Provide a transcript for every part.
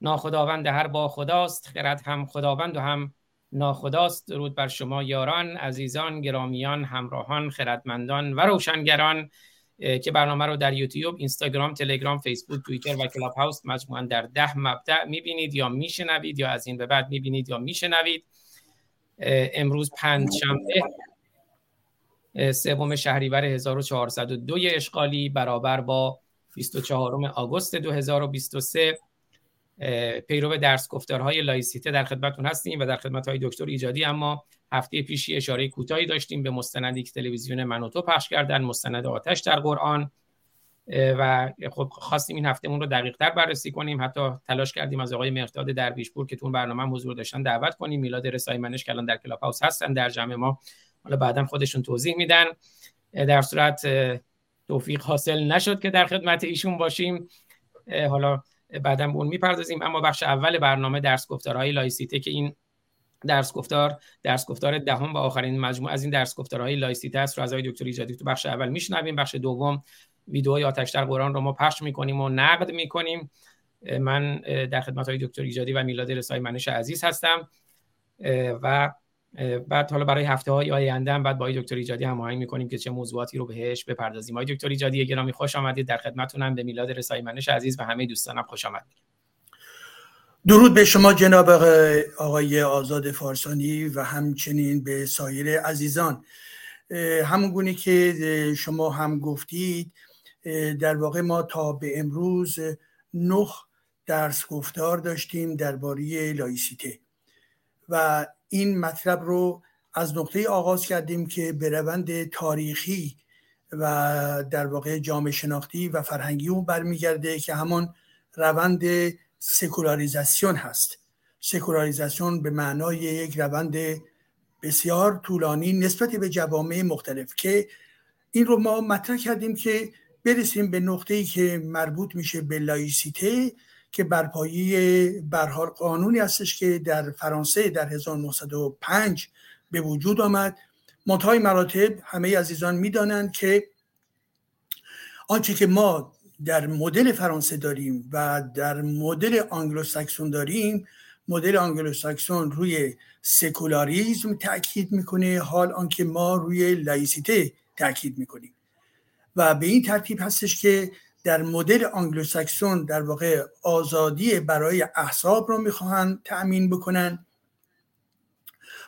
ناخداوند هر با خداست خرد هم خداوند و هم ناخداست. درود بر شما یاران عزیزان گرامیان همراهان خردمندان و روشنگران که برنامه رو در یوتیوب اینستاگرام تلگرام فیسبوک توییتر و کلاب هاوس مجموعا در ده مبدع می‌بینید یا میشنوید یا از این به بعد می‌بینید یا میشنوید. امروز پنج شنبه سوم شهریور 1402 اشغالی برابر با 24 آگوست 2023 پیرو درس گفتارهای لایسیته در خدمتون هستیم و در خدمت آقای دکتر ایجادی اما هفته پیشی اشاره کوتاهی داشتیم به مستندی که تلویزیون منوتو پخش کردن مستند آتش در قرآن. و خب خواستیم این هفتهمون رو دقیق تر بررسی کنیم. حتی تلاش کردیم از آقای مهرداد درویش‌پور که تو اون برنامه حضور داشتن دعوت کنیم. میلاد رسای منش که الان در Clubhouse هستن در جمع ما. حالا بعدا خودشون توضیح میدن. در هر صورت توفیق حاصل نشد که در خدمت ایشون باشیم. حالا بعدا به اون می‌پردازیم. اما بخش اول برنامه درس گفتارهای لایسیته که این درس گفتار درس گفتار دهم و آخرین مجموعه از این درس گفتارهای لایسیته است رو از آقای دکتر ایجادی تو بخش اول میشنویم. بخش دوم ویدئوی آتش در قرآن رو ما پخش می‌کنیم و نقد می‌کنیم. من در خدمت آقای دکتر ایجادی و میلاد رسای منش عزیز هستم. و بعد حالا برای هفته های آینده هم بعد با دکتر ایجادی هماهنگ می‌کنیم که چه موضوعاتی رو بهش بپردازیم. آقای دکتر ایجادی گرامی خوش آمدید. در خدمتتونم به میلاد رسای منش عزیز و همه دوستانم خوش آمدید. درود به شما جناب آقای آزاد فارسانی و همچنین به سایر عزیزان. همون گونه که شما هم گفتید در واقع ما تا به امروز نه درس گفتار داشتیم درباره لایسیته. و این مطلب رو از نقطه آغاز کردیم که به روند تاریخی و در واقع جامعه شناختی و فرهنگی اون برمیگرده که همون روند سکولاریزاسیون هست. سکولاریزاسیون به معنای یک روند بسیار طولانی نسبت به جوامع مختلف که این رو ما مطرح کردیم که برسیم به نقطه ای که مربوط میشه به لایسیته که بر پایه قانونی هستش که در فرانسه در 1905 به وجود آمد. منتهای مراتب همه عزیزان می‌دانند که آنچه که ما در مدل فرانسه داریم و در مدل آنگلوساکسون داریم مدل آنگلوساکسون روی سکولاریزم تاکید می‌کنه حال آنکه ما روی لایسیته تاکید می‌کنیم. و به این ترتیب هستش که در مدل آنگلوساکسون در واقع آزادی برای احزاب رو می‌خواهند تأمین بکنن.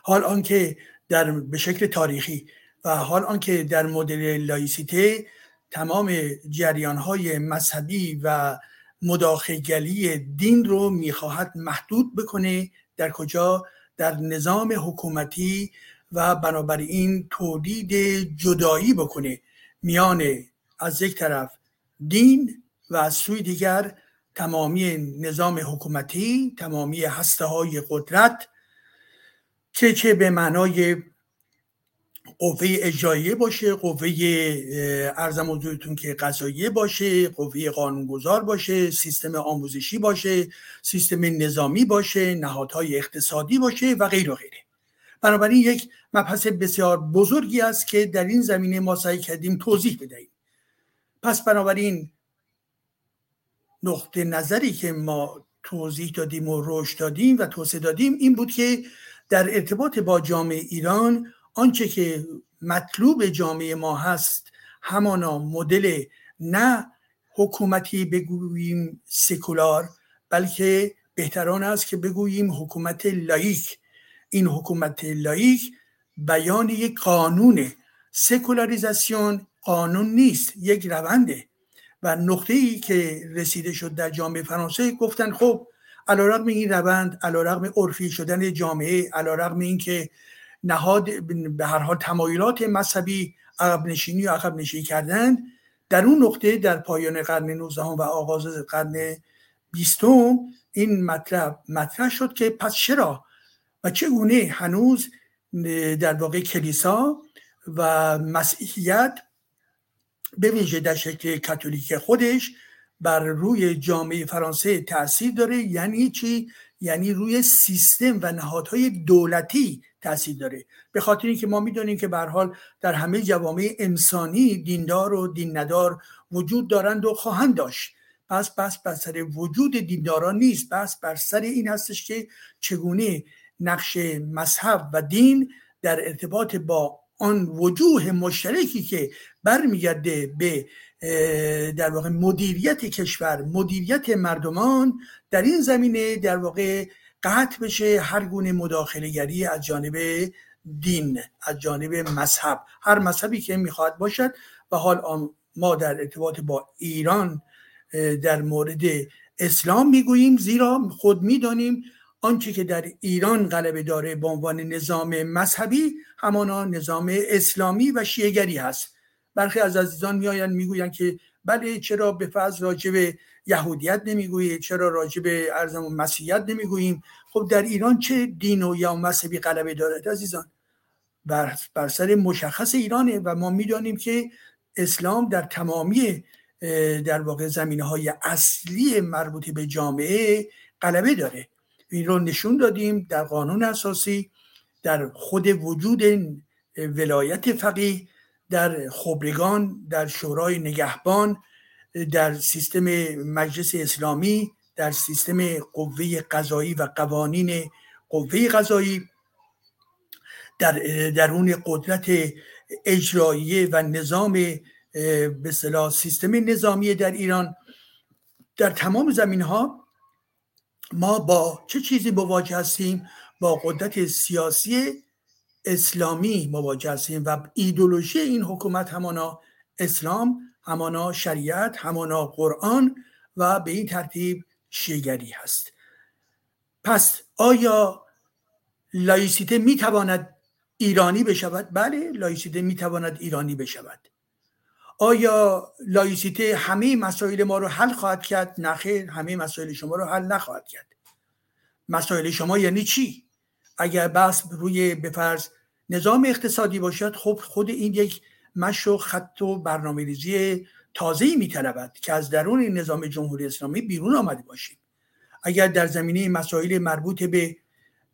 حال آنکه در به شکل تاریخی و حال آنکه در مدل لایسیته تمام جریان های مذهبی و مداخله‌گری دین رو می‌خواهد محدود بکنه در کجا؟ در نظام حکومتی و بنابراین تولید جدایی بکنه. میان از یک طرف دین و از سوی دیگر تمامی نظام حکومتی تمامی هسته های قدرت که چه به معنای قوه اجراییه باشه قوه ارزم حضورتون که قضاییه باشه قوه قانونگذار باشه سیستم آموزشی باشه سیستم نظامی باشه نهادهای اقتصادی باشه و غیر و غیره. بنابراین یک مبحث بسیار بزرگی است که در این زمینه ما سعی کردیم توضیح بدهیم. پس بنابراین نقطه نظری که ما توضیح دادیم و رشد دادیم و توسعه دادیم این بود که در ارتباط با جامعه ایران آنچه که مطلوب جامعه ما هست همانا مدل نه حکومتی بگوییم سکولار بلکه بهتران است که بگوییم حکومت لایک. این حکومت لایک بیان یک قانونه سکولاریزاسیون قانون نیست یک رونده. و نقطه ای که رسیده شد در جامعه فرانسه گفتن خب علیرغم این روند علیرغم عرفی شدن جامعه علیرغم اینکه نهاد به هر حال تمایلات مذهبی عقب نشینی و عقب نشینی کردن در اون نقطه در پایان قرن 19 و آغاز قرن 20 این مطلب مطرح شد که پس چرا؟ و چگونه هنوز در واقع کلیسا و مسیحیت به ویژه در شکل کاتولیک خودش بر روی جامعه فرانسه تاثیر داره یعنی چی؟ یعنی روی سیستم و نهادهای دولتی تاثیر داره. به خاطر اینکه ما می‌دونیم که به حال در همه جوامع انسانی دیندار و دین ندار وجود دارند و خواهند داشت. پس بس بر سر وجود دینداران نیست. بس بر سر این هستش که چگونه نقش مذهب و دین در ارتباط با آن وجوه مشترکی که برمیگرده به در واقع مدیریت کشور مدیریت مردمان در این زمینه در واقع قطع بشه هر گونه مداخله گری از جانب دین از جانب مذهب. هر مذهبی که می‌خواد باشد. و حال ما در ارتباط با ایران در مورد اسلام می‌گوییم زیرا خود می‌دانیم آنچه که در ایران غلبه داره به عنوان نظام مذهبی همانا نظام اسلامی و شیعگری هست. برخی از عزیزان میآیند می‌گویند که بله چرا به فرض راجع به یهودیت نمی‌گویید چرا راجع به ارزم مسیحیت نمی‌گوییم؟ خب در ایران چه دین و یا مذهبی غلبه دارد عزیزان؟ بر, بر سر مشخص ایرانه و ما می‌دانیم که اسلام در تمامی در واقع زمینه های اصلی مربوط به جامعه غلبه داره. این رو نشون دادیم در قانون اساسی در خود وجود ولایت فقیه در خبرگان در شورای نگهبان در سیستم مجلس اسلامی در سیستم قوه قضایی و قوانین قوه قضایی در درون قدرت اجراییه و نظام به سیستم نظامی در ایران. در تمام زمین ها ما با چه چیزی مواجه هستیم؟ با قدرت سیاسی اسلامی مواجه هستیم و ایدولوژی این حکومت همانا اسلام همانا شریعت همانا قرآن و به این ترتیب شیعه‌گری هست. پس آیا لایسیته می‌تواند ایرانی بشود؟ بله لایسیته می‌تواند ایرانی بشود. آیا لایسیته همه مسائل ما رو حل خواهد کرد؟ نخیر همه مسائل شما رو حل نخواهد کرد. مسائل شما یعنی چی؟ اگر بس روی بفرض نظام اقتصادی باشد خب خود این یک مش و خط و برنامه ریزی تازه می که از درون نظام جمهوری اسلامی بیرون آمده باشیم. اگر در زمینه مسائل مربوط به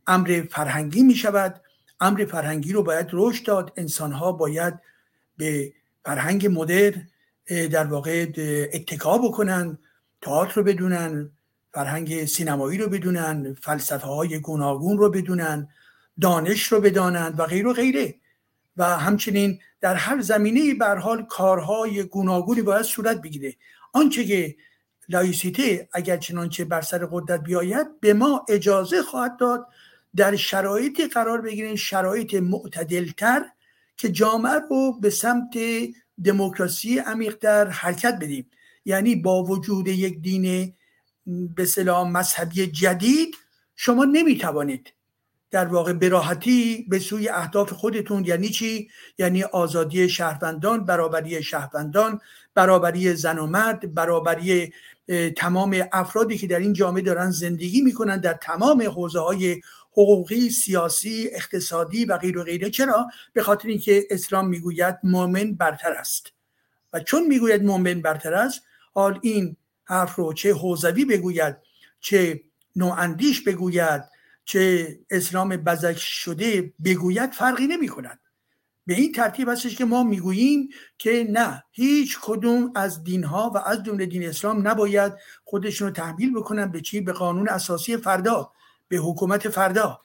امر فرهنگی می شود امر فرهنگی رو باید رشد داد. انسان ها باید به فرهنگ مدرن در واقع اتکا بکنن تئاتر رو بدونن فرهنگ سینمایی رو بدونن فلسفه های گوناگون رو بدونن دانش رو بدانند و غیر و غیره. و همچنین در هر زمینه بر حال کارهای گوناگونی باید صورت بگیره. آنچه که لایسیته اگر چنانچه بر سر قدرت بیاید به ما اجازه خواهد داد در شرایطی قرار بگیریم شرایط معتدلتر که جامعه رو به سمت دموکراسی عمیقتر حرکت بدیم. یعنی با وجود یک دین به سلام مذهبی جدید شما نمی‌توانید در واقع براحتی به سوی اهداف خودتون یعنی چی؟ یعنی آزادی شهروندان برابری شهروندان برابری زن و مرد برابری تمام افرادی که در این جامعه دارن زندگی می‌کنن در تمام حوزه های حقوقی سیاسی اقتصادی و غیر و غیره. چرا؟ به خاطر اینکه اسلام می‌گوید مؤمن برتر است. و چون می‌گوید مؤمن برتر است حال این حرف رو چه حوزوی بگوید چه نواندیش بگوید چه اسلام بزک شده بگوید فرقی نمی کند به این ترتیب هستش که ما می‌گوییم که نه هیچ کدوم از دین ها و از جمله دین اسلام نباید خودشون رو تحمیل بکنن به چی؟ به قانون اساسی فردا. به حکومت فردا.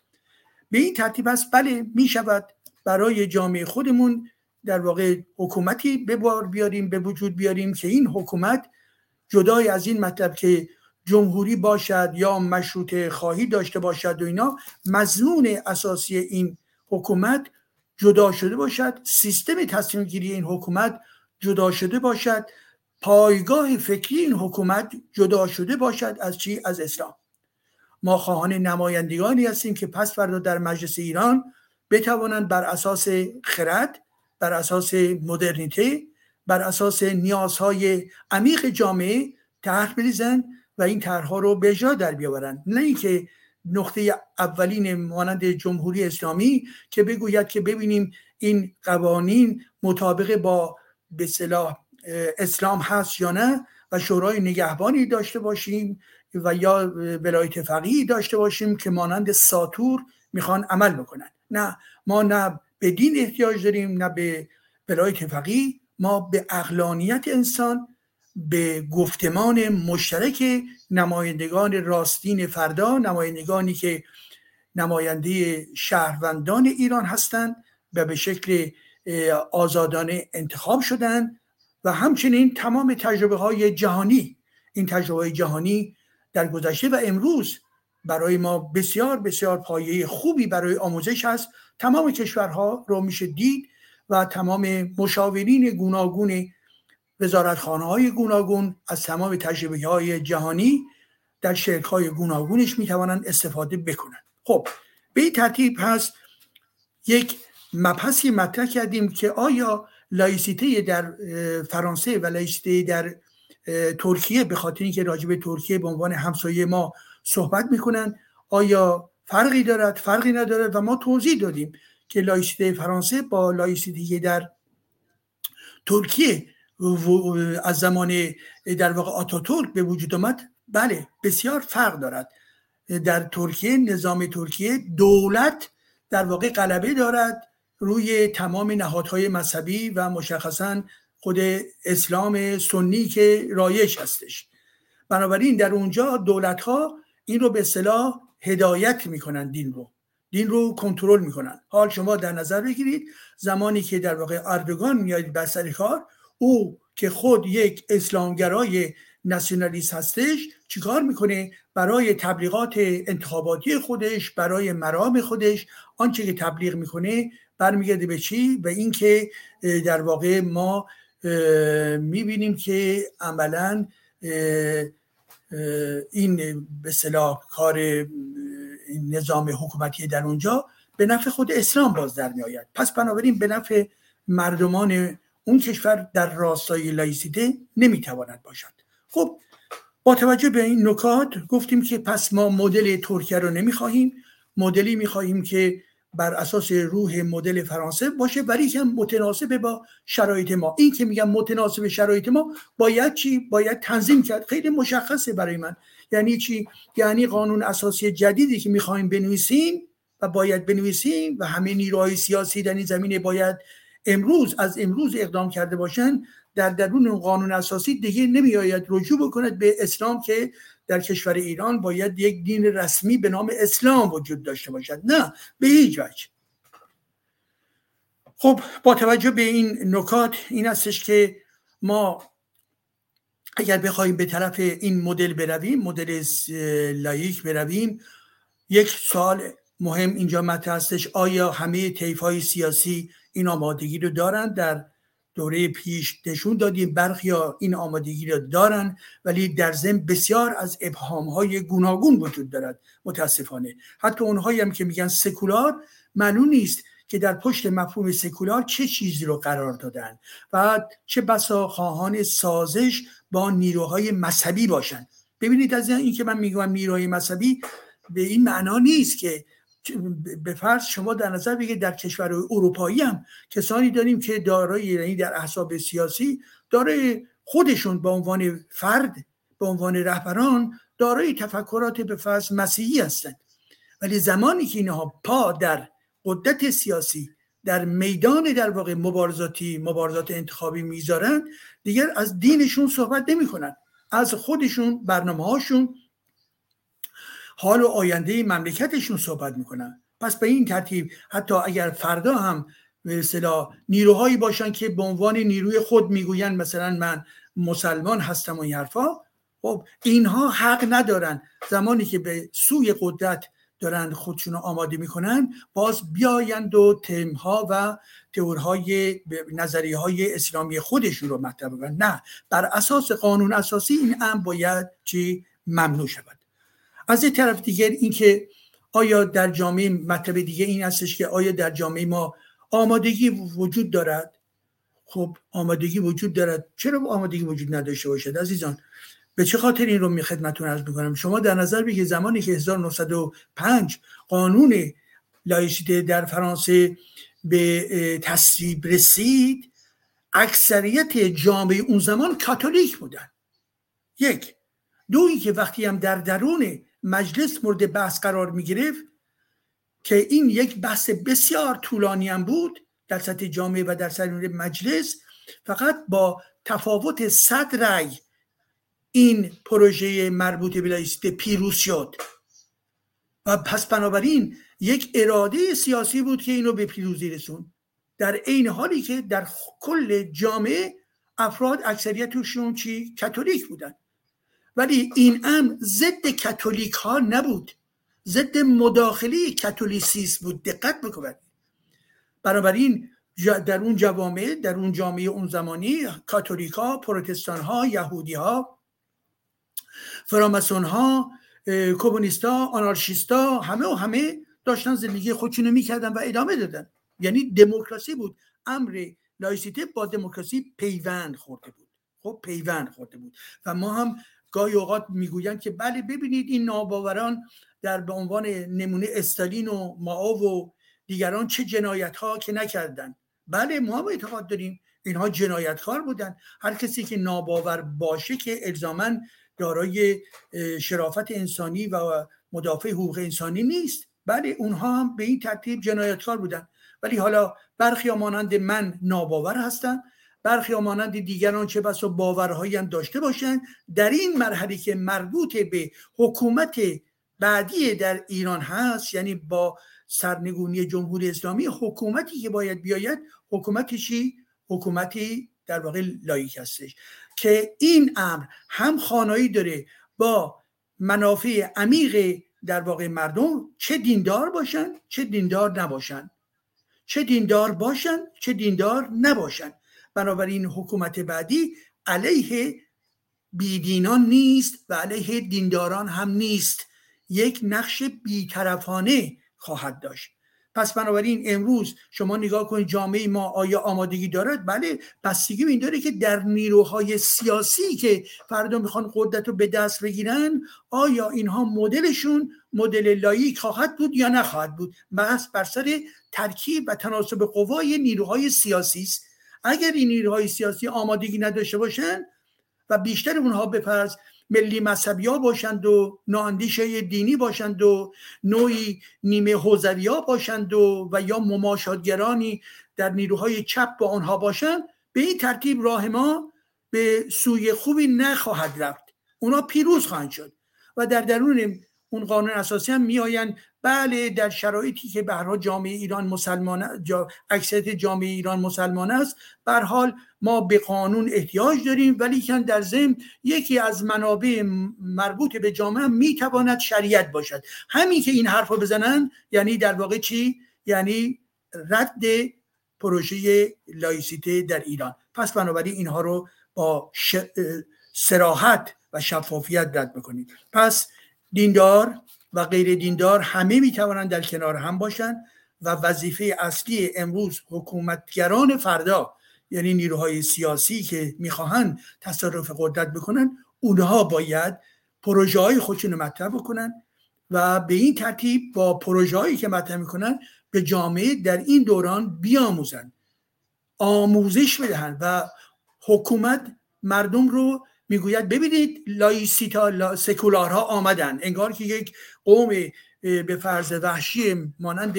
به این ترتیب است بله می شود برای جامعه خودمون در واقع حکومتی به بار بیاریم به وجود بیاریم که این حکومت جدای از این مطلب که جمهوری باشد یا مشروط خواهی داشته باشد و اینا مضمون اساسی این حکومت جدا شده باشد سیستم تصمیم گیری این حکومت جدا شده باشد پایگاه فکری این حکومت جدا شده باشد از چی؟ از اسلام. ما خواهان نمایندگانی هستیم که پس فردا در مجلس ایران بتوانند بر اساس خرد بر اساس مدرنیته بر اساس نیازهای عمیق جامعه طرح بریزند و این طرحها رو به جا در بیاورند. نه اینکه نقطه اولین مانند جمهوری اسلامی که بگوید که ببینیم این قوانین مطابق با به اسلام هست یا نه و شورای نگهبانی داشته باشیم و یا ولایت فقیه داشته باشیم که مانند ساتور می‌خوان عمل بکنن. نه ما نه به دین احتیاج داریم نه به ولایت فقیه. ما به اقلانیت انسان به گفتمان مشترک نمایندگان راستین فردا نمایندگانی که نماینده شهروندان ایران هستند و به شکل آزادانه انتخاب شدند. و همچنین تمام تجربه های جهانی این تجربه جهانی در گذشته و امروز برای ما بسیار بسیار پایه خوبی برای آموزش هست تمام کشورها رو میشه دید و تمام مشاورین گوناگون وزارتخانه های گوناگون از تمام تجربه های جهانی در شرک های گوناگونش می‌توانند استفاده بکنند. خب به این ترتیب هست یک مبحثی مطرح کردیم که آیا لایسیته در فرانسه و لایسیته در ترکیه به خاطر اینکه راجب ترکیه به عنوان همسایه ما صحبت می‌کنن آیا فرقی دارد؟ فرقی ندارد و ما توضیح دادیم که لایسیته فرانسه با لایسیته در ترکیه از زمان در واقع آتاتورک به وجود آمد. بله بسیار فرق دارد. در ترکیه نظام ترکیه دولت در واقع غلبه دارد روی تمام نهادهای مذهبی و مشخصا خود اسلام سنی که رایش هستش. بنابراین در اونجا دولت ها این رو به اصطلاح هدایت می‌کنن دین رو. دین رو کنترل می‌کنن. حال شما در نظر بگیرید زمانی که در واقع اردوگان میاد بر سر کار او که خود یک اسلامگرای ناسیونالیست هستش چیکار می‌کنه؟ برای تبلیغات انتخاباتی خودش برای مرام خودش. آنچه که تبلیغ می‌کنه برمیگرده به چی؟ به اینکه در واقع ما می‌بینیم که عملا این به صلاح کار نظام حکومتی در اونجا به نفع خود اسلام باز در می آید پس بنابراین به نفع مردمان اون کشور در راستای لایسیته نمی‌تواند باشد. خب با توجه به این نکات گفتیم که پس ما مدل ترکیه رو نمی‌خواهیم. مدلی می‌خواهیم که بر اساس روح مدل فرانسه باشه ولی که متناسب با شرایط ما. این که میگم متناسب شرایط ما باید چی؟ باید تنظیم کرد. خیلی مشخصه برای من. یعنی چی؟ یعنی قانون اساسی جدیدی که می‌خوایم بنویسیم و باید بنویسیم و همه نیروهای سیاسی در این زمینه باید امروز از امروز اقدام کرده باشند در درون قانون اساسی دیگه نمیآید رجوع بکند به اسلام که در کشور ایران باید یک دین رسمی به نام اسلام وجود داشته باشد. نه به هیچ وجه. خب با توجه به این نکات این استش که ما اگر بخوایم به طرف این مدل برویم مدل لایک برویم یک سال مهم اینجا مطرح هستش آیا همه طیف های سیاسی این آمادگی رو دارند در دوره پیش نشون دادیم برخی ها این آمادگی را دارن ولی در ضمن بسیار از ابهام های گوناگون وجود دارد. متاسفانه. حتی اونهایی هم که میگن سکولار معلوم نیست که در پشت مفهوم سکولار چه چیزی رو قرار دادن و چه بسا خواهان سازش با نیروهای مذهبی باشن. ببینید از این که من میگم نیروهای مذهبی به این معنا نیست که به فرض شما در نظر بگیرید در کشور اروپایی هم کسانی داریم که دارای یعنی در احساب سیاسی دارای خودشون به عنوان فرد به عنوان رهبران دارای تفکرات به فرض مسیحی هستند. ولی زمانی که اینها پا در قدرت سیاسی در میدان در واقع مبارزاتی مبارزات انتخابی می‌ذارن دیگر از دینشون صحبت نمی‌کنن از خودشون برنامه هاشون حال و آینده مملکتشون صحبت می‌کنن. پس به این ترتیب حتی اگر فردا هم به نیروهایی باشن که به عنوان نیروی خود می‌گوین مثلا من مسلمان هستم و این حرفا خب اینها حق ندارن. زمانی که به سوی قدرت دارن خودشون رو آماده می‌کنن باز بیایند و تمها و تئورهای نظریه های اسلامی خودشون رو مطرح نه بر اساس قانون اساسی این امر باید چی؟ ممنوع شود. از این طرف دیگر اینکه آیا در جامعه مطلب دیگه این هستش که آیا در جامعه ما آمادگی وجود دارد؟ خب آمادگی وجود دارد. چرا آمادگی وجود نداشته باشد؟ عزیزان به چه خاطر این رو می خدمتتون عرض می‌کنم؟ شما در نظر بگیرید زمانی که 1905 قانون لایسیته در فرانسه به تصویب رسید اکثریت جامعه اون زمان کاتولیک بودن. یک. دویی که وقتی هم در درون مجلس مورد بحث قرار می گرفت که این یک بحث بسیار طولانی هم بود در سطح جامعه و در سطح مجلس فقط با تفاوت صد رأی این پروژه مربوط به لایسیته پیروز شد. و پس بنابراین یک اراده سیاسی بود که اینو به پیروزی رسون. در عین حالی که در کل جامعه افراد اکثریتشون چی؟ کاتولیک بودن. ولی این امر ضد کاتولیک ها نبود. ضد مداخله کاتولیسیسم بود. دقت بکنید. بنابراین در اون جوامع در اون جامعه اون زمانی کاتولیک ها پروتستان ها یهودی ها فرامسون ها کمونیست ها آنارشیست ها همه و همه داشتن زندگی خودشونو می‌کردن و ادامه دادن. یعنی دموکراسی بود. امر لایسیته با دموکراسی پیوند خورده بود. خب پیوند خورده بود. و ما هم گاهی اوقات می‌گویند که بله ببینید این ناباوران در به عنوان نمونه استالین و ماو و دیگران چه جنایت ها که نکردن بله ما هم اعتقاد داریم اینها جنایتکار بودن هر کسی که ناباور باشه که الزاما دارای شرافت انسانی و مدافع حقوق انسانی نیست. بله اونها هم به این ترتیب جنایتکار بودن ولی حالا برخی مانند من ناباور هستن برخی مانند دیگران چه بسا باورهایی داشته باشند. در این مرحله که مربوط به حکومت بعدی در ایران هست یعنی با سرنگونی جمهوری اسلامی حکومتی که باید بیاید حکومتی چی؟ حکومتی در واقع لایک هستش. که این امر هم خانایی داره با منافع عمیق در واقع مردم چه دیندار باشن چه دیندار نباشن. چه دیندار باشن چه دیندار نباشن. بنابراین حکومت بعدی علیه بیدینان نیست و علیه دینداران هم نیست. یک نقش بیطرفانه خواهد داشت. پس بنابراین امروز شما نگاه کنید جامعه ما آیا آمادگی دارد؟ بله بستگی این داره که در نیروهای سیاسی که فردا می‌خوان قدرت رو به دست بگیرن آیا اینها مدلشون مدل لایک خواهد بود یا نخواهد بود؟ بحث بر سر ترکیب و تناسب قوای نیروهای سیاسی است. اگر این نیروهای سیاسی آمادگی نداشته باشن و بیشتر اونها به فرض ملی مذهبی ها باشند و نااندیشه دینی باشند و نوعی نیمه حوزوی ها باشند و, و یا مماشادگرانی در نیروهای چپ با آنها باشند به این ترتیب راه ما به سوی خوبی نخواهد رفت. اونا پیروز خواهند شد و در درون اون قانون اساسی هم میآیند. بله در شرایطی که به جامعه ایران مسلمان جا اکثریت جامعه ایران مسلمان است به حال ما به قانون احتیاج داریم ولی که در ضمن یکی از منابع مربوط به جامعه می‌تواند شریعت باشد. همین که این حرف رو بزنن یعنی در واقع چی؟ یعنی رد پروژه لایسیته در ایران. پس بنابراین اینها رو با ش... و شفافیت رد بکنید. پس دیندار و غیر دیندار همه می توانند در کنار هم باشند و وظیفه اصلی امروز حکومتگران فردا یعنی نیروهای سیاسی که می‌خواهند تصرف قدرت بکنن اونها باید پروژه های خودشون مطرح بکنن و به این ترتیب با پروژه که مطرح می‌کنن به جامعه در این دوران بیاموزن آموزش بدهند و حکومت مردم رو می‌گوید ببینید لایسیتا سکولارها آمدن. انگار که یک قوم به فرض وحشی مانند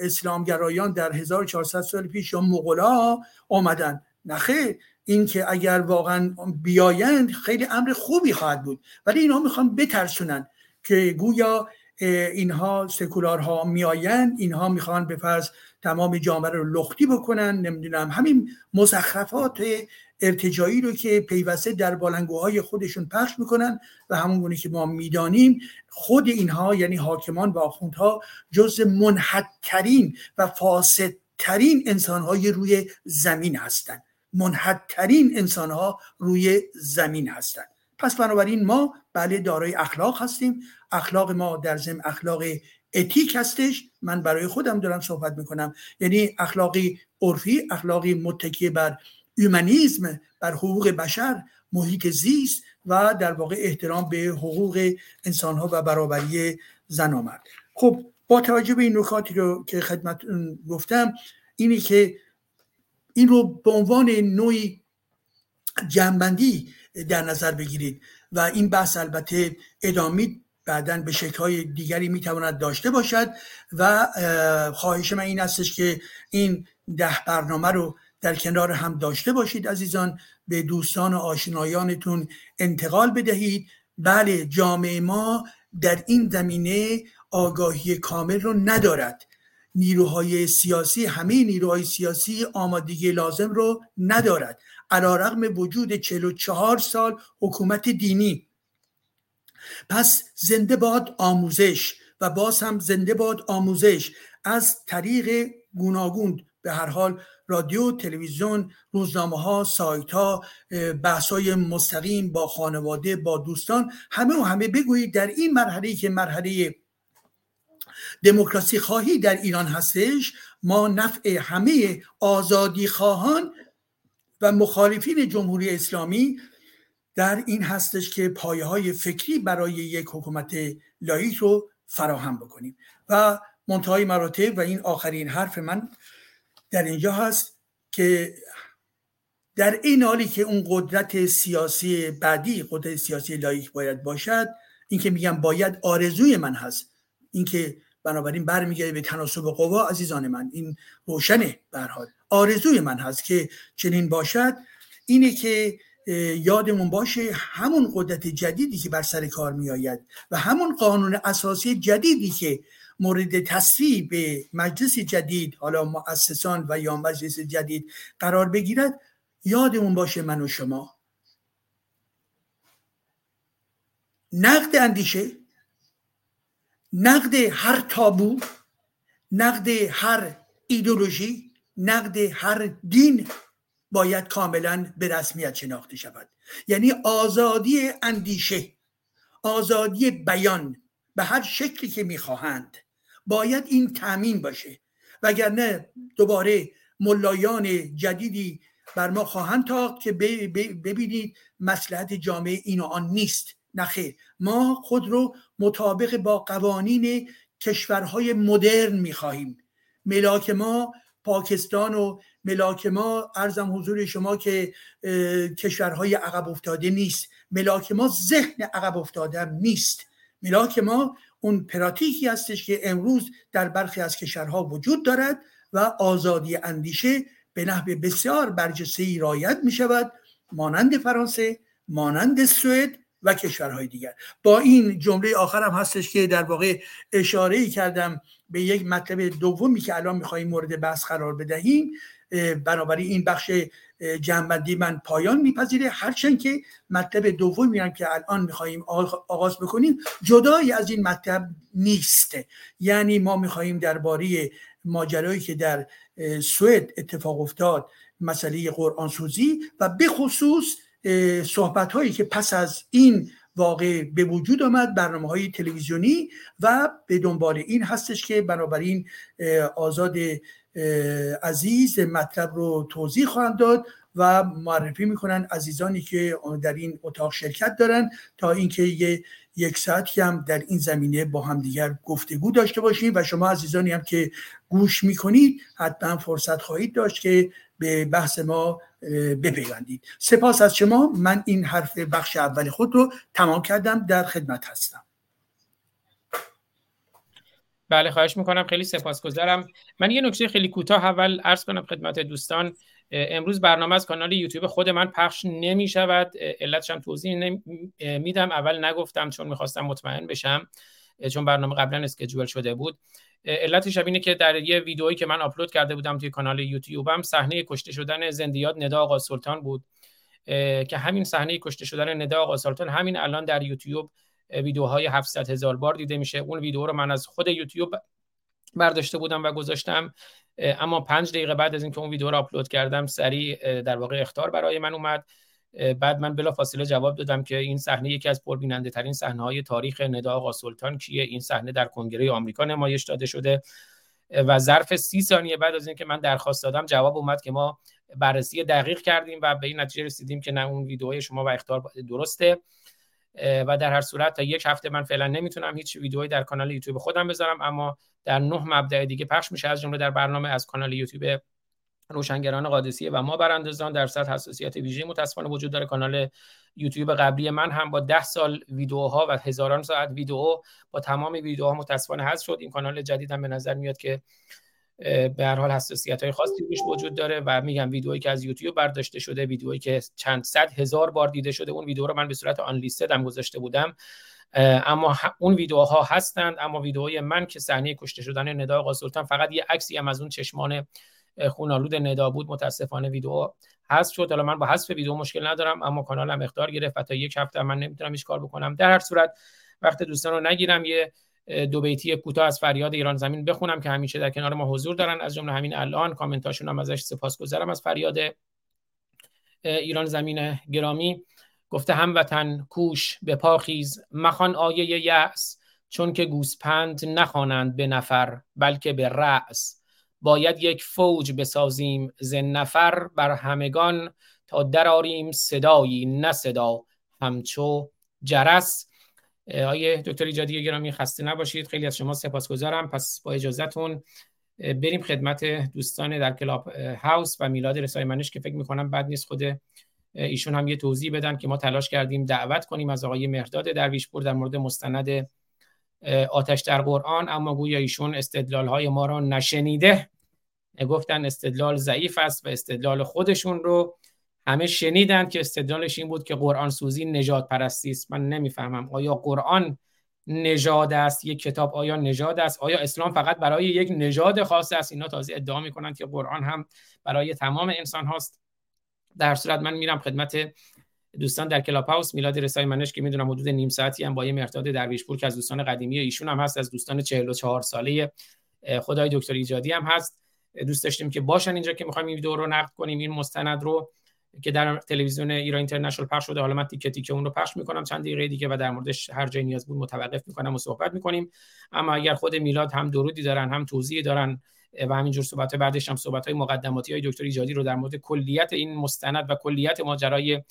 اسلامگرایان در 1400 سال پیش یا مغولا آمدن. نخیر این که اگر واقعا بیایند خیلی امر خوبی خواهد بود. ولی اینها می‌خوان بترسونن که گویا اینها سکولارها میآیند. اینها می‌خوان به فرض تمام جامعه رو لختی بکنن. نمی‌دونم همین مزخرفات ارتجایی رو که پیوسته در بالنگوهای خودشون پخش می‌کنن و همون که ما می‌دانیم خود اینها یعنی حاکمان و آخوندها جز منحدترین و فاسدترین انسانهای روی زمین هستند منحدترین انسانها روی زمین هستند پس بنابراین ما بله دارای اخلاق هستیم. اخلاق ما در ضمن اخلاق اتیک هستش. من برای خودم دارم صحبت می‌کنم. یعنی اخلاقی عرفی اخلاقی متکی بر اومانیزم بر حقوق بشر محیط زیست و در واقع احترام به حقوق انسان ها و برابری زن و مرد. خب با توجه به این نکاتی رو که خدمت گفتم اینی که این رو به عنوان نوعی جنبندی در نظر بگیرید و این بحث البته ادامه بعدا به شکلهای دیگری می‌تواند داشته باشد و خواهش من این استش که این ده برنامه رو در کنار هم داشته باشید عزیزان به دوستان و آشنایانتون انتقال بدهید. بله جامعه ما در این زمینه آگاهی کامل رو ندارد. نیروهای سیاسی همه نیروهای سیاسی آمادگی لازم رو ندارد. علا رقم وجود 44 سال حکومت دینی. پس زنده باد آموزش و باز هم زنده باد آموزش از طریق گوناگون. به هر حال رادیو تلویزیون روزنامه ها سایت ها بحث های مستقیم با خانواده با دوستان همه و همه بگویید در این مرحله که مرحله دموکراسی خواهی در ایران هستش ما نفع همه آزادی خواهان و مخالفین جمهوری اسلامی در این هستش که پایه های فکری برای یک حکومت لایک رو فراهم بکنیم. و منتهای مراتب و این آخرین حرف من در اینجا هست که در این حالی که اون قدرت سیاسی بعدی قدرت سیاسی لایک باید باشد این که میگم باید آرزوی من هست. اینکه بنابراین برمیگرده به تناسب قوا عزیزان من این روشنه برحال آرزوی من هست که چنین باشد. اینه که یادمون باشه همون قدرت جدیدی که بر سر کار می آید و همون قانون اساسی جدیدی که مورد تصویب مجلس جدید حالا مؤسسان و یا مجلس جدید قرار بگیرد یادمون باشه من و شما. نقد اندیشه نقد هر تابو نقد هر ایدولوژی نقد هر دین باید کاملا به رسمیت شناخته شود. یعنی آزادی اندیشه آزادی بیان به هر شکلی که می‌خواهند. باید این تامین باشه. وگرنه دوباره ملایان جدیدی بر ما خواهند تاخت که ببینید مسلحت جامعه این و آن نیست. نخیر ما خود رو مطابق با قوانین کشورهای مدرن می‌خواهیم ملاک ما پاکستان و ملاک ما ارزم حضور شما که کشورهای عقب افتاده نیست. ملاک ما ذهن عقب افتاده نیست. ملاک ما اون پراتیکی هستش که امروز در برخی از کشورها وجود دارد و آزادی اندیشه به نحو بسیار برجسته ای رایت می شود مانند فرانسه مانند سوئد و کشورهای دیگر. با این جمله آخرم هستش که در واقع اشاره ای کردم به یک مطلب دومی که الان می‌خواهیم مورد بحث قرار بدهیم. بنابراین این بخش جنبندی من پایان میپذیره. هرچند که مطلب دوم میرم که الان می‌خواهیم آغاز بکنیم جدایی از این مطلب نیست. یعنی ما می‌خواهیم درباره ماجرایی که در سوئد اتفاق افتاد مسئله قرآن سوزی و به خصوص صحبت هایی که پس از این واقع به وجود آمد برنامه های تلویزیونی و به دنبال این هستش که بنابراین آزاد عزیز مطلب رو توضیح خواهند داد و معرفی می‌کنن عزیزانی که در این اتاق شرکت دارن تا اینکه یک ساعتی هم در این زمینه با هم دیگر گفتگو داشته باشیم و شما عزیزانی هم که گوش می‌کنید حتما فرصت خواهید داشت که به بحث ما بپیوندید. سپاس از شما. من این حرف بخش اول خود رو تمام کردم. در خدمت هستم. بله خواهش می‌کنم. خیلی سپاسگزارم. من یه نکته خیلی کوتاه اول عرض کنم خدمت دوستان. امروز برنامه از کانال یوتیوب خود من پخش نمی شود علتش هم توضیح میدم. اول نگفتم چون می‌خواستم مطمئن بشم چون برنامه قبلا اسکجول شده بود. علتش اینه که در یه ویدئویی که من آپلود کرده بودم توی کانال یوتیوبم صحنه کشته شدن زندیات ندا آقا سلطان بود. که همین صحنه کشته شدن ندا آقا سلطان همین الان در یوتیوب ویدیوهای 700 هزار بار دیده میشه. اون ویدیو رو من از خود یوتیوب برداشته بودم و گذاشتم. اما پنج دقیقه بعد از اینکه اون ویدیو رو آپلود کردم سریع در واقع اختار برای من اومد. بعد من بلا فاصله جواب دادم که این صحنه یکی از پربیننده ترین صحنه های تاریخ ندا آقا سلطان کیه؟ این صحنه در کنگره آمریکا نمایش داده شده. و ظرف سی ثانیه بعد از اینکه من درخواست دادم جواب اومد که ما بررسی دقیق کردیم و به این نتیجه رسیدیم که نه اون ویدیوهای شما و اختار درسته. و در هر صورت تا یک هفته من فعلا نمی‌تونم هیچ ویدیویی در کانال یوتیوب خودم بذارم اما در نه مبدع دیگه پخش میشه. از جمله در برنامه از کانال یوتیوب روشنگران قادسیه و ما براندازان در سطح حساسیت ویژه متاسفانه وجود داره. کانال یوتیوب قبلی من هم با ده سال ویدیوها و هزاران ساعت ویدیو با تمام ویدیوها متاسفانه حذف شد. این کانال جدیدم به نظر میاد که به هر حال حساسیت های خاصی روش وجود داره و میگم ویدیویی که از یوتیوب برداشته شده ویدیویی که چند صد هزار بار دیده شده اون ویدیو رو من به صورت آن لیستد هم گذاشته بودم. اما اون ویدیوها هستند اما ویدیوهای من که صحنه کشته شدن ندا آقا سلطان فقط یه عکسی هم از اون چشمان خونالود ندا بود. متاسفانه ویدیو حذف شد. حالا من با حذف ویدیو مشکل ندارم اما کانالم اختار گرفت و تا یک هفته من نمی‌تونم هیچ کار بکنم. در هر صورت وقت دوستان رو نگیرم یه دو بیتی کوتاه از فریاد ایران زمین بخونم که همیشه در کنار ما حضور دارن. از جمله همین الان کامنتاشون هم ازش سپاسگزارم از فریاد ایران زمین گرامی. گفته هموطن کوش به پاخیز مخان آیه یأس چون که گوسپند نخوانند به نفر بلکه به رأس. باید یک فوج بسازیم ز نفر بر همگان تا دراریم صدایی نه صدا همچو جرس. آیه دکتر ایجادی گرامی خسته نباشید. خیلی از شما سپاسگزارم. پس با اجازهتون بریم خدمت دوستان در کلاب هاوس و میلاد رسای منش که فکر می‌کنم بد نیست خود ایشون هم یه توضیح بدن که ما تلاش کردیم دعوت کنیم از آقای مهرداد درویشپور در مورد مستند آتش در قرآن. اما گویا ایشون استدلال های ما را نشنیده. گفتن استدلال ضعیف است و استدلال خودشون رو همه شنیدن که استدلالش این بود که قرآن سوزی نجات پرستی است. من نمی‌فهمم. آیا قرآن نژاد است؟ یک کتاب آیا نژاد است؟ آیا اسلام فقط برای یک نژاد خاص است؟ اینا تازه ادعا می‌کنند که قرآن هم برای تمام انسان هاست. در صورت من میرم خدمت دوستان در کلاب هاوس میلاد رسای منش که می‌دونم حدود نیم ساعتی هم با یه مرتاد درویشپور که از دوستان قدیمی ایشون هم هست از دوستان 44 ساله خدای دکتر ایجادی هم هست. دوست داشتیم که باشن اینجا که می‌خوایم این ویدیو رو نقد کنیم این مستند رو. که در تلویزیون ایران اینترنشنال پخش شده. حالا من تیکه تیکه اون رو پخش می‌کنم. چند دقیقه دیگه و در موردش هر جای نیاز بود متوقف می‌کنم و صحبت می‌کنیم. اما اگر خود میلاد هم درودی دارن هم توضیحی دارن و همینجور صحبت بعدش هم صحبت های مقدماتی های دکتر ایجادی رو در مورد کلیت این مستند و کلیت ماجرای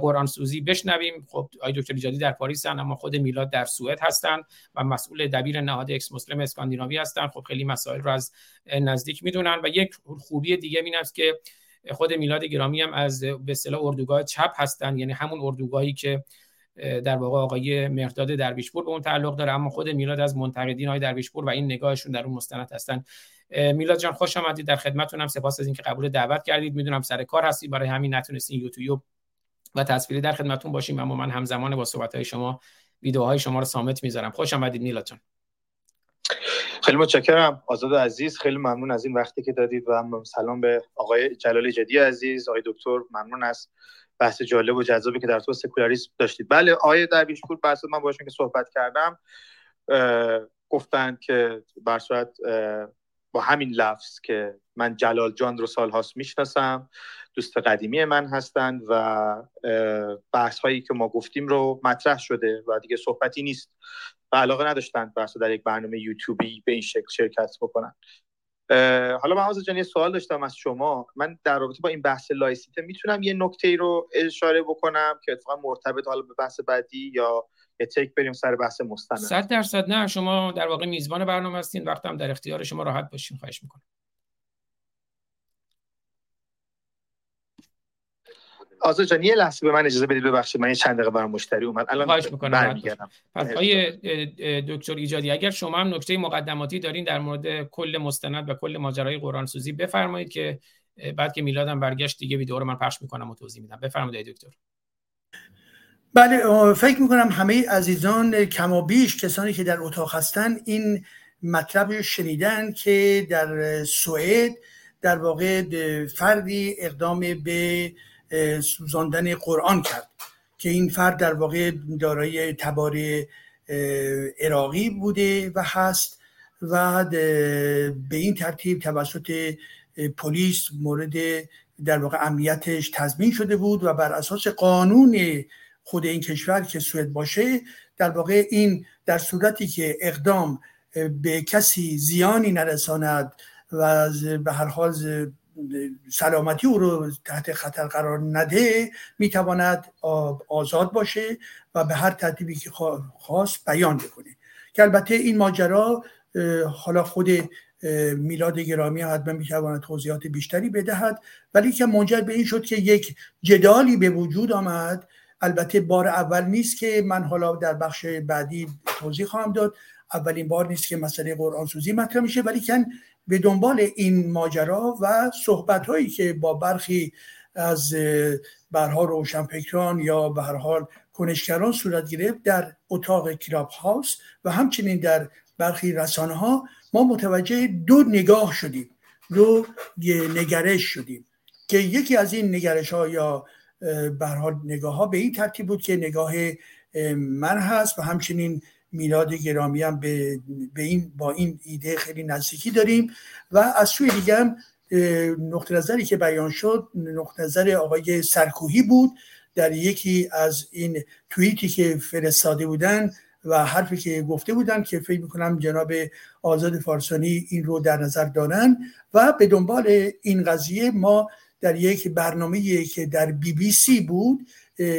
قرآن سوزی بشنویم. خب آقای دکتر ایجادی در پاریس هستن اما خود میلاد در سوئد هستن و مسئول دبیر نهاد Ex-Muslim اسکاندیناوی هستن. خب خیلی مسائل رو از نزدیک می‌دونن و یک خوبی دیگه این است که خود میلاد گرامی هم از به اصطلاح اردوگاه چپ هستن یعنی همون اردوگاهی که در واقع آقای مهرداد درویشپور به اون تعلق داره اما خود میلاد از منتقدین های درویشپور و این نگاهشون در اون مستند هستن. میلاد جان خوش آمدید. در خدمتتونم سپاس از اینکه قبول دعوت کردید. می‌دونم سر کار هستید. برای همین نتونستین یوتیوب و تصویری در خدمتتون باشیم اما من همزمان با صحبت های شما ویدیوهای شما رو سامت می‌ذارم. خوش آمدید میلاد جان. خیلی متشکرم آزاد عزیز خیلی ممنون از این وقتی که دادید و هم سلام به آقای جلال جدی عزیز. آقای دکتر ممنون از بحث جالب و جذابی که در تو سکولاریسم داشتید. بله آقای درویشپور بحث من باشون که صحبت کردم گفتند که بر صورت با همین لفظ که من جلال جان رو سالهاست می‌شناسم دوست قدیمی من هستند و بحث هایی که ما گفتیم رو مطرح شده و دیگه صحبتی نیست. و علاقه نداشتند بحث در یک برنامه یوتیوبی به این شکل شرکت بکنن. حالا من جان یه سوال داشتم از شما. من در رابطه با این بحث لایسیته می‌تونم یه نکته رو اشاره بکنم که اتفاقا مرتبط حالا به بحث بعدی یا تک بریم سر بحث مستند؟ صد درصد نه شما در واقع میزبان برنامه هستین. وقتم در اختیار شما راحت باشین خواهش می‌کنم. آزاد جان یه لحظه به من اجازه بدید ببخشید من یه چند دقیقه برام مشتری اومد. الان خواهش می‌کنم پس آیه دکتر ایجادی اگر شما هم نکته مقدماتی دارین در مورد کل مستند و کل ماجرای قرآن سوزی بفرمایید که بعد که میلادم برگشت دیگه ویدیو رو من پخش می‌کنم و توضیح میدم. بفرمایید دکتر. بله فکر می‌کنم همه عزیزان کم و بیش کسانی که در اتاق هستن این مطلب شنیدن که در سوئد در واقع فردی اقدام به سوزاندن قرآن کرد که این فرد در واقع دارای تبار عراقی بوده و هست و به این ترتیب توسط پلیس مورد در واقع امنیتش تضمین شده بود و بر اساس قانون خود این کشور که سوئد باشه در واقع این در صورتی که اقدام به کسی زیانی نرساند و به هر حال سلامتی او رو تحت خطر قرار نده می‌تواند آزاد باشه و به هر ترتیبی که خواست بیان بکنه. که البته این ماجرا حالا خود میلاد گرامی حتما می‌تواند توضیحات بیشتری بدهد ولی که منجر به این شد که یک جدالی به وجود آمد. البته بار اول نیست که من حالا در بخش بعدی توضیح خواهم داد. اولین بار نیست که مسئله قرآن سوزی مطرح میشه ولی کن به دنبال این ماجرا و صحبت هایی که با برخی از برها روشنفکران یا به هر حال کنشگران صورت گرفت در اتاق کلاب هاوس و همچنین در برخی رسانه ها ما متوجه دو نگاه شدیم دو نگرش شدیم که یکی از این نگرش ها یا به نگاه ها به این ترتیب بود که نگاه من هست و همچنین میلاد گرامی هم به, به این با این ایده خیلی نزدیکی داریم و از سوی دیگه هم نقطه نظری که بیان شد نقطه نظر آقای سرکوهی بود در یکی از این توییتی که فرستاده بودن و حرفی که گفته بودن که فکر می‌کنم جناب آزاد فارسانی این رو در نظر دارن و به دنبال این قضیه ما در یک برنامه که در بی بی سی بود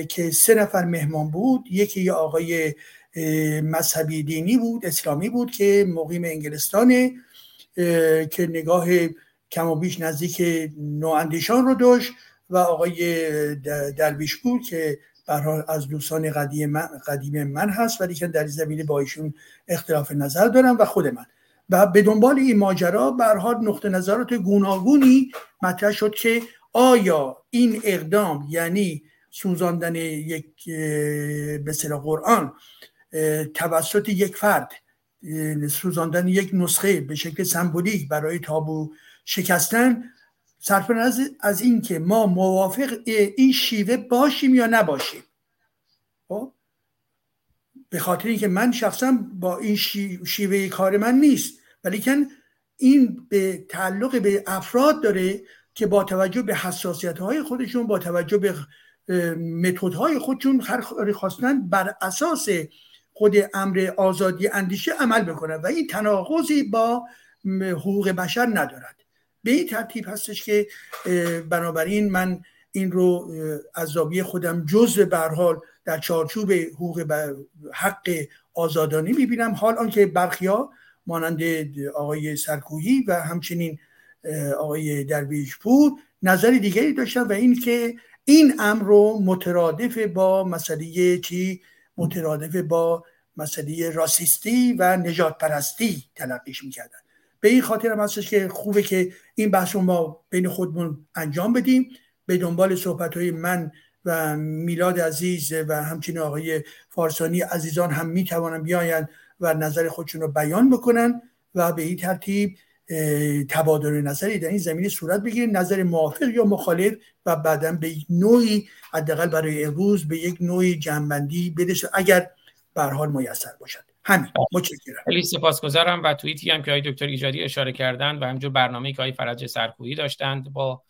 که سه نفر مهمان بود یکی آقای مذهبی دینی بود اسلامی بود که مقیم انگلستانه که نگاه کم و بیش نزدیک نواندیشان رو داشت و آقای درویش بود که برحال از دوستان قدیم من, قدیم من هست ولی که در زمینه با ایشون اختلاف نظر دارم و خود من. و به دنبال این ماجرا برحال نقطه نظرات گوناگونی مطرح شد که آیا این اقدام یعنی سوزاندن یک به قرآن توسط یک فرد سوزاندن یک نسخه به شکل سمبولیک برای تابو شکستن صرف از این که ما موافق این شیوه باشیم یا نباشیم خب؟ به خاطر اینکه من شخصا با این شیوه کار من نیست ولیکن این به تعلق به افراد داره که با توجه به حساسیت های خودشون با توجه به متد های خودشون خواستن بر اساس خود امر آزادی اندیشه عمل بکنن و این تناقضی با حقوق بشر ندارد. به این ترتیب هستش که بنابراین من این رو از زاویه خودم جزء به حال در چارچوب حقوق حق آزادانی می‌بینم. حال آنکه برخیا مانند آقای سرکوهی و همچنین آقای درویش پور نظر دیگری داشتن و این که این امر رو مترادف با مسئله چی؟ مترادف با مسئله راسیستی و نجات پرستی تلقیش می‌کردن. به این خاطر هم هستش که خوبه که این بحث رو ما بین خودمون انجام بدیم. به دنبال صحبت های من و میلاد عزیز و همچنین آقای فارسانی عزیزان هم می‌توانن بیاین و نظر خودشون رو بیان بکنن و به این ترتیب تبادل نظری در این زمینه صورت بگیره نظر موافق یا مخالف و بعدا به نوعی حداقل برای امروز به یک نوعی جنبندی برسه اگر به حال میسر باشد. همین. متشکرم. خیلی سپاسگزارم و توییتی هم که آقای دکتر ایجادی اشاره کردند و همینجور برنامه که آقای فرج سرکویی داشتند با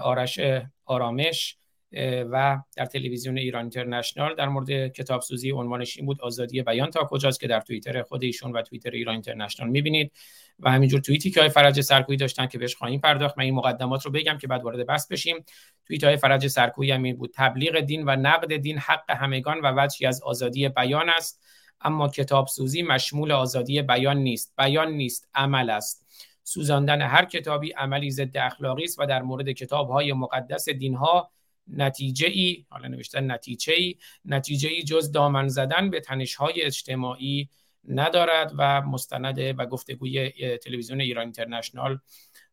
آرش آرامش و در تلویزیون ایران اینترنشنال در مورد کتاب سوزی عنوانش این بود آزادی بیان تا کجاست که در توییتر خود ایشون و توییتر ایران اینترنشنال می‌بینید. و همینجور توییتی که های فرج سرکویی داشتن که بهش خواهیم پرداخت. من این مقدمات رو بگم که بعد وارد بحث بشیم. توییت های فرج سرکویی هم این بود. تبلیغ دین و نقد دین حق همگان و وجهی از آزادی بیان است. اما کتاب سوزی مشمول آزادی بیان نیست. بیان نیست. عمل است. سوزاندن هر کتابی عملی ضد اخلاقی است و در مورد کتاب های مقدس دین ها نتیجه ای حالا نوشتن نتیجه ای نتیجه ای جز دامن زدن به تنش های اجتماعی ندارد و مستند و گفتگوی تلویزیون ایران اینترنشنال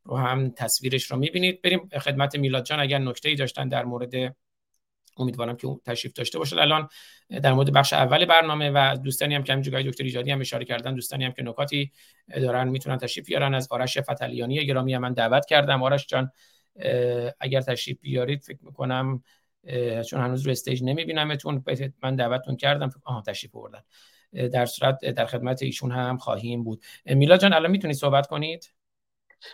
رو هم تصویرش رو می‌بینید. بریم خدمت میلاد جان اگر نکته ای داشتن در مورد امیدوارم که تشریف داشته باشد الان در مورد بخش اول برنامه و دوستانی هم که همینجوری دکتر ایجادی هم اشاره کردن دوستانی هم که نکاتی دارن می‌تونن تشریف بیارن. از آرش فتلیانی گرامی من دعوت کردم. آرش جان اگر تشریف بیارید فکر می‌کنم چون هنوز رو استیج نمیبینمتون من دعوتتون کردم آها تشریف بردن در صورت در خدمت ایشون هم خواهیم بود. میلا جان الان می‌تونید صحبت کنید؟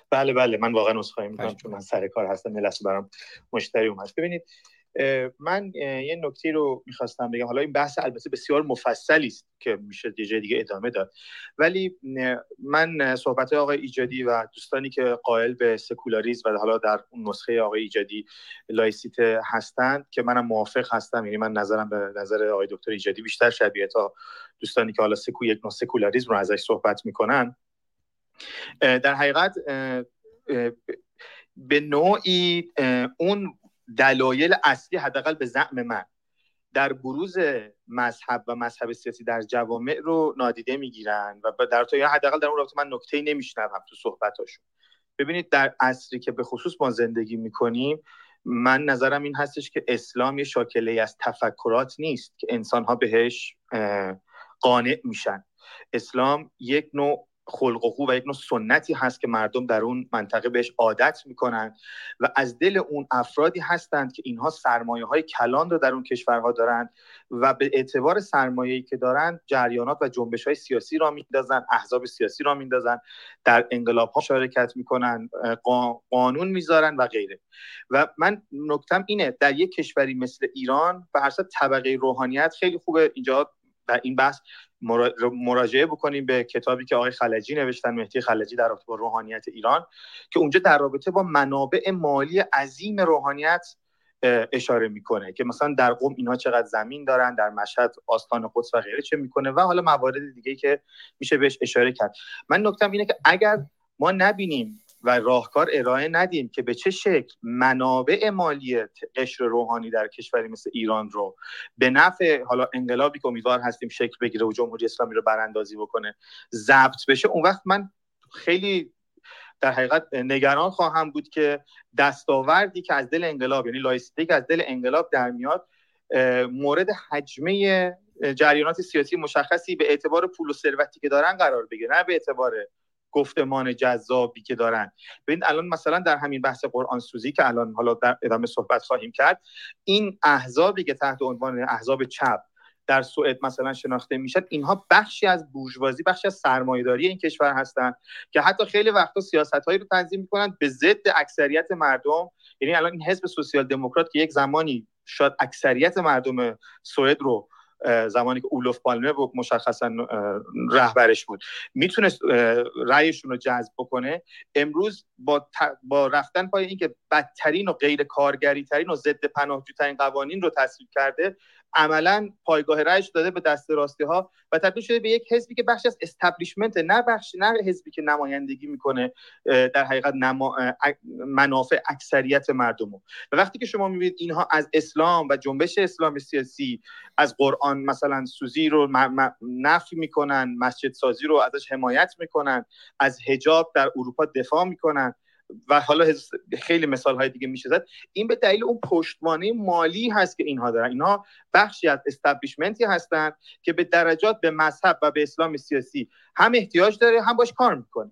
بله بله من واقعا عذرخواهی می‌کنم چون من سر کار هستم. ملت برام مشتری اومد. ببینید من یه نکته رو می‌خواستم بگم. حالا این بحث البته بسیار مفصلی است که میشه یه دیگه ادامه داد. ولی من صحبت آقای ایجادی و دوستانی که قائل به سکولاریزم و حالا در اون نسخه آقای ایجادی لایسیت هستند که منم موافق هستم. یعنی من نظرم به نظر آقای دکتر ایجادی بیشتر شبیه تا دوستانی که حالا سکو یک نوع سکولاریزم رو ازش صحبت می‌کنن. در حقیقت به نوعی اون دلایل اصلی حداقل به زعم من. در بروز مذهب و مذهب سیاسی در جوامع رو نادیده می‌گیرن و در تا حداقل در اون رابطه من نکته نمیشنوم تو صحبتاشون. ببینید در عصری که به خصوص ما زندگی می‌کنیم من نظرم این هستش که اسلام یه شاکله از تفکرات نیست که انسان ها بهش قانع میشن. اسلام یک نوع خلق و خو و یک نوع سنتی هست که مردم در اون منطقه بهش عادت می‌کنند و از دل اون افرادی هستند که اینها سرمایه های کلان رو در اون کشورها دارند و به اعتبار سرمایه‌ای که دارند جریانات و جنبش های سیاسی را میندازن احزاب سیاسی را میندازن در انقلاب ها شرکت می‌کنن قانون می‌ذارن و غیره. و من نکتم اینه در یک کشوری مثل ایران به هر طبقه روحانیت خیلی خوبه. اینجا این بحث مراجعه بکنیم به کتابی که آقای خلجی نوشتن مهدی خلجی در رابطه با روحانیت ایران که اونجا در رابطه با منابع مالی عظیم روحانیت اشاره می‌کنه که مثلا در قوم اینها چقدر زمین دارن در مشهد آستان قدس و غیره چه می‌کنه و حالا موارد دیگه که میشه بهش اشاره کرد. من نکتم اینه که اگر ما نبینیم و راهکار ارائه ندیم که به چه شکل منابع مالی قشر روحانی در کشوری مثل ایران رو به نفع حالا انقلابی که امیدوار هستیم شکل بگیره و جمهوری اسلامی رو براندازی بکنه ضبط بشه اون وقت من خیلی در حقیقت نگران خواهم بود که دستاوردی که از دل انقلاب یعنی لایسیتی که از دل انقلاب در میاد مورد هجمه جریانات سیاسی مشخصی به اعتبار پول و ثروتی که دارن قرار بگیره نه به اعتبار گفتمان جذابی که دارن. ببینید الان مثلا در همین بحث قرآن سوزی که الان حالا در ادامه صحبت خواهیم کرد این احزابی که تحت عنوان احزاب چپ در سوئد مثلا شناخته می‌شد اینها بخشی از بورژوازی بخشی از سرمایه‌داری این کشور هستند که حتی خیلی وقتا سیاست‌هایی رو تنظیم می‌کنند به ضد اکثریت مردم. یعنی الان این حزب سوسیال دموکرات که یک زمانی شاید اکثریت مردم سوئد رو زمانی که اولوف پالمه بود مشخصا رهبرش بود. می‌تونست رأیشون رو جذب بکنه. امروز با, با رفتن پای اینکه بدترین و غیر کارگری ترین و ضد پناهجوترین قوانین رو تصویب کرده عملا پایگاه رأیش داده به دست راستی ها و تبدیل شده به یک حزبی که بخش از استبلیشمنت نه بخش نه حزبی که نمایندگی می‌کنه در حقیقت نما... منافع اکثریت مردم و وقتی که شما می‌بینید اینها از اسلام و جنبش اسلام سیاسی از قرآن مثلا سوزی رو نفی می‌کنن مسجد سازی رو ازش حمایت می‌کنن از حجاب در اروپا دفاع می‌کنن و حالا خیلی مثال های دیگه میشه زد. این به دلیل اون پشتوانه مالی هست که اینها دارن. اینها بخشی از استبلیشمنتی هستند که به درجات به مذهب و به اسلام سیاسی هم احتیاج داره هم باش کار می‌کنه.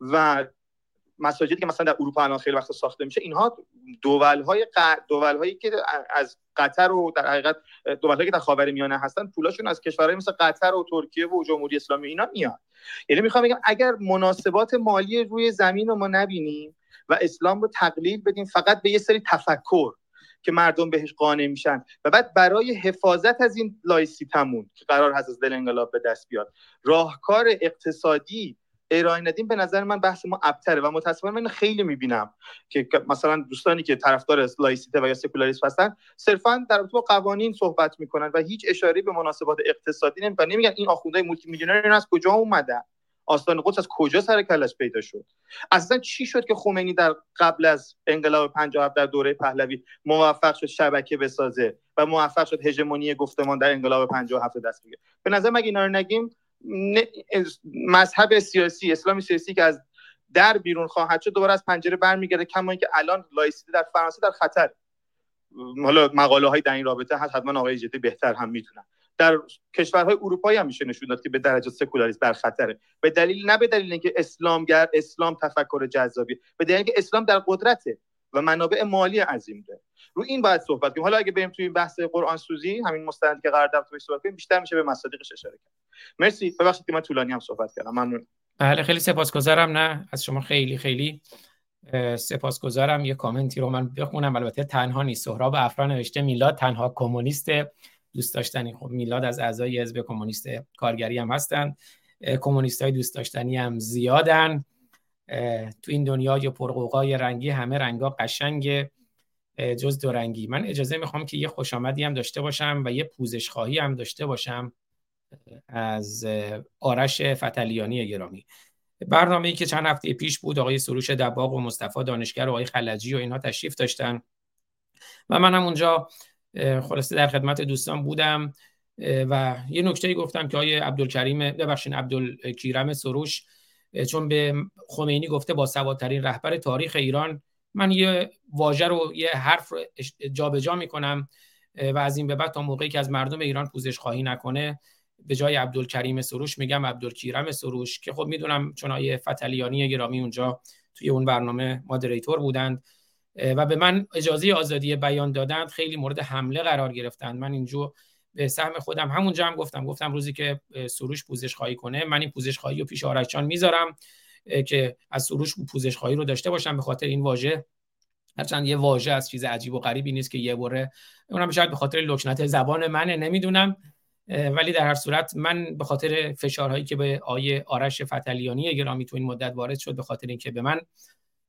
و مساجدی که مثلا در اروپا الان خیلی وقت ساخته میشه اینها دول های دول هایی که از قطر و در حقیقت دول هایی که در خاورمیانه هستن پولاشون از کشورهای مثل قطر و ترکیه و جمهوری اسلامی اینا میاد یعنی می‌خوام بگم اگر مناسبات مالی روی زمین رو ما نبینیم و اسلام رو تقلیل بدیم فقط به یه سری تفکر که مردم بهش قانع میشن. و بعد برای حفاظت از این لایسیتمون که قرار هست از دل انقلاب به دست بیاد راهکار اقتصادی ارائه ندیم به نظر من بحث ما ابتره. و متاسفانه من خیلی می‌بینم که مثلا دوستانی که طرفدار لایسیته و یا سکولاریسم هستن صرفا در با قوانین صحبت می‌کنن و هیچ اشاره به مناسبات اقتصادی نمی‌کنن. نمیگن این آخوندهای مولتی میلیونر از کجا اومدن؟ آستان قدس از کجا سر کلش پیدا شد؟ اصلا چی شد که خمینی در قبل از انقلاب 57 در دوره پهلوی موفق شد شبکه بسازه و موفق شد هژمونی گفتمان در انقلاب 57 دست بگیره؟ به نظر مگه اینا رو نگیم مذهب سیاسی اسلامی سیاسی که از در بیرون خواهد شد دوباره از پنجره برمیگرده کما اینکه الان لایسیته در فرانسه در خطر. حالا مقاله های در این رابطه هست حتما آقای جدی بهتر هم می‌تونن در کشورهای اروپایی هم میشه نشون داد که به درجه سکولاریسم در خطره. به دلیل نه به دلیل اینکه اسلامگر اسلام تفکر جذابی به دلیل اینکه اسلام در قدرته و منابع مالی عظیم داره. رو این باید صحبت کنیم. حالا اگه بریم توی بحث قرآن سوزی همین مستندی که قرار تو صحبت کنیم بیشتر میشه به مصادیقش اشاره کرد. مرسی. ببخشید که من طولانی هم صحبت کردم. ممنون. بله خیلی سپاسگزارم. نه از شما خیلی خیلی سپاسگزارم. یه کامنتی رو من بخونم. البته تنها نیست. سهراب افرا نوشته میلاد تنها کمونیست دوست داشتنی. خب میلاد از اعضای حزب کمونیست کارگری هم هستن. کمونیست های دوست داشتنی هم زیادن. تو این دنیای پرقوقای رنگی همه رنگا قشنگ جز دو رنگی. من اجازه می‌خوام که یه خوش آمدی هم داشته باشم و یه پوزش خواهی هم داشته باشم از آرش فتلیانی گرامی. برنامه ای که چند هفته پیش بود آقای سروش دباغ و مصطفی دانشگر و آقای خلجی و اینها تشریف داشتن. و من هم اونجا خلاصه در خدمت دوستان بودم. و یه نکته گفتم که آقای عبدالکریم ببخشید عبدالکیرم سروش چون به خمینی گفته با سوادترین رهبر تاریخ ایران من یه واژه رو یه حرف رو جابجا جا می‌کنم و از این به بعد تا موقعی که از مردم ایران پوزش خواهی نکنه به جای عبدالکریم سروش میگم عبدالکیرم سروش که خب می‌دونم چون آیه فتلیانی گرامی اونجا توی اون برنامه مادریتور بودند. و به من اجازه آزادی بیان دادند خیلی مورد حمله قرار گرفتند من اینجا به سهم خودم همونجا هم گفتم. گفتم روزی که سروش پوزش خواهی کنه من این پوزش خواهی رو پیش آرشان می‌ذارم که از سروش پوزش خواهی رو داشته باشم به خاطر این واژه. هرچند یه واژه از چیز عجیب و غریبی نیست که یه بره اونم شاید به خاطر لکنت زبان منه نمی‌دونم. ولی در هر صورت من به خاطر فشارهایی که به آیه آرش فتلیانی گرامی تو این مدت وارد شد به خاطر اینکه به من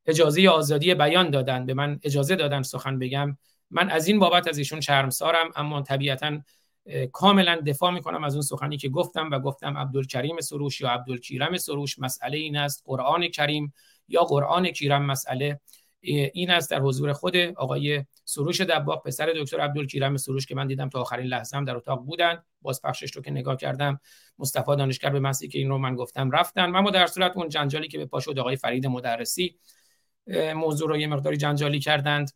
اجازه آزادی بیان دادن. به من اجازه دادن سخن بگم. من از این بابت از ایشون شرمسارم اما طبیعتا کاملا دفاع می‌کنم از اون سخنی که گفتم و گفتم عبدالکریم سروش یا عبدالکیرم سروش مسئله این است قرآن کریم یا قرآن کیرم مسئله این است در حضور خود آقای سروش دباغ پسر دکتر عبدالکیرم سروش که من دیدم تا آخرین لحظه هم در اتاق بودن. باز پخشش رو که نگاه کردم مصطفی دانشگر به مسی که این رو من گفتم رفتن. اما در صورت اون جنجالی که به پا شد آقای فرید مدرسی موضوع رو یه مقداری جنجالی کردند.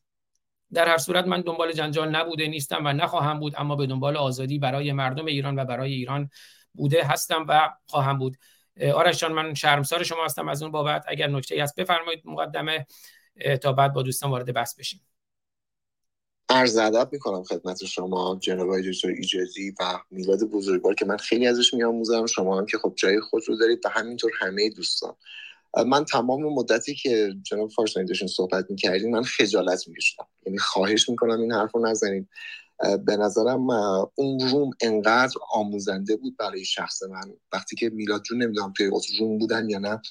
در هر صورت من دنبال جنجال نبوده نیستم و نخواهم بود اما به دنبال آزادی برای مردم ایران و برای ایران بوده هستم و خواهم بود. آرش من شرمسار شما هستم از اون بابت. اگر نکته هست بفرمایید مقدمه. تا بعد با دوستان وارد بحث بشیم. عرض ادب می‌کنم خدمت شما جناب دکتر ایجازی و میلاد بزرگوار که من خیلی ازش میآموزم. شما هم که خب جای خود رو دارید و همینطور همه دوستان. من تمام مدتی که جناب فارسانی صحبت می‌کردین من خجالت میکشیدم. یعنی خواهش می‌کنم این حرف رو نزنید به نظرم اون روم انقدر آموزنده بود برای شخص من. وقتی که میلاد جون نمی‌دونم توی روم بودن یا نه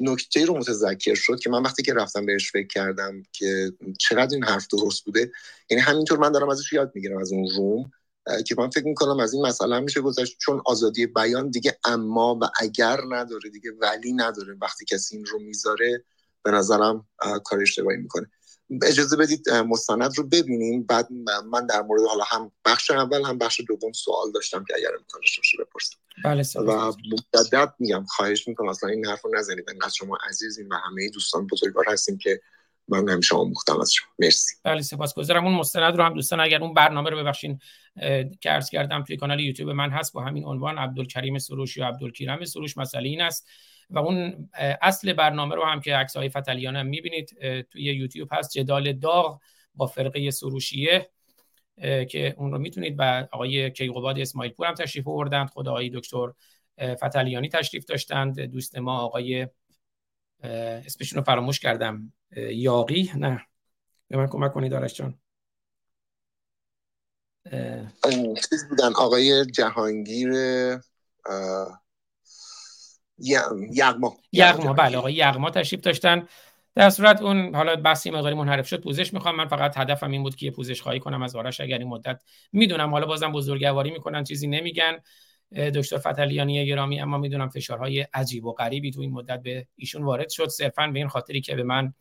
نکته رو متذکر شد که من وقتی که رفتم بهش فکر کردم که چقدر این حرف درست بوده یعنی همینطور من دارم ازش یاد می‌گیرم از اون روم. که من فکر می‌کنم از این مسئله میشه گذشت. چون آزادی بیان دیگه اما و اگر نداره دیگه ولی نداره. وقتی کسی این رو می‌ذاره به نظرم کار اشتباهی می‌کنه. اجازه بدید مستند رو ببینیم. بعد من در مورد حالا هم بخش اول هم بخش دوم سوال داشتم که اگر امکانش باشه بپرسم. بله و مجدد میگم خواهش می‌کنم اصلا این حرف رو نزنید. انقدر شما عزیزین و همه دوستان بزرگوار هستیم که من همیشه آموختم از شما. مرسی. بله سپاسگزارم. اون مستند رو هم دوستان اگر اون برنامه رو ببخشین که عرض کردم توی کانال یوتیوب من هست با همین عنوان عبدالکریم سروش یا عبدالکریم سروش مسئله این است. و اون اصل برنامه رو هم که عکس های فتلیان هم می‌بینید توی یوتیوب هست. جدال داغ با فرقه سروشیه که اون رو می‌تونید و آقای کیقوباد اسماعیل پور هم تشریف آوردند. خود آقای دکتر فتلیانی تشریف داشتند. دوست ما آقای اسمشون رو فراموش کردم. یاقی؟ نه. به من کمک کنید آرش جان. چیز بودن آقای جهانگیر یغما. یغما بله آقای یغما تشریف داشتن. در صورت اون حالا بحثی مقداری منحرف شد پوزش می‌خوام. من فقط هدفم این بود که پوزش خواهی کنم از آرش اگر این مدت می‌دونم. حالا بازم بزرگواری می‌کنن چیزی نمیگن. دکتر فتلیانی گرامی اما می‌دونم فشارهای عجیب و غریبی تو این مدت به ایشون وارد شد. صرفا به این خاطری که به من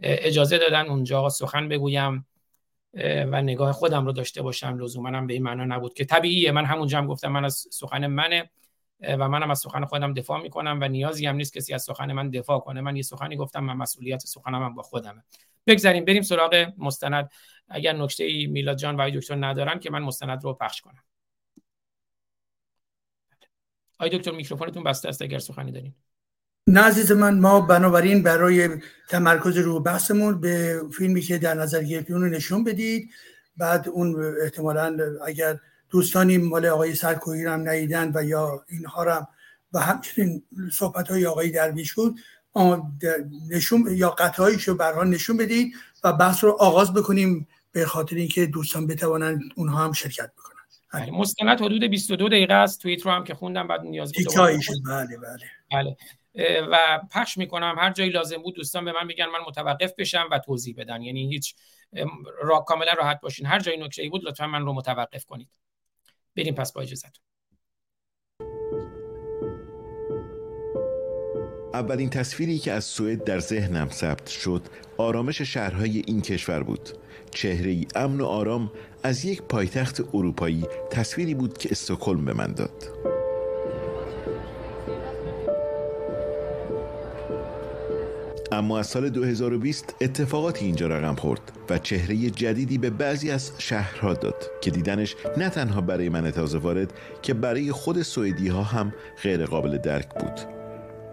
اجازه دادن اونجا سخن بگویم و نگاه خودم رو داشته باشم. لزوما هم به این معنا نبود که طبیعیه. من همونجا هم گفتم من از سخن منه و منم از سخن خودم دفاع می‌کنم و نیازی هم نیست کسی از سخن من دفاع کنه. من یه سخنی گفتم من مسئولیت سخنم هم با خودمه. بگذاریم بریم سراغ مستند. اگر نکته ای میلاد جان و دکتر ندارن که من مستند رو پخش کنم. آی دکتر میکروفونتون بسته است اگر سخنی دارین. نه عزیز من ما بنابراین برای تمرکز رو بحثمون به فیلمی که در نظر گرفتیم رو نشون بدید. بعد اون احتمالا اگر دوستانی مال آقای سرکوهی رو هم ندیدن و یا اینها رو و همچنین صحبت های آقای درویش بود نشون یا قطعهایش رو برها نشون بدید و بحث رو آغاز بکنیم به خاطر اینکه دوستان بتوانند اونها هم شرکت بکنن. بله مستند حدود 22 دقیقه است. توییت رو هم که خوندم بعد نیاز بود بله بله. بله. و پخش می‌کنم. هر جایی لازم بود دوستان به من میگن من متوقف بشم و توضیح بدن. یعنی هیچ را کاملا راحت باشین. هر جایی نکته ای بود لطفا من رو متوقف کنید. بریم پس با اجازهتون. اولین تصویری که از سوئد در ذهنم ثبت شد آرامش شهرهای این کشور بود. چهره ای امن و آرام از یک پایتخت اروپایی تصویری بود که استکهلم به من داد. اما از سال 2020 اتفاقاتی اینجا رقم خورد و چهره جدیدی به بعضی از شهرها داد که دیدنش نه تنها برای من تازه وارد که برای خود سوئدی ها هم غیر قابل درک بود.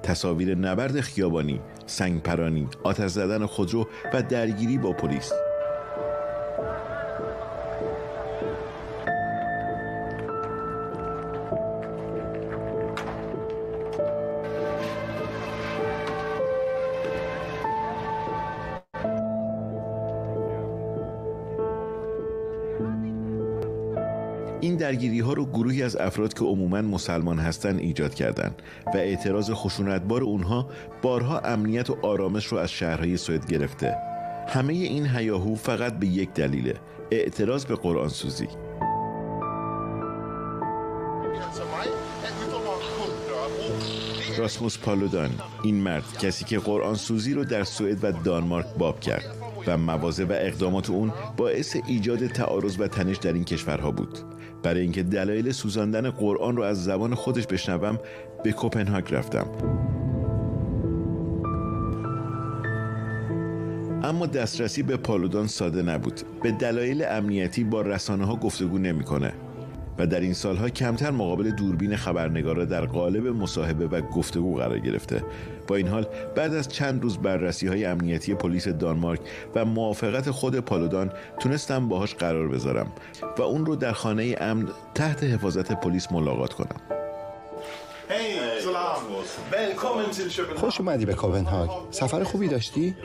تصاویر نبرد خیابانی، سنگپرانی، آتش زدن خودرو و درگیری با پلیس. درگیری ها رو گروهی از افراد که عموما مسلمان هستند ایجاد کردند و اعتراض خشونتبار اونها بارها امنیت و آرامش رو از شهرهای سوئد گرفته. همه این هیاهو فقط به یک دلیله اعتراض به قرآن سوزی. راسموس پالودان این مرد کسی که قرآن سوزی رو در سوئد و دانمارک باب کرد و مواضع و اقدامات اون باعث ایجاد تعارض و تنش در این کشورها بود. برای اینکه دلایل سوزاندن قرآن رو از زبان خودش بشنوم به کوپنهاگ رفتم. اما دسترسی به پالودان ساده نبود. به دلایل امنیتی با رسانه ها گفتگو نمی‌کنه. و در این سالها کمتر مقابل دوربین خبرنگارا در قالب مصاحبه و گفتگو قرار گرفته. با این حال بعد از چند روز بررسی های امنیتی پلیس دانمارک و موافقت خود پالودان تونستم باهاش قرار بذارم و اون رو در خانه امن تحت حفاظت پلیس ملاقات کنم. خوش اومدی به کوپنهاگ سفر خوبی داشتی؟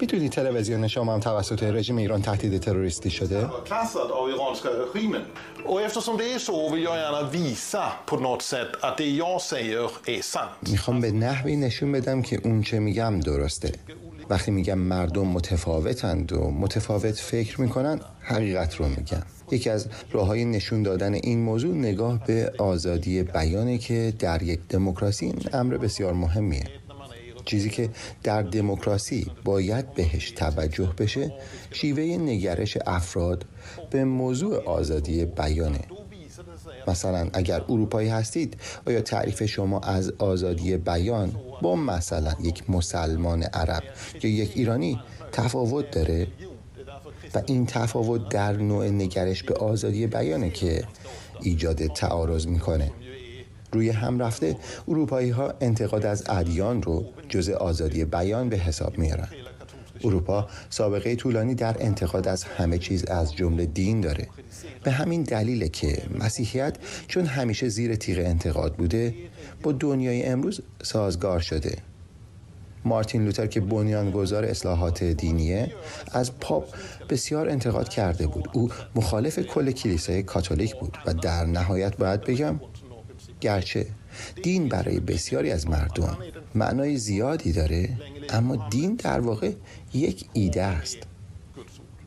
می‌تونی تلویزیون شما هم توسط رژیم ایران تهدید تروریستی شده؟ می‌خوام به نحوی نشون بدم که اون چه میگم درسته. وقتی میگم مردم متفاوتند و متفاوت فکر می‌کنن حقیقت رو میگم. یکی از راه های نشون دادن این موضوع نگاه به آزادی بیانه که در یک دموکراسی این امر بسیار مهمیه. چیزی که در دموکراسی باید بهش توجه بشه شیوه نگرش افراد به موضوع آزادی بیانه. مثلا اگر اروپایی هستید آیا تعریف شما از آزادی بیان با مثلا یک مسلمان عرب یا یک ایرانی تفاوت داره؟ و این تفاوت در نوع نگرش به آزادی بیانه که ایجاد تعارض می‌کنه. روی هم رفته اروپایی ها انتقاد از ادیان رو جز آزادی بیان به حساب میارن. اروپا سابقه طولانی در انتقاد از همه چیز از جمله دین داره. به همین دلیله که مسیحیت چون همیشه زیر تیغ انتقاد بوده با دنیای امروز سازگار شده. مارتین لوتر که بنیانگذار اصلاحات دینیه از پاپ بسیار انتقاد کرده بود. او مخالف کل کلیسای کاتولیک بود و در نهایت باید بگم گرچه دین برای بسیاری از مردم معنای زیادی داره اما دین در واقع یک ایده است.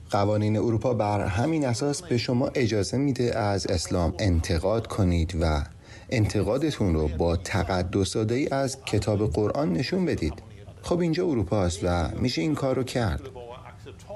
قوانین اروپا بر همین اساس به شما اجازه میده از اسلام انتقاد کنید و انتقادتون رو با تقدس ای از کتاب قرآن نشون بدید. خب اینجا اروپا است و میشه این کار رو کرد.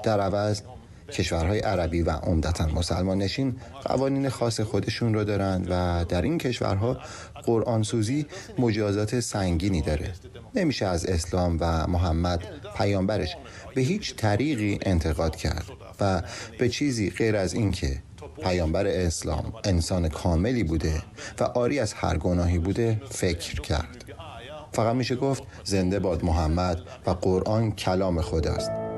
در عوض کشورهای عربی و عمدتا مسلمان نشین قوانین خاص خودشون رو دارند و در این کشورها قرآن سوزی مجازات سنگینی داره. نمیشه از اسلام و محمد پیامبرش به هیچ طریقی انتقاد کرد و به چیزی غیر از اینکه پیامبر اسلام انسان کاملی بوده و آری از هر گناهی بوده فکر کرد. فقط میشه گفت زنده باد محمد و قرآن کلام خداست.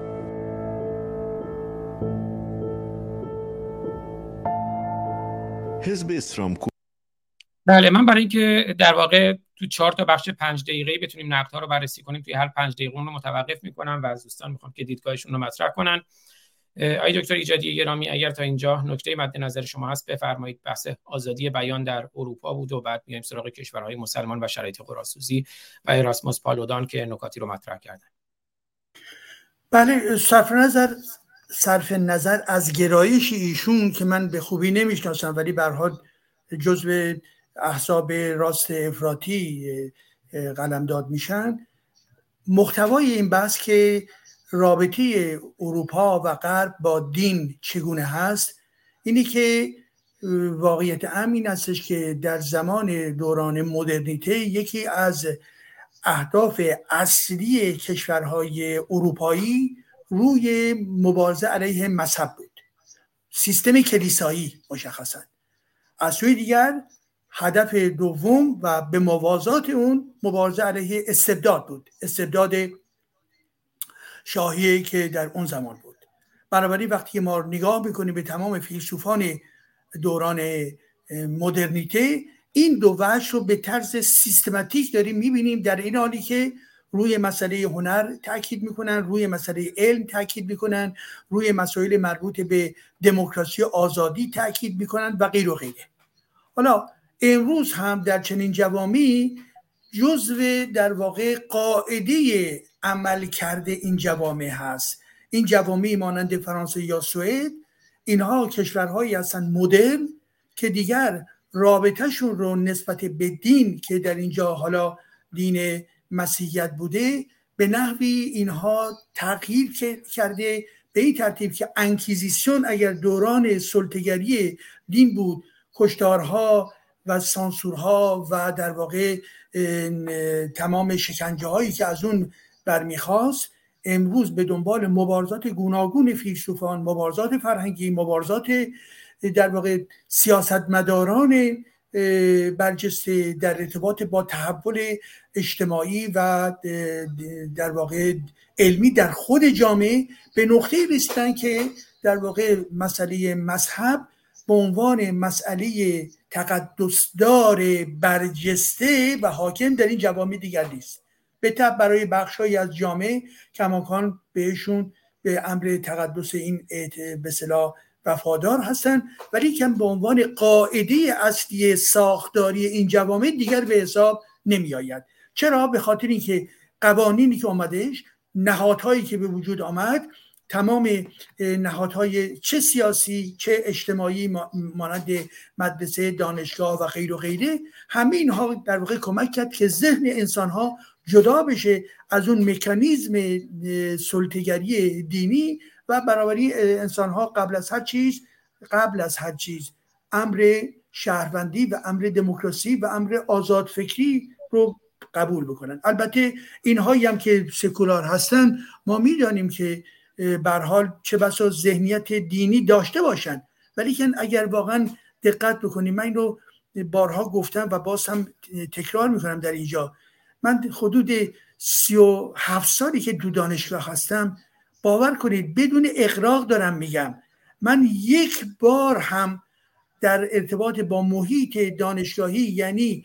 حزب اسلام بله من برای اینکه در واقع تو چهار تا بخش پنج دقیقه‌ای بتونیم نقدها رو بررسی کنیم توی هر پنج دقیقه اون رو متوقف می‌کنم و از دوستان می‌خوام که دیدگاهشون رو مطرح کنن. آی دکتر ایجادی گرامی اگر تا اینجا نکته مد نظر شما هست بفرمایید. بحث آزادی بیان در اروپا بود و بعد میایم سراغ کشورهای مسلمان و شرایط قراسوزی و اراسموس پالودان که نکاتی رو مطرح کردن. بله صرف نظر صرف نظر از گرایش ایشون که من به خوبی نمی‌شناسم ولی حال جزء احزاب راست افراطی قلمداد میشن. محتوای این بحث که رابطه اروپا و غرب با دین چگونه هست اینی که واقعیت امین هستش که در زمان دوران مدرنیته یکی از اهداف اصلی کشورهای اروپایی روی مبارزه علیه مذهب بود. سیستم کلیسایی مشخصا. از سوی دیگر هدف دوم و به موازات اون مبارزه علیه استبداد بود. استبداد شاهی که در اون زمان بود. بنابراین وقتی ما نگاه می‌کنیم به تمام فیلسوفان دوران مدرنیته این دو وجه رو به طرز سیستماتیک داریم می‌بینیم در این حالی که روی مسئله هنر تاکید می‌کنن روی مسئله علم تاکید می‌کنن روی مسائل مربوط به دموکراسی و آزادی تاکید می‌کنن و غیر و غیره. حالا امروز هم در چنین جوامی جزو در واقع قاعده عمل کرده این جوامع هست. این جوامع مانند فرانسه یا سوئد اینها کشورهایی هستند مدرن که دیگر رابطهشون رو نسبت به دین که در اینجا حالا دین مسیحیت بوده به نحوی اینها تغییر کرده؟ به این ترتیب که انکیزیسیون اگر دوران سلطگری دین بود کشتارها و سانسورها و در واقع تمام شکنجه هایی که از اون برمیخواست امروز به دنبال مبارزات گوناگون فیلسوفان مبارزات فرهنگی مبارزات در واقع سیاستمداران برجسته در ارتباط با تحول اجتماعی و در واقع علمی در خود جامعه به نقطه رسیدن که در واقع مسئله مذهب به عنوان مسئله تقدسدار برجسته و حاکم در این جوامع دیگر نیست. به طب برای بخشهایی از جامعه کماکان بهشون به امر تقدس این به وفادار هستن ولی کم به عنوان قاعده اصلی ساختاری این جوامع دیگر به حساب نمی آید چرا؟ به خاطر اینکه قوانینی که آمدهش نهادهایی که به وجود آمد تمام نهادهای چه سیاسی چه اجتماعی مانند مدرسه دانشگاه و غیر و غیره همه اینها در واقع کمک کرد که ذهن انسان ها جدا بشه از اون مکانیزم سلطگری دینی و بنابراین انسان ها قبل از هر چیز قبل از هر چیز امر شهروندی و امر دموکراسی و امر آزاد فکری رو قبول بکنن. البته اینهایی هم که سکولار هستن ما می‌دانیم که بر حال چه بسا ذهنیت دینی داشته باشن. ولی که اگر واقعا دقت بکنیم من این رو بارها گفتم و باز هم تکرار می‌کنم در اینجا. من حدود سی و هفت سالی که دو دانشگاه هستم باور کنید بدون اقراق دارم میگم. من یک بار هم در ارتباط با محیط دانشگاهی یعنی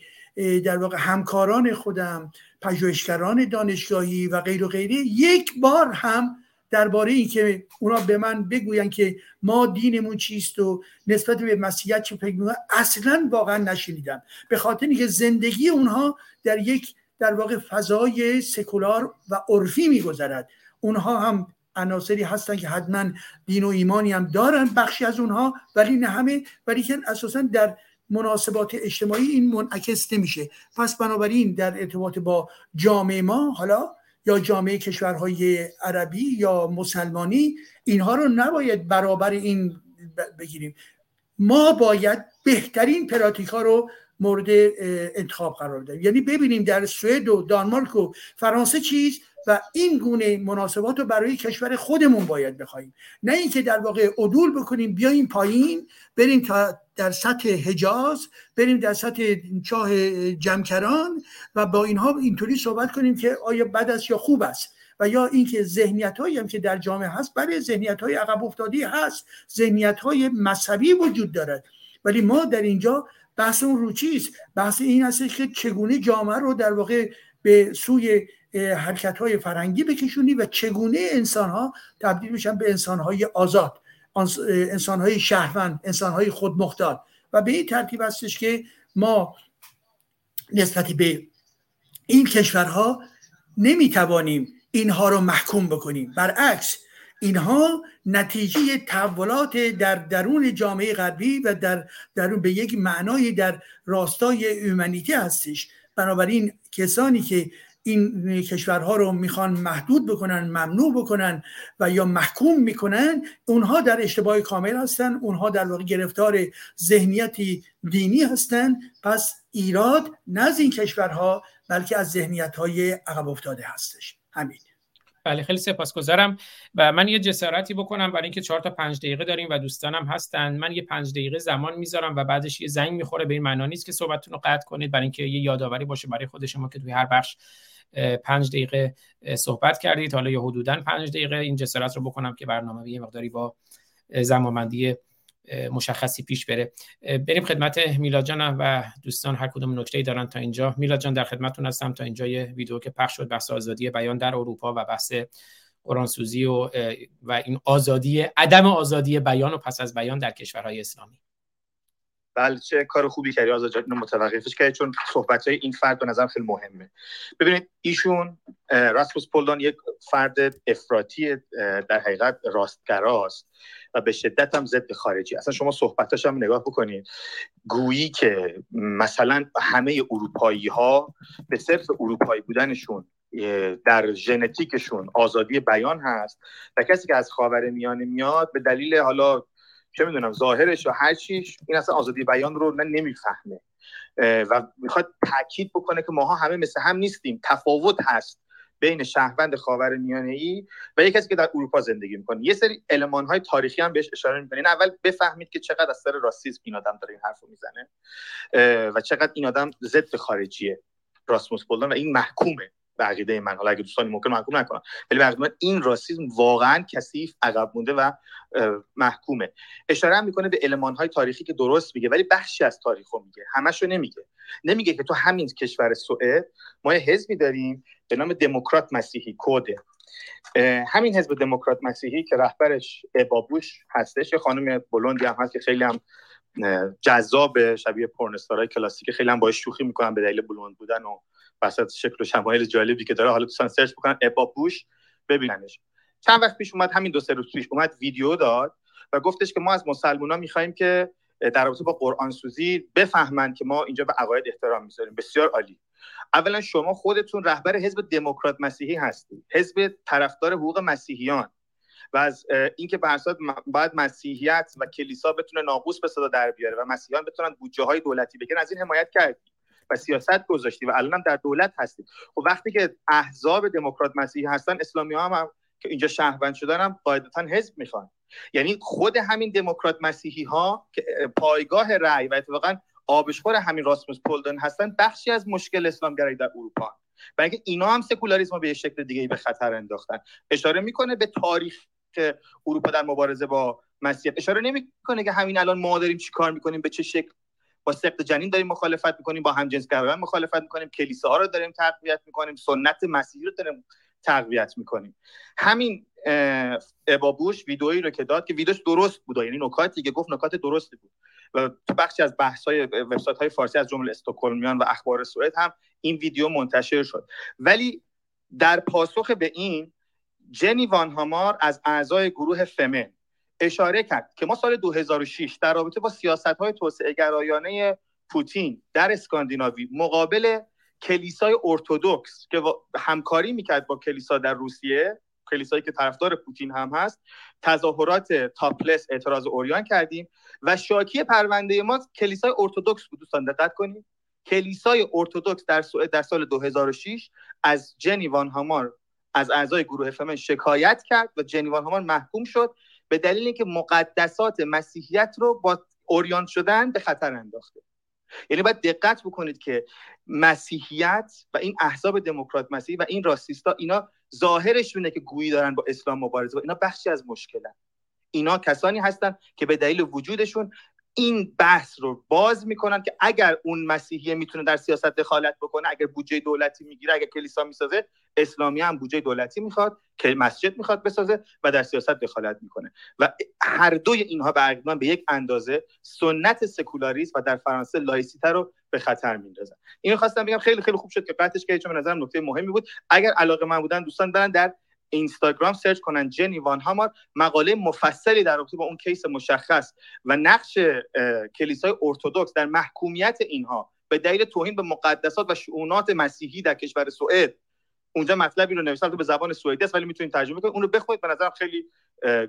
در واقع همکاران خودم پژوهشگران دانشگاهی و غیر و غیره یک بار هم درباره اینکه اونا به من بگوین که ما دینمون چیست و نسبت به مسیحیت چه فکر اصلا واقعا نشنیدم. به خاطر اینکه زندگی اونها در یک در واقع فضای سکولار و عرفی میگذرد. اونها هم عناصری هستن که حتما دین و ایمانی هم دارن بخشی از اونها ولی نه همه ولی که اساسا در مناسبات اجتماعی این منعکس نمیشه. پس بنابراین در ارتباط با جامعه ما حالا یا جامعه کشورهای عربی یا مسلمانی اینها رو نباید برابر این بگیریم. ما باید بهترین پراتیک ها رو مورد انتخاب قرار داریم یعنی ببینیم در سوئد و دانمارک و فرانسه چیز و این گونه مناسبات رو برای کشور خودمون باید بخوایم نه اینکه در واقع عدول بکنیم بیایم پایین بریم تا در سطح حجاز بریم در سطح چاه جمکران و با اینها اینطوری صحبت کنیم که آیا بد است یا خوب است. و یا اینکه ذهنیت هایی هم که در جامعه هست برای ذهنیت های عقب افتادی هست ذهنیت های مذهبی وجود دارد. ولی ما در اینجا بحث اون رو چیست؟ بحث این هست که چگونه جامعه رو در واقع به سوی حرکت های فرنگی بکشونی و چگونه انسان ها تبدیل میشن به انسان های آزاد انسان های شهروند انسان های خودمختار. و به این ترتیب هستش که ما نسبت به این کشورها نمی‌توانیم اینها رو محکوم بکنیم. برعکس اینها نتیجه تحولات در درون جامعه غربی و در درون به یک معنای در راستای اومنیتی هستش. بنابراین کسانی که این کشورها رو می‌خوان محدود بکنن ممنوع بکنن و یا محکوم می‌کنن اونها در اشتباه کامل هستن اونها در واقع گرفتار ذهنیتی دینی هستن. پس ایراد نه از این کشورها بلکه از ذهنیت های عقب افتاده هستش. همین. بله خیلی سپاسگزارم. و من یه جسارتی بکنم برای اینکه چهار تا پنج دقیقه داریم و دوستانم هستن. من یه پنج دقیقه زمان می‌ذارم و بعدش یه زنگ می‌خوره به این معنا نیست که صحبتتون رو قطع کنید. برای اینکه یه یادآوری باشه برای خود شما که توی هر بخش پنج دقیقه صحبت کردید. حالا یا حدودا پنج دقیقه این جسارت رو بکنم که برنامه یه مقداری با زمانبندی مشخصی پیش بره. بریم خدمت میلاد جان و دوستان هر کدوم نکته دارن تا اینجا. میلاد جان در خدمتتون هستم تا اینجا یه ویدیو که پخش شد بحث آزادی بیان در اروپا و بحث قرآنسوزی و و این آزادی عدم آزادی بیان و پس از بیان در کشورهای اسلامی. بله چه کار خوبی کردی؟ آزاد جان متوقفش کردی چون صحبت های این فرد به نظر خیلی مهمه. ببینید ایشون راسموس پولدان یک فرد افراطی در حقیقت راستگراست و به شدت هم ضد خارجی. اصلا شما صحبتاش هم نگاه بکنید. گویی که مثلا همه اروپایی ها به صرف اروپایی بودنشون در ژنتیکشون آزادی بیان هست و کسی که از خاور میانه میاد به دلیل حالا چه می‌دونم ظاهرش و هر چیش این اصلا آزادی بیان رو نه نمی‌فهمه. و می‌خواد تاکید بکنه که ماها همه مثل هم نیستیم. تفاوت هست بین شهروند خاور میانه ای و یک کسی که در اروپا زندگی می‌کنه. یه سری المان های تاریخی هم بهش اشاره می‌کنه. اول بفهمید که چقدر از سر راسیسم این آدم داره این حرفو می‌زنه و چقدر این آدم ضد خارجیه. راسموس پولدان و این محکومه. به عقیده من. حالا اگه دوستانی ممکن محکوم نکنن. ولی به این راسیسم واقعا کثیف عقب مونده و محکومه. اشاره هم می‌کنه به علمان های تاریخی که درست میگه ولی بخشی از تاریخو میگه. همشو نمیگه. نمیگه که تو همین کشور سوئد ما یه حزبی داریم به نام دموکرات مسیحی کوده همین حزب دموکرات مسیحی که رهبرش ابابوش هستش یه خانم بلوندی هم هست که خیلی هم جذاب شبیه پورنستارهای کلاسیک خیلی هم باش شوخی می‌کنن به دلیل بلوند بودن و وسط شکل و شمایل جالبی که داره حالا دوستان سرچ بکنن ابابوش ببیننش. چند وقت پیش اومد همین دو سه روز پیش اومد ویدیو داد و گفتش که ما از مسلمونا می‌خوایم که در رابطه با قرآن سوزی بفهمند که ما اینجا به عقاید احترام می‌ذاریم. بسیار عالی. اولا شما خودتون رهبر حزب دموکرات مسیحی هستید. حزب طرفدار حقوق مسیحیان. و از اینکه به باید مسیحیت و کلیسا بتونه ناقوس به صدا در بیاره و مسیحیان بتونن بودجه های دولتی بگیرن از این حمایت کردی و سیاست گذاشتی و الان هم در دولت هستی خب وقتی که احزاب دموکرات مسیحی هستن اسلامی ها هم, که اینجا شهروند شدن هم قاعدتا حزب می‌خوان. یعنی خود همین دموکرات مسیحی ها که پایگاه رأی و اتفاقا آبشخور همین راسموس پولدن هستن بخشی از مشکل اسلامگرایی در اروپا اینکه اینا هم سکولاریسم به شکل دیگه به خطر انداختن. اشاره می‌کنه به تاریخ اروپا در مبارزه با مسیحیت. اشاره نمی‌کنه که همین الان ما داریم چیکار می‌کنیم به چه شکل با سقط جنین داریم مخالفت می‌کنیم با همجنسگرایان مخالفت می‌کنیم. کلیساها رو داریم تقویت می‌کنیم. سنت مسیحی رو داریم تقویت می‌کنیم. همین ابابوش ویدئویی رو که داد که ویدیوش درست بود. یعنی نکاتی که گفت نکات درستی بود. و تو بخشی از بحث های وبسایت های فارسی از جمله استکهلمیان و اخبار سوئد هم این ویدیو منتشر شد. ولی در پاسخ به این جنی وان هامار از اعضای گروه فمن اشاره کرد که ما سال 2006 در رابطه با سیاست های توسعه گرایانه پوتین در اسکاندیناوی مقابل کلیسای ارتودکس که همکاری می‌کرد با کلیسا در روسیه کلیسایی که طرفدار پوتین هم هست تظاهرات تاپلس اعتراض اوریان کردیم و شاکی پرونده ما کلیسای ارتودکس بود. دوستان دقت کنید. کلیسای ارتودکس در در سال 2006 از جنی وان هامار از اعضای گروه فمن شکایت کرد و جنی وان هامار محکوم شد به دلیل اینکه مقدسات مسیحیت رو با اوریان شدن به خطر انداخته. یعنی باید دقت بکنید که مسیحیت و این احزاب دموکرات مسیحی و این راسیستا اینا ظاهرشونه که گویی دارن با اسلام مبارزه و اینا بخشی از مشکلن. اینا کسانی هستن که به دلیل وجودشون این بحث رو باز می‌کنن که اگر اون مسیحی می‌تونه در سیاست دخالت بکنه اگر بودجه دولتی می‌گیره اگر کلیسا می‌سازه اسلامی هم بودجه دولتی می‌خواد که مسجد می‌خواد بسازه و در سیاست دخالت می‌کنه. و هر دوی اینها به به یک اندازه سنت سکولاریسم و در فرانسه لایسیته رو به خطر میندازن اینو خواستم بگم خیلی خیلی خوب شد که قطعش که چون به نظرم نکته مهمی بود. اگر علاقه‌مند بودن دوستان برن در اینستاگرام search کنن جنی وان هامار مقاله مفصلی در رابطه با اون کیس مشخص و نقش کلیسای ارتودکس در محکومیت اینها به دلیل توهین به مقدسات و شؤونات مسیحی در کشور سوئد. اونجا مطلبی رو نوشتم تو به زبان سوئدی است ولی می‌تونید ترجمه کنید. اون رو بخونید به نظرم خیلی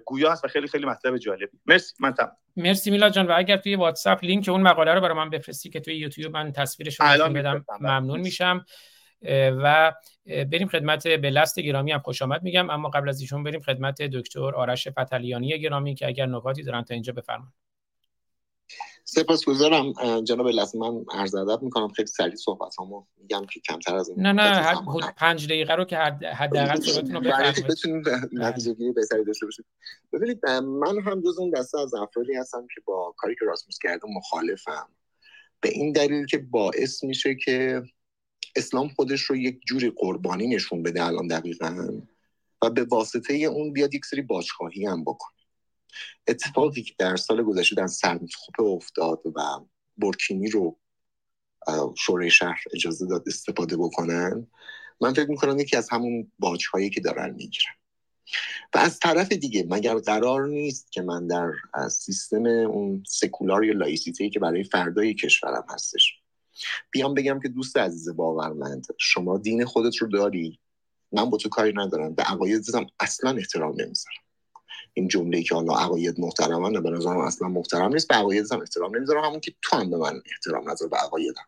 گویا است و خیلی خیلی مطلب جالبی. مرسی من تمام. مرسی میلاد جان. و اگر توی واتساپ لینک اون مقاله رو برای من بفرستی که توی یوتیوب من تصویرش رو بدم ممنون میشم. و بریم خدمت به لست گرامی هم خوش آمد میگم. اما قبل از ایشون بریم خدمت دکتر آرش فتلیانی گرامی که اگر نکاتی دارن تا اینجا بفرمایید. سپاسگزارم جناب لست من عرض ادب می‌کنم خیلی سریع صحبت همو میگم که کمتر از این نه نه پنج دقیقه رو که حداقل صحبتتون رو بفرمایید. بتونیم نتیجه گیری بهتری داشته باشیم ببینید من هم جز اون دسته از افرادی هستم که با کاری که راسموس کرده مخالفم. به این دلیل که باعث میشه که اسلام خودش رو یک جوری قربانی نشون بده الان دقیقا و به واسطه اون بیاد یک سری باجخواهی هم بکنه. اتفاقی که در سال گذشته در سرمتخوپ افتاد و برکینی رو شورای شهر اجازه داد استفاده بکنن من فکر می‌کنم یکی از همون باجهایی که دارن می‌گیرن. و از طرف دیگه مگر قرار نیست که من در سیستم اون سکولار یا لایسیتی که برای فردای کشورم هستش بیام بگم که دوست عزیز باورمند شما دین خودت رو داری؟ من با تو کاری ندارم. به عقایدتم اصلا احترام نمی‌ذارم. این جمله که حالا عقاید محترمانه به نظرم اصلا محترم نیست. به عقایدتم احترام نمی‌ذارم. همون که تو هم به من احترام نذار به عقایدم.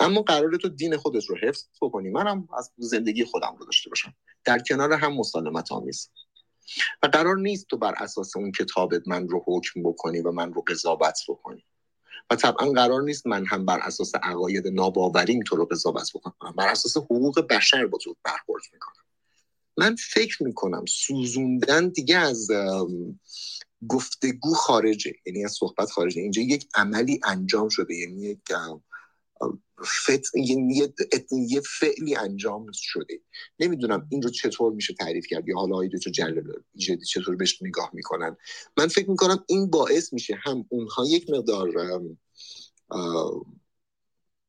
اما قرار تو دین خودت رو حفظ بکنی. منم از زندگی خودم رو داشته باشم. در کنار هم مسالمت آمیز. و قرار نیست تو بر اساس اون کتابت من رو حکم بکنی و من رو قضاوت بکنی. و طبعا قرار نیست من هم بر اساس عقاید ناباوریم تو رو قضاوت بکنم. بر اساس حقوق بشر با تو برخورد می‌کنم. من فکر می‌کنم سوزوندن دیگه از گفتگو خارجه. یعنی از صحبت خارجه. اینجا یک عملی انجام شده. یعنی یک. یه... یه فعلی انجام شده. نمی‌دونم این رو چطور میشه تعریف کرد یا حالا دو جلال چطور بهش نگاه می‌کنن. من فکر می‌کنم این باعث میشه هم اونها یک مقدار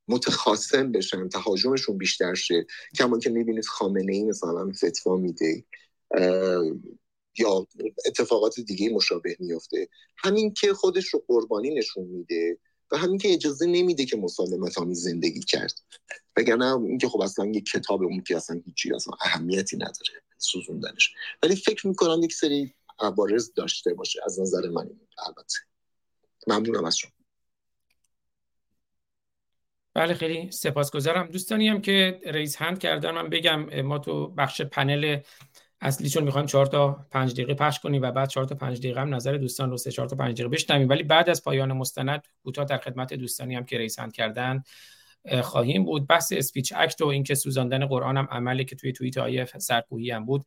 متخاصم بشن تهاجمشون بیشتر شه. کما که می‌بینید خامنه ای مثلا فتوا میده یا اتفاقات دیگه مشابه میفته همین که خودش رو قربانی نشون میده. و همین که اجازه نمیده که مسالمت آمیز زندگی کرد. وگرنه اینکه خب اصلا یک کتاب اون که اصلا هیچی اصلا اهمیتی نداره سوزوندنش. ولی فکر می‌کنم یک سری عوارض داشته باشه از نظر من البته. ممنونم از شما. بله خیلی سپاسگزارم. دوستانی هم که ریز هند کردن من بگم ما تو بخش پنل اصلی چون می‌خوایم 4 تا 5 دقیقه پخش کنیم و بعد 4 تا 5 دقیقه هم نظر دوستان رو 3 4 تا 5 دقیقه بشنویم. ولی بعد از پایان مستند کوتاه در خدمت دوستانی هم که رئیس هند کردن خواهیم بود. بحث speech act و اینکه سوزاندن قرآن هم عملی که توی توییت های سرکوهی هم بود.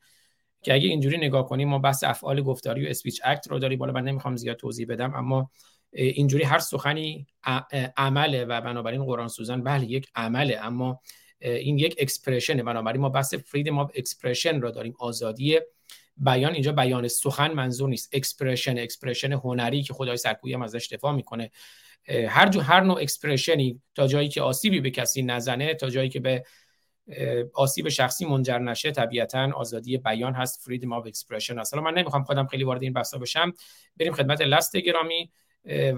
که اگه اینجوری نگاه کنیم ما بحث افعال گفتاری و speech act رو داریم. بالا من نمی‌خوام زیاد توضیح بدم اما اینجوری هر سخنی عمله و بنابراین قرآن سوزن بله یک عمله. اما این یک expression ه. بنابراین ما بحث freedom of expression رو داریم. آزادی بیان. اینجا بیان سخن منظور نیست. expression expression هنری که خود سرکوهی هم ازش دفاع می‌کنه. هر جو هر نوع expression ی تا جایی که آسیبی به کسی نزنه تا جایی که به آسیب شخصی منجر نشه طبیعتا آزادی بیان هست. freedom of expression اصلا من نمی‌خوام خودم خیلی وارد این بحثا بشم. بریم خدمت لست گرامی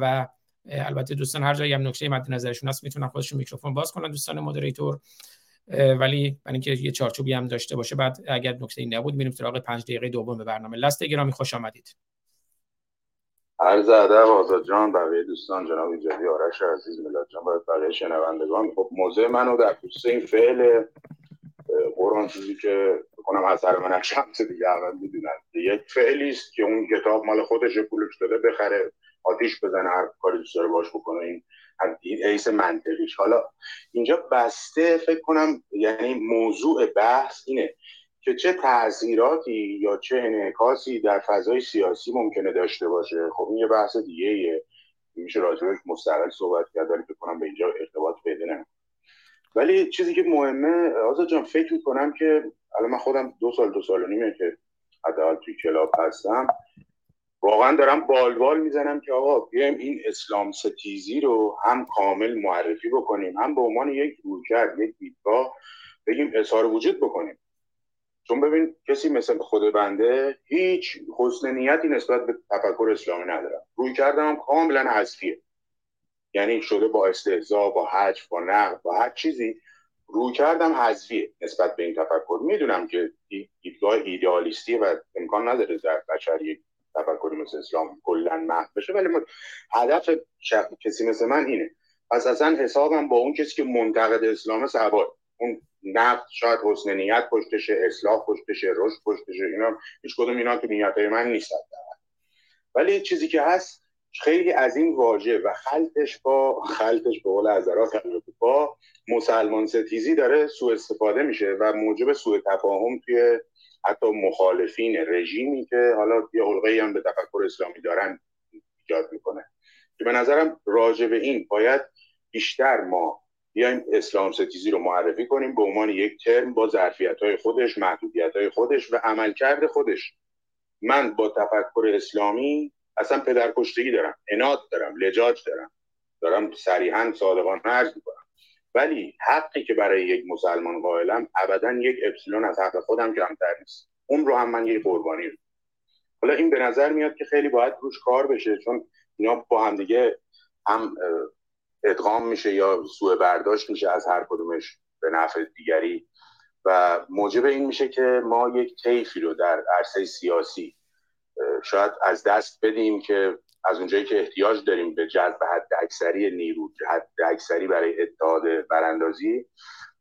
و البته دوستان هر جایی هم نکته مد نظرشون هست می‌تونن خودشون میکروفون باز کنن دوستان moderator. ولی برای اینکه یه چارچوبی هم داشته باشه بعد اگر نکته نبود میریم سراغ پنج دقیقه دوم به برنامه. لست گرامی خوش آمدید. عرض ادب آزاد جان بقیه دوستان جناب ایجادی آرش عزیز ملاد جان باید بقیه شنوندگان. خب موضوع منو در خصوص این فعل قرآن چیزی که بکنم اثر من شمس دیگه اول می‌دونن. یک فعلی است که اون کتاب مال خودش پولش داده بخره. آتیش بزنه هر کاری دوست داره باش بکنه این حیث منطقیش. حالا اینجا بسته فکر کنم یعنی موضوع بحث اینه که چه تاثیراتی یا چه انعکاسی در فضای سیاسی ممکنه داشته باشه. خب این یه بحث دیگه ایه. میشه راجبش مستقل صحبت کرد ولی فکر کنم به اینجا ارتباط پیدا نمی‌کنه. ولی چیزی که مهمه آزاد جان فکر می‌کنم که الان من خودم دو سال دو سال و نیمه که حداقل توی کلاب هستم واقعا دارم بالبال می‌زنم که آقا بیایم این اسلام ستیزی رو هم کامل معرفی بکنیم هم به عنوان یک رویکرد یک دیدگاه بگیم اظهار وجود بکنیم. چون ببین کسی مثل خود بنده هیچ حسن نیتی نسبت به تفکر اسلامی ندارم. روی کردم هم کاملا حذفیه یعنی شده با استهزا با حج با نقد با هر چیزی روی کردم حذفیه نسبت به این تفکر. می‌دونم که دیدگاه ایدئالیستی و امکان نداره در بشر یک تفکری مثل اسلام کلا محو بشه ولی هدف کسی مثل من اینه. پس اصلا حسابم با اون کسی که منتقد اسلام سوار اون نفت شاید حسن نیت پشتشه اصلاح پشتشه رشد پشتشه اینا هیچ کدوم اینا تو نیت های من نیست ولی چیزی که هست خیلی از این واژه و خلطش با خلطش به قول حضرات با مسلمان ستیزی داره سوء استفاده میشه و موجب سوء تفاهم توی حتی مخالفین رژیمی که حالا یه حلقه هم به تفکر اسلامی دارن ایجاد می‌کنه. که به نظرم راجع به این باید بیشتر ما بیایم اسلام ستیزی رو معرفی کنیم به عنوان یک ترم با ظرفیت های خودش محدودیت های خودش و عملکرد خودش. من با تفکر اسلامی اصلا پدرکشتگی دارم اناد دارم لجاج دارم. دارم صریحا صادقانه عرض می‌کنم. ولی حقی که برای یک مسلمان قائلم ابدا یک اپسیلون از حق خودم کمتر نیست اون رو هم من یک قربانی رو. حالا این به نظر میاد که خیلی باید روش کار بشه چون اینا با هم دیگه هم ادغام میشه یا سوء برداشت میشه از هر کدومش به نفع دیگری و موجب این میشه که ما یک طیفی رو در عرصه سیاسی شاید از دست بدیم که از اونجایی که احتیاج داریم به جذب حد اکثری نیرو حد اکثری برای اتحاد براندازی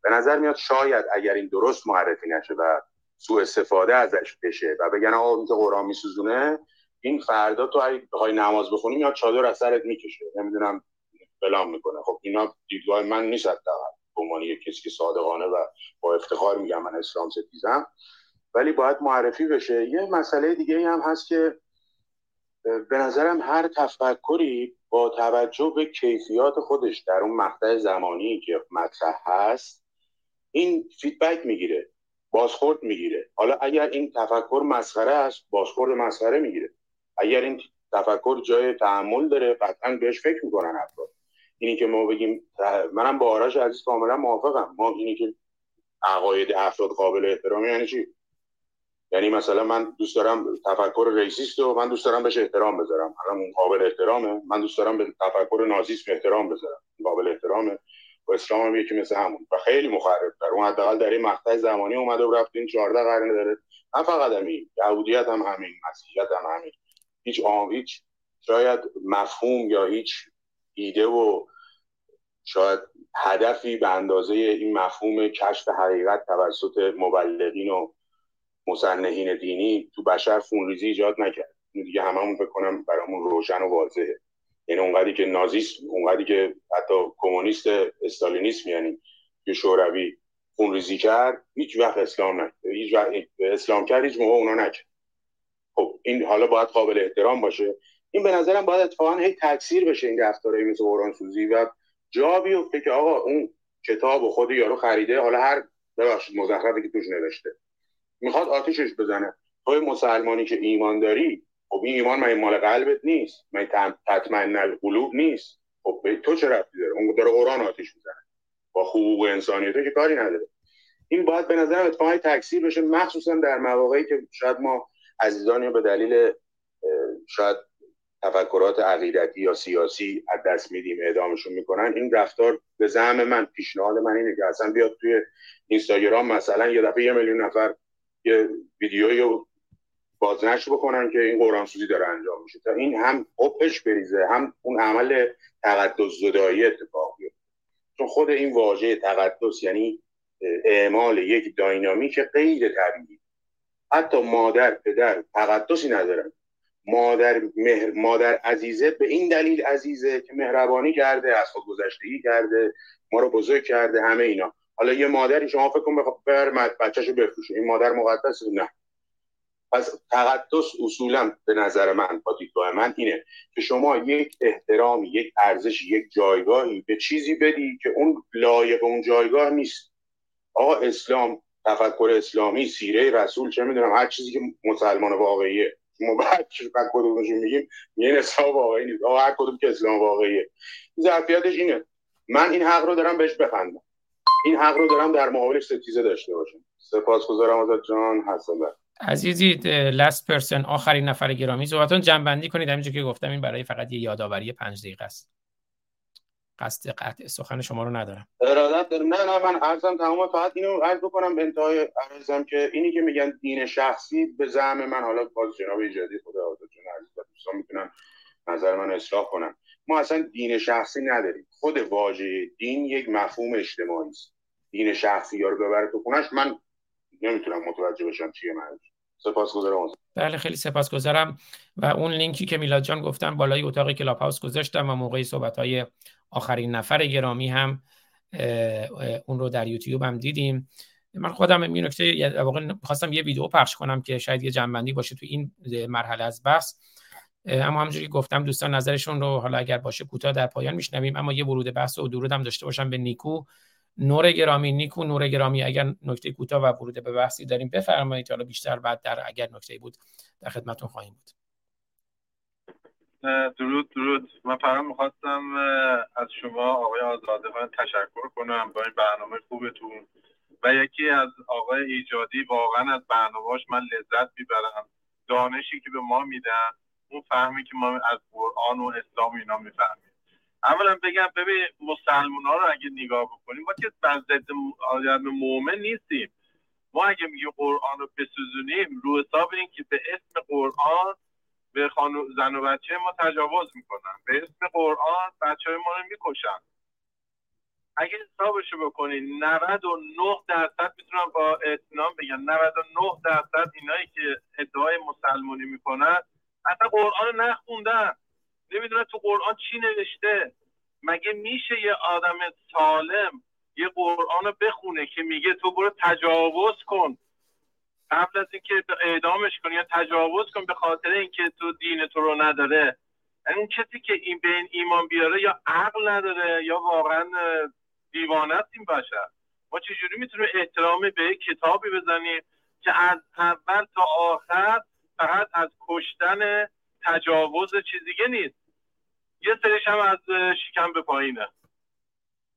به نظر میاد شاید اگر این درست معرفی نشه و سوء استفاده ازش بشه و بگن آقا این که قرآن میسوزونه این فردا تو های نماز بخونی میاد چادر از سرت می‌کشه. نمی‌دونم بلام می‌کنه. خب اینا دیدگاه من نیست به عنوان یک کسی که صادقانه و با افتخار میگم من اسلام ستیزم. ولی باید معرفی بشه. یه مسئله دیگه هم هست که به نظرم هر تفکری با توجه به کیفیات خودش در اون مقطع زمانی که مطرح هست این فیدبک می‌گیره بازخورد می‌گیره. حالا اگر این تفکر مسخره است بازخورد مسخره می‌گیره. اگر این تفکر جای تحمل داره قطعا بهش فکر می‌کنن افراد. اینی که ما بگیم منم با آرش عزیز کاملا موافقم. ما اینی که عقاید افراد قابل احترام یعنی چی؟ یعنی مثلا من دوست دارم تفکر ریسیست و من دوست دارم بهش احترام بذارم. الان قابل احترامه. من دوست دارم به تفکر نازیسم احترام بذارم. قابل احترامه. و اسلام هم یکی مثل همون. و خیلی مخرب در اون حداقل در این مقطع زمانی اومده و رفت این 14 قرن داره. نه فقط همین. یهودیت هم همین. مسیحیت هم همین. هیچ آم هیچ شاید مفهوم یا هیچ ایده و شاید هدفی به اندازه این مفهوم کشف حقیقت توسط مبلغین و مصنحین دینی تو بشر خونریزی ایجاد نکرد. این دیگه هممون فکر کنم برامون روشن و واضحه. یعنی اونقدری که نازیست اونقدری که حتی کمونیست استالینیسم یعنی که شوروی خونریزی کرد هیچ وقت اسلام نکرد. هیچ وقت اسلام کرد هیچ موقع اونا نکرد. خب این حالا باید قابل احترام باشه. این به نظرم باید اتفاقا هی تکثیر بشه این رفتارهای مثل قرآن سوزی و جا بیفته که آقا اون کتاب و خود یارو خریده حالا هر ببخشید مزخرفی که توش نوشته. می‌خواد آتیشش بزنه. توی مسلمانی که ایمان داری خب این ایمان من مال قلبت نیست؟ من تطمئن القلوب نیست؟ خب تو چه رفتی داره؟ اون داره قرآن آتیش می‌زنه. با حقوق انسانیت که کاری نداره. این باید به نظر اتفاقی تکثیر بشه مخصوصا در مواقعی که شاید ما عزیزانی به دلیل شاید تفکرات عقیدتی یا سیاسی از دست میدیم اعدامشون می‌کنن این رفتار به زعم من پیشنهاد من اینه که اصلا بیاد توی اینستاگرام مثلا یه دفعه یه میلیون نفر یه ویدیویی بازنشر بکنن که این قرآن سوزی داره انجام میشه. تا این هم قبش بریزه هم اون عمل تقدس زدایی اتفاق بیفته. چون خود این واژه تقدس یعنی اعمال یک داینامیک غیر طبیعی. حتی مادر پدر تقدسی ندارن مادر مهر، مادر عزیزه به این دلیل عزیزه که مهربانی کرده از خود گذشتگی کرده ما رو بزرگ کرده همه اینا. حالا یه مادری شما فکر کن بخواد بچه‌شو بفروشه این مادر مقدس نه. پس تقدس اصولا به نظر من با دیدگاه من اینه که شما یک احترامی یک ارزش یک جایگاهی به چیزی بدی که اون لایق اون جایگاه نیست. آقا اسلام تفکر اسلامی سیره رسول چه می‌دونم هر چیزی که مسلمان واقعیه. ما بعد کدومشون میگیم؟ یه اسلام واقعی نیست. آقا هر کدوم که اسلام واقعیه. ظرفیتش اینه. من این حق رو دارم بهش بخندم. این حق رو دارم در مقابلش ستیزه داشته باشم. سپاسگزارم ازت جان حسن عزیزی لست پرسن آخرین نفر گرامی. صحبتون جنبندی کنید. همینجور که گفتم این برای فقط یه یادآوری پنج دقیقه است. قصد قطع سخن شما رو ندارم. ارادت دارم. نه نه من عرضم تمام. فقط اینو عرض بکنم به انتهای عرضم که اینی که میگن دین شخصی به زعم من حالا باز جناب ایجادی خدا آزاد جون عزیز دوستان می‌تونن نظر من اصلاح کنم ما اصلا دین شخصی نداریم. خود واژه دین یک مفهوم اجتماعی است. دین شخصی یا رو ببره تو خونش من نمی‌تونم متوجه بشم چیه معنیش. سپاسگزارم بله خیلی سپاسگزارم. و اون لینکی که میلاد جان گفتم بالای اتاق کلاب هاوس گذاشتم و موقع صحبت های آخرین نفر گرامی هم اون رو در یوتیوب هم دیدیم. من خودم این نکته واقعا خواستم یه ویدیو پخش کنم که شاید یه جنبندی باشه تو این مرحله از بحث. اما همونجوری گفتم دوستان نظرشون رو حالا اگر باشه کوتاه در پایان میشنویم. اما یه ورود بحث و درود هم داشته باشم به نیکو. نور گرامی نیکو نور گرامی اگر نکته کوتاه و ورود به بحثی داریم بفرمایید. حالا بیشتر بعد در اگر نکته بود در خدمتتون خواهیم بود. درود درود. من فقط می‌خواستم از شما آقای آزاده تشکر کنم با این برنامه خوبتون. و یکی از آقای ایجادی واقعا از برنامهاش من لذت می‌برم. دانشی که به ما میدن اون فهمی که ما از قرآن و اسلام اینا می‌فهمیم. اولا بگم ببین مسلمان ها رو اگه نگاه بکنیم ما که بر ضد آدم مؤمن نیستیم. ما اگه میگیم قرآن رو بسوزونیم رو حساب این که به اسم قرآن به خانو زن و بچه ما تجاوز می‌کنن. به اسم قرآن بچه های ما رو می‌کشن. اگه حسابشو بکنین 99 درصد می‌تونم با اطمینان بگم 99 درصد اینایی که ادعای مسلمانی می‌کنن اصلا قرآن نخوندن نمی‌دونه تو قرآن چی نوشته. مگه میشه یه آدم سالم یه قرآن رو بخونه که میگه تو برو تجاوز کن؟ قبل از اینکه اعدامش کن یا تجاوز کن به خاطر اینکه تو دین تو رو نداره. یعنی اون کسی که این به این ایمان بیاره یا عقل نداره یا واقعا دیوانه است این بشر. ما چجوری می‌تونیم احترامی به کتابی بزنیم که از اول تا آخر فقط از کشتن تجاوز چیز دیگه نیست. یه سریش هم از شکم به پایینه.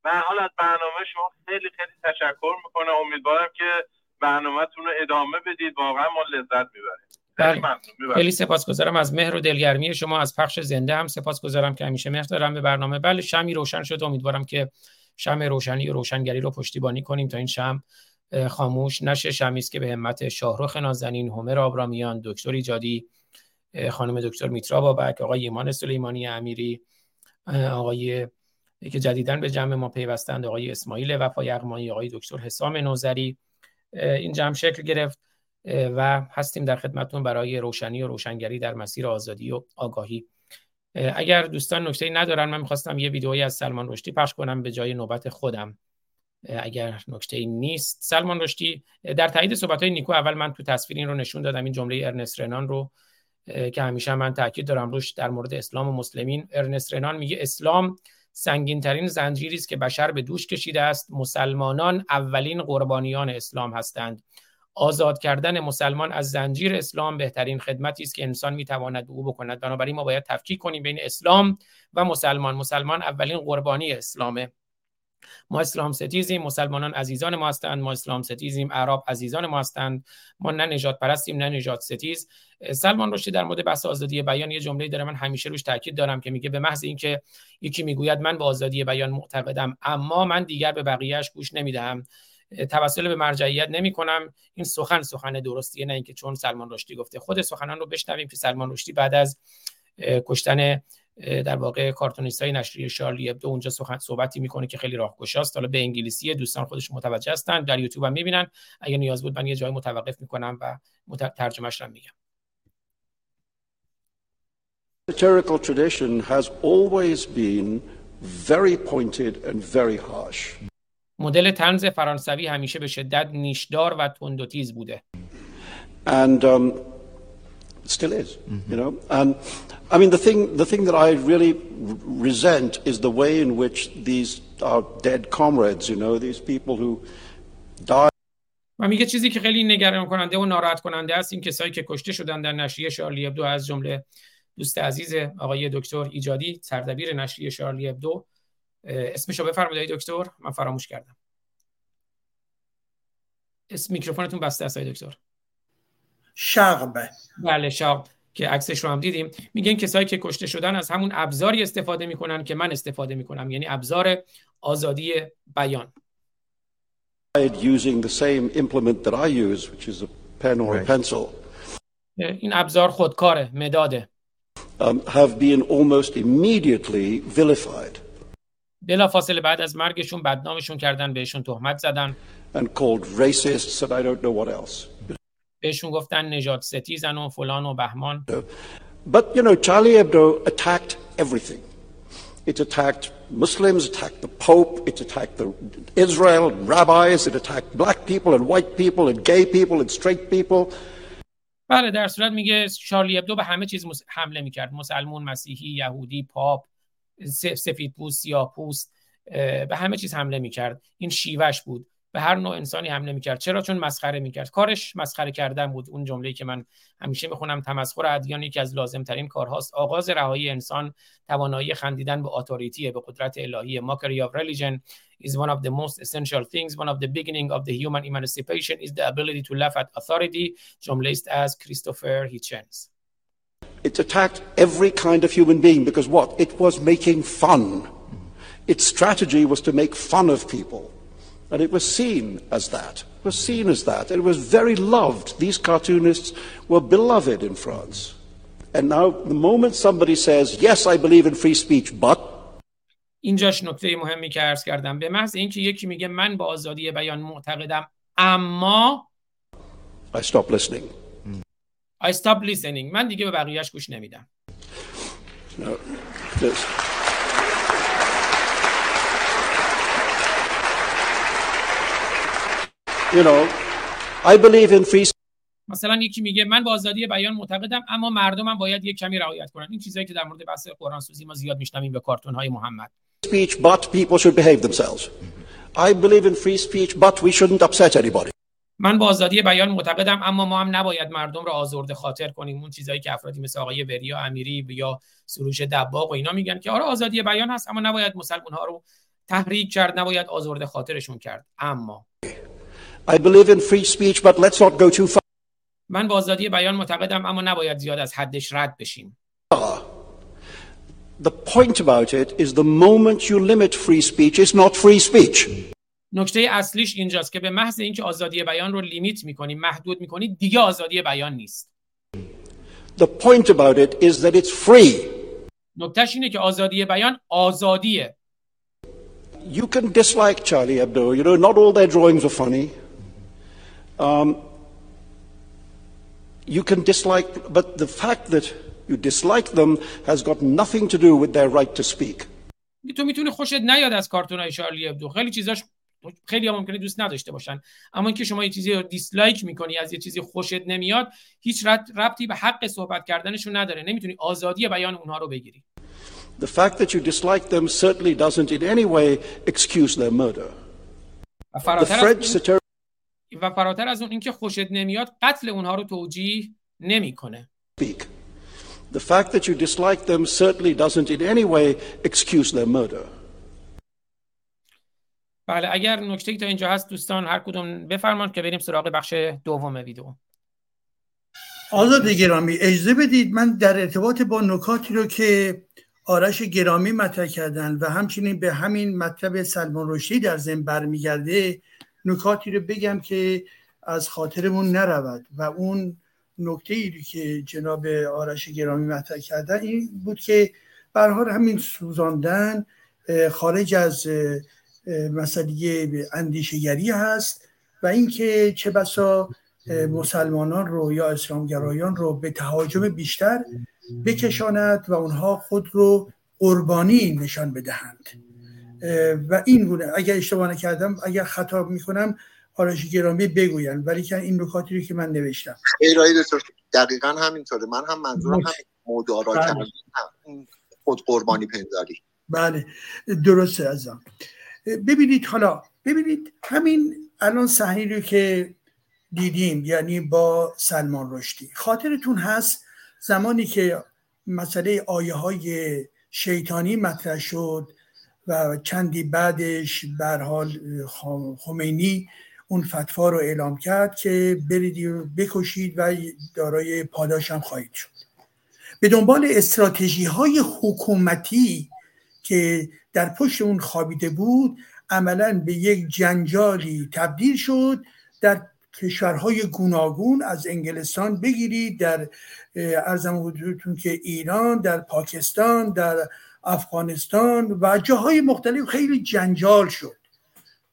به حال از برنامه شما خیلی خیلی تشکر می‌کنم. امیدوارم که برنامهتون رو ادامه بدید. واقعا ما لذت می‌بریم. بله. خیلی سپاسگزارم. از مهر و دلگرمی شما از پخش زنده هم سپاسگزارم که همیشه مهر دارم به برنامه. بله شمی روشن شد. امیدوارم که شم روشنی و روشنگری رو پشتیبانی کنیم تا این شم خاموش نشه شمی است که به همت شاهرخ نازنین همر آبرامیان دکتر ایجادی خانم دکتر میترا بابک آقای ایمان سلیمانی امیری آقای که جدیدن به جمع ما پیوستند آقای اسماعیل وفای اقمایی آقای دکتر حسام نوزری. این جمع شکل گرفت و هستیم در خدمتون برای روشنی و روشنگری در مسیر آزادی و آگاهی. اگر دوستان نکته ندارن من می‌خواستم یه ویدئویی از سلمان رشدی پخش کنم به جای نوبت خودم. اگر نکته نیست. سلمان رشدی در تایید صحبت های نیکو اول من تو تصویر این رو نشون دادم. این جمله ارنست رنان رو که همیشه من تاکید دارم روش در مورد اسلام و مسلمین. ارنست رنان میگه اسلام سنگین ترین زنجیری است که بشر به دوش کشیده است. مسلمانان اولین قربانیان اسلام هستند. آزاد کردن مسلمان از زنجیر اسلام بهترین خدمتی است که انسان می‌تواند به او بکند. بنابراین ما باید تفکیک کنیم بین اسلام و مسلمان. مسلمان اولین قربانی اسلامه. ما اسلام ستیزیم مسلمانان عزیزان ما هستند. ما اسلام ستیزیم عرب عزیزان ما هستند. ما نه نجات پرستیم نه نجات ستیز. سلمان رشدی در مورد بحث آزادی بیان یه جمله داره من همیشه روش تاکید دارم که میگه به محض اینکه یکی می‌گوید من به آزادی بیان معتقدم اما من دیگر به بقیهش گوش نمی‌دهم. توسل به مرجعیت نمی کنم این سخن سخن درستیه نه اینکه چون سلمان رشدی گفته. خود سخنان رو بشنویم که سلمان رشدی بعد از کشتن در واقع کارتونیست های نشریه شارلی ابدو اونجا سخن صحبتی می‌کنه که خیلی راهگشاست حالا به انگلیسی دوستان خودش متوجه هستن در یوتیوب هم می‌بینن اگه نیاز بود من یه جای متوقف می‌کنم و ترجمهش رو میگم Satirical tradition has always been very pointed and very harsh. مدل طنز فرانسوی همیشه به شدت نیشدار و تند و تیز بوده. And um, still is, you know. And I mean, the thing, the thing that I really resent is the way in which these our dead comrades, you know, these people who died. و میگه چیزی که خیلی نگران کننده و ناراحت کننده است این کسایی که کشته شدن در نشریه شارلی ابدو از جمله دوست عزیز آقای دکتر ایجادی سردبیر نشریه شارلی ابدو اسمشو بفرمایید دکتر من فراموش کردم اسم میکروفونتون بسته است دکتر شغب بله شغب که عکسش رو هم دیدیم. میگن کسایی که کشته شدن از همون ابزاری استفاده می‌کنن که من استفاده می‌کنم یعنی ابزار آزادی بیان. Using the same implement that I use which is a pen or a pencil. این ابزار خودکاره مداده. Um, have been almost immediately vilified. بلا فاصله بعد از مرگشون بدنامشون کردن بهشون تهمت زدن. And called racists and I don't know what else. بهشون گفتن نجات ستیزن و فلان و بهمان But you know Charlie Hebdo attacked everything. It attacked Muslims, attacked the Pope, it attacked the Israel, rabbis, it attacked black people and white people and gay people and straight people. بله در صورت میگه شارلی ابدو به همه چیز حمله می‌کرد مسلمون مسیحی یهودی پاپ سفید پوست سیاه پوست به همه چیز حمله می‌کرد این شیوش بود به هر نوع انسانی حمله می‌کرد. چرا؟ چون مسخره می‌کرد. کارش مسخره کردن بود. اون جمله که من همیشه می‌خونم تمسخر ادیان یکی از لازم ترین کارهاست. آغاز رهایی انسان توانایی خندیدن به اتوریتی به قدرت الهی ماکری اف ریلیجن is one of the most essential things one of the beginning of the human emancipation is the ability to laugh at authority. جمله است از کریستوفر هیچنز It attacked every kind of human being because what? It was making fun. Its strategy was to make fun of people. And it was seen as that. It was seen as that. It was very loved. These cartoonists were beloved in France. And now, the moment somebody says, yes, I believe in free speech, but اینجاش نکته مهمی که عرض کردم به محض اینکه یکی میگه من با آزادی بیان معتقدم اما I stop listening. I stop listening من دیگه به بقیهش گوش نمیدم No, You know, I believe in free مثلا یکی میگه من با آزادی بیان معتقدم اما مردمم باید یک کمی رعایت کنن این چیزایی که در مورد بحث قرآن سوزی ما زیاد میشنویم به کارتون های محمد speech, but people should behave themselves. I believe in free speech, but we shouldn't upset anybody. من با آزادی بیان معتقدم اما ما هم نباید مردم را آزرده خاطر کنیم اون چیزایی که افرادی مثل آقای وریا امیری یا سروش دباغ و اینا میگن که آره آزادی بیان هست اما نباید مسلمان ها رو تحریک کرد نباید آزرده خاطرشون کرد اما I believe in free speech, but let's not go too far. من با آزادی بیان معتقدم اما نباید زیاد از حدش رد بشیم The point about it is the moment you limit free speech, it's not free speech. نکته اصلیش اینجاست که به محض اینکه آزادی بیان رو لیمیت میکنی محدود میکنی دیگه آزادی بیان نیست The point about it is that it's free. نکتهش اینه که آزادی بیان آزادیه You can dislike Charlie Hebdo. You know, not all their drawings are funny. Um, you can dislike, but the fact that you dislike them has got nothing to do with their right to speak. تو می‌تونی خوشت نیاد از کارتون های شارلی ابدو خیلی چیزاش خیلی هم ممکنه دوست نداشته باشن اما اینکه شما یه چیزی رو دیسلایک می‌کنی از یه چیزی خوشت نمیاد هیچ ربطی به حق صحبت کردنشون نداره نمی‌تونی آزادی بیان اونها رو بگیری The fact that you dislike them certainly doesn't in any way excuse their murder. The French و فراتر از اون اینکه خوشت نمیاد قتل اونها رو توجیه نمی‌کنه. The fact that you dislike them certainly doesn't in any way excuse their murder. بله اگر نکته تا اینجا هست دوستان هر کدوم بفرمان که بریم سراغ بخش دوم ویدیو آزاد گرامی اجازه بدید من در ارتباط با نکاتی رو که آرش گرامی مطرح کردن و همچنین به همین مطلب سلمان رشدی در ذهن برمیگرده نکاتی رو بگم که از خاطرمون نرود. و اون نکته ای که جناب آرش گرامی مطرح کردن این بود که برحال همین سوزاندن خارج از مسئله اندیشگری هست و اینکه چه بسا مسلمانان رو یا اسلامگرایان رو به تهاجم بیشتر بکشاند و اونها خود رو قربانی نشان بدهند. و این گونه اگر اشتباه نکردم اگر خطا می‌کنم آرش گرامی بگوین. ولی که این نکاتی رو که من نوشتم. خیرایی دقیقا همینطوره. من هم منظورم همین مدارا بله. خود قربانی پنداری. بله. درسته ازم. ببینید حالا ببینید همین الان صحنه رو که دیدیم یعنی با سلمان رشدی. خاطرتون هست زمانی که مسئله آیه های شیطانی مطرح شد و چندی بعدش حال خمینی اون فتوا رو اعلام کرد که برید بکشید و دارای پاداش هم خواهید شد. به دنبال استراتژی های حکومتی که در پشت اون خوابیده بود عملا به یک جنجالی تبدیل شد در کشورهای گوناگون از انگلستان بگیرید در ارزم حضورتون که ایران در پاکستان در افغانستان و جاهای مختلف خیلی جنجال شد.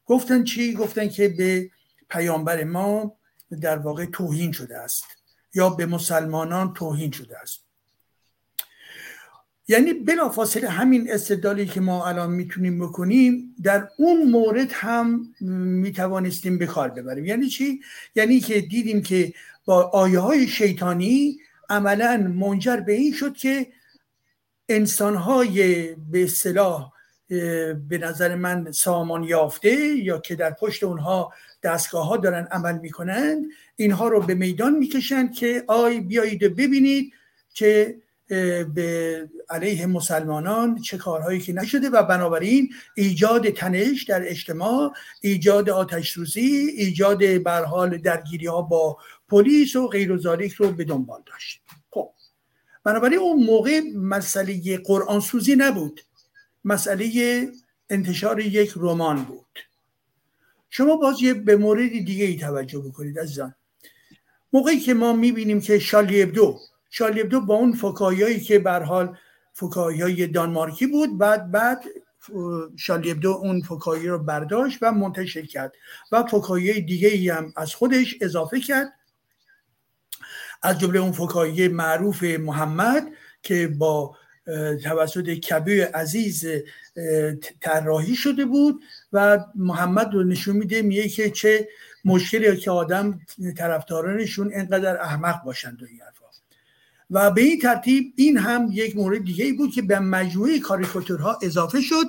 گفتن چی؟ گفتن که به پیامبر ما در واقع توهین شده است یا به مسلمانان توهین شده است. یعنی بلافاصله همین استدلالی که ما الان می‌تونیم بکنیم در اون مورد هم می‌توانستیم به کار ببریم. یعنی چی؟ یعنی که دیدیم که با آیه های شیطانی عملا منجر به این شد که انسانهای به اصطلاح به نظر من سامان یافته یا که در پشت اونها دستگاه ها دارن عمل می‌کنند اینها رو به میدان می‌کشند که آی بیایید ببینید که به علیه مسلمانان چه کارهایی که نشده و بنابراین ایجاد تنش در اجتماع ایجاد آتش روزی ایجاد برحال درگیری ها با پلیس و غیر و رو به دنبال داشت. بنابراین اون موقع مسئله قرآن سوزی نبود. مسئله انتشار یک رمان بود. شما باز یه به مورد دیگه ای توجه بکنید عزیزان. موقعی که ما می‌بینیم که شالی ابدو شارلی با اون فکاهی که بر حال های دانمارکی بود بعد بعد شارلی اون فکاهی رو برداشت و منتشر کرد و فکاهی دیگه ای هم از خودش اضافه کرد. از جمله اون فکاهی معروف محمد که با توسط کبیر عزیز طراحی شده بود و محمد رو نشون میده میگه که چه مشکلی که آدم طرفدارانشون انقدر احمق باشند و این و به این ترتیب این هم یک مورد دیگه ای بود که به مجموعه کاریکاتورها اضافه شد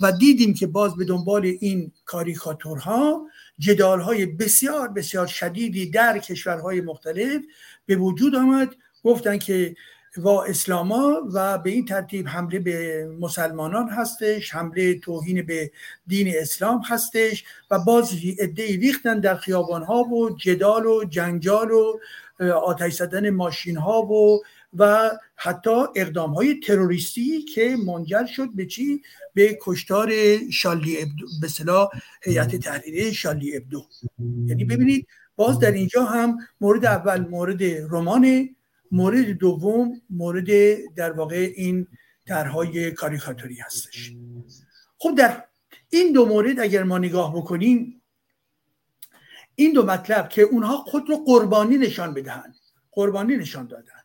و دیدیم که باز به دنبال این کاریکاتورها جدالهای بسیار بسیار شدیدی در کشورهای مختلف به وجود آمد گفتن که و اسلاما و به این ترتیب حمله به مسلمانان هستش حمله توهین به دین اسلام هستش و باز ادهی ریختن در خیابان ها و جدال و جنجال و آتش زدن ماشین ها و و حتی اقدام های تروریستی که منجر شد به چی؟ به کشتار شالی ابدو به صلاح هیئت تحریری شالی ابدو. یعنی ببینید باز در اینجا هم مورد اول مورد رمان مورد دوم مورد در واقع این طرحهای کاریکاتوری هستش. خب در این دو مورد اگر ما نگاه بکنیم این دو مطلب که اونها خود رو قربانی نشان بدهند قربانی نشان دادند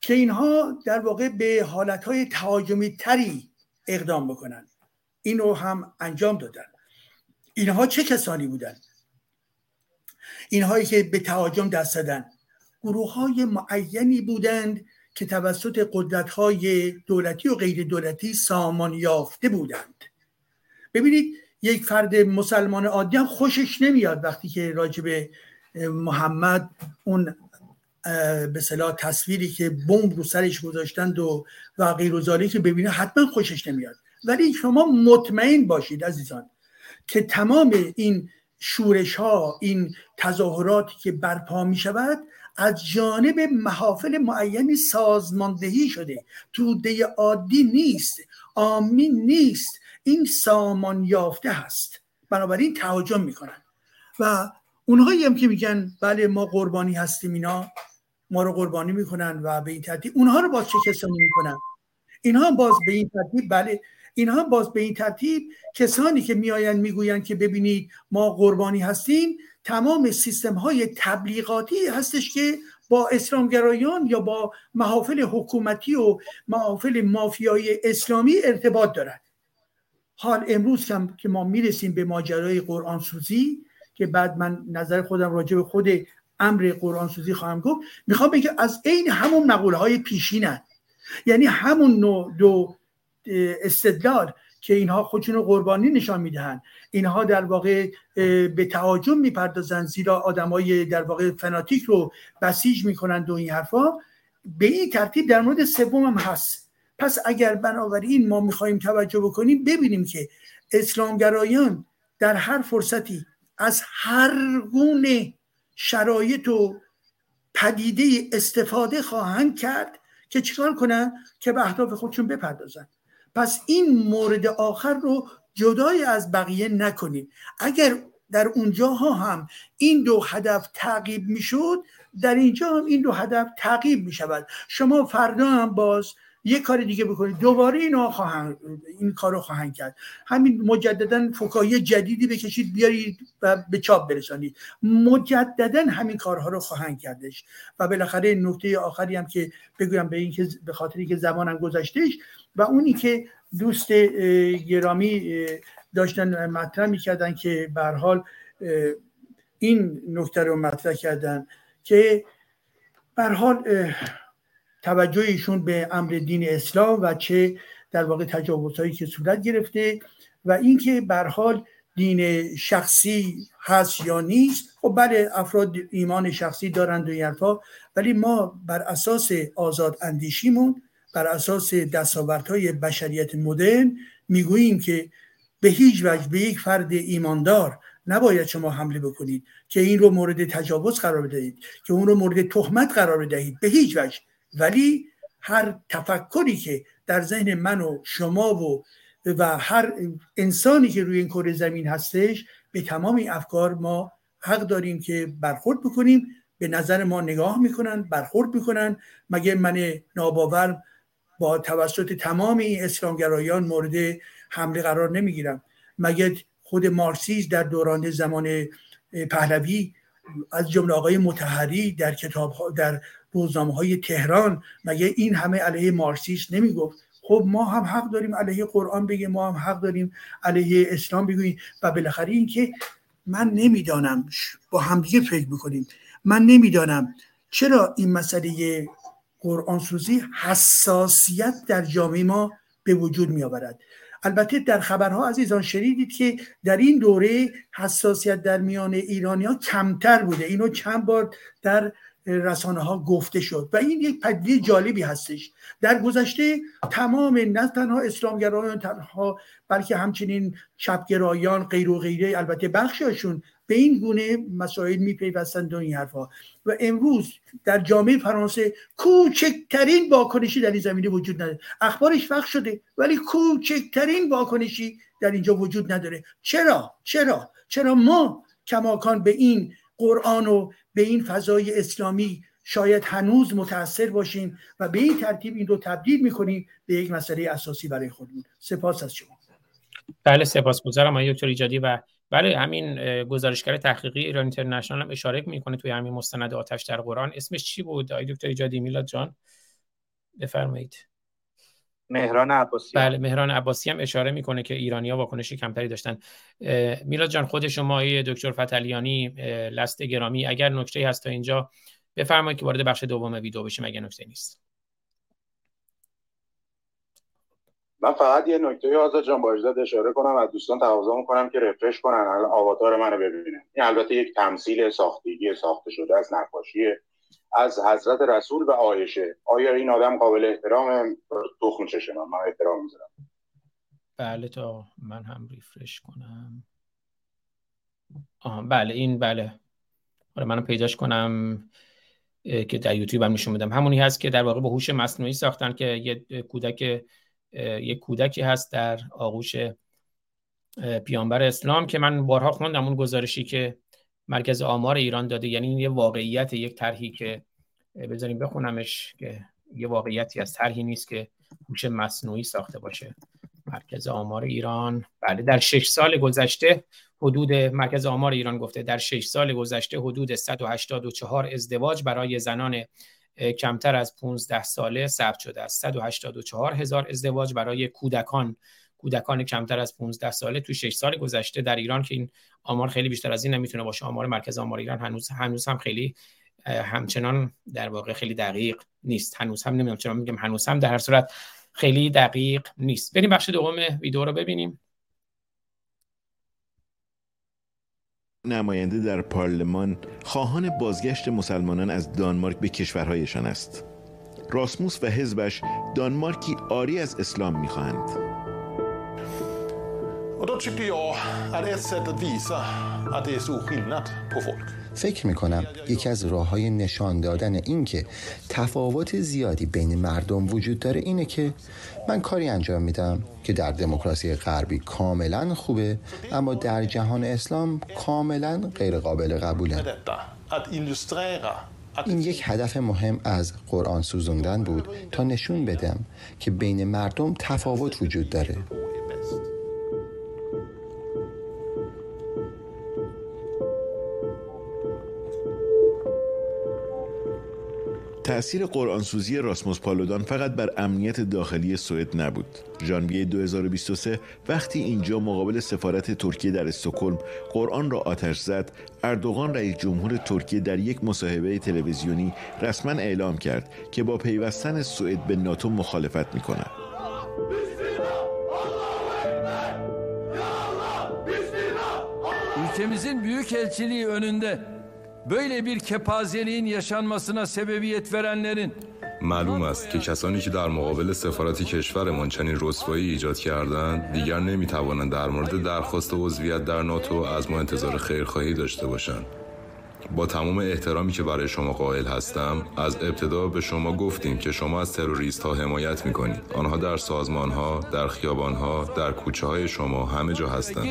که اینها در واقع به حالتهای تهاجمی تری اقدام بکنند. اینو هم انجام دادن اینها چه کسانی بودند؟ اینهایی که به تهاجم دست دادن گروه های معینی بودند که توسط قدرت های دولتی و غیر دولتی سامان یافته بودند. ببینید یک فرد مسلمان عادی هم خوشش نمیاد وقتی که راجب محمد اون به صلاح تصویری که بمب رو سرش گذاشتند و و غیر که ببینه حتما خوشش نمیاد. ولی شما مطمئن باشید عزیزان که تمام این شورش ها این تظاهراتی که برپا می شود از جانب محافل معینی سازماندهی شده. توده عادی نیست آمین نیست. این سامان یافته هست بنابراین تهاجم می‌کنن. و اونهایی هم که میگن بله ما قربانی هستیم اینا ما رو قربانی می‌کنن و به این ترتیب اونها رو باز چه کسانی می‌کنن؟ اینها باز به این ترتیب بله اینها باز به این ترتیب کسانی که میآیند می‌گویند که ببینید ما قربانی هستیم تمام سیستم های تبلیغاتی هستش که با اسلامگرایان یا با محافل حکومتی و محافل مافیای اسلامی ارتباط دارد. حال امروز هم که ما می‌رسیم به ماجرای قرآن سوزی که بعد من نظر خودم راجع به خود امر قرآن سوزی خواهم گفت می‌خوام بگم از عین همون مقوله های پیشینن یعنی همون نوع دو استدلال که اینها خودشون قربانی نشان می‌دهند اینها در واقع به تهاجم می‌پردازند زیرا آدمای در واقع فناتیک رو بسیج می‌کنند و این حرفا. به این ترتیب در مورد سوم هم هست. پس اگر بنابراین ما می‌خواهیم توجه بکنیم ببینیم که اسلامگرایان در هر فرصتی از هر گونه شرایط و پدیده استفاده خواهند کرد که چیکار کنن؟ که به اهداف خودشون بپردازن. پس این مورد آخر رو جدای از بقیه نکنیم اگر در اونجاها هم این دو هدف تعقیب می‌شد در اینجا هم این دو هدف تعقیب می شود شما فردا هم باز یک کار دیگه بکنید. دوباره اینا خواهند این کارو خواهند کرد. همین مجددا فکاهی جدیدی بکشید بیارید و به چاپ برسانید. مجددا همین کارها رو خواهند کردش. و بالاخره نکته آخری هم که بگویم به این که به خاطری که زمانم گذشتهش و اونی که دوست گرامی داشتن مطرح می‌کردن که به حال این نکته رو مطرح کردن که به حال توجه ایشون به امر دین اسلام و چه در واقع تجاوزهایی که صورت گرفته و اینکه به حال دین شخصی هست یا نیست. خب بله افراد ایمان شخصی دارند و این ولی ما بر اساس آزاد اندیشیمون بر اساس دستاوردهای بشریت مدرن می‌گوییم که به هیچ وجه به یک فرد ایماندار نباید شما حمله بکنید که این رو مورد تجاوز قرار بدهید که اون رو مورد تهمت قرار بدهید. به هیچ وجه. ولی هر تفکری که در ذهن من و شما و و هر انسانی که روی این کره زمین هستش به تمام افکار ما حق داریم که برخورد بکنیم. به نظر ما نگاه می‌کنن برخورد می‌کنن. مگه من ناباور با توسط تمام این اسلامگرایان مورد حمله قرار نمی‌گیرم. مگه خود مارسیز در دوران زمان پهلوی از جمله آقای متحری در کتاب در روزنامه های تهران مگه این همه علیه مارسیست نمی‌گفت؟ خب ما هم حق داریم علیه قرآن بگیم ما هم حق داریم علیه اسلام بگوییم. و بالاخره اینکه من نمی‌دانم با همدیگه فکر می‌کنیم. من نمی‌دانم چرا این مسئله قرآن سوزی حساسیت در جامعه ما به وجود می آورد البته در خبرها عزیزان شنیدید که در این دوره حساسیت در میان ایرانی ها کمتر بوده. اینو چند بار در رسانه ها گفته شد و این یک پدیده جالبی هستش. در گذشته تمام نه تنها اسلامگرایان تنها بلکه همچنین چپگرایان غیر و غیره البته بخششون به این گونه مسائل میپیوستند و این حرفها. و امروز در جامعه فرانسه کوچکترین واکنشی در این زمینه وجود نداره. اخبارش فخ شده ولی کوچکترین واکنشی در اینجا وجود نداره. چرا؟ چرا؟ چرا ما کماکان به این قرآن و به این فضای اسلامی شاید هنوز متاثر باشیم و به این ترتیب این رو تبدیل می‌کنیم به یک مسئله اساسی برای خودمون سپاس از شما. بله سپاسگزارم آقای دکتر ایجادی و بله همین گزارشگر تحقیقی ایران اینترنشنال هم اشاره می‌کنه توی همین مستند آتش در قرآن. اسمش چی بود؟ آقای دکتر ایجادی میلاد جان؟ بفرمایید. مهران عباسی بله مهران عباسی هم اشاره می‌کنه که ایرانیا واکنشی کمتری داشتن. میلاد جان خود شما دکتر فتلیانی لست گرامی اگر نکته هست تا اینجا بفرمایید که وارد بخش دوم ویدیو بشیم اگر نکته نیست. من فقط یه نکته آزاد جان با اشاره کنم از دوستان تقاضا می‌کنم که رفرش کنن الان آواتار منو ببینن. این البته یک تمثیل ساختگی ساخته شده از نقاشی از حضرت رسول و آیشه. آیا این آدم قابل احترام تخم چشه من من احترام می‌ذارم. بله تا من هم ریفرش کنم. آها بله این بله. آره منم پیداش کنم که در یوتیوب هم نشون بدم همونی هست که در واقع با هوش مصنوعی ساختن که یه کودک یه کودکی هست در آغوش پیامبر اسلام که من بارها خوندم اون گزارشی که مرکز آمار ایران داده. یعنی یه واقعیت یک طرحی که بذاریم بخونمش که یه واقعیتی از طرحی نیست که هوش مصنوعی ساخته باشه. مرکز آمار ایران بله در شش سال گذشته حدود مرکز آمار ایران گفته در شش سال گذشته حدود 184 ازدواج برای زنان کمتر از 15 ساله ثبت شده است. 184 هزار ازدواج برای کودکان کودکان کمتر از 15 ساله تو 6 سال گذشته در ایران که این آمار خیلی بیشتر از این نمی‌تونه باشه. آمار مرکز آمار ایران هنوز هنوز هم خیلی همچنان در واقع خیلی دقیق نیست. هنوز هم نمی‌دونم چرا میگم هنوز هم در هر صورت خیلی دقیق نیست. بریم بخش دوم ویدیو رو ببینیم. نماینده در پارلمان خواهان بازگشت مسلمانان از دانمارک به کشورهایشان است. راسموس و حزبش دانمارکی آری از اسلام می‌خواهند. Och då tycker jag att ett sätt att visa att det är stor skillnad på folk. فکر می کنم یکی از راه های نشان دادن این که تفاوت زیادی بین مردم وجود داره اینه که من کاری انجام میدم که در دموکراسی غربی کاملا خوبه اما در جهان اسلام کاملا غیر قابل قبوله این یک هدف مهم از قرآن سوزوندن بود تا نشون بدم که بین مردم تفاوت وجود داره. تأثیر قرآنسوزی راسموس پالودان فقط بر امنیت داخلی سوئد نبود. ژانویه 2023 وقتی اینجا مقابل سفارت ترکیه در استکهلم قرآن را آتش زد، اردوغان رئیس جمهور ترکیه در یک مصاحبه تلویزیونی رسما اعلام کرد که با پیوستن سوئد به ناتو مخالفت می کند. Ülkemizin büyük elçiliği önünde böyle bir kepazeliğin yaşanmasına sebebiyet verenlerin معلوم است که کسانی که در مقابل سفارت کشورمان چنین رسوایی ایجاد کردند دیگر نمی‌توانند در مورد درخواست عضویت در ناتو از ما انتظار خیرخواهی داشته باشند. با تمام احترامی که برای شما قائل هستم از ابتدا به شما گفتیم که شما از تروریست ها حمایت می کنید آنها در سازمان ها در خیابان ها در کوچه های شما همه جا هستند.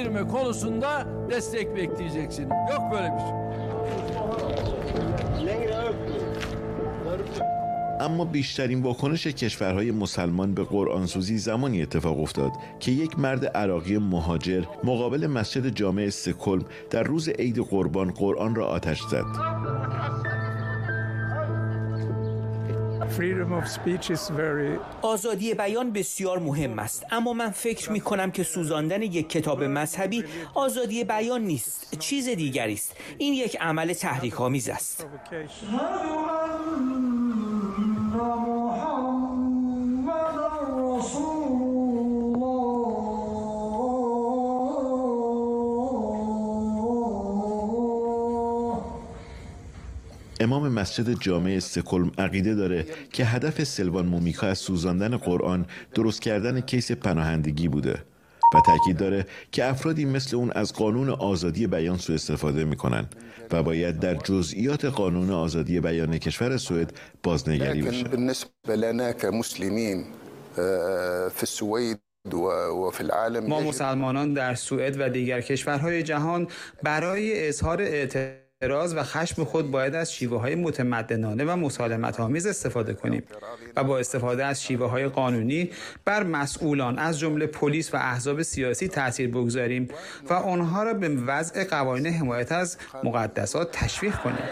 اما بیشترین واکنش کشورهای مسلمان به قرآنسوزی زمانی اتفاق افتاد که یک مرد عراقی مهاجر مقابل مسجد جامع سکلم در روز عید قربان قرآن را آتش زد. آزادی بیان بسیار مهم است اما من فکر می کنم که سوزاندن یک کتاب مذهبی آزادی بیان نیست چیز دیگری است. این یک عمل تحریک آمیز است امام مسجد جامع استکلم عقیده داره که هدف سلوان مومیکا از سوزاندن قرآن درست کردن کیس پناهندگی بوده. و تاکید داره که افرادی مثل اون از قانون آزادی بیان سوء استفاده می‌کنن و باید در جزئیات قانون آزادی بیان کشور سوئد بازنگری بشه. ما مسلمانان در سوئد و دیگر کشورهای جهان برای اظهار اعتراض و خشم خود باید از شیوه های متمدنانه و مسالمت آمیز استفاده کنیم و با استفاده از شیوه های قانونی بر مسئولان از جمله پلیس و احزاب سیاسی تاثیر بگذاریم و آنها را به وضع قوانین حمایت از مقدسات تشویق کنیم.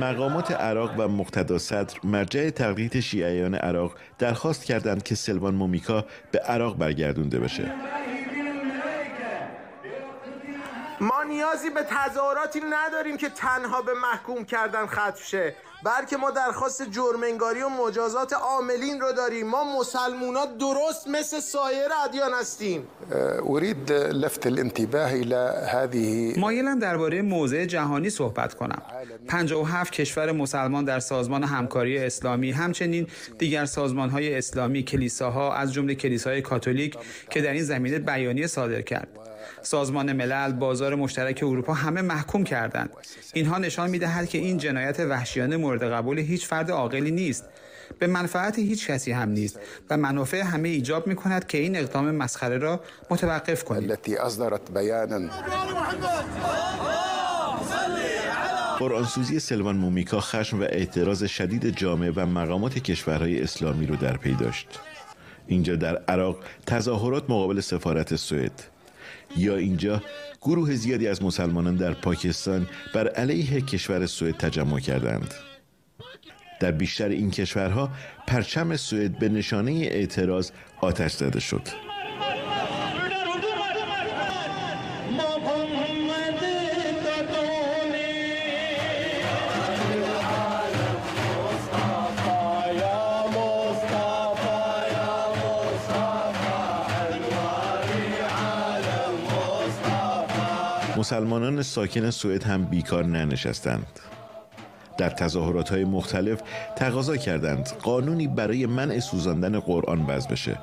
مقامات عراق و مقتدا صدر مرجع تقلید شیعیان عراق درخواست کردند که سلوان مومیکا به عراق برگردونده بشه. ما نیازی به تظاهراتی نداریم که تنها به محکوم کردن ختم شه. بلکه ما درخواست جرمنگاری و مجازات عاملین رو داریم. ما مسلمونا درست مثل سایر ادیان هستیم. اريد لفت الانتباه الى هذه مایلم درباره موضع جهانی صحبت کنم. 57 کشور مسلمان در سازمان همکاری اسلامی همچنین دیگر سازمان های اسلامی کلیساها از جمله کلیسای کاتولیک که در این زمینه بیانیه صادر کرد. سازمان ملل بازار مشترک اروپا همه محکوم کردند. اینها نشان می‌دهد که این جنایت وحشیانه مورد قبول هیچ فرد عاقلی نیست. به منفعت هیچ کسی هم نیست و منافع همه ایجاب می کند که این اقدام مسخره را متوقف بیانا قرآنسوزی سلوان مومیکا خشم و اعتراض شدید جامعه و مقامات کشورهای اسلامی رو در پی داشت. اینجا در عراق تظاهرات مقابل سفارت سوئد. یا اینجا گروه زیادی از مسلمانان در پاکستان بر علیه کشور سوئد تجمع کردند. در بیشتر این کشورها پرچم سوئد به نشانه اعتراض آتش زده شد. مسلمانان ساکن سوئد هم بیکار ننشستند. در تظاهرات های مختلف تقاضا کردند قانونی برای منع سوزاندن قرآن وضع بشه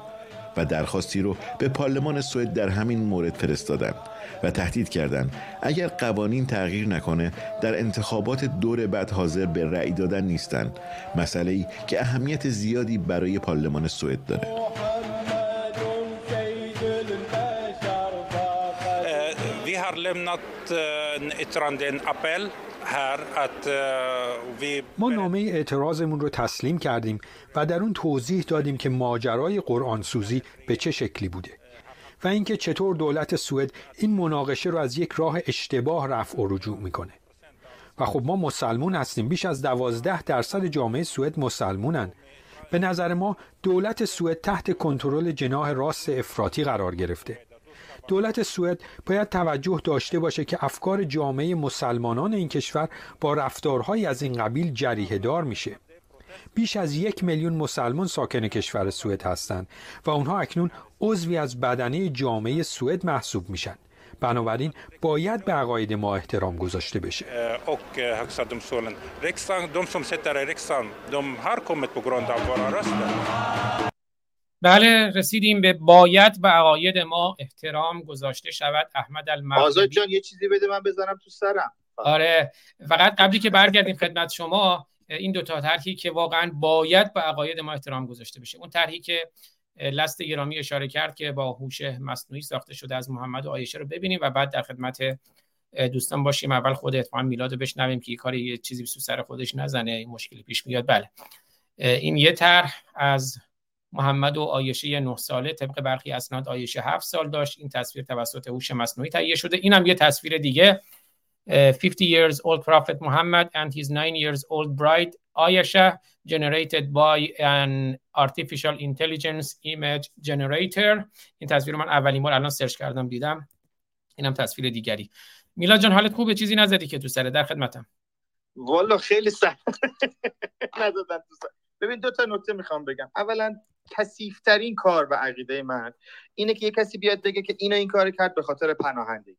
و درخواستی رو به پارلمان سوئد در همین مورد فرستادند و تهدید کردند. اگر قوانین تغییر نکنه در انتخابات دور بعد حاضر به رأی دادن نیستند. مسئله ای که اهمیت زیادی برای پارلمان سوئد داره. Har lämnat en yttrande, en appell vi ما نامه اعتراضمون رو تسلیم کردیم و در اون توضیح دادیم که ماجرای قرآن سوزی به چه شکلی بوده و اینکه چطور دولت سوئد این مناقشه رو از یک راه اشتباه رفع و رجوع می‌کنه. و خب ما مسلمون هستیم. بیش از دوازده درصد جامعه سوئد مسلمونن. به نظر ما دولت سوئد تحت کنترل جناح راست افراطی قرار گرفته. دولت سوئد باید توجه داشته باشه که افکار جامعه مسلمانان این کشور با رفتارهایی از این قبیل جریه دار میشه. بیش از یک میلیون مسلمان ساکن کشور سوئد هستند و اونها اکنون عضوی از بدنه جامعه سوئد محسوب میشن. بنابراین باید به عقاید ما احترام گذاشته بشه. بله رسیدیم به باید به عقاید ما. احترام گذاشته شود احمد آزاد المغربی جان یه چیزی بده من بزنم تو سرم. آره فقط قبلی که برگردیم خدمت شما این دو تا طرحی که واقعا باید به عقاید ما احترام گذاشته بشه. اون طرحی که لست ایرامی اشاره کرد که با هوش مصنوعی ساخته شده از محمد و عایشه رو ببینیم و بعد در خدمت دوستان باشیم. اول خود اتفاقا میلاد رو بشنویم که یه کاری یه چیزی تو سر خودش نزنه این مشکلی پیش میاد. بله. این یه طرح از محمد و عایشه 9 ساله طبق برخی اسناد عایشه 7 سال داشت. این تصویر توسط هوش مصنوعی تهیه شده. اینم یه تصویر دیگه. 50 years old prophet Muhammad and his 9 years old bride Ayesha generated by an artificial intelligence image generator. این تصویر من اولین بار الان سرچ کردم دیدم. اینم تصویر دیگری. میلاد جان حالت خوبه؟ چیزی نزدی که تو سره در خدمتم. والا خیلی سخت. نزدن تو سر. ببین دو تا نکته می‌خوام بگم. اولا کثیفترین کار و عقیده من اینه که یه کسی بیاد بگه که اینو این کار کرد به خاطر پناهندگی.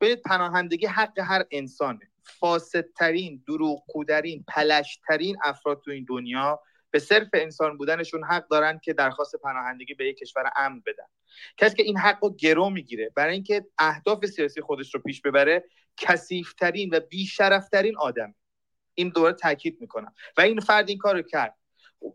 ببینید پناهندگی حق هر انسانه. فاسدترین دروغگوترین پلشترین افراد تو این دنیا به صرف انسان بودنشون حق دارن که درخواست پناهندگی به یک کشور امن بدن. کسی که این حق رو گرو می‌گیره برای اینکه اهداف سیاسی خودش رو پیش ببره کثیفترین و بیشرفترین آدم این دوره تاکید می‌کنم. و این فرد این کار رو کرد.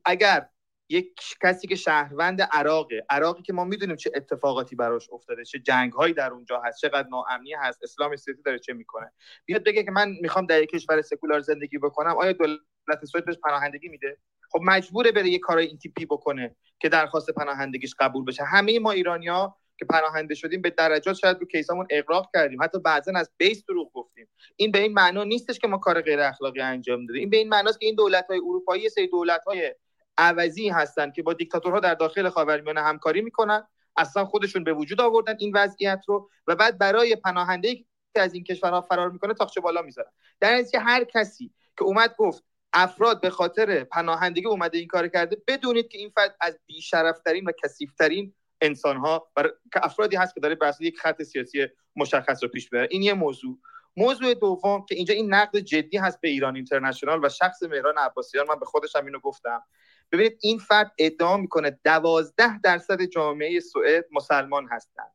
اگر یک کسی که شهروند عراقه. عراقی که ما می‌دونیم چه اتفاقاتی براش افتاده چه جنگ هایی در اونجا هست چقدر ناامنی هست اسلام سیاسی داره چه می‌کنه. بیاد بگه که من می‌خوام در یک کشور سکولار زندگی بکنم آیا دولت سوئد بهش پناهندگی میده؟ خب مجبوره بره یه کارای این تیپی بکنه که درخواست پناهندگیش قبول بشه. همه ما ایرانیا که پناهنده شدیم به درجات شاید رو کیسامون اقراق کردیم. حتی بعضا از بیس دروغ گفتیم. این به این معنا نیستش که ما کار غیر اخلاقی انجام دادیم. این به این معناست که این دولت های اروپایی سری دولت های عوضی هستن که با دیکتاتورها در داخل خاورمیانه همکاری می‌کنن اصلا خودشون به وجود آوردن این وضعیت رو و بعد برای پناهنده که که از این کشورها فرار می‌کنه تاخچه بالا می‌ذارن. در که هر کسی که اومد گفت افراد به خاطر پناهندگی اومده این کار کرده بدونید که این فرد از بیشرفترین و کثیفترین انسان ها افرادی هست که داره بر یک خط سیاسی مشخص رو پیش بره این یه موضوع. موضوع دوم که اینجا این نقد جدی هست به ایران اینترنشنال و شخص مهران عباسیان. من به خودشم اینو گفتم. ببینید این فرد ادعا می‌کنه دوازده درصد جامعه سوئد مسلمان هستند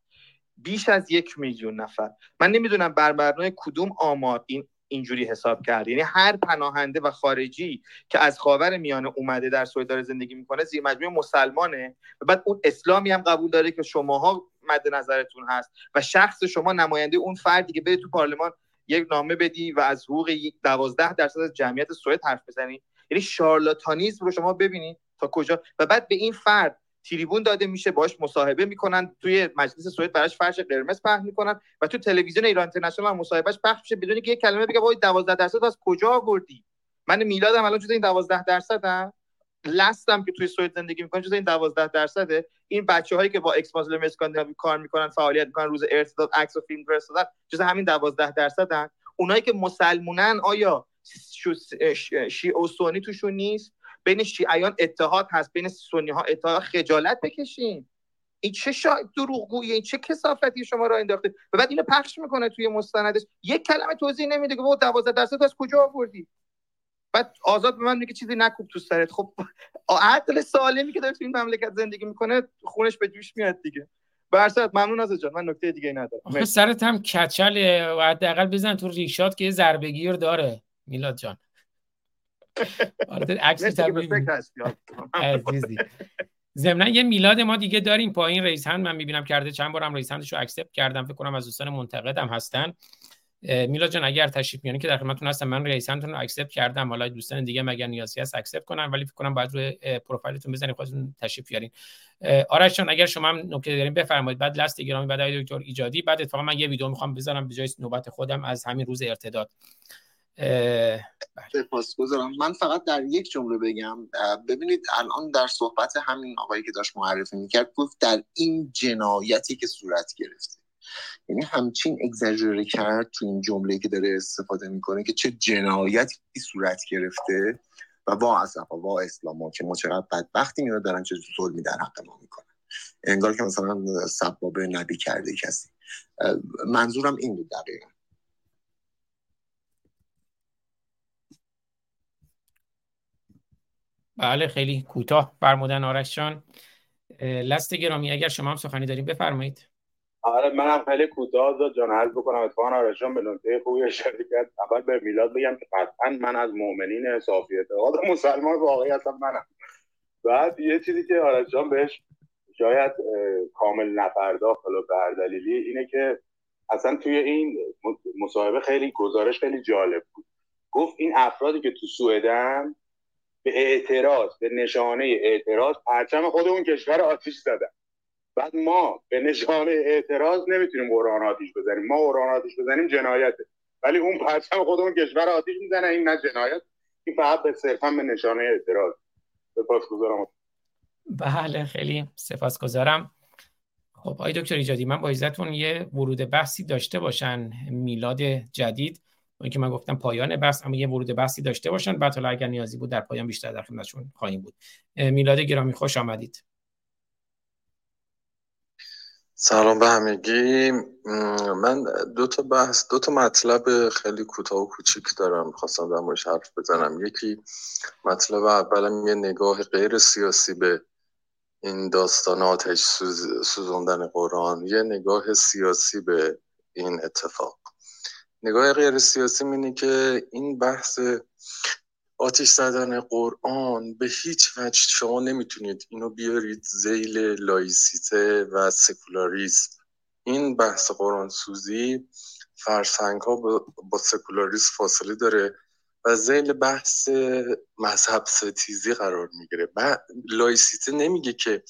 بیش از یک میلیون نفر. من نمی‌دونم بر مبنای کدوم آمار این اینجوری حساب کرد یعنی هر پناهنده و خارجی که از خاور میانه اومده در سوئد داره زندگی می‌کنه زیر مجموعه مسلمانه. و بعد اون اسلامی هم قبول داره که شماها مد نظرتون هست. و شخص شما نماینده اون فردی که بره تو پارلمان یک نامه بدی و از حقوق دوازده درصد از جمعیت سوئد حرف بزنی. یعنی شارلاتانیزم رو شما ببینید تا کجا. و بعد به این فرد تریبون داده میشه باش مصاحبه می‌کنن توی مجلس سوئد براش فرش قرمز پهن می‌کنن و تو تلویزیون ایران اینترنشنال هم مصاحبهش پخش میشه بدون که یک کلمه بگه وای 12 درصد از کجا آوردی؟ من میلادم الان جز این 12 درصدم لستم که توی سوئد زندگی می‌کنن جز این 12 درصده. این بچه هایی که با Ex-Muslim اسکاندیناوی کار می‌کنن فعالیت می‌کنن روز ارتداد عکس و فیلم فرستادن جز همین 12 درصدن اونایی که مسلمونن آیا شیعه و سنی توشون نیست. بین شیعیان اتحاد هست بین سنی ها اتحاد. خجالت بکشین. این چه شا... دروغگویی این چه کسافتی شما را انداخته. و بعد اینو پخش می‌کنه توی مستندش. یک کلمه توضیح نمیده که 12 درصد از کجا آوردی؟ بعد آزاد به من میگه چیزی نکوب تو سرت. خب عقل سالمی که داره تو این مملکت زندگی می‌کنه خونش به جوش میاد دیگه. برصد ممنون از جان. من نکته دیگه ندارم. سرت هم کچله. و حداقل بزن تو ریشات که یه ضربه داره. میلاد جان. آره عکس ضمنا یه میلاد ما دیگه داریم پایین raise hand من می‌بینم کرده چند بارم raise hand ش رو accept کردم. فکر کنم از دوستان منتقدم هستن. میلاد جان اگر تشریف میانی که در خدمتتون هستم. من raise رو accept کردم. حالا دوستان دیگه مگر نیازی هست accept کنن ولی فکر کنم باید روی پروفایلتون بزنید خودتون تشریف بیارین. آرش جان اگر شما هم نکته دارین بفرمایید. بعد لاست گرامی بعد دکتر ایجادی. بعد اتفاقا من یه ویدیو می‌خوام بذارم به جای نوبت خودم از همین روز ارتداد. بله. سپاسگزارم. من فقط در یک جمله بگم. ببینید الان در صحبت همین آقایی که داشت معرفی می‌کرد گفت در این جنایتی که صورت گرفته. یعنی همچین اگزاجره کرد تو این جمله که داره استفاده می‌کنه که چه جنایتی صورت گرفته و وا اصلا وا اسلام که ما چقدر بدبختیم اینا دارن چه ظلمی در حق ما می‌کنن. انگار که مثلا سباب نبی کرده کسی. منظورم این بود دقیقا. بله خیلی کوتاه. فرمودن آرش جان لست گرامی اگر شما هم سخنی داریم بفرمایید. آره منم خیلی کوتاه جان عرض بکنم اتفاقا آرش جان به نکته خوبی اشاره کرد. اول به میلاد بگم که قطعا من از مؤمنین صافی اعتقاد مسلمان واقعی هستم منم. بعد یه چیزی که آرش جان بهش شاید کامل نپرداخت حالا به دلیلی اینه که اصلا توی این مصاحبه خیلی گزارش خیلی جالب بود. گفت این افرادی که تو سوئدن به اعتراض به نشانه اعتراض. پرچم خود اون کشور آتیش زدن. بعد ما به نشانه اعتراض نمی‌تونیم قرآن آتیش بزنیم. ما قرآن آتیش بزنیم جنایته. ولی اون پرچم خود اون کشور آتیش می‌زنه. این نه جنایت این فقط به صرفا به نشانه اعتراض. سپاسگزارم بله خیلی سپاسگزارم. خب آقای دکتر ایجادی من با عزتون یه ورود بحثی داشته باشن میلاد جدید. که من گفتم پایان بحث اما یه ورود بحثی داشته باشن. بعد حالا اگر نیازی بود در پایان بیشتر در خدمتشون خواهیم بود. میلاد گرامی خوش آمدید. سلام به همگی. من دو تا بحث دو تا مطلب خیلی کوتاه و کوچیک دارم. خواستم در موردش حرف بزنم. یکی مطلب اولم یه نگاه غیر سیاسی به این داستان آتش سوزاندن قرآن. یه نگاه سیاسی به این اتفاق. نگاه غیر سیاسی اینه که این بحث آتش زدن قرآن به هیچ وجه شما نمی‌تونید اینو بیارید زیل لایسیته و سکولاریسم. این بحث قرآن سوزی فرسنگ ها با سکولاریسم فاصله داره و زیل بحث مذهب ستیزی قرار می‌گیره. لایسیته نمیگه که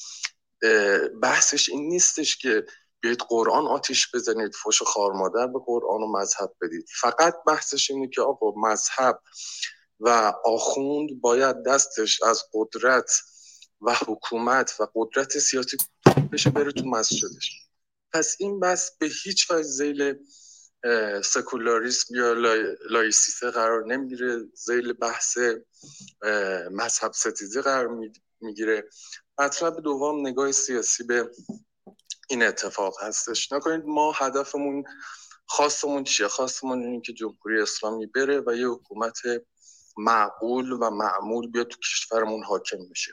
بحثش این نیستش که بیاید قرآن آتیش بزنید فش خار مادر به قرآن و مذهب بدید. فقط بحثش اینه که آقا مذهب و آخوند باید دستش از قدرت و حکومت و قدرت سیاسی بشه بره تو مسجدش. پس این بحث به هیچ وجه زیل سکولاریسم یا لایسیته قرار نمی‌گیره. زیل بحث مذهب ستیزی قرار می‌گیره. مطلب دوم نگاه سیاسی به این اتفاق هستش. نکنید ما هدفمون خواستمون چیه؟ خواستمون اینه که جمهوری اسلامی بره و یه حکومت معقول و معمول بیاد تو کشورمون حاکم بشه.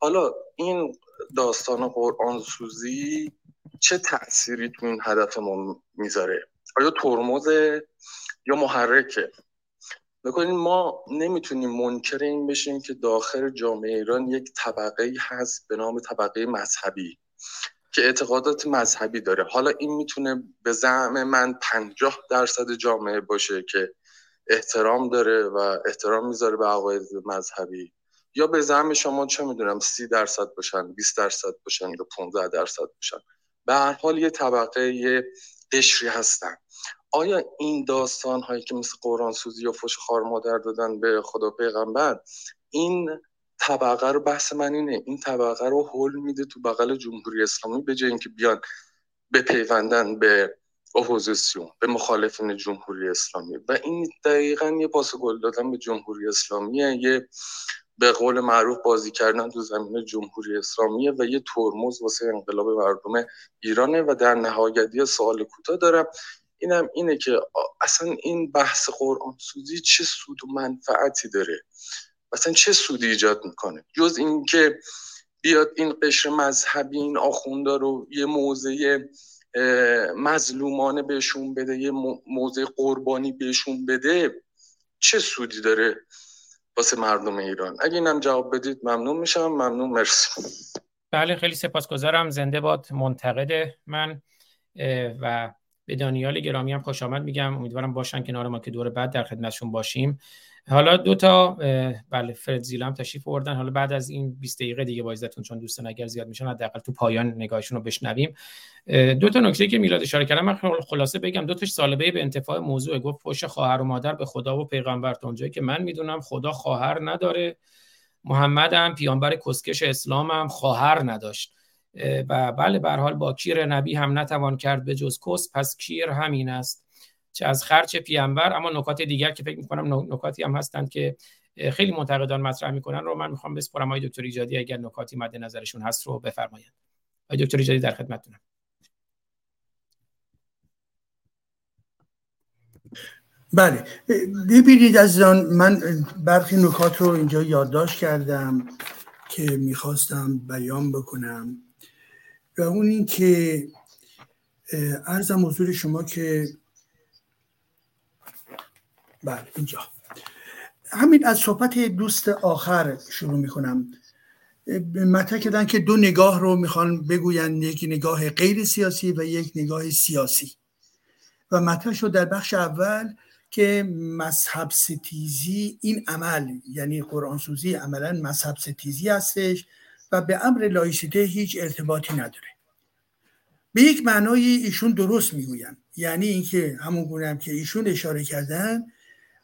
حالا این داستان قرآن سوزی چه تأثیری تو این هدف ما می‌ذاره؟ آیا ترمز یا محرکه؟ بکنید ما نمی‌تونیم منکر این بشیم که داخل جامعه ایران یک طبقه هست به نام طبقه مذهبی. که اعتقادات مذهبی داره. حالا این می‌تونه به زعم من پنجاه درصد جامعه باشه که احترام داره و احترام می‌ذاره به عقاید مذهبی. یا به زعم شما چه می‌دونم سی درصد باشن 20 درصد باشن یا 15 درصد باشن. به هر حال یه طبقه یه قشری هستن. آیا این داستان هایی که مثل قرآن سوزی یا فش خار مادر دادن به خدا پیغمبر این طبقه رو بحث من اینه. این طبقه رو حل میده تو بغل جمهوری اسلامی به جای اینکه بیان بپیوندن به اپوزیسیون به مخالفین جمهوری اسلامی. و این دقیقا یه پاس گل دادن به جمهوری اسلامیه. یه به قول معروف بازی کردن تو زمین جمهوری اسلامیه و یه ترمز واسه انقلاب مردم ایرانه و در نهایت یه سوال کوتاه دارم. اینم اینه که اصلا این بحث قرآن سوزی چه سود و منفعتی داره؟ مثلا چه سودی ایجاد می‌کنه؟ جز اینکه بیاد این قشر مذهبی این آخوندا رو یه موضع مظلومانه بهشون بده یه موضع قربانی بهشون بده چه سودی داره واسه مردم ایران؟ اگه اینم جواب بدید ممنون میشم. ممنون. مرسی. بله خیلی سپاسگزارم. زنده باد منتقد من و به دانیال گرامی هم خوش آمد میگم. امیدوارم باشن کنار ما که دور بعد در خدمتشون باشیم. حالا دو تا بله فرد زیلام تشریف آوردن. حالا بعد از این 20 دقیقه دیگه با چون دوستان اگر زیاد میشن حداقل تو پایان نگاهشون رو بشنویم. دو تا نکته که میلاد اشاره کردم من خلاصه بگم دو تاش سالبه به انتفاع موضوع. گفت پشت خواهر و مادر به خدا و پیغمبر اونجایی که من می‌دونم خدا خواهر نداره. محمد هم پیامبر کسکش اسلام هم خواهر نداشت. و بله به حال با کیر نبی هم نتوان کرد به جز کس پس کیر همین است چه از خرچ پیامبر اما نکات دیگر که فکر می‌کنم نکاتی هم هستند که خیلی منتقدان مطرح می‌کنن رو من می‌خوام بسپرم آقای دکتر ایجادی اگر نکاتی مد نظرشون هست رو بفرمایند آقای دکتر ایجادی در خدمتتونم. بله. ببینید عزیزان من برخی نکات رو اینجا یادداشت کردم که می‌خواستم بیان بکنم. و اون این که ارزم حضور شما که بله اینجا. همین از صحبت دوست آخر شروع می‌کنم. مطرح کردن که دو نگاه رو می‌خوان بگوین یک نگاه غیر سیاسی و یک نگاه سیاسی. و مطرح شد در بخش اول که مذهب ستیزی این عمل یعنی قرآن سوزی عملا مذهب ستیزی هستش و به امر لایسیته هیچ ارتباطی نداره. به یک معنای ایشون درست می‌گوین یعنی اینکه همون گونه که ایشون اشاره کردن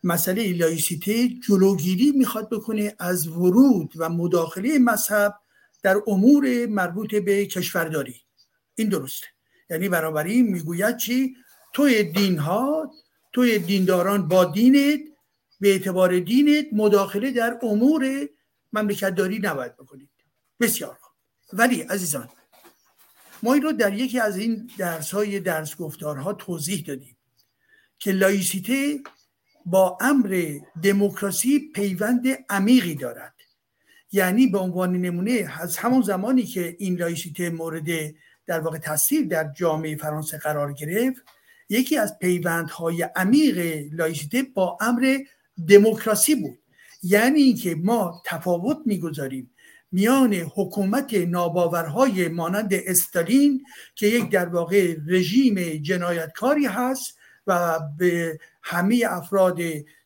مسئله لایسیته جلوگیری می‌خواد بکنه از ورود و مداخله مذهب در امور مربوط به کشورداری. این درسته. یعنی بنابراین می‌گوید چی؟ توی دین ها توی دینداران با دینت به اعتبار دینت مداخله در امور مملکتداری نباید بکنید. بسیار ولی عزیزان ما این رو در یکی از این درس های درس گفتارها توضیح دادیم که لایسیته با امر دموکراسی پیوند عمیقی دارد. یعنی به عنوان نمونه از همون زمانی که این لایسیته مورد در واقع تاثیر در جامعه فرانسه قرار گرفت یکی از پیوندهای عمیق لایسیته با امر دموکراسی بود. یعنی اینکه ما تفاوت می‌گذاریم میان حکومت ناباورهای مانند استالین که یک در واقع رژیم جنایتکاری هست و به همه افراد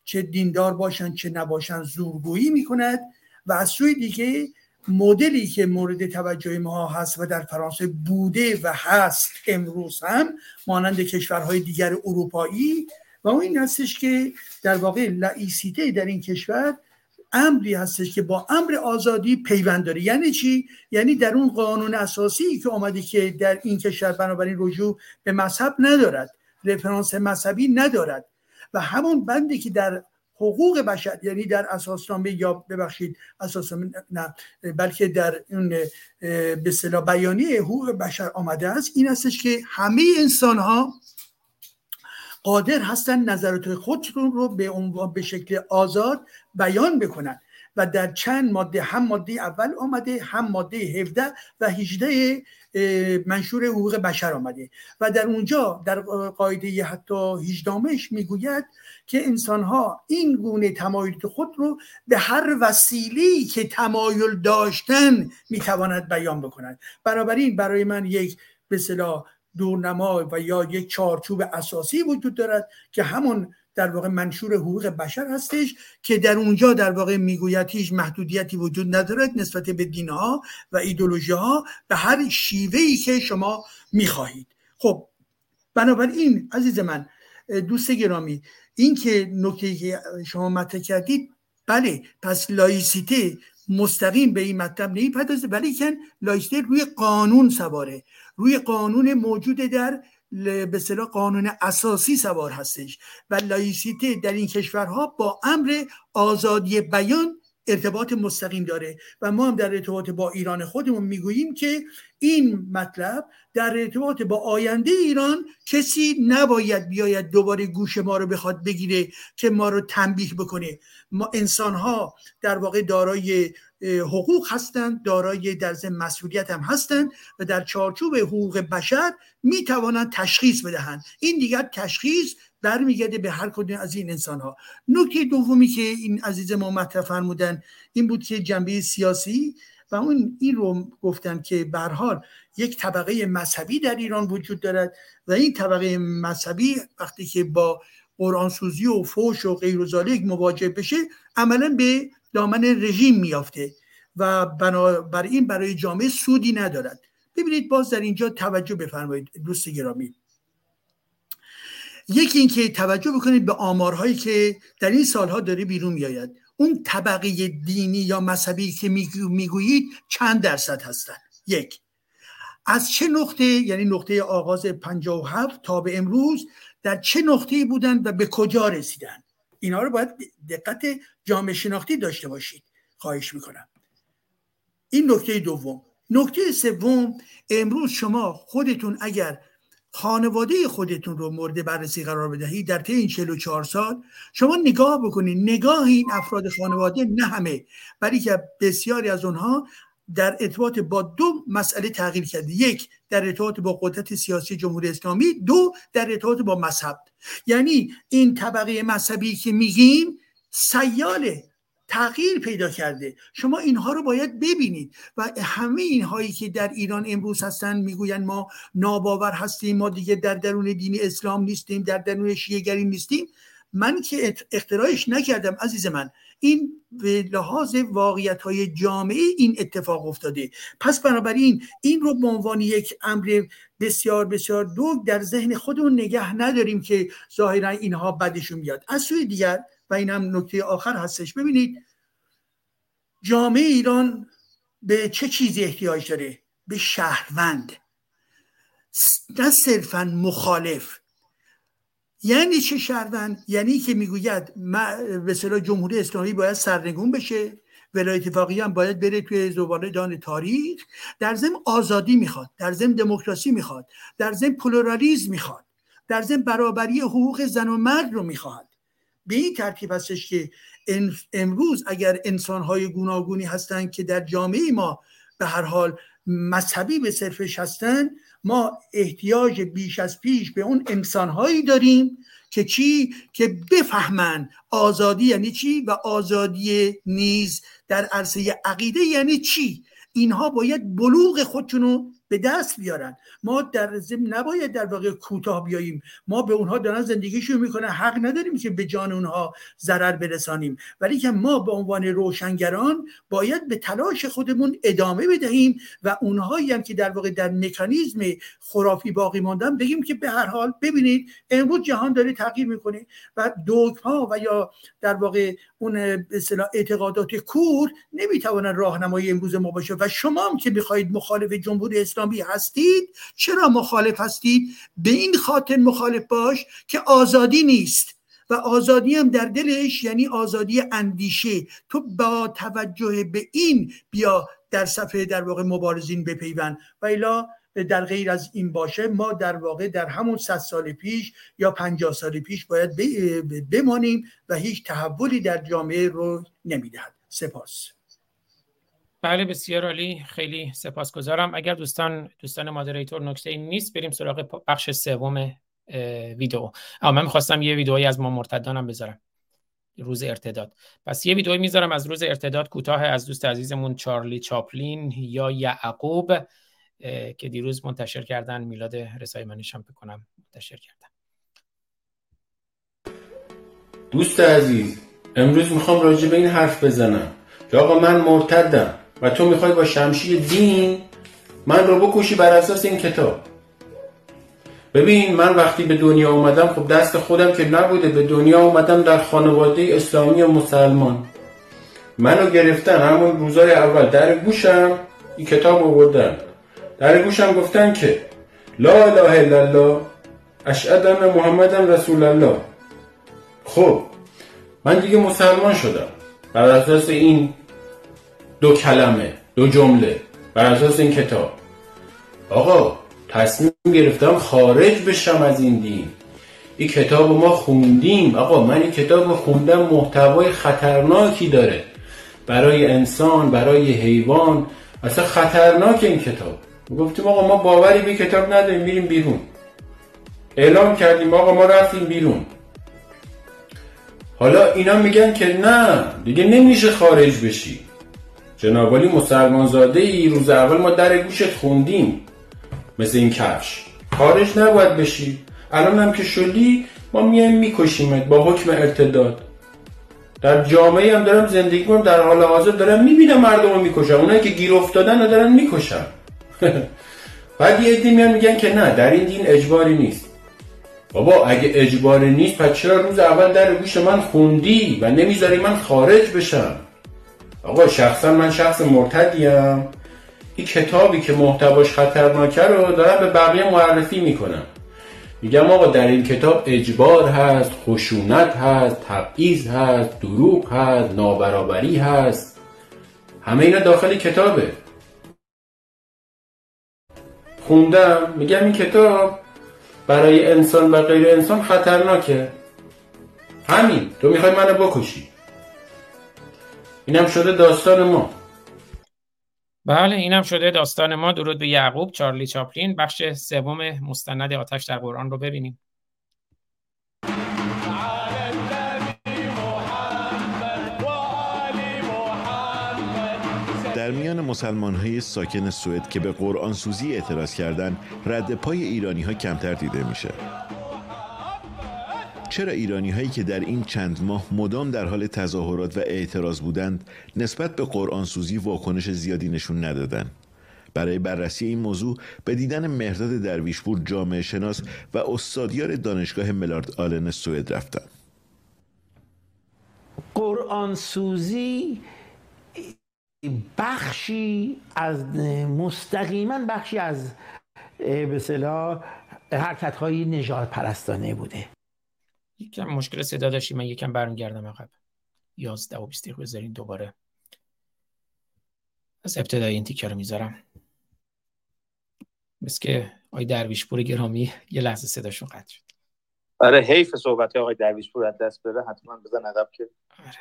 چه دیندار باشند چه نباشند زورگویی می‌کند و از سوی دیگه مدلی که مورد توجه ما هست و در فرانسه بوده و هست امروز هم مانند کشورهای دیگر اروپایی و اون این هستش که در واقع لایسیته در این کشور امری هستش که با امر آزادی پیوند داره. یعنی چی؟ یعنی در اون قانون اساسی که آمده که در این کشور بنابراین رجوع به مذهب ندارد رفرانس مذهبی ندارد و همون بندی که در حقوق بشر یعنی در اساسنامه یا ببخشید اساسنامه نه بلکه در اون به اصطلاح بیانیه حقوق بشر آمده است این هستش که همه انسان ها قادر هستن نظرات خودشون رو به عنوان به شکل آزاد بیان بکنن. و در چند ماده هم ماده اول آمده هم ماده 17 و 18 منشور حقوق بشر آمده. و در اونجا در قاعده حتی 18 می‌گوید که انسان ها این گونه تمایلات خود رو به هر وسیلی که تمایل داشتن می‌تواند بیان بکنند. بنابراین برای من یک به دورنما و یا یک چارچوب اساسی وجود دارد که همون در واقع منشور حقوق بشر هستش که در اونجا در واقع می‌گوید هیچ محدودیتی وجود ندارد نسبت به دینها و ایدولوژی ها به هر شیوه ای که شما می‌خواهید. خب بنابراین عزیز من دوست گرامی این که نکته که شما مطرح کردید بله پس لایسیته مستقیم به این مطلب نمی‌پردازه ولی که لایسیته روی قانون سواره روی قانون موجود در به اصطلاح قانون اساسی سوار هستش و لایسیته در این کشورها با امر آزادی بیان ارتباط مستقیم داره. و ما هم در ارتباط با ایران خودمون می‌گوییم که این مطلب در ارتباط با آینده ایران کسی نباید بیاید دوباره گوش ما رو بخواد بگیره که ما رو تنبیه بکنه. ما انسان ها در واقع دارای حقوق هستند دارای در ضمن مسئولیت هم هستند و در چارچوب حقوق بشر می توانند تشخیص بدهند. این دیگر تشخیص برمیگرده به هر کدوم از این انسان ها نکته دومی که این عزیز ما مطرح فرمودن این بود که جنبه سیاسی و اون این رو گفتن که به یک طبقه مذهبی در ایران وجود دارد و این طبقه مذهبی وقتی که با قرآن سوزی و فوش و غیر و مواجه بشه عملا به دامن رژیم میافته و بنابراین برای جامعه سودی ندارد. ببینید باز در اینجا توجه بفرمایید دوست گرامی. یکی اینکه توجه بکنید به آمارهایی که در این سالها داره بیرون میآید. اون طبقه دینی یا مذهبی که می‌گویید چند درصد هستند یک. از چه نقطه یعنی نقطه آغاز 57 تا به امروز در چه نقطه بودند و به کجا رسیدند اینا رو باید دقت جامعه شناختی داشته باشید. خواهش می‌کنم. این نکته دوم. نکته سوم امروز شما خودتون اگر خانواده خودتون رو مورد بررسی قرار بدهید در طی این 44 سال شما نگاه بکنید. نگاه این افراد خانواده نه همه. ولی که بسیاری از اونها در ارتباط با دو مسئله تغییر کرده یک در ارتباط با قدرت سیاسی جمهوری اسلامی. دو در ارتباط با مذهب. یعنی این طبقه مذهبی که میگیم سیاله تغییر پیدا کرده. شما اینها رو باید ببینید و همه اینهایی که در ایران امروز هستن می‌گویند ما ناباور هستیم ما دیگه در درون دین اسلام نیستیم در درون شیعگری نیستیم. من که اختراعش نکردم عزیز من. این به لحاظ واقعیت های جامعه این اتفاق افتاده. پس بنابراین این رو به عنوان یک امر بسیار بسیار دو در ذهن خودمون نگه نداریم که ظاهرا اینها بدشون میاد از سوی دیگر و این هم نکته آخر هستش ببینید جامعه ایران به چه چیزی احتیاج داره؟ به شهروند. نه صرفا مخالف. یعنی چه شهروند؟ یعنی که می‌گوید به جمهوری اسلامی باید سرنگون بشه. ولایت فقیه هم باید بره توی زباله دان تاریخ. در ضمن آزادی می‌خواد در ضمن دموکراسی می‌خواد در ضمن پلورالیزم می‌خواد در ضمن برابری حقوق زن و مرد رو می‌خواد. به این ترتیب هستش که امروز اگر انسانهای گوناگونی هستند که در جامعه ما به هر حال مذهبی به صرفش هستند ما احتیاج بیش از پیش به اون انسانهایی داریم که چی؟ که بفهمن آزادی یعنی چی و آزادی نیز در عرصه عقیده یعنی چی؟ اینها باید بلوغ خودشونو به دست بیارن. ما در ضمن نباید در واقع کوتاه بیاییم. ما به اونها دارن زندگیشون می‌کنه حق نداریم که به جان اونها ضرر برسانیم. ولی که ما به عنوان روشنگران باید به تلاش خودمون ادامه بدهیم و اونهایی هم که در واقع در مکانیزم خرافی باقی ماندن بگیم که به هر حال ببینید امروز جهان داره تغییر می‌کنه و ها و یا در واقع اون اعتقادات کور نمی‌توانن راهنمای امروز ما باشه. و شما هم که می‌خواهید مخالف جمهوری هستید؟ چرا مخالف هستید؟ به این خاطر مخالف باش که آزادی نیست. و آزادی هم در دلش یعنی آزادی اندیشه. تو با توجه به این بیا در صفحه در واقع مبارزین بپیوند. و الا در غیر از این باشه ما در واقع در همون صد سال پیش یا پنجاه سال پیش باید بمانیم و هیچ تحولی در جامعه رو نمی‌دهد. سپاس. بله بسیار عالی. خیلی سپاسگزارم. اگر دوستان دوستان مادریتور نکته نیست بریم سراغ بخش سوم ویدیو اما من می‌خواستم یه ویدئویی از ما مرتدانم بذارم. روز ارتداد. پس یه ویدئویی می‌ذارم از روز ارتداد کوتاه از دوست عزیزمون چارلی چاپلین یا یعقوب که دیروز منتشر کردن. میلاد رسای منش هم بکنم منتشر کردن. دوست عزیز امروز می‌خوام راجع به این حرف بزنم. که آقا من مرتدم. و تو می‌خوای با شمشیر دین من رو بکشی بر اساس این کتاب. ببین من وقتی به دنیا اومدم خب دست خودم که نبوده به دنیا اومدم در خانواده اسلامی و مسلمان. منو گرفتن همون روزای اول در گوشم این کتاب آوردن در گوشم گفتن که لا اله الا الله اشهد ان محمد رسول الله. خب من دیگه مسلمان شدم. بر اساس این دو کلمه دو جمله بر اساس این کتاب. آقا تصمیم گرفتم خارج بشم از این دین. این کتاب ما خوندیم. آقا من این کتاب خوندم محتوای خطرناکی داره. برای انسان برای حیوان. اصلا خطرناک این کتاب. گفتیم آقا ما باوری به کتاب نداریم میریم بیرون. اعلام کردیم آقا ما رفتیم بیرون. حالا اینا میگن که نه دیگه نمیشه خارج بشی. جنابالی مسلمان زاده ای روز اول ما در گوشت خوندیم. مثل این کفش. خارج نباید بشی. الان هم که شدی ما میایم میکشیمت با حکم ارتداد. در جامعه هم دارم زندگی کنم در حال حاضر دارم می‌بینم مردم رو می‌کشم. اونایی که گیر افتادن رو دارن می‌کشم. بعد یه عده میگن که نه در این دین اجباری نیست. بابا اگه اجباری نیست پس چرا روز اول در گوش من خوندی و نمی‌ذاری من خارج بشم؟ آقا شخصا من شخص مرتدیم. این کتابی که محتواش خطرناکه رو دارم به بقیه معرفی می‌کنم. میگم آقا در این کتاب اجبار هست خشونت هست تبعیض هست دروغ هست نابرابری هست. همه اینا داخل کتابه. خوندم. میگم این کتاب برای انسان و غیر انسان خطرناکه. همین. تو می‌خوای منو بکشی. اینم شده داستان ما. بله اینم شده داستان ما. درود به یعقوب چارلی چاپلین. بخش سوم مستند آتش در قرآن رو ببینیم. در میان مسلمان های ساکن سوئد که به قرآن سوزی اعتراض کردند رد پای ایرانی ها کمتر دیده میشه. چرا ایرانی هایی که در این چند ماه مدام در حال تظاهرات و اعتراض بودند نسبت به قرآن سوزی واکنش زیادی نشون ندادند برای بررسی این موضوع به دیدن مهرداد درویشپور جامعه شناس و استادیار دانشگاه ملارد آلن سوئد رفتم. قرآن سوزی بخشی از مستقیما بخشی از به حرکت های نجات پرستانه بوده. یکم مشکل صدا داشتیم من یکم برمیگردم عقب. 11 و 20 دقیقه بذارین دوباره. از ابتدای این تیکه رو می‌ذارم. مثل که آقای درویشپور گرامی یه لحظه صداشون قطع شد. آره حیف صحبت آقای درویشپور از دست بره حتما بزن عقب که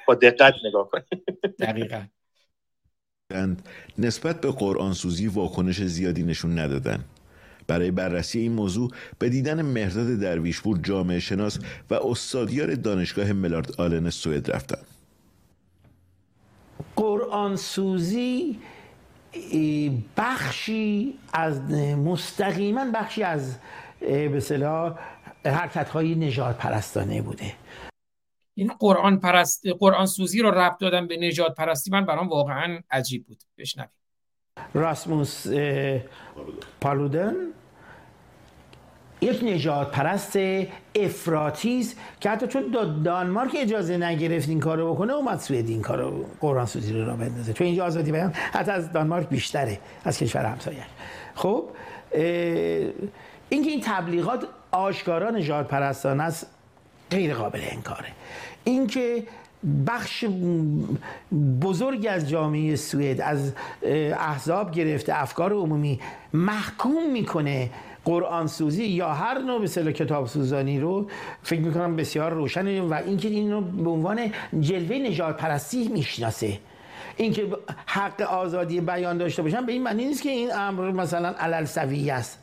با دقت نگاه کنید دقیقا. نسبت به قرآن سوزی واکنش زیادی نشون ندادن. برای بررسی این موضوع به دیدن مهرداد درویشپور جامعه شناس و استادیار دانشگاه ملارد آلن سوئد رفتم. قرآن سوزی بخشی از مستقیما بخشی از به صلاح حرکت های نجات پرستانه بوده. این قرآن پرست قرآن سوزی رو ربط دادن به نجات پرستی من برام واقعا عجیب بود. بشنویم راسموس پالودن یک نجات پرست افراطی است که حتی چون دانمارک اجازه نگرفت این کارو بکنه اومد سوئد این کارو قرآن سوزی رو را بندازه. چون اینجا آزادی بیان حتی از دانمارک بیشتره از کشور همسایه. خب اینکه این تبلیغات آشکارا نجات پرستانه است غیر قابل انکاره. اینکه بخش بزرگی از جامعه سوئد از احزاب گرفته افکار عمومی محکوم می‌کنه قرآن سوزی یا هر نوع به کتاب سوزانی رو. فکر می‌کنم بسیار روشنه و اینکه این رو به عنوان جلوه نجات پرستی می‌شناسه. اینکه حق آزادی بیان داشته باشن به این معنی نیست که این امر مثلا علل سویه است.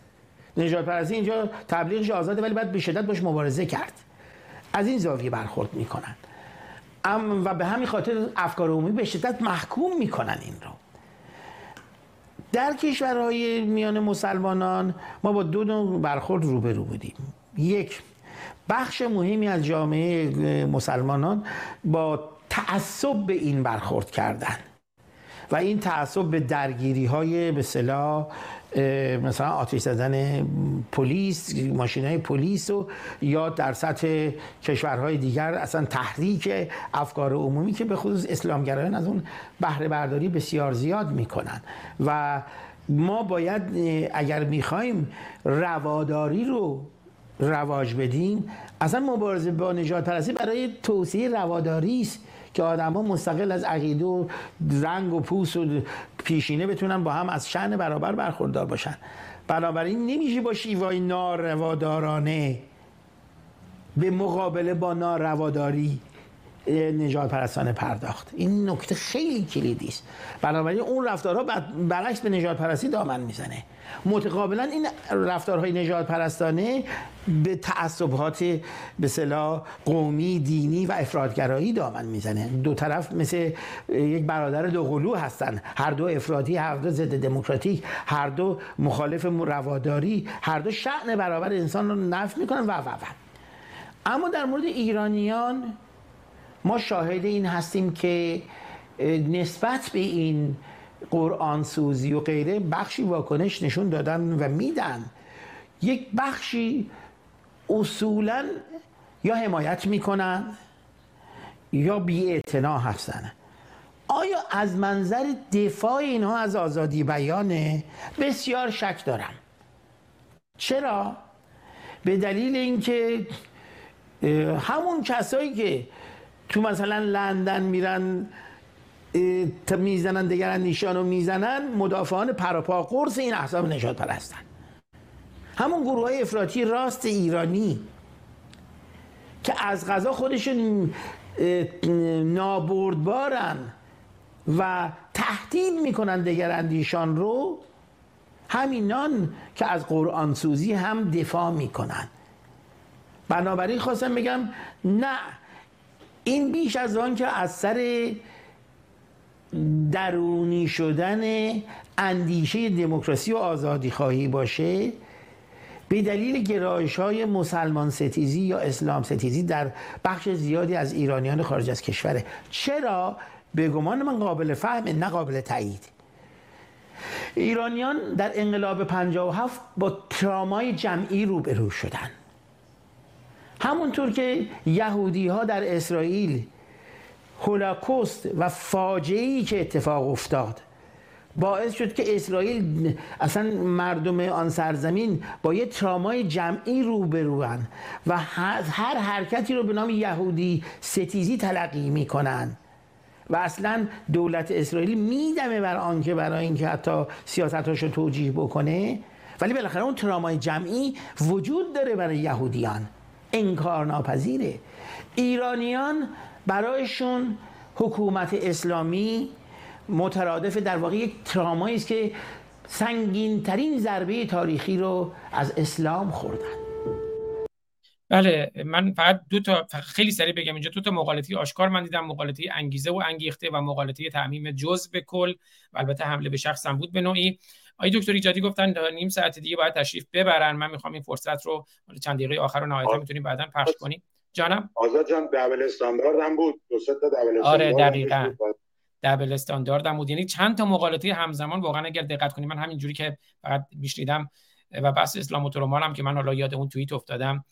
نجات پرستی اینجا تبلیغش آزاده ولی باید به شدت باش مبارزه کرد. از این زاویه برخورد می‌کنن. و به همین خاطر افکار عمومی به شدت محکوم می‌کنن این رو. در کشورهای میان مسلمانان ما با دو نوع برخورد روبرو بودیم. یک بخش مهمی از جامعه مسلمانان با تعصب به این برخورد کردن و این تعصب به درگیری های به صلاح مثلا آتش زدن پلیس ماشین های پلیس و یا در سطح کشورهای دیگر اصلا تحریک افکار عمومی که به خصوص اسلامگرایان از اون بهره برداری بسیار زیاد می‌کنن. و ما باید اگر می‌خوایم رواداری رو رواج بدیم اصلا مبارزه با نجات پرستی برای توسعه رواداری است که آدما مستقل از عقیده و رنگ و پوست و پیشینه بتونن با هم از شن برابر برخوردار باشن. بنابراین نمیشه با شیوای ناروادارانه به مقابله با نارواداری نجات پرستانه پرداخت. این نکته خیلی کلیدی است. بنابراین اون رفتارها برعکس به نجات پرستی دامن می‌زنه. متقابلا این رفتارهای نجات پرستانه به تعصبات به صلاح قومی دینی و افرادگرایی دامن می‌زنه. دو طرف مثل یک برادر دو قلو هستن. هر دو افرادی هر دو ضد دموکراتیک هر دو مخالف رواداری هر دو شعن برابر انسان رو نفی می‌کنن و و و. اما در مورد ایرانیان ما شاهد این هستیم که نسبت به این قرآن سوزی و غیره بخشی واکنش نشون دادن و میدن. یک بخشی اصولا یا حمایت می‌کنن یا بی هستن آیا از منظر دفاع اینها از آزادی بیانه؟ بسیار شک دارم. چرا؟ به دلیل اینکه همون کسایی که تو مثلا لندن میرن می‌زنن دیگر نیشان رو می‌زنن مدافعان پراپا قرص این احزاب نجات پرستن. همون گروه های افراطی راست ایرانی که از غذا خودشون نابردبارن و تهدید می‌کنن دیگر اندیشان رو همینان که از قرآن سوزی هم دفاع می‌کنن. بنابراین خواستم بگم نه این بیش از آن که از سر درونی شدن اندیشه دموکراسی و آزادی خواهی باشه به دلیل گرایش های مسلمان ستیزی یا اسلام ستیزی در بخش زیادی از ایرانیان خارج از کشوره. چرا؟ به گمان من قابل فهم نه قابل تایید. ایرانیان در انقلاب 57 با ترامای جمعی روبرو شدن. همونطور که یهودی ها در اسرائیل هولاکوست و فاجعه که اتفاق افتاد باعث شد که اسرائیل اصلا مردم آن سرزمین با یه ترامای جمعی روبروان و هر حرکتی رو به نام یهودی ستیزی تلقی می‌کنن. و اصلا دولت اسرائیل میدمه بر آنکه برای اینکه حتی سیاستاش رو توجیه بکنه. ولی بالاخره اون ترامای جمعی وجود داره برای یهودیان. انکار ناپذیره. ایرانیان برایشون حکومت اسلامی مترادف در واقع یک ترامایی است که سنگین ترین ضربه تاریخی رو از اسلام خوردن. بله من فقط دو تا خیلی سریع بگم اینجا دو تا مقالطه آشکار من دیدم مقالطه انگیزه و انگیخته و مقالطه تعمیم جز به کل و البته حمله به شخص هم بود به نوعی. آقای دکتر ایجادی گفتن نیم ساعت دیگه باید تشریف ببرن. من می‌خوام این فرصت رو چند دقیقه آخر رو نهایتا می‌تونیم بعدا پخش کنیم. جانم؟ آزاد جان دبل استاندارد هم بود. دو سه تا دبل آره دقیقاً. دبل استاندارد هم بود. یعنی چند تا مقالطه همزمان واقعا اگر دقت کنیم من همینجوری که فقط میشنیدم و بحث اسلام و هم که من حالا یاد اون توییت افتادم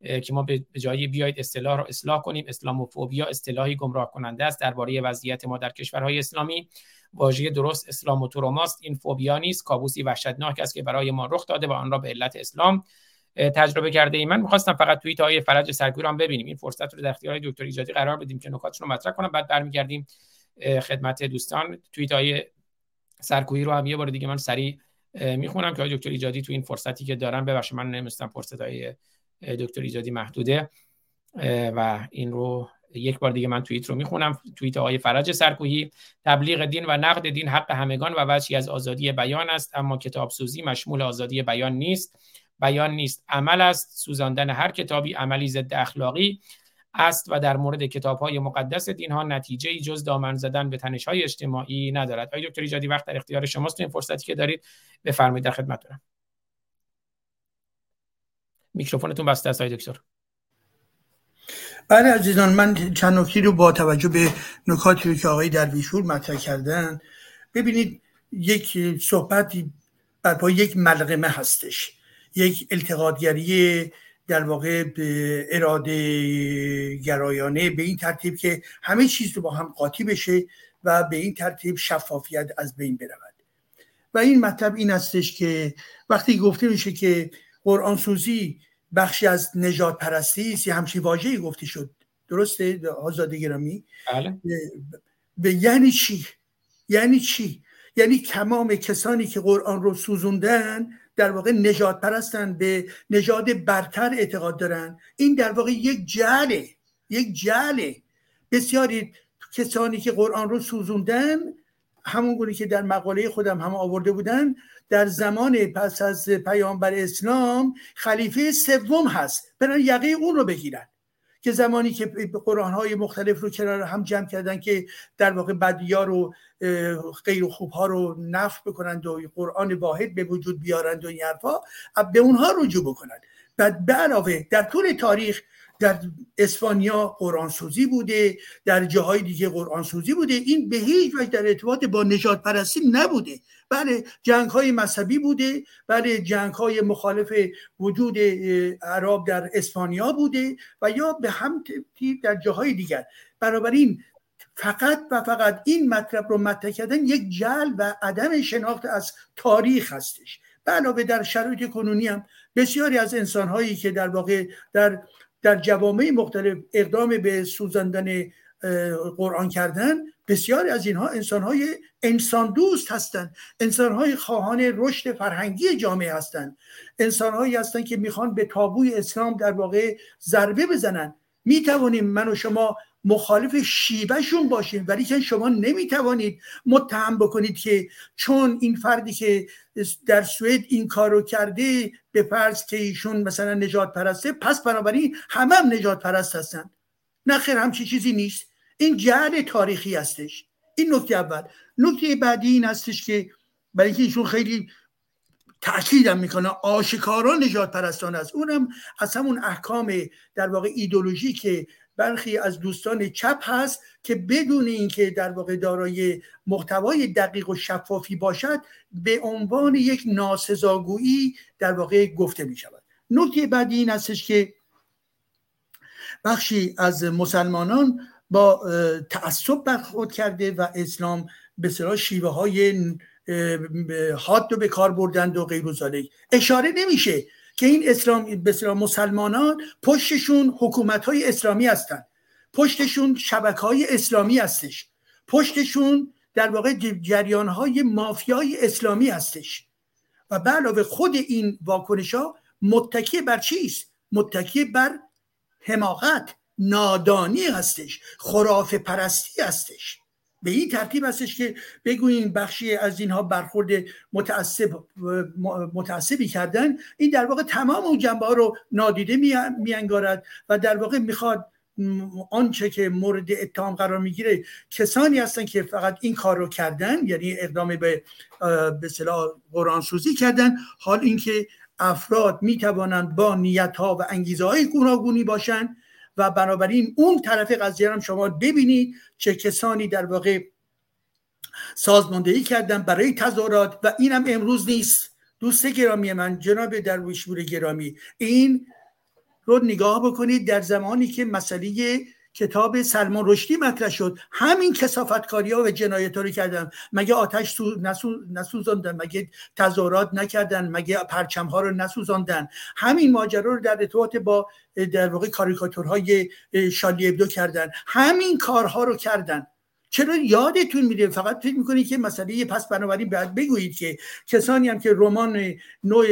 که ما به جای بیاید اصطلاح رو اصلاح کنیم. اسلاموفوبیا اصطلاحی گمراه کننده است درباره وضعیت ما در کشورهای اسلامی. واژه درست اسلام و تروماست. این فوبیا نیست. کابوسی وحشتناک است که برای ما رخ داده و آن را به علت اسلام تجربه کرده ای من می‌خواستم فقط توییت های فرج سرکوی رو هم ببینیم. این فرصت رو در اختیار دکتر ایجادی قرار بدیم که نکاتشون رو مطرح کنم. بعد برمیگردیم خدمت دوستان. توییت های سرکویی رو هم یه بار دیگه من سریع می‌خونم که دکتر ایجادی تو این فرصتی که دارم ببخشید من نمیستم فرصت های دکتر ایجادی محدوده و این رو یک بار دیگه من توییت رو می‌خونم. توییت آقای فرج سرکوهی تبلیغ دین و نقد دین حق همگان و وجهی از آزادی بیان است اما کتاب سوزی مشمول آزادی بیان نیست. بیان نیست. عمل است. سوزاندن هر کتابی عملی ضد اخلاقی است و در مورد کتاب های مقدس دین ها نتیجه ای جز دامن زدن به تنش های اجتماعی ندارد. آقای دکتر ایجادی وقت در اختیار شماست. این فرصتی که دارید بفرمایید در خدمتتونم. میکروفونتون بسته است دکتر. بله عزیزان من چند نکته رو با توجه به نکاتی رو که آقای درویشور مطرح کردن ببینید یک صحبت بر پای یک ملغمه هستش. یک التقاطگری در واقع به اراده گرایانه به این ترتیب که همه چیز رو با هم قاطی بشه و به این ترتیب شفافیت از بین برود. و این مطلب این هستش که وقتی گفته میشه که قرآن سوزی بخشی از نجات پرستی است یه همچین واژه‌ای گفته شد. درسته؟ آزاد گرامی؟ بله. به یعنی چی؟ یعنی چی؟ یعنی تمام کسانی که قرآن رو سوزوندن در واقع نجات پرستن به نژاد برتر اعتقاد دارن. این در واقع یک جله یک جله بسیاری کسانی که قرآن رو سوزوندن همون گونه که در مقاله خودم هم آورده بودن در زمان پس از پیامبر اسلام خلیفه سوم هست. برن یقه اون رو بگیرن که زمانی که قرآن های مختلف رو کنار هم جمع کردن که در واقع بدیا رو غیر خوب ها رو نفع بکنند و قرآن واحد به وجود بیارند و این حرفا به اونها رجوع بکنند بعد به علاوه در طول تاریخ در اسپانیا قرآن سوزی بوده در جاهای دیگه قرآن سوزی بوده. این به هیچ وجه در ارتباط با نجات پرستی نبوده. بله جنگ های مذهبی بوده. بله جنگ های مخالف وجود عرب در اسپانیا بوده و یا به هم در جاهای دیگر. بنابراین فقط و فقط این مطلب رو مطرح کردن یک جل و عدم شناخت از تاریخ هستش. علاوه در شرایط کنونی هم بسیاری از انسان هایی که در واقع در در جوامع مختلف اقدام به سوزاندن قرآن کردن بسیاری از اینها انسانهای انسان دوست هستند. انسانهای خواهان رشد فرهنگی جامعه هستند. انسانهایی هستند که می‌خوان به تابوی اسلام در واقع ضربه بزنن. می‌توانیم من و شما مخالف شیوهشون باشیم ولی که شما نمی‌توانید متهم بکنید که چون این فردی که در سوئد این کارو کرده به فرض که ایشون مثلا نجات پرسته پس بنابراین همه هم نجات پرست هستن. نه خیر همچی چیزی نیست. این جهل تاریخی هستش. این نکته اول. نکته بعدی این هستش که برای اینکه ایشون خیلی تاکیدم می‌کنه آشکارا نجات پرستان است. اونم از همون احکام در واقع ایدولوژی که برخی از دوستان چپ هست که بدون اینکه در واقع دارای محتوای دقیق و شفافی باشد به عنوان یک ناسزاگویی در واقع گفته می شود نکته بعدی این هستش که بخشی از مسلمانان با تعصب برخورد کرده و اسلام به صلاح شیوه های حاد رو به کار بردند و غیر اشاره نمیشه که این اسلام مسلمانان پشتشون حکومت های اسلامی هستند پشتشون شبکه های اسلامی هستش. پشتشون در واقع جریان های مافیای اسلامی هستش. و به علاوه خود این واکنش ها متکی بر چیست؟ متکی بر حماقت نادانی هستش خراف پرستی هستش. به این ترتیب هستش که بگوییم بخشی از اینها برخورد متعصب متعصبی کردن. این در واقع تمام اون جنبه ها رو نادیده میانگارد و در واقع می‌خواد آنچه که مورد اتهام قرار می‌گیره کسانی هستن که فقط این کار رو کردن یعنی اقدام به به قرآن سوزی کردن. حال اینکه افراد می‌توانند با نیت ها و انگیزه های گوناگونی باشند و بنابراین اون طرف قضیه هم شما ببینید چه کسانی در واقع سازماندهی کردن برای تظاهرات و اینم امروز نیست. دوست گرامی من جناب درویشپور گرامی این رو نگاه بکنید در زمانی که مسئله کتاب سلمان رشدی مطرح شد. همین کسافتکاری ها و جنایت ها رو کردن. مگه آتش سو نسو نسوزاندن مگه تظاهرات نکردن مگه پرچم ها رو نسوزاندن. همین ماجرا رو در ارتباط با در واقع کاریکاتورهای شالی ابدو کردن. همین کارها رو کردن. چرا یادتون میده فقط فکر می‌کنید که مسئله پس بنابراین باید بگویید که کسانی هم که رمان نوع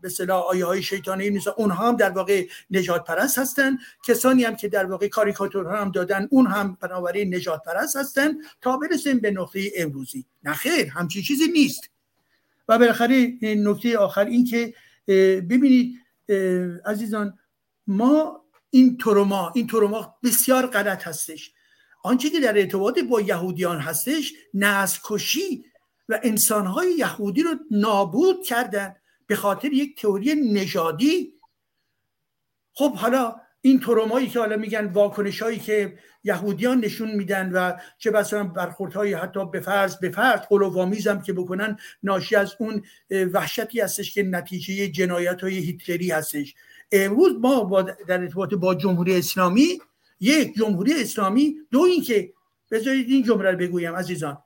به صلاح آیه های شیطانی نیست اونها هم در واقع نجات پرست هستن. کسانی هم که در واقع کاریکاتورها هم دادن اون هم بنابراین نجات پرست هستن تا برسیم به نقطه امروزی. نه خیر همچین چیزی نیست. و بالاخره نکته آخر این که ببینید عزیزان ما این تروما این تروما بسیار غلط هستش. آنچه که در ارتباط با یهودیان هستش نسل و انسانهای یهودی رو نابود کردن به خاطر یک تئوری نژادی. خب حالا این ترومایی که حالا میگن واکنش هایی که یهودیان نشون میدن و چه بسا برخورد های حتی به فرض به فرض هم که بکنن ناشی از اون وحشتی هستش که نتیجه جنایت های هیتلری هستش. امروز ما با در ارتباط با جمهوری اسلامی یک جمهوری اسلامی دو اینکه بذارید این جمله رو بگویم عزیزان.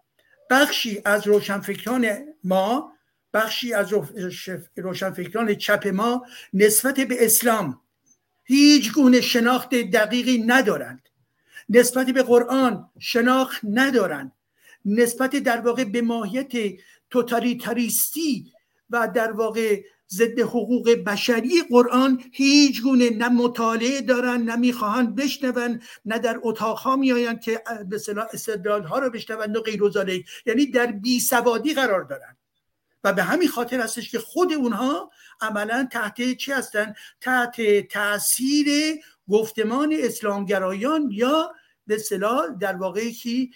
بخشی از روشنفکران ما بخشی از روشنفکران چپ ما نسبت به اسلام هیچ گونه شناخت دقیقی ندارند. نسبت به قرآن شناخت ندارند. نسبت در واقع به ماهیت توتالیتاریستی و در واقع ضد حقوق بشری قرآن هیچ گونه نه مطالعه دارن نه می‌خواهند بشنون نه در اتاقها میآیند که به صلاح استدلال ها رو بشنوند و غیر یعنی در بی سوادی قرار دارن. و به همین خاطر هستش که خود اونها عملا تحت چی هستن؟ تحت تاثیر گفتمان اسلامگرایان یا به صلاح در واقعی که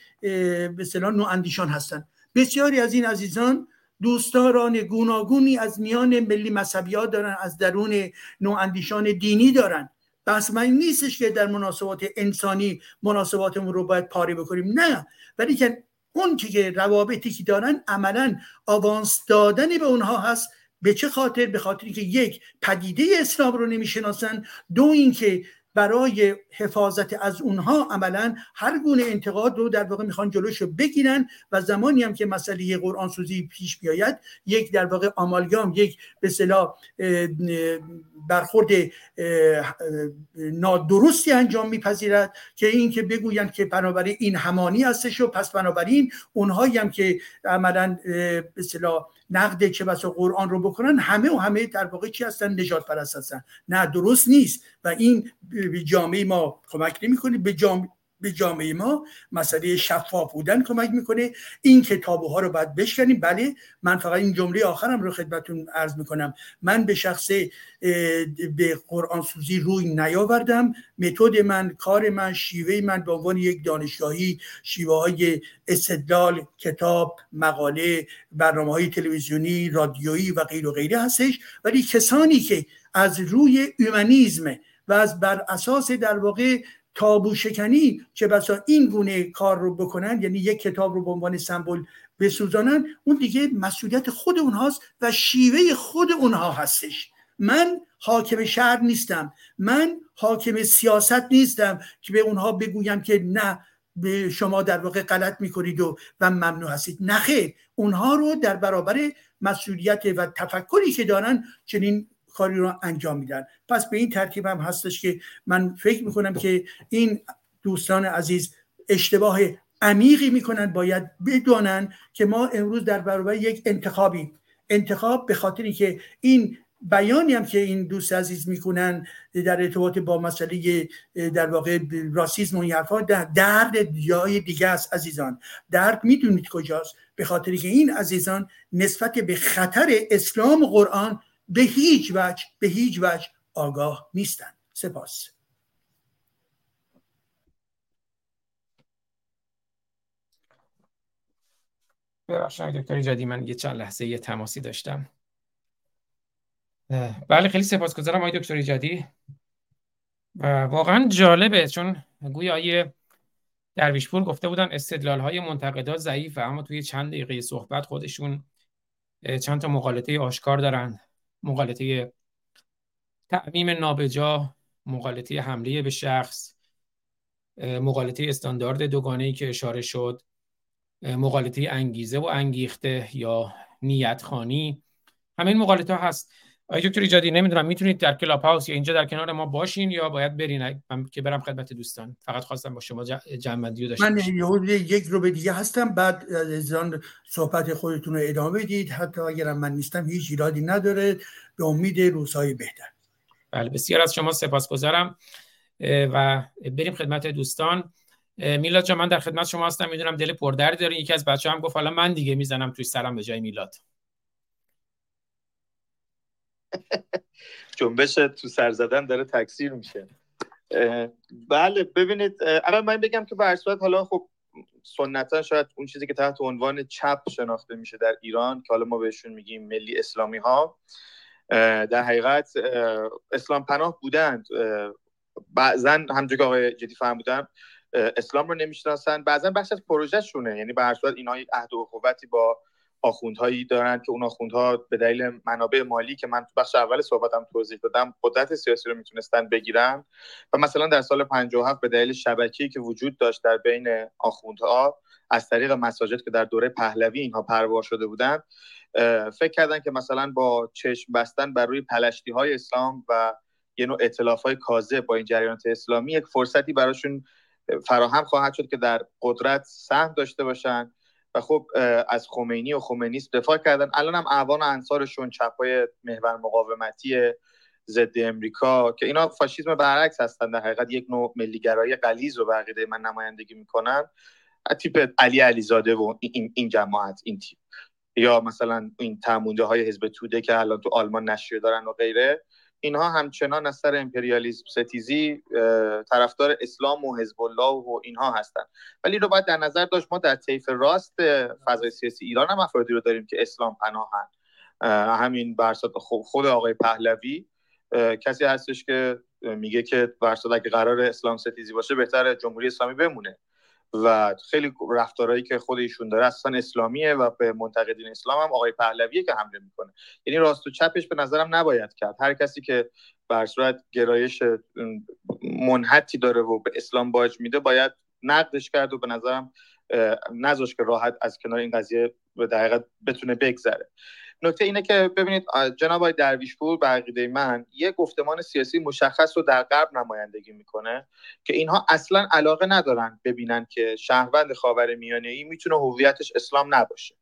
به صلاح نواندیشان هستن. بسیاری از این عزیزان دوستداران گوناگونی از میان ملی مذهبی ها دارن از درون نواندیشان دینی دارن. بس من نیستش که در مناسبات انسانی مناسباتمون رو باید پاره بکنیم. نه. ولی که اون که روابطی که دارن عملا آوانس دادن به اونها هست. به چه خاطر؟ به خاطر که یک پدیده اسلام رو نمی‌شناسن. دو اینکه برای حفاظت از اونها عملا هر گونه انتقاد رو در واقع می‌خوان جلوش رو بگیرن و زمانی هم که مسئله قرآن سوزی پیش بیاید یک در واقع آمالگام یک به صلاح برخورد نادرستی انجام میپذیرد که این که بگویند که بنابراین این همانی هستش و پس بنابراین اونهایی هم که عملا به صلاح نقد چه بسا قرآن رو بکنن همه و همه در واقع چی هستن؟ نجات پرست هستن. نه درست نیست. و این به جامعه ما کمک نمی‌کنه. به جامعه به جامعه ما مسئله شفاف بودن کمک می‌کنه. این کتابه ها رو باید بشکنیم. بله من فقط این جمله آخرم رو خدمتون عرض می‌کنم. من به شخص به قرآن سوزی روی نیاوردم. متد من کار من شیوه من به عنوان یک دانشگاهی شیوه های استدلال کتاب مقاله برنامه های تلویزیونی رادیویی و غیر و غیره هستش. ولی کسانی که از روی اومانیزم و از بر اساس در واقع تابو شکنی چه بسا این گونه کار رو بکنن یعنی یک کتاب رو به عنوان سمبل بسوزانن اون دیگه مسئولیت خود اونهاست و شیوه خود اونها هستش. من حاکم شهر نیستم. من حاکم سیاست نیستم که به اونها بگویم که نه به شما در واقع غلط می‌کنید و و ممنوع هستید. نخیر اونها رو در برابر مسئولیت و تفکری که دارن چنین کاری رو انجام میدن. پس به این ترتیب هم هستش که من فکر می‌کنم که این دوستان عزیز اشتباه عمیقی می‌کنن باید بدانن که ما امروز در برابر یک انتخابی انتخاب به خاطری که این بیانی هم که این دوست عزیز می‌کنن در ارتباط با مسئله در واقع راسیزم و این حرفا درد جای دیگه است عزیزان. درد می‌دونید کجاست؟ به خاطری که این عزیزان نسبت به خطر اسلام و قرآن به هیچ وجه به هیچ وجه آگاه نیستند سپاس. ببخشید دکتر جدی من یه چند لحظه یه تماسی داشتم. بله خیلی سپاسگزارم آقای دکتر ایجادی. و واقعا جالبه چون گویا آیه درویشپور گفته بودن استدلال های منتقدات ضعیفه اما توی چند دقیقه صحبت خودشون چند تا مقالطه آشکار دارن. مقالطه تعمیم نابجا مقالطه حمله به شخص مقالطه استاندارد دوگانه که اشاره شد مقالطه انگیزه و انگیخته یا نیت خانی همه مقالطه هست. دکتر ایجادی نمی‌دونم می‌تونید در کلاب هاوس یا اینجا در کنار ما باشین یا باید برین؟ که برم خدمت دوستان. فقط خواستم با شما جمع رو داشته من یک رو به دیگه هستم بعد از صحبت خودتون رو ادامه بدید. حتی اگرم من نیستم هیچ ایرادی نداره. به امید روزهای بهتر. بله بسیار از شما سپاسگزارم و بریم خدمت دوستان. میلاد جان من در خدمت شما هستم. می‌دونم دل پردر داری. یکی از بچه هم گفت حالا من دیگه می‌زنم توی سرم به جای میلاد. جنبش تو سر زدن داره تکثیر میشه. بله ببینید اول من بگم که به حالا خب سنتا شاید اون چیزی که تحت عنوان چپ شناخته میشه در ایران که حالا ما بهشون میگیم ملی اسلامی ها در حقیقت اسلام پناه بودند. بعضا همجور که آقای جدی بودن اسلام رو نمی‌شناسن. بعضا بخش از پروژه شونه یعنی به هر صورت اینها عهد و اخوتی با آخوندهایی دارن که اون آخوندها به دلیل منابع مالی که من تو بخش اول صحبتم توضیح دادم قدرت سیاسی رو می‌تونستن بگیرن. و مثلا در سال 57 به دلیل شبکه‌ای که وجود داشت در بین آخوندها از طریق مساجد که در دوره پهلوی اینها پروار شده بودند فکر کردن که مثلا با چشم بستن بر روی پلشتی های اسلام و یه نوع اطلاف های کاذب با این جریانات اسلامی یک فرصتی براشون فراهم خواهد شد که در قدرت سهم داشته باشن. و خب از خمینی و خمینیست دفاع کردن. الان هم اعوان انصارشون چپای محور مقاومتی ضد امریکا که اینا فاشیسم برعکس هستن در حقیقت. یک نوع ملیگرایی غلیظ رو بقیده من نمایندگی می‌کنن. تیپ علی علیزاده و این, این جماعت این تیپ. یا مثلا این تمونده های حزب توده که الان تو آلمان نشریه دارن و غیره. اینها همچنان از سر امپریالیسم ستیزی طرفدار اسلام و حزب الله و اینها هستند. ولی رو باید در نظر داشت ما در طیف راست فضای سیاسی ایران هم افرادی رو داریم که اسلام پناهن همین برسات خود آقای پهلوی کسی هستش که میگه که برسات اگه قرار اسلام ستیزی باشه بهتر جمهوری اسلامی بمونه. و خیلی رفتارهایی که خود ایشون داره اصلا اسلامیه و به منتقدین اسلام هم آقای پهلویه که حمله می‌کنه. یعنی راست و چپش به نظرم نباید کرد. هر کسی که بر صورت گرایش منحتی داره و به اسلام باج میده باید نقدش کرد و به نظرم نذاش که راحت از کنار این قضیه به دقیقت بتونه بگذره. نکته اینه که ببینید جناب آقای درویشپور به عقیده من یه گفتمان سیاسی مشخص رو در غرب نمایندگی می‌کنه که اینها اصلا علاقه ندارن ببینن که شهروند خاور میانه ای می‌تونه هویتش اسلام نباشه.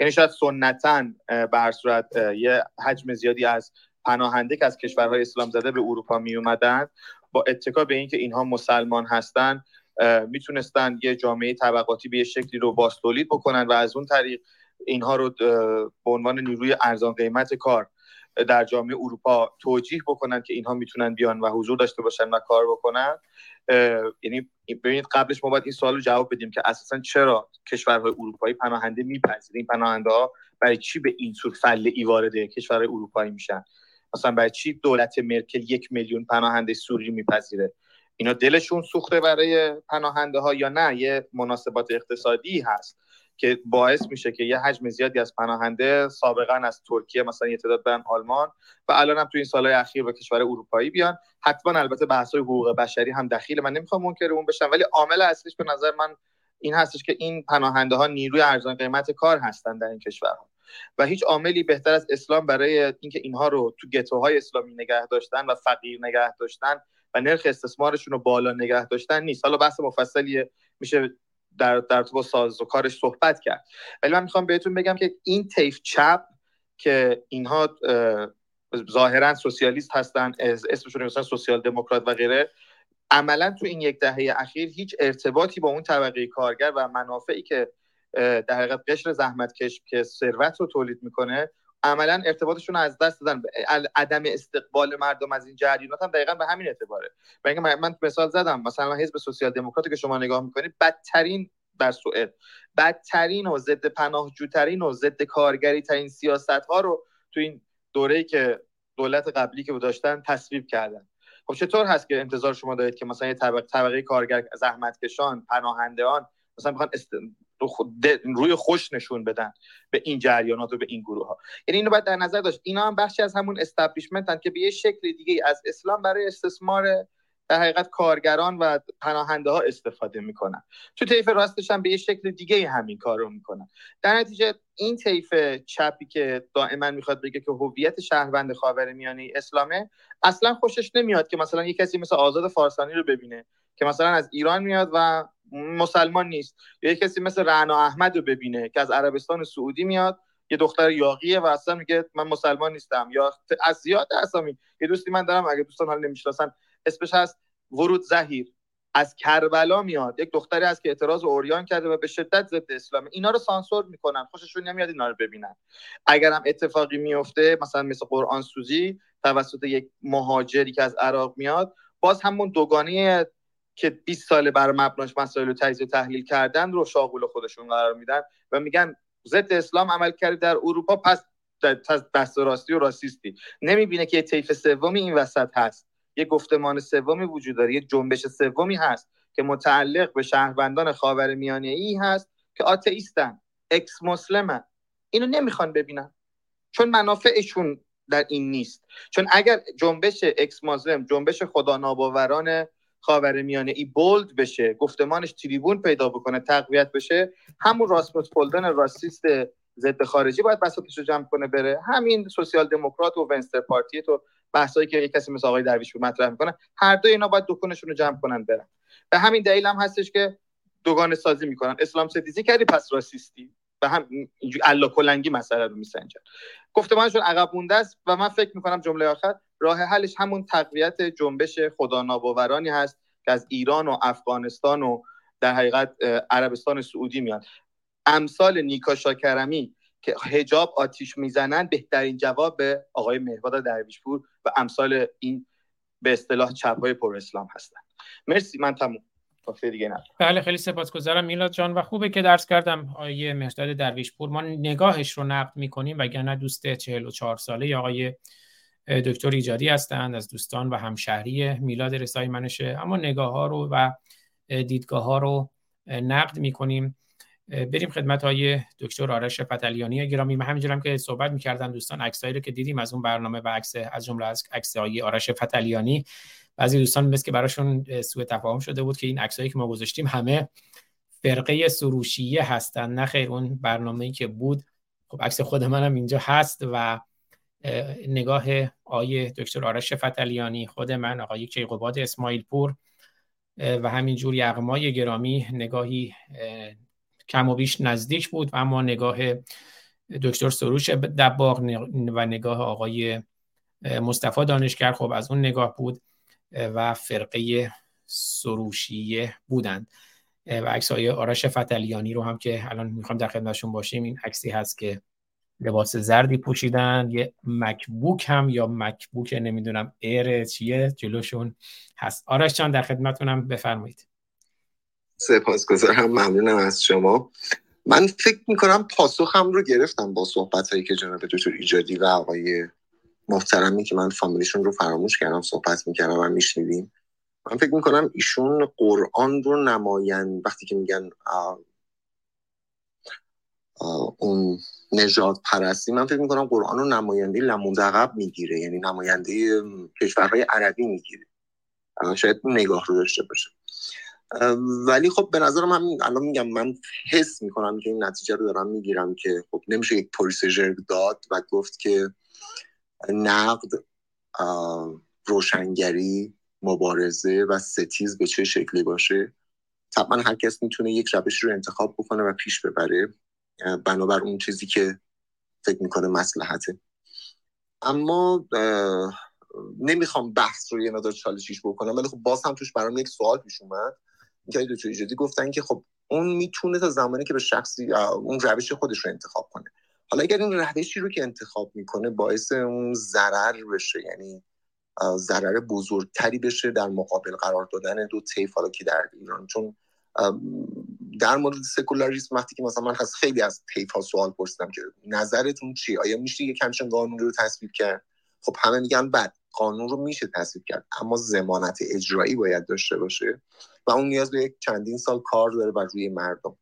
یعنی شاید سنتا به صورت یه حجم زیادی از پناهنده که از کشورهای اسلام زده به اروپا می اومدن با اتکا به اینکه اینها مسلمان هستن می‌تونستن یه جامعه طبقاتی به یه شکلی رو باستولید بکنن و از اون طریق اینها رو به عنوان نیروی ارزان قیمت کار در جامعه اروپا توجیه بکنن که اینها می‌تونن بیان و حضور داشته باشن و کار بکنن. یعنی ببینید قبلش ما باید این سوال رو جواب بدیم که اساسا چرا کشورهای اروپایی پناهنده میپذیرن؟ این پناهنده ها برای چی به این صورت فله ای وارد کشورهای اروپایی میشن؟ مثلا برای چی دولت مرکل یک میلیون پناهنده سوری میپذیره؟ اینا دلشون سوخته برای پناهنده ها یا نه؟ یه مناسبات اقتصادی هست. که باعث میشه که یه حجم زیادی از پناهنده سابقا از ترکیه مثلا یه تعداد برن آلمان و الان هم تو این سالهای اخیر به کشور اروپایی بیان. حتما البته بحث های حقوق بشری هم دخیل. من نمی‌خوام منکر اون بشم ولی عامل اصلیش به نظر من این هستش که این پناهنده ها نیروی ارزان قیمت کار هستن در این کشورها. و هیچ عاملی بهتر از اسلام برای اینکه اینها رو تو گتوهای اسلامی نگه داشتن و فقیر نگه داشتن و نرخ استثمارشون رو بالا نگه داشتن نیست. حالا بحث مفصلیه میشه در در با ساز و کارش صحبت کرد. ولی من می‌خوام بهتون بگم که این طیف چپ که اینها ظاهرا سوسیالیست هستن اسمشون مثلا سوسیال دموکرات و غیره عملا تو این یک دهه اخیر هیچ ارتباطی با اون طبقه کارگر و منافعی که در حقیقت قشر زحمتکش که ثروت رو تولید می‌کنه عملا ارتباطشون از دست دادن. عدم استقبال مردم از این جریانات هم دقیقا به همین اعتباره. و من مثال زدم مثلا حزب سوسیال دموکراتی که شما نگاه می‌کنید بدترین در سوئد بدترین و ضد پناهجوترین و ضد کارگری ترین سیاست ها رو تو این دوره که دولت قبلی که داشتن تصویب کردن. خب چطور هست که انتظار شما دارید که مثلا یه طبقه, طبقه کارگر زحمتکشان پناهندهان مثلا بخوان روی خوش نشون بدن به این جریانات و به این گروه ها یعنی اینو باید در نظر داشت. اینا هم بخشی از همون استابلیشمنت که به یه شکل دیگه از اسلام برای استثمار در حقیقت کارگران و پناهنده ها استفاده می‌کنن. تو طیف راستش هم به یه شکل دیگه همین کار رو می‌کنن. در نتیجه این طیف چپی که دائما می‌خواد بگه که هویت شهروند خاورمیانه اسلامه اصلا خوشش نمیاد که مثلا یه کسی مثل آزاد فارسانی رو ببینه که مثلا از ایران میاد و مسلمان نیست. یا یه کسی مثل رعنا احمد رو ببینه که از عربستان سعودی میاد یه دختر یاقیه و اصلا میگه من مسلمان نیستم. یا از زیاد اسامی. یه دوستی من دارم اگه دوستان حال نمی‌شناسن اسمش هست ورود زهیر. از کربلا میاد. یک دختری هست که اعتراض اوریان کرده و به شدت ضد اسلام اینا رو سانسور می‌کنن. خوششون نمیاد اینا رو ببینن. اگر هم اتفاقی میفته مثلا مثل قرآن سوزی توسط یک مهاجری که از عراق میاد باز همون دوگانه که 20 سال بر مبناش مسائل رو تجزیه تحلیل کردن رو شاغول خودشون قرار میدن و میگن ضد اسلام عمل کرده در اروپا پس دست راستی و راسیستی. نمی‌بینه که یه طیف سومی این وسط هست. یه گفتمان سومی وجود داره یه جنبش سومی هست که متعلق به شهروندان خاور میانه ای هست که آتئیستن اکس مسلمن اینو نمی‌خوان ببینن. چون منافعشون در این نیست. چون اگر جنبش ex-Muslim جنبش خدا ناباوران خاور میانه ای bold بشه گفتمانش تریبون پیدا بکنه تقویت بشه همون راسموس پالودان راسیست ضد خارجی باید بساطش رو جمع کنه بره. همین سوسیال دموکرات و Vänsterparti تو بحثایی که یک کسی مثل آقای درویش مطرح می‌کنه هر دو اینا باید دکونشون رو جمع کنن برن. به همین دلیل هم هستش که دوگانه سازی می‌کنن. اسلام ستیزی کردی پس راسیستی. و هم الا کلنگی مسئله رو میسنجن. گفتمانشون عقب مونده است و من فکر می‌کنم جمله آخر راه حلش همون تقویت جنبش خدا ناباورانی هست که از ایران و افغانستان و در حقیقت عربستان سعودی میاد. امثال نیکا شاکرمی که هجاب آتیش می‌زنن بهترین جواب به آقای مهواد درویشپور و امثال این به اصطلاح چپ های پر اسلام هستن. مرسی من تموم. دیگه نه. بله خیلی سپاسگزارم. میلاد جان و خوبه که درس کردم. آقای مهداد درویشپور ما نگاهش رو نقد می‌کنیم وگرنه دوست 44 ساله آقای دکتر ایجادی هستند از دوستان و همشهری میلاد رسای منشه اما نگاه ها رو و دیدگاه ها رو نقد می‌کنیم. بریم خدمت های دکتر آرش فتلیانی گرامی. من همینجورم که صحبت می‌کردن دوستان عکسایی رو که دیدیم از اون برنامه و عکس از جمله از عکس آرش فتلیانی بعضی دوستان مثل که براشون سوء تفاهم شده بود که این عکسایی که ما گذاشتیم همه فرقه سروشیه هستن نه خیر اون برنامه‌ای که بود. خب عکس خود منم اینجا هست و نگاه آیه دکتر آرش فتلیانی خود من آقای کیقوباد اسماعیل پور و همینجور یغمای گرامی نگاهی کم و بیش نزدیک بود. و اما نگاه دکتر سروش دباغ و نگاه آقای مصطفی دانشگر خب از اون نگاه بود. و فرقه سروشیه بودند. و عکس های آرش فتلیانی رو هم که الان می‌خوام در خدمتشون باشیم این عکسی هست که لباس زردی پوشیدن یه مکبوک هم یا مکبوک نمی‌دونم ایر چیه جلوشون هست. آرش جان در خدمتونم بفرمایید. سپاسگزارم ممنونم از شما. من فکر می‌کنم پاسخم رو گرفتم با صحبت هایی که جناب دکتر ایجادی و آقای محترمی که من فامیلیشون رو فراموش کردم صحبت می‌کردم و میشنیدیم. من فکر می‌کنم ایشون قرآن رو نمایند. وقتی که میگن اون نجات پرستی من فکر می‌کنم قرآن رو نماینده لموندقب می‌گیره. یعنی نماینده کشورهای عربی می‌گیره. شاید نگاه رو داشته باشه. ولی خب به نظر من الان میگم من حس می‌کنم که این نتیجه رو دارم می‌گیرم که خب نمیشه یک پریسژر داد و گفت که نقد روشنگری مبارزه و ستیز به چه شکلی باشه. طبعا هر کس می‌تونه یک روش رو انتخاب بکنه و پیش ببره. بنابر اون چیزی که فکر می‌کنه مسلحته اما نمی‌خوام بحث رو یه مقدار چالشیش بکنم ولی خب باز هم توش برام یک سوال پیش اومد. که دو ایجادی گفتن که خب اون می‌تونه تا زمانی که به شخصی اون روش خودش رو انتخاب کنه. حالا اگر این روشی رو که انتخاب می‌کنه باعث اون ضرر بشه یعنی ضرر بزرگتری بشه در مقابل قرار دادن دو طیف حالا که در ایران. چون در مورد سکولاریسم وقتی که مثلا من از خیلی از طیف ها سوال پرسیدم که نظرتون چی آیا میشه یک همچین قانون رو تصویب کرد؟ خب همه میگن بد قانون رو میشه تصویب کرد اما زمانت اجرایی باید داشته باشه و اون نیاز به یک چندین سال کار داره بر روی مردم.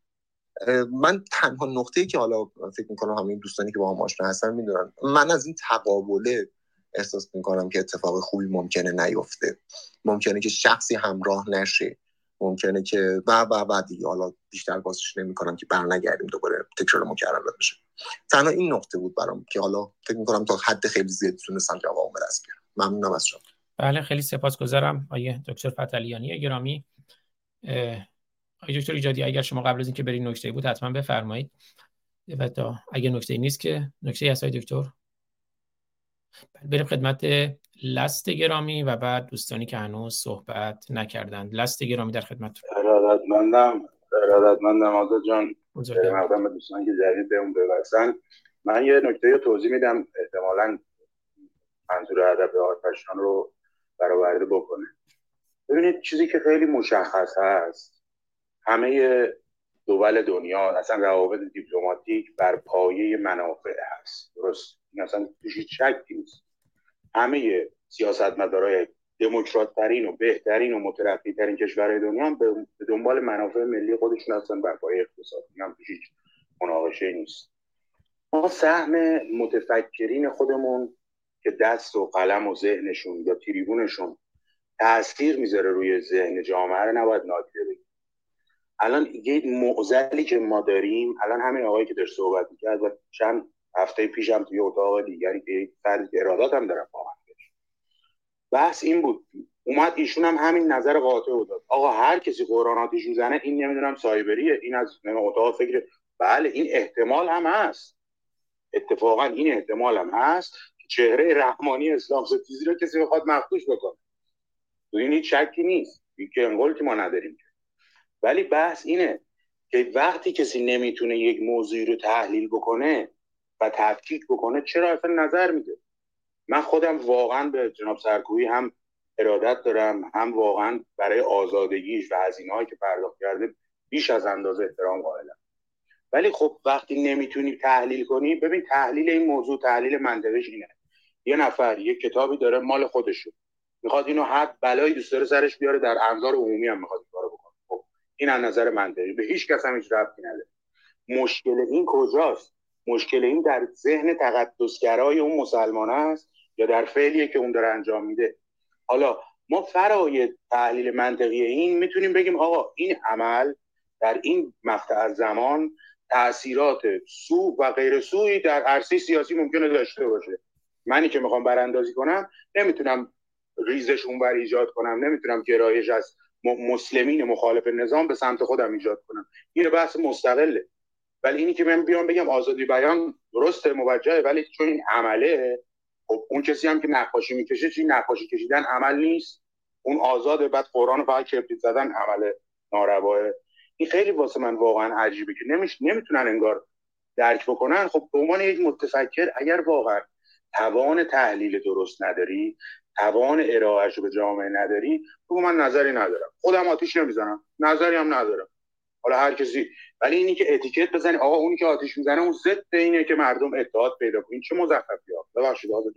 من تنها نقطه‌ای که حالا فکر می‌کنم همین دوستانی که با هم آشنا هستن می‌دونن من از این تقابله احساس می‌کنم که اتفاق خوبی ممکنه نیفته. ممکنه که شخصی همراه نشه. ممکنه که و و و دیگه. حالا بیشتر بازش نمی‌کنم که برنگردیم دوباره تکرار مکرر بشه. تنها این نقطه بود برام که حالا فکر می‌کنم تا حد خیلی زیادی تونستم جواب به دست بیارم. ممنونم از شما. بله خیلی سپاسگزارم آیه دکتر فتلیانی گرامی. آقای دکتر ایجادی اگر شما قبل از اینکه برین نکته بود حتما بفرمایید. و تا اگر نکته نیست که نکته هست دکتر. بریم خدمت لست گرامی و بعد دوستانی که هنوز صحبت نکردند. لست گرامی در خدمت ارادتمندم ارادتمندم آزاد جان. مقدم دوستانی که جدید به اون ببستن من یه نکته توضیح میدم احتمالا منظور ادب آتشان رو برآورده بکنه. ببینید چیزی که خیلی مشخص هست همه دول دنیا اصلا روابط دیپلماتیک بر پایه منافع هست. درست؟ این اصلا توش شکی نیست. همه سیاستمدارای دموکرات ترین و بهترین و مترقی ترین کشورهای دنیا هم به دنبال منافع ملی خودشون هستن بر پایه اقتصادی هم توش هیچ مناقشه نیست. ما سهم متفکرین خودمون که دست و قلم و ذهنشون یا تریبونشون تاثیر می‌ذاره روی ذهن جامعه رو نباید نادیده بگیریم. الان یه معضلی که ما داریم الان همین آقایی که داشت صحبت می‌کرد و چند هفته پیشم توی اتاق دیگری که فردی که ارادات هم دارم من بحث این بود. اومد ایشون هم همین نظر قاطع بود آقا هر کسی قرآن آتیش می‌زنه این نمی‌دونم سایبریه این از اتاق فکر بله این احتمال هم هست. اتفاقا این احتمال هم هست که چهره رحمانی اسلام ستیزی رو کسی بخواد مخدوش بکنه. تو این هیچ شکی نیست. که انگل که ما نداریم ولی بحث اینه که وقتی کسی نمی‌تونه یک موضوعی رو تحلیل بکنه و تفکیک بکنه چرا اصلا نظر میده؟ من خودم واقعا به جناب سرکویی هم ارادت دارم هم واقعا برای آزادگیش و هزینه که پرداخت کرده بیش از اندازه احترام قائلم. ولی خب وقتی نمی‌تونی تحلیل کنی ببین تحلیل این موضوع تحلیل منطقش اینه. یه نفر یه کتابی داره مال خودشه. می‌خواد اینو هر بلایی دوست داره سرش بیاره در انظار عمومی هم می‌خواد کارو این از نظر منطقی به هیچ کس هم هیچ ربطی نداره. مشکل این کجاست؟ مشکل این در ذهن تقدسگرای اون مسلمان است یا در فعلیه که اون داره انجام میده؟ حالا ما فرای تحلیل منطقی این می‌تونیم بگیم آقا این عمل در این مقطع از زمان تاثیرات سو و غیر سوی در عرصه سیاسی ممکنه داشته باشه. منی که می‌خوام براندازی کنم نمی‌تونم ریزش اونور ایجاد کنم نمی‌تونم گرایش از مسلمین مخالف نظام به سمت خودم ایجاد کنم. این بحث مستقله. ولی اینی که من بیام بگم آزادی بیان درسته موجهه ولی چون این عمله خب اون کسی هم که نقاشی می‌کشه چی؟ نقاشی کشیدن عمل نیست. اون آزاده بعد قرآن فقط کبریت زدن عمل نارواه این خیلی واسه من واقعا عجیبه که نمیش نمی‌تونن انگار درک بکنن. خب به عنوان یک متفکر اگر واقعا توان تحلیل درست نداری توان ارائهش رو به جامعه نداری تو من نظری ندارم. خودم آتیش نمی‌زنم. نظری هم ندارم. حالا هر کسی ولی اینی که اتیکت بزنی آقا اونی که آتیش می‌زنه اون ضد اینه که مردم اتحاد پیدا کنن. چه مزخرفی ها؟ ببخشید آزاد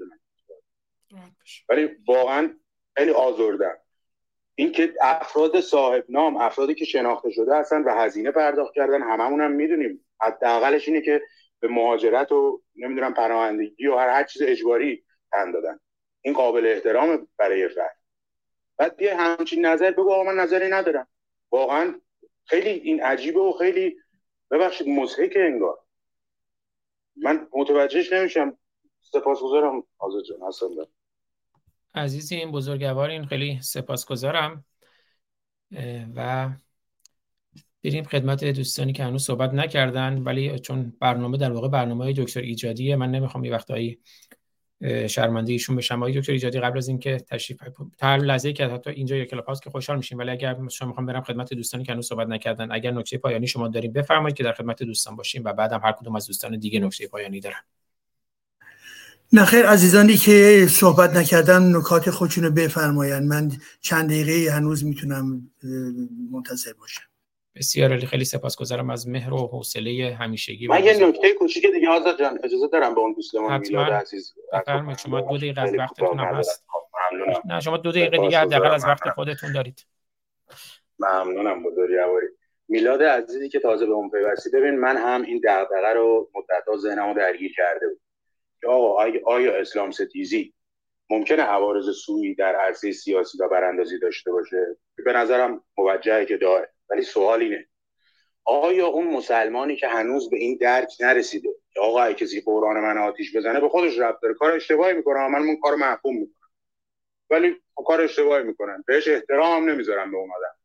ولی واقعا خیلی آزردم. اینکه افراد صاحب نام افرادی که شناخته شده هستن و هزینه پرداخت کردن هممون هم می‌دونیم. حداقلش اینه که به مهاجرت و نمی‌دونم پناهندگی و هر هر چیز اجباری تن دادن. این قابل احترام برای فرد بعد بیا همچین نظر بگو آقا من نظری ندارم. واقعا خیلی این عجیبه و خیلی ببخشید مزهک انگار. من متوجهش نمیشم. سپاسگزارم آزاد جان هستم عزیزی این بزرگوارین خیلی سپاسگزارم. و بریم خدمت دوستانی که هنوز صحبت نکردن ولی چون برنامه در واقع برنامه دکتر ایجادیه من نمی‌خوام یه وقتایی شرمنده ایشون بشم آقای دکتر ایجادی قبل از اینکه تشریف تا لحظه که حتی اینجا یک کلاپاس که خوشحال میشیم ولی اگر شما می‌خوام برم خدمت دوستانی که هنوز صحبت نکردن اگر نکته پایانی شما داریم بفرمایید که در خدمت دوستان باشیم و بعدم هر کدوم از دوستان دیگه نکته پایانی دارن. نخیر عزیزانی که صحبت نکردن نکات خودشونو بفرمایند من چند دقیقه هنوز می‌تونم منتظر باشم. بسیار عالی. خیلی سپاسگزارم از مهر و حوصله همیشگی من یه نکته کوچیک دیگه آزاد جان اجازه دارم به اون دوستمون میلاد عزیز. بفرمایید شما دو دقیقه از وقتتون هم هست. نه شما دو دقیقه دیگه حداقل از وقت خودتون دارید. ممنونم بزرگواری میلاد عزیزی که تازه به اون پیوستی. ببین من هم این دغدغه رو مدت‌ها ذهنمو درگیر کرده بود که آقا آیا اسلام ستیزی ممکنه عوارض سوی در عرصه سیاسی و براندازی داشته باشه؟ به نظرم موجهه که داره ولی سوال اینه. آیا اون مسلمانی که هنوز به این درک نرسیده که آقا کسی قرآن من آتیش بزنه به خودش رفت داره. کار اشتباهی می‌کنه. من اون کار محکوم می‌کنم. ولی کار اشتباهی می‌کنن. بهش احترام نمی‌ذارم به اون آدم.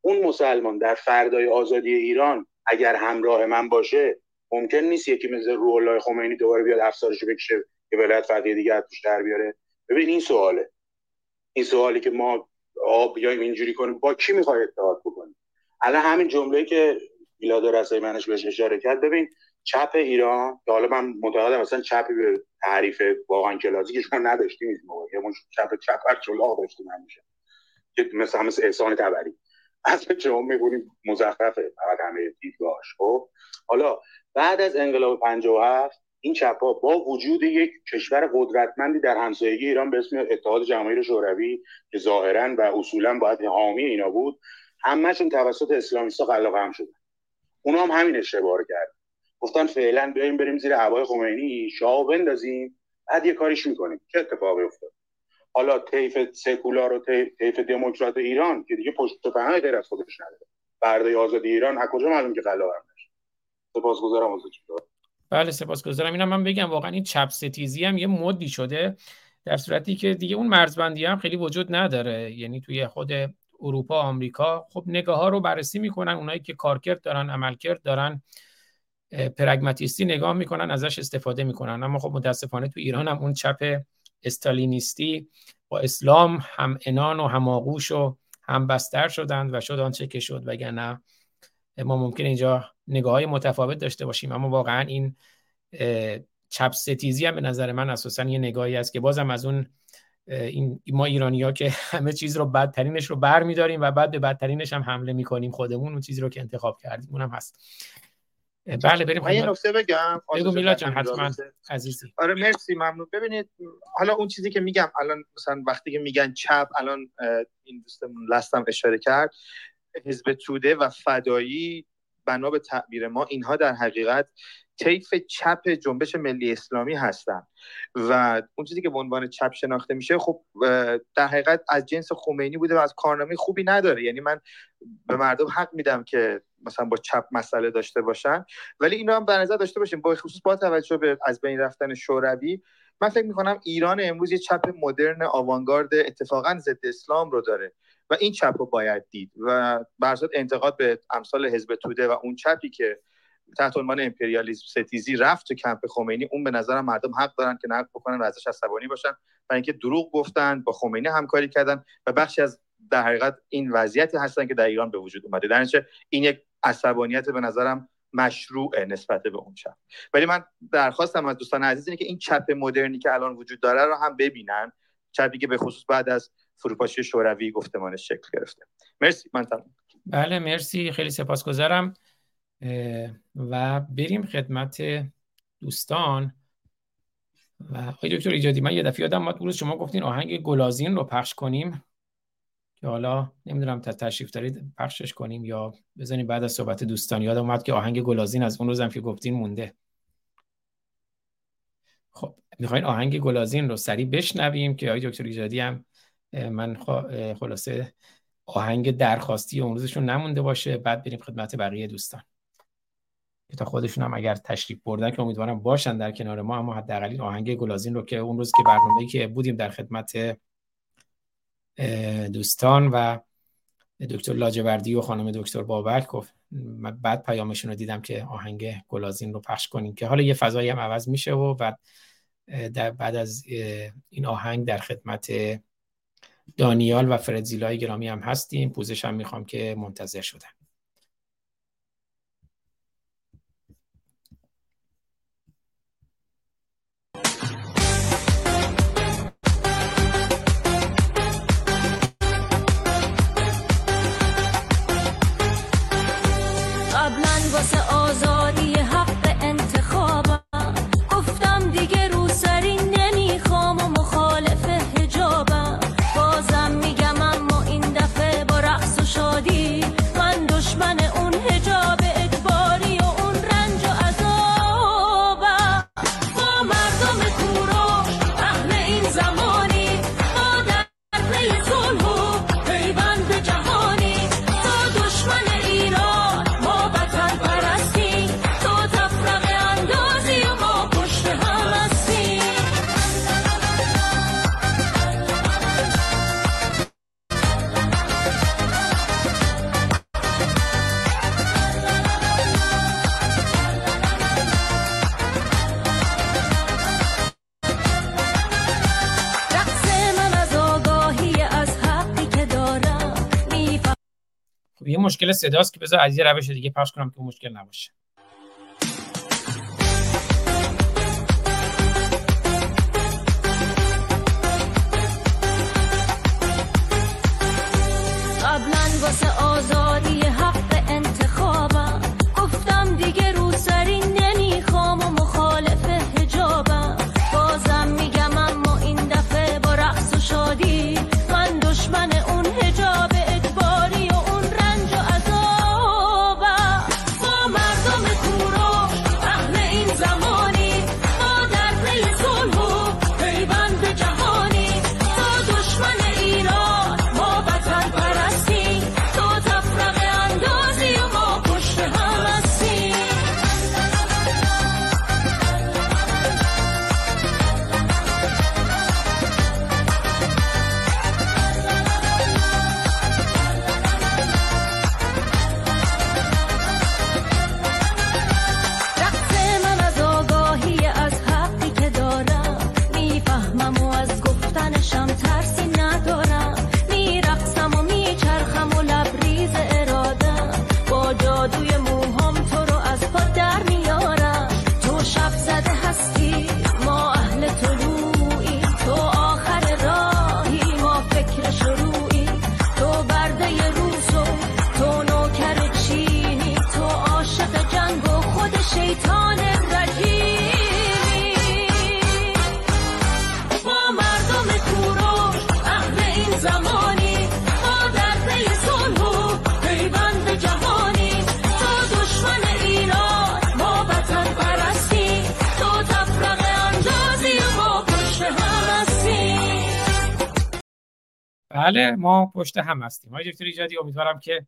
اون مسلمان در فردای آزادی ایران اگر همراه من باشه ممکن نیست یکی مثل روح الله خمینی دوباره بیاد افسارشو بکشه که ولایت فقیه دیگه از توش در بیاره. ببین این سواله. این سوالی که ما بیایم اینجوری کنیم با کی می‌خوای اتحاد بکنیم الان همین جمله که میلاد رسای منش بهش اشاره کرد. ببین چپ ایران که حالا من معتقدم مثلا چپی به تعریف واقعا کلاسیکش ما نداشتیم. این موقع یه چپ چپ چلاق داشتیم همیشه. که مثلا مثل احسان تبری. از شما می‌بینیم مزخرفه فقط همه دیدگاهش خب؟ حالا بعد از انقلاب 57 این چپا با وجود یک کشور قدرتمندی در همسایگی ایران به اسم اتحاد جماهیر شوروی که ظاهرا و اصولا باید حامی اینا بود همشون توسط اسلامیستا قلاق هم شدن. اونا هم همین اشتباه رو کرد گفتن فعلا بیایم بریم زیر هوای خمینی شاه بندازیم بعد یه کاریش می‌کنیم. چه اتفاقی افتاد؟ حالا طیف سکولار و طیف دموکرات ایران که دیگه پشت پناه غیر از خودش نداره. بردای آزادی ایران از کجا معلوم که قلاق هم نشه؟ سپاسگزارم از بله سپاسگزارم. اینم من بگم واقعا این چپ ستیزی هم یه مدی شده در صورتی که دیگه اون مرزبندی هم خیلی وجود نداره. یعنی توی خود اروپا آمریکا. خب نگاه ها رو بررسی می‌کنن. اونایی که کارکرد دارن عملکرد دارن پرگماتیستی نگاه می‌کنن ازش استفاده می‌کنن. اما خب متاسفانه تو ایران هم اون چپ استالینیستی با اسلام هم انان و هم آغوش و هم بستر شدند و شد آنچه که شد. وگرنه ما ممکن اینجا نگاه های متفاوت داشته باشیم. اما واقعا این چپ ستیزی هم به نظر من اساسا یه نگاهی است که بازم از اون این ما ایرانی ها که همه چیز رو بدترینش رو بر میداریم و بعد به بدترینش هم حمله می‌کنیم. خودمون اون چیزی رو که انتخاب کردیم اونم هست. بله بریم من یه نکته بگم. بگو میلاد جان حتما عزیزی. آره مرسی ممنون. ببینید حالا اون چیزی که میگم الان مثلا وقتی که میگن چپ الان این دوستمون لستم اشاره کرد. حزب توده و فدایی بنا به تعبیر ما اینها در حقیقت طیف چپ جنبش ملی اسلامی هستن. و اون چیزی که به عنوان چپ شناخته میشه خب در حقیقت از جنس خمینی بوده و از کارنامه خوبی نداره. یعنی من به مردم حق میدم که مثلا با چپ مسئله داشته باشن. ولی اینا هم به نظر داشته باشیم. با خصوص با توجه به از بین رفتن شوروی من فکر می‌کنم ایران امروز یه چپ مدرن آوانگارد اتفاقا ضد اسلام رو داره. و این چپ رو باید دید. و برصد انتقاد به امثال حزب توده و اون چپی که تحت عنوان امپریالیسم ستیزی رفت تو کمپ خمینی اون به نظرم مردم حق دارن که نقد بکنن و ازش عصبانی باشن. و اینکه دروغ گفتن با خمینی همکاری کردن و بخشی از در حقیقت این وضعیتی هستن که در ایران به وجود اومده. در این یک عصبانیت به نظرم مشروع نسبت به اون چپ. ولی من درخواستم از دوستان عزیز که این چپ مدرنی که الان وجود داره رو هم ببینن. چپی که به خصوص بعد از فروپاشی شوروی گفتمانش شکل گرفته. مرسی من تمام بله مرسی. خیلی سپاسگزارم. و بریم خدمت دوستان. و آقای دکتر ایجادی من یه دفعه یادم اومد روز شما گفتین آهنگ گلازین رو پخش کنیم که حالا نمی‌دونم تا تشریف دارید پخشش کنیم یا بزنیم بعد از صحبت دوستان. یادم اومد که آهنگ گلازین از اون روزم که گفتین مونده. خب می‌خواین آهنگ گلازین رو سریع بشنویم که آقای دکتر ایجادی هم من خلاصه آهنگ درخواستی اون روزشون نمونده باشه. بعد بریم خدمت بقیه دوستان. که تا خودشون هم اگر تشریف بردن که امیدوارم باشن در کنار ما اما حداقل این آهنگ گلازین رو که اون روز که برنامه‌ای که بودیم در خدمت دوستان و دکتر لاجوردی و خانم دکتر بابک گفت بعد پیامشون رو دیدم که آهنگ گلازین رو پخش کنیم که حالا یه فضایی هم عوض میشه و بعد بعد از این آهنگ در خدمت دانیال و فرزیلای گرامی هم هستیم. پوزش هم می‌خوام که منتظر شدن. یه مشکل صداست که بذار از یه روش دیگه پخش کنم که مشکل نباشه. بله ما پشت هم هستیم. های دکتر ایجادی امیدوارم که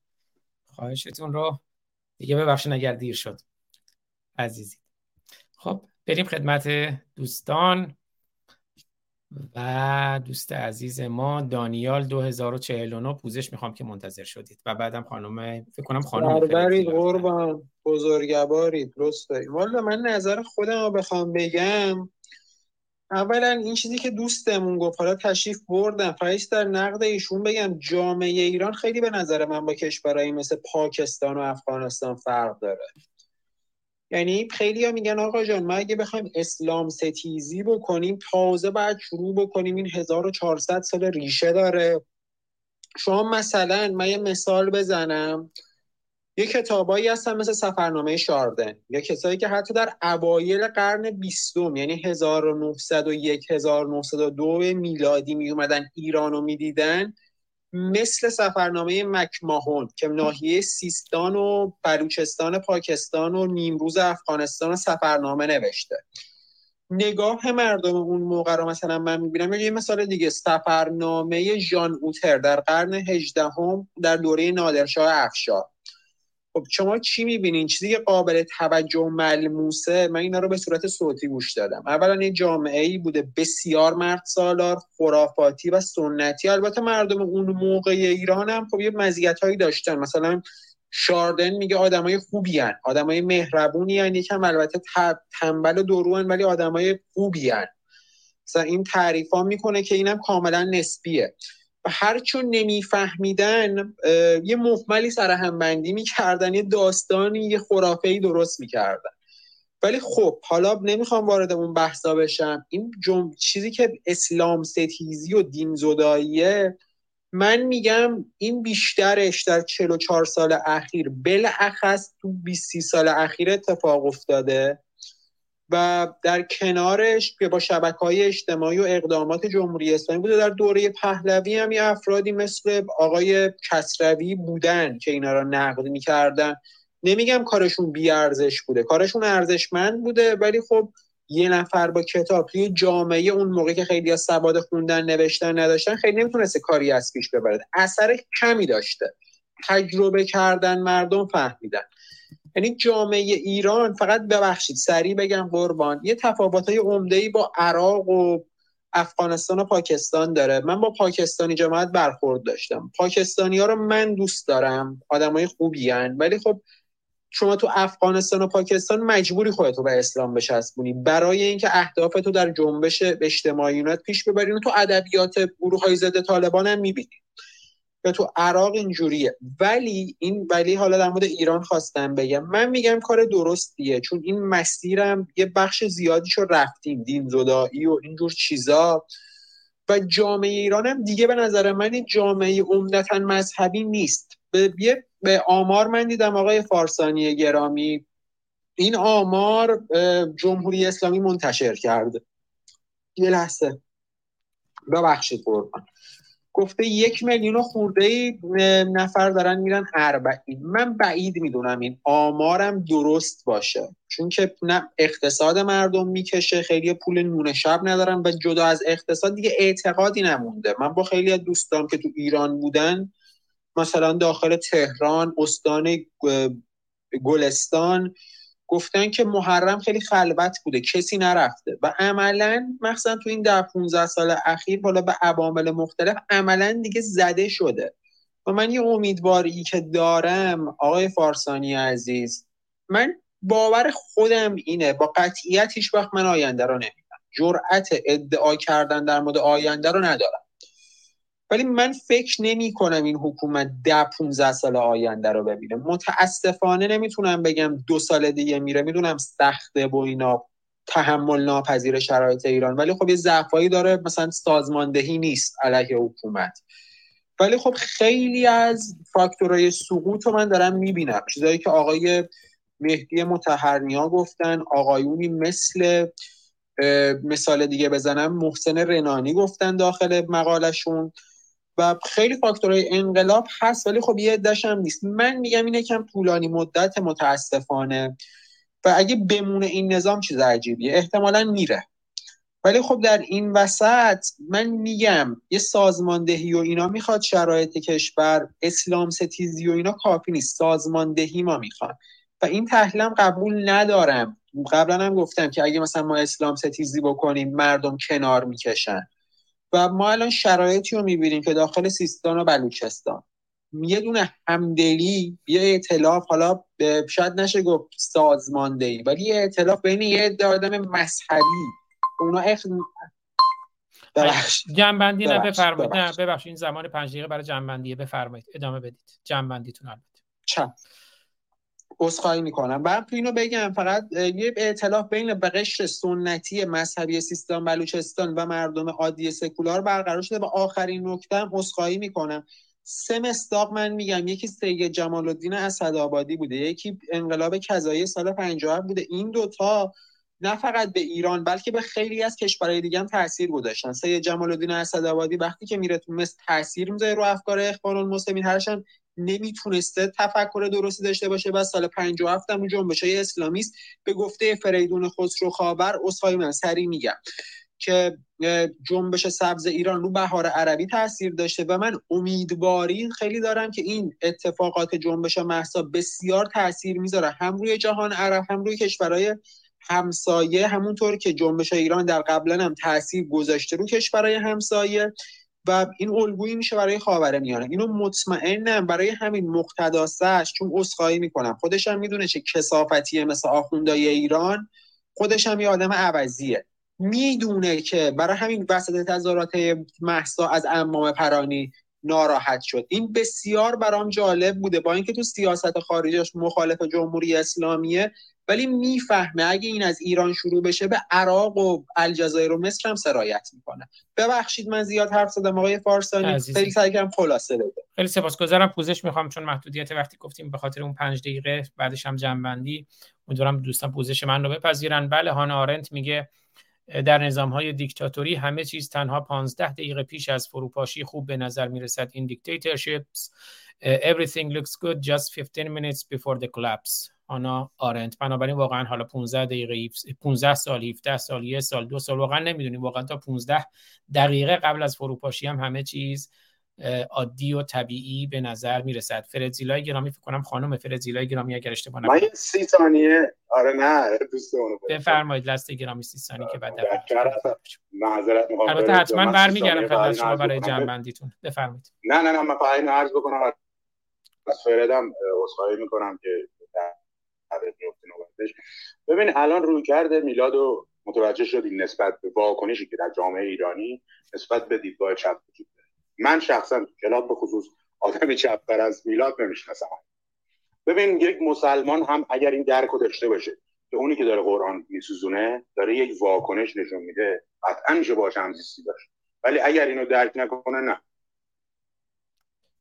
خواهشتون رو دیگه ببخشید اگر دیر شد. عزیزی. خب بریم خدمت دوستان و دوست عزیز ما دانیال 2049 پوزش می‌خوام که منتظر شدید. و بعدم خانم فکر کنم خانم برید قربان. بزرگوارید درست والا من نظر خودم رو بخوام بگم اولا این چیزی که دوستمون گفت حالا تشریف بردن فرایست در نقد ایشون بگم جامعه ایران خیلی به نظر من با کشورهایی مثل پاکستان و افغانستان فرق داره. یعنی خیلی ها میگن آقا جان ما اگه بخوایم اسلام ستیزی بکنیم تازه باید شروع بکنیم. این 1400 سال ریشه داره. شما مثلا من یه مثال بزنم. یه کتابایی هستن مثل سفرنامه شاردن یا کسایی که حتی در اوایل قرن بیستم یعنی 1901 1902 میلادی می اومدن ایران رو می‌دیدن مثل سفرنامه مکماهون که ناحیه سیستان و بلوچستان پاکستان و نیمروز افغانستان سفرنامه نوشته. نگاه مردم اون موقع رو مثلا من می‌بینم یه مثال دیگه سفرنامه ژان اوتر در قرن هجدهم در دوره نادرشاه افشار خب شما چی می‌بینین چیزی که قابل توجه و ملموسه من اینا رو به صورت صوتی گوش دادم اولا این جامعه ای بوده بسیار مرد سالار خرافاتی و سنتی البته مردم اون موقع ایران هم خب یه مزیت هایی داشتن مثلا شاردن میگه آدمای خوبی هن. آدمای مهربونی هن. یکم البته تنبل و درو ولی آدمای خوبی هن. مثلا این تعریف ها می‌کنه که اینم کاملا نسبیه و هر چون نمیفهمیدن یه محملی سرهمبندی می‌کردن یه داستانی یه خرافه درست می‌کردن. ولی خب حالا نمی‌خوام وارد اون بحثا بشم. این جم... چیزی که اسلام ستیزی و دین زداییه من میگم این بیشترش در 44 سال اخیر بالاخص تو 20 سال اخیر اتفاق افتاده. و در کنارش که با شبکه های اجتماعی و اقدامات جمهوری اسلامی بوده در دوره پهلوی هم یه افرادی مثل آقای کسروی بودن که اینا را نقد می‌کردن. نمیگم کارشون بیارزش بوده کارشون ارزشمند بوده ولی خب یه نفر با کتاب توی جامعه اون موقع که خیلی از سواد خوندن نوشتن نداشتن خیلی نمی‌تونسته کاری از پیش ببرد اثر کمی داشته. تجربه کردن مردم فهمیدن. یعنی جامعه ایران فقط ببخشید سریع بگم قربان یه تفاوت‌های عمده‌ای با عراق و افغانستان و پاکستان داره. من با پاکستانی جماعت برخورد داشتم. پاکستانی ها رو من دوست دارم آدمای خوبی هن. ولی خب شما تو افغانستان و پاکستان مجبوری خودتو به اسلام بچسبونی. برای اینکه اهداف تو در جنبش اجتماعیونت پیش ببرین تو ادبیات گروه های ضد طالبان هم می‌بینی. یا تو عراق اینجوریه. ولی این ولی حالا در مورد ایران خواستم بگم. من میگم کار درستیه. چون این مسیرم یه بخش زیادیشو رفتیم. دین زدایی و اینجور چیزا. و جامعه ایران هم دیگه به نظر من این جامعه عمدتا مذهبی نیست. به, به آمار من دیدم آقای فارسانی گرامی. این آمار جمهوری اسلامی منتشر کرده. یه لحظه. ببخشید قربان. گفته یک میلیون خورده نفر دارن میرن اربعین. من بعید می‌دونم این. آمارم درست باشه. چون که نه اقتصاد مردم می‌کشه خیلی پول نون شب ندارن و جدا از اقتصاد دیگه اعتقادی نمونده. من با خیلی از دوستان که تو ایران بودن مثلا داخل تهران استان گلستان گفتن که محرم خیلی خلوت بوده کسی نرفته. و عملا مثلا تو این ده 15 سال اخیر حالا به عوامل مختلف عملا دیگه زده شده. و من یه امیدواری که دارم آقای فارسانی عزیز من باور خودم اینه با قطعیت هیچ وقت من آینده رو نمیدم جرأت ادعا کردن در مورد آینده رو ندارم. ولی من فکر نمی کنم این حکومت ده 15 سال آینده رو ببینه. متاسفانه نمی‌تونم بگم دو سال دیگه میره. می‌دونم سخته و اینا تحمل ناپذیر شرایط ایران. ولی خب یه ضعفایی داره مثلا سازماندهی نیست علیه حکومت. ولی خب خیلی از فاکتورهای سقوط رو من دارم می‌بینم. چیزایی که آقای مهدی متحرنیا گفتن آقایونی مثل مثال دیگه بزنم محسن رنانی گفتن داخل مقالشون و خیلی فاکتورهای انقلاب هست ولی خب یه عدهش هم نیست. من میگم اینه کم طولانی مدت متاسفانه. و اگه بمونه این نظام چیز عجیبیه. احتمالا میره. ولی خب در این وسط من میگم یه سازماندهی و اینا می‌خواد شرایط کشور اسلام ستیزی و اینا کافی نیست. سازماندهی ما می‌خواد و این تحلیلم قبول ندارم. قبلا هم گفتم که اگه مثلا ما اسلام ستیزی بکنیم مردم کنار می‌کشن. و ما الان شرایطی رو می‌بینیم که داخل سیستان و بلوچستان. یه دونه همدلی یه اعتلاف حالا شاید نشه گفت سازماندهی ولی یه اعتلاف بین یه آدم مذهبی. اونا اخ... جنبندی نه بفرمایید. نه ببخشید. این زمان پنج دقیقه برای جنبندیه بفرمایید. ادامه بدید. جنبندیتون البته. چم عذرخواهی می‌کنم. بعد اینو بگم فقط یه اعتلاف بین قشر سنتی مذهبی سیستان بلوچستان و مردم عادی سکولار برقرار شده و آخرین نکته هم عذرخواهی می‌کنم. سه مستاق من میگم. یکی سید جمال الدین اسدآبادی بوده یکی انقلاب کذایی سال 57 بوده. این دوتا نه فقط به ایران بلکه به خیلی از کشورهای دیگه هم تاثیر گذاشتن. سید جمال الدین اسدآبادی وقتی که میره تو مصر تاثیر می‌ذاره رو افکار اخوان المسلمین هرشن نمی‌تونسته تفکر درستی داشته باشه و سال 57 هم جنبش های اسلامیست به گفته فریدون خسرو خاور اصحای من سری میگم که جنبش سبز ایران رو بهار عربی تاثیر داشته و من امیدواری خیلی دارم که این اتفاقات جنبش محسا بسیار تاثیر می‌ذاره هم روی جهان عرب هم روی کشورهای همسایه همونطور که جنبش ایران در قبلا هم تاثیر گذاشته رو کشورهای همسایه. و این الگویی میشه برای خاور میانه. اینو مطمئنم برای همین مقتداسش چون اسخایی می‌کنم. خودش هم می‌دونه چه کسافتیه مثل آخوندای ایران. خودش هم یه آدم عوضیه. می‌دونه که برای همین وسط تظاهرات محسا از امام پرانی ناراحت شد. این بسیار برام جالب بوده با اینکه تو سیاست خارجش مخالف جمهوری اسلامیه ولی می‌فهمه اگه این از ایران شروع بشه به عراق و الجزایر و مصر هم سرایت می‌کنه. ببخشید من زیاد حرف زدم آقای فارسانی. خیلی سعی کردم خلاصه بده خیلی سپاسگزارم. پوزش می‌خوام چون محدودیت وقتی گفتیم به خاطر اون پنج دقیقه بعدش هم جنبندی. امیدوارم دوستان پوزش من رو بپذیرن. بله هانا آرنت میگه در نظام های دیکتاتوری همه چیز تنها 15 دقیقه پیش از فروپاشی خوب به نظر می‌رسد. این دیکتاتورشیپس everything looks good just 15 minutes before the collapse. آنا آرنت. بنابراین واقعا حالا 15 دقیقه 15 سال 17 سال یه سال دو سال واقعا نمی‌دونیم. واقعا تا 15 دقیقه قبل از فروپاشی هم همه چیز عادی و طبیعی به نظر می‌رسد. فرزیلای گرامی فکر کنم خانم فرزیلای گرامی اگر اشتباه نکنم. من 30 ثانیه آره نه دوست بفرمایید لست گرامی 30 ثانیه که بعد معذرت می‌خوام. البته حتما برمیگردم خدمت شما برای جنبندیتون. بفرمایید. نه نه نه من فقط اینو عرض بکنم از فردم عذرخواهی می‌کنم که ببین الان روی کرده میلاد و متوجه شدیم نسبت به واکنشی که در جامعه ایرانی نسبت به دیدگاه چپ وجود داره. من شخصا کلاب به خصوص آدم چپتر از میلاد نمی‌شناسم. ببین یک مسلمان هم اگر این درک رو داشته باشه که اونی که داره قرآن میسوزونه داره یک واکنش نشون میده. قطعا میشه باش همزیستی داشت. ولی اگر اینو درک نکنه نه.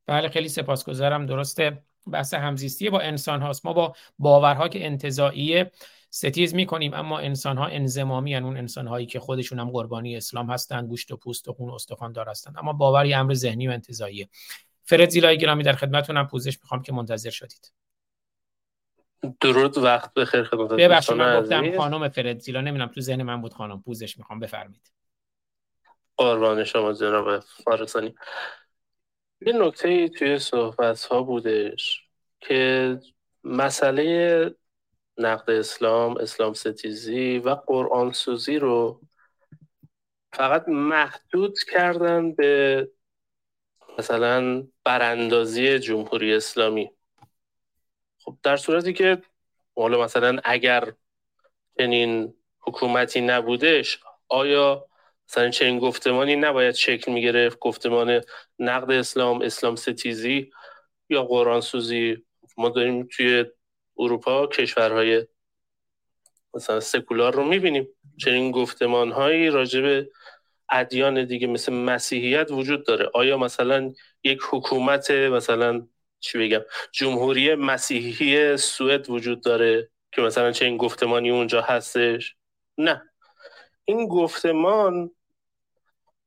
بله خیلی سپاسگزارم. درسته. بحث همزیستی با انسان هاست. ما با باورها که انتظاییه ستیز می‌کنیم اما انسان ها انزمامی هن. اون انسان هایی که خودشون هم قربانی اسلام هستن گوشت و پوست و خون استخوان دار هستن. اما باوری امر ذهنی و انتظاییه فرد زیلای گرامی در خدمتتونم پوزش می‌خوام که منتظر شدید. درود وقت بخیر خدمت ببخشید من گفتم خانم فرد زیلا نمی‌دونم تو ذهن من بود خانم. پوزش می‌خوام بفرمایید. قربان شما جناب فارسانی. یه نکته توی صحبت ها بودش که مسئله نقد اسلام اسلام ستیزی و قرآن سوزی رو فقط محدود کردن به مثلا براندازی جمهوری اسلامی. خب در صورتی که حالا مثلا اگر چنین حکومتی نبودش آیا مثلا چنین گفتمانی نباید شکل می گرفت گفتمان نقد اسلام اسلام ستیزی یا قرآن سوزی؟ ما داریم توی اروپا کشورهای مثلا سکولار رو می‌بینیم. چنین گفتمان هایی راجع به ادیان دیگه مثل مسیحیت وجود داره. آیا مثلا یک حکومت مثلا چی بگم جمهوری مسیحی سوئد وجود داره که مثلا چه این گفتمانی اونجا هستش؟ نه. این گفتمان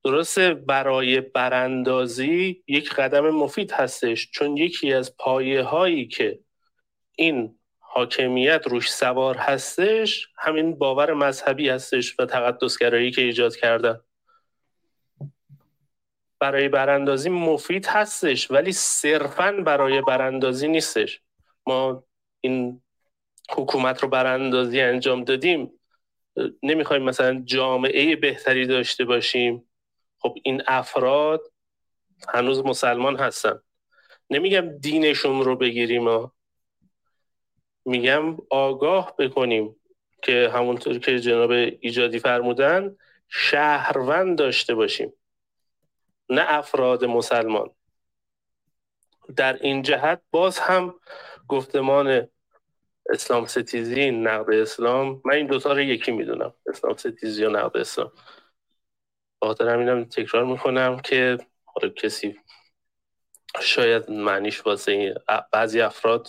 درسته برای براندازی یک قدم مفید هستش چون یکی از پایه هایی که این حاکمیت روش سوار هستش همین باور مذهبی هستش و تقدسگرایی که ایجاد کردن برای براندازی مفید هستش ولی صرفا برای براندازی نیستش. ما این حکومت رو براندازی انجام دادیم. نمی‌خوایم مثلا جامعه بهتری داشته باشیم. خب این افراد هنوز مسلمان هستن. نمیگم دینشون رو بگیریم میگم آگاه بکنیم که همونطور که جناب ایجادی فرمودن شهروند داشته باشیم. نه افراد مسلمان. در این جهت باز هم گفتمان اسلام ستیزی نقد اسلام من این دوتا رو یکی می‌دونم اسلام ستیزی و نقد اسلام. خاطر همینم تکرار می‌کنم که کسی شاید معنیش واسه بعضی افراد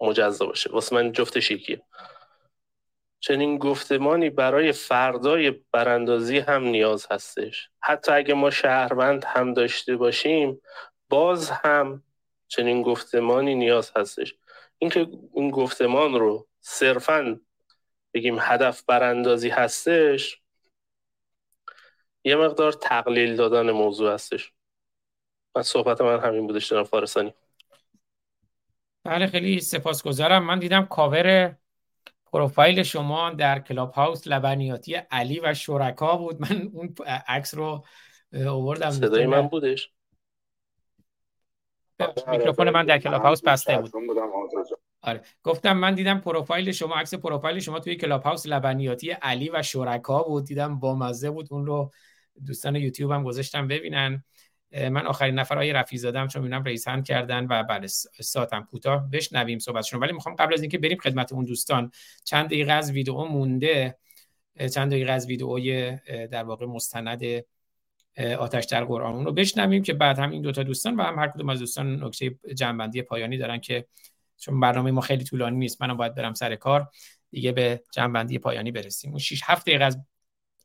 مجزا باشه. واسه من جفتش یکیه. چنین گفتمانی برای فردای براندازی هم نیاز هستش. حتی اگه ما شهروند هم داشته باشیم باز هم چنین گفتمانی نیاز هستش. اینکه این گفتمان رو صرفا بگیم هدف براندازی هستش یه مقدار تقلیل دادن موضوع هستش. من صحبت من همین بودش جناب فارسانی. بله خیلی سپاسگزارم. من دیدم کاور پروفایل شما در کلاب هاوس لبنیاتی علی و شرکا بود. من اون عکس رو آوردم صدای من بودش؟ میکروفون من در کلاب هاوس بسته بود. آره. گفتم من دیدم پروفایل شما عکس پروفایل شما توی کلاب هاوس لبنیاتی علی و شرکا بود. دیدم با مزه بود. اون رو دوستان یوتیوب هم گذاشتم ببینن. من آخرین نفرهای رفی زادم چون می‌بینم رئیس هند کردن و بعد ساعتم کوتاه بشنویم صحبتشون ولی می‌خوام قبل از اینکه بریم خدمت اون دوستان چند دقیقه از ویدیو مونده. چند دقیقه از ویدئوی در واقع مستند آتش در قرآن اون رو بشنویم که بعد هم این دوتا دوستان و هم هر کدوم از دوستان نکته جنبندی پایانی دارن که چون برنامه ما خیلی طولانی نیست منم باید برم سر کار دیگه به جنبندی پایانی برسیم. اون 6 7 دقیقه از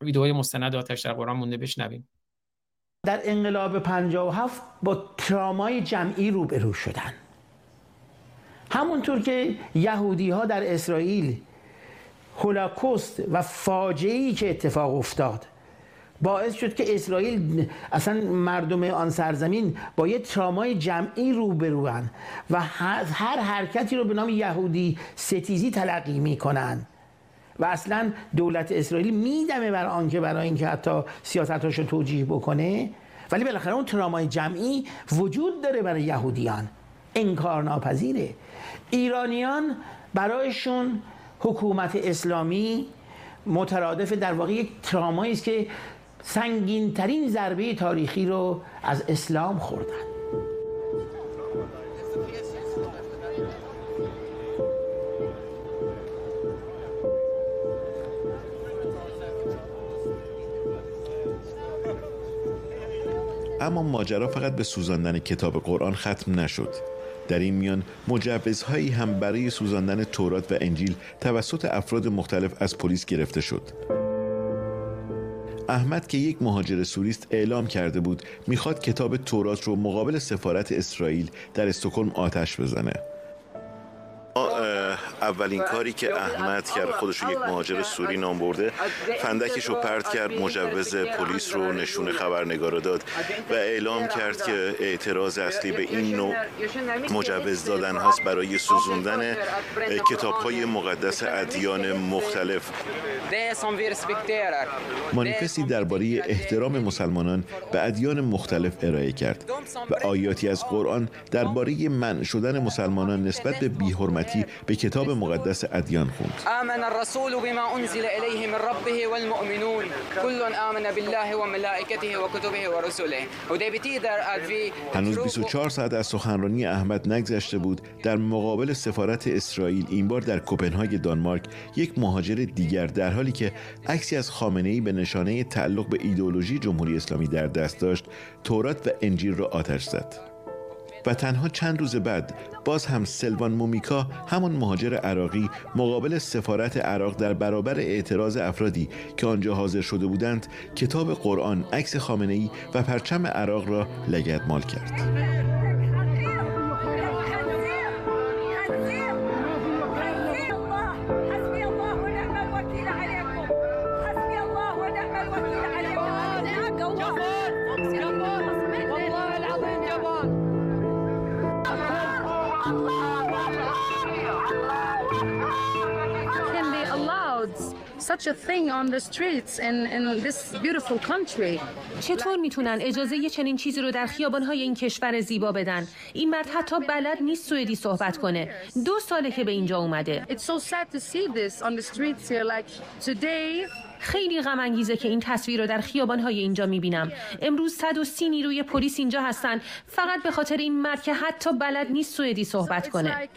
ویدئوی مستند آتش در قرآن مونده بشنویم. در انقلاب 57 با ترامای جمعی روبرو شدن. همونطور که یهودی ها در اسرائیل هولاکوست و فاجعه که اتفاق افتاد باعث شد که اسرائیل اصلا مردم آن سرزمین با یه ترامای جمعی روبروان و هر حرکتی رو به نام یهودی ستیزی تلقی می‌کنن. و اصلا دولت اسرائیل میدمه بر آنکه برای اینکه حتی سیاستاشو توجیه بکنه. ولی بالاخره اون ترامای جمعی وجود داره برای یهودیان. انکار ناپذیره. ایرانیان برایشون حکومت اسلامی مترادف در واقع یک ترامایی است که سنگین ترین ضربه تاریخی رو از اسلام خوردن. اما ماجرا فقط به سوزاندن کتاب قرآن ختم نشد. در این میان مجوزهایی هم برای سوزاندن تورات و انجیل توسط افراد مختلف از پلیس گرفته شد. احمد که یک مهاجر سوریست اعلام کرده بود می‌خواد کتاب تورات رو مقابل سفارت اسرائیل در استکهلم آتش بزنه. اولین کاری که احمد کرد خودش رو یک مهاجر سوری نام برده فندکش رو پرت کرد مجوز پلیس رو نشون خبرنگار داد و اعلام کرد که اعتراض اصلی به این نوع مجوز دادن هاست برای سوزوندن کتاب های مقدس ادیان مختلف. مانیفستی درباره احترام مسلمانان به ادیان مختلف ارائه کرد و آیاتی از قرآن درباره من شدن مسلمانان نسبت به بیحرمتی به کتاب مقدس ادیان خوند. آمن الرسول بما انزل الیه من ربه والمؤمنون. كل آمن بالله و ملائکته و کتبه و و هنوز 24 ساعت از سخنرانی احمد نگذشته بود. در مقابل سفارت اسرائیل این بار در کوپنهاگ دانمارک یک مهاجر دیگر در حالی که عکسی از خامنه ای به نشانه تعلق به ایدئولوژی جمهوری اسلامی در دست داشت تورات و انجیل را آتش زد. و تنها چند روز بعد باز هم سلوان مومیکا همون مهاجر عراقی مقابل سفارت عراق در برابر اعتراض افرادی که آنجا حاضر شده بودند کتاب قرآن عکس خامنه ای و پرچم عراق را لگدمال کرد. Such a thing on the streets in, in this beautiful country. چطور می‌تونن اجازه یه چنین چیزی رو در خیابانهای این کشور زیبا بدن؟ این مرد حتی بلد نیست سوئدی صحبت کنه. دو ساله که به اینجا اومده. It's so sad to see this on the streets here like today خیلی غم انگیزه که این تصویر رو در خیابانهای اینجا می‌بینم امروز 130 نیروی پلیس اینجا هستن فقط به خاطر این مرد که حتی بلد نیست سوئدی صحبت کنه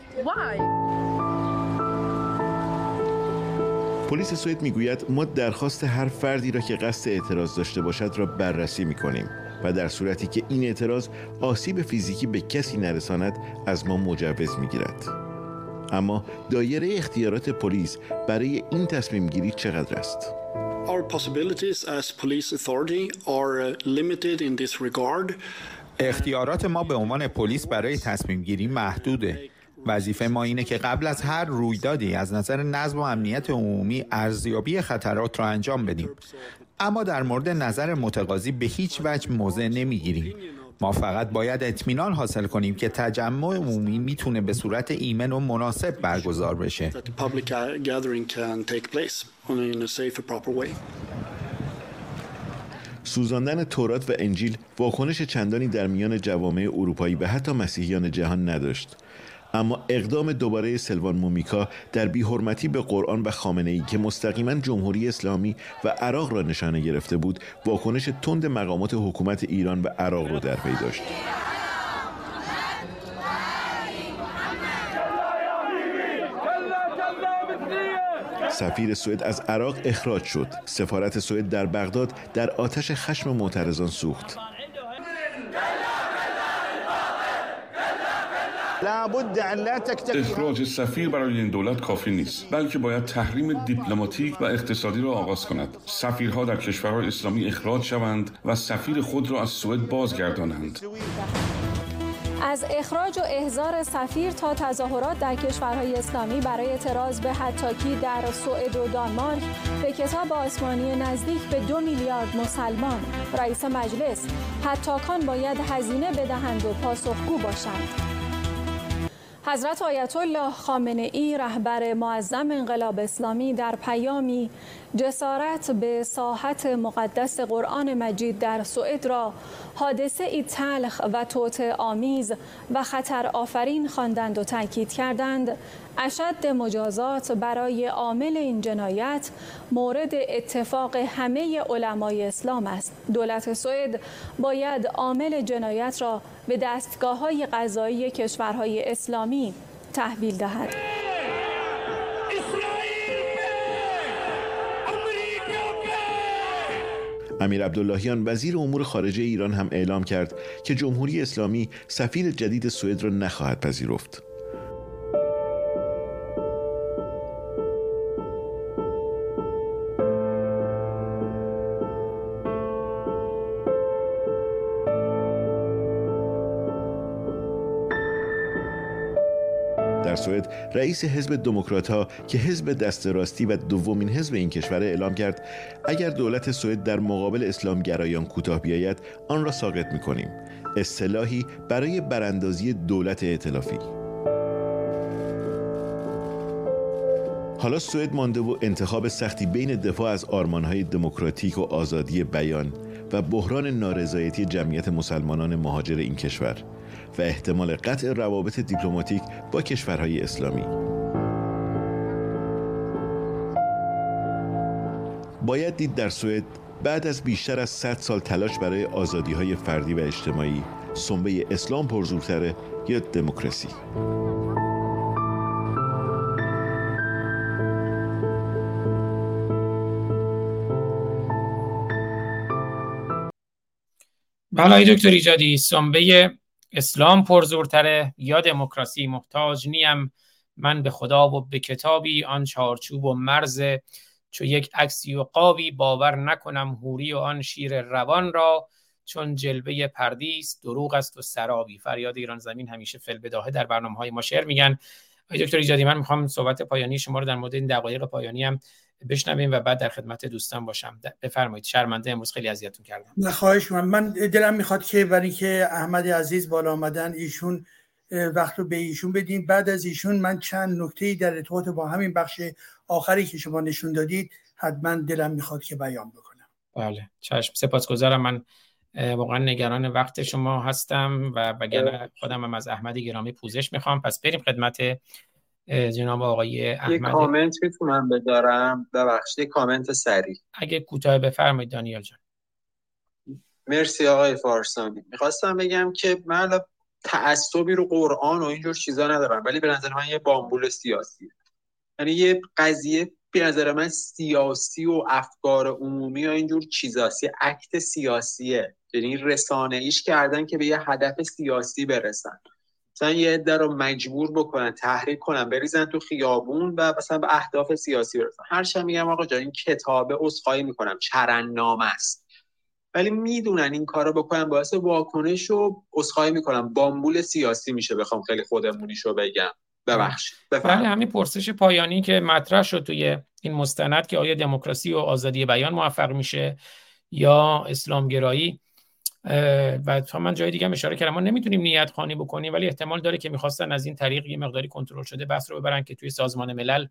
پلیس سوئد می‌گوید ما درخواست هر فردی را که قصد اعتراض داشته باشد را بررسی می‌کنیم و در صورتی که این اعتراض آسیب فیزیکی به کسی نرساند از ما مجوز می‌گیرد اما دایره اختیارات پلیس برای این تصمیم گیری چقدر است؟ Our possibilities as police authority are limited in this regard. اختیارات ما به عنوان پلیس برای تصمیم گیری محدوده وظیفه ما اینه که قبل از هر رویدادی از نظر نظم و امنیت عمومی ارزیابی خطرات را انجام بدیم. اما در مورد نظر متقاضی به هیچ وجه موضع نمی‌گیریم. ما فقط باید اطمینان حاصل کنیم که تجمع عمومی می‌تونه به صورت ایمن و مناسب برگزار بشه. سوزاندن تورات و انجیل واکنش چندانی در میان جوامع اروپایی و حتی مسیحیان جهان نداشت. اما اقدام دوباره سلوان مومیکا در بیحرمتی به قرآن و خامنه ای که مستقیما جمهوری اسلامی و عراق را نشانه گرفته بود واکنش تند مقامات حکومت ایران و عراق را در پی داشت. سفیر سوئد از عراق اخراج شد. سفارت سوئد در بغداد در آتش خشم معترضان سوخت. اخراج سفیر برای این دولت کافی نیست بلکه باید تحریم دیپلماتیک و اقتصادی را آغاز کند. سفیرها در کشورهای اسلامی اخراج شوند و سفیر خود را از سوئد بازگردانند. از اخراج و احضار سفیر تا تظاهرات در کشورهای اسلامی برای اعتراض به حتاکی در سوئد و دانمارک به کتاب آسمانی نزدیک به دو میلیارد مسلمان. رئیس مجلس حتاکان باید هزینه بدهند و پاسخگو باشند. حضرت آیت الله خامنه ای رهبر معظم انقلاب اسلامی در پیامی جسارت به ساحت مقدس قرآن مجید در سوئد را حادثه ای تلخ و توت آمیز و خطر آفرین خواندند و تاکید کردند. اشد مجازات برای عامل این جنایت مورد اتفاق همه علمای اسلام است دولت سوئد باید عامل جنایت را به دستگاه های قضایی کشورهای اسلامی تحویل دهد امیر عبداللهیان وزیر امور خارجه ایران هم اعلام کرد که جمهوری اسلامی سفیر جدید سوئد را نخواهد پذیرفت. سوئد رئیس حزب دموکرات ها که حزب دست راستی و دومین حزب این کشور اعلام کرد اگر دولت سوئد در مقابل اسلامگرایان کوتاه بیاید آن را ساقط می کنیم اصطلاحی برای براندازی دولت ائتلافی. حالا سوئد مانده و انتخاب سختی بین دفاع از آرمانهای دموکراتیک و آزادی بیان و بحران نارضایتی جمعیت مسلمانان مهاجر این کشور. و احتمال قطع روابط دیپلماتیک با کشورهای اسلامی. باید دید در سوئد بعد از بیشتر از 100 سال تلاش برای آزادی های فردی و اجتماعی سنبه اسلام پرزورتره یا دموکراسی؟ بله دکتر ایجادی سنبه اسلام پرزورتره یا دموکراسی محتاج نیم. من به خدا و به کتابی آن چارچوب و مرز چو یک عکسی و قابی باور نکنم هوری و آن شیر روان را. چون جلوه پردیس دروغ است و سرابی. فریاد ایران زمین همیشه فل بداهه در برنامه های ما شعر میگن. دکتر ایجادی من می‌خوام صحبت پایانی شما رو در مورد این دقایق پایانی هم بشنویم و بعد در خدمت دوستان باشم. بفرمایید شرمنده امروز خیلی اذیتتون کردم. نه خواهش من من دلم می‌خواد که برای که احمد عزیز بالا آمدن ایشون وقت رو به ایشون بدیم. بعد از ایشون من چند نکته در ارتباط با همین بخش آخری که شما نشون دادید حتما دلم می‌خواد که بیان بکنم. بله چشم. سپاسگزارم. من واقعا نگران وقت شما هستم و بگن خودم هم از احمد گرامی پوزش می‌خوام. پس بریم خدمت جناب آقای احمد. یه کامنت می‌تونم بدارم؟ ببخشید کامنت سریع. اگه کوتاه بفرمایید دانیال جان. مرسی آقای فارسانی. می‌خواستم بگم که من تعصبی رو قرآن و اینجور چیزا ندارم ولی به نظر من یه بامبول سیاسی. یعنی یه قضیه به نظر من سیاسی و افکار عمومی و اینجور چیزاست. یه اکت سیاسیه. یعنی رسانه ایش کردن که به یه هدف سیاسی برسن. مثلا یه عده رو مجبور بکنن تحریک کنن بریزن تو خیابون و مثلا به اهداف سیاسی برسن. هر میگم آقا جان این کتابه عذرخواهی می‌کنم چرنامه است. ولی می‌دونن این کارو بکنن باعث واکنش و عذرخواهی می‌کنم بامبول سیاسی میشه بخوام خیلی خودمونیشو بگم. ببخشید. بله همین پرسش پایانی که مطرح شد توی این مستند که آیا دموکراسی و آزادی بیان موفق میشه یا اسلامگرایی. و من جای دیگه اشاره کردم. ما نمی‌تونیم نیت خانی بکنیم ولی احتمال داره که می‌خواستن از این طریق یه مقداری کنترل شده بحث رو ببرن که توی سازمان ملل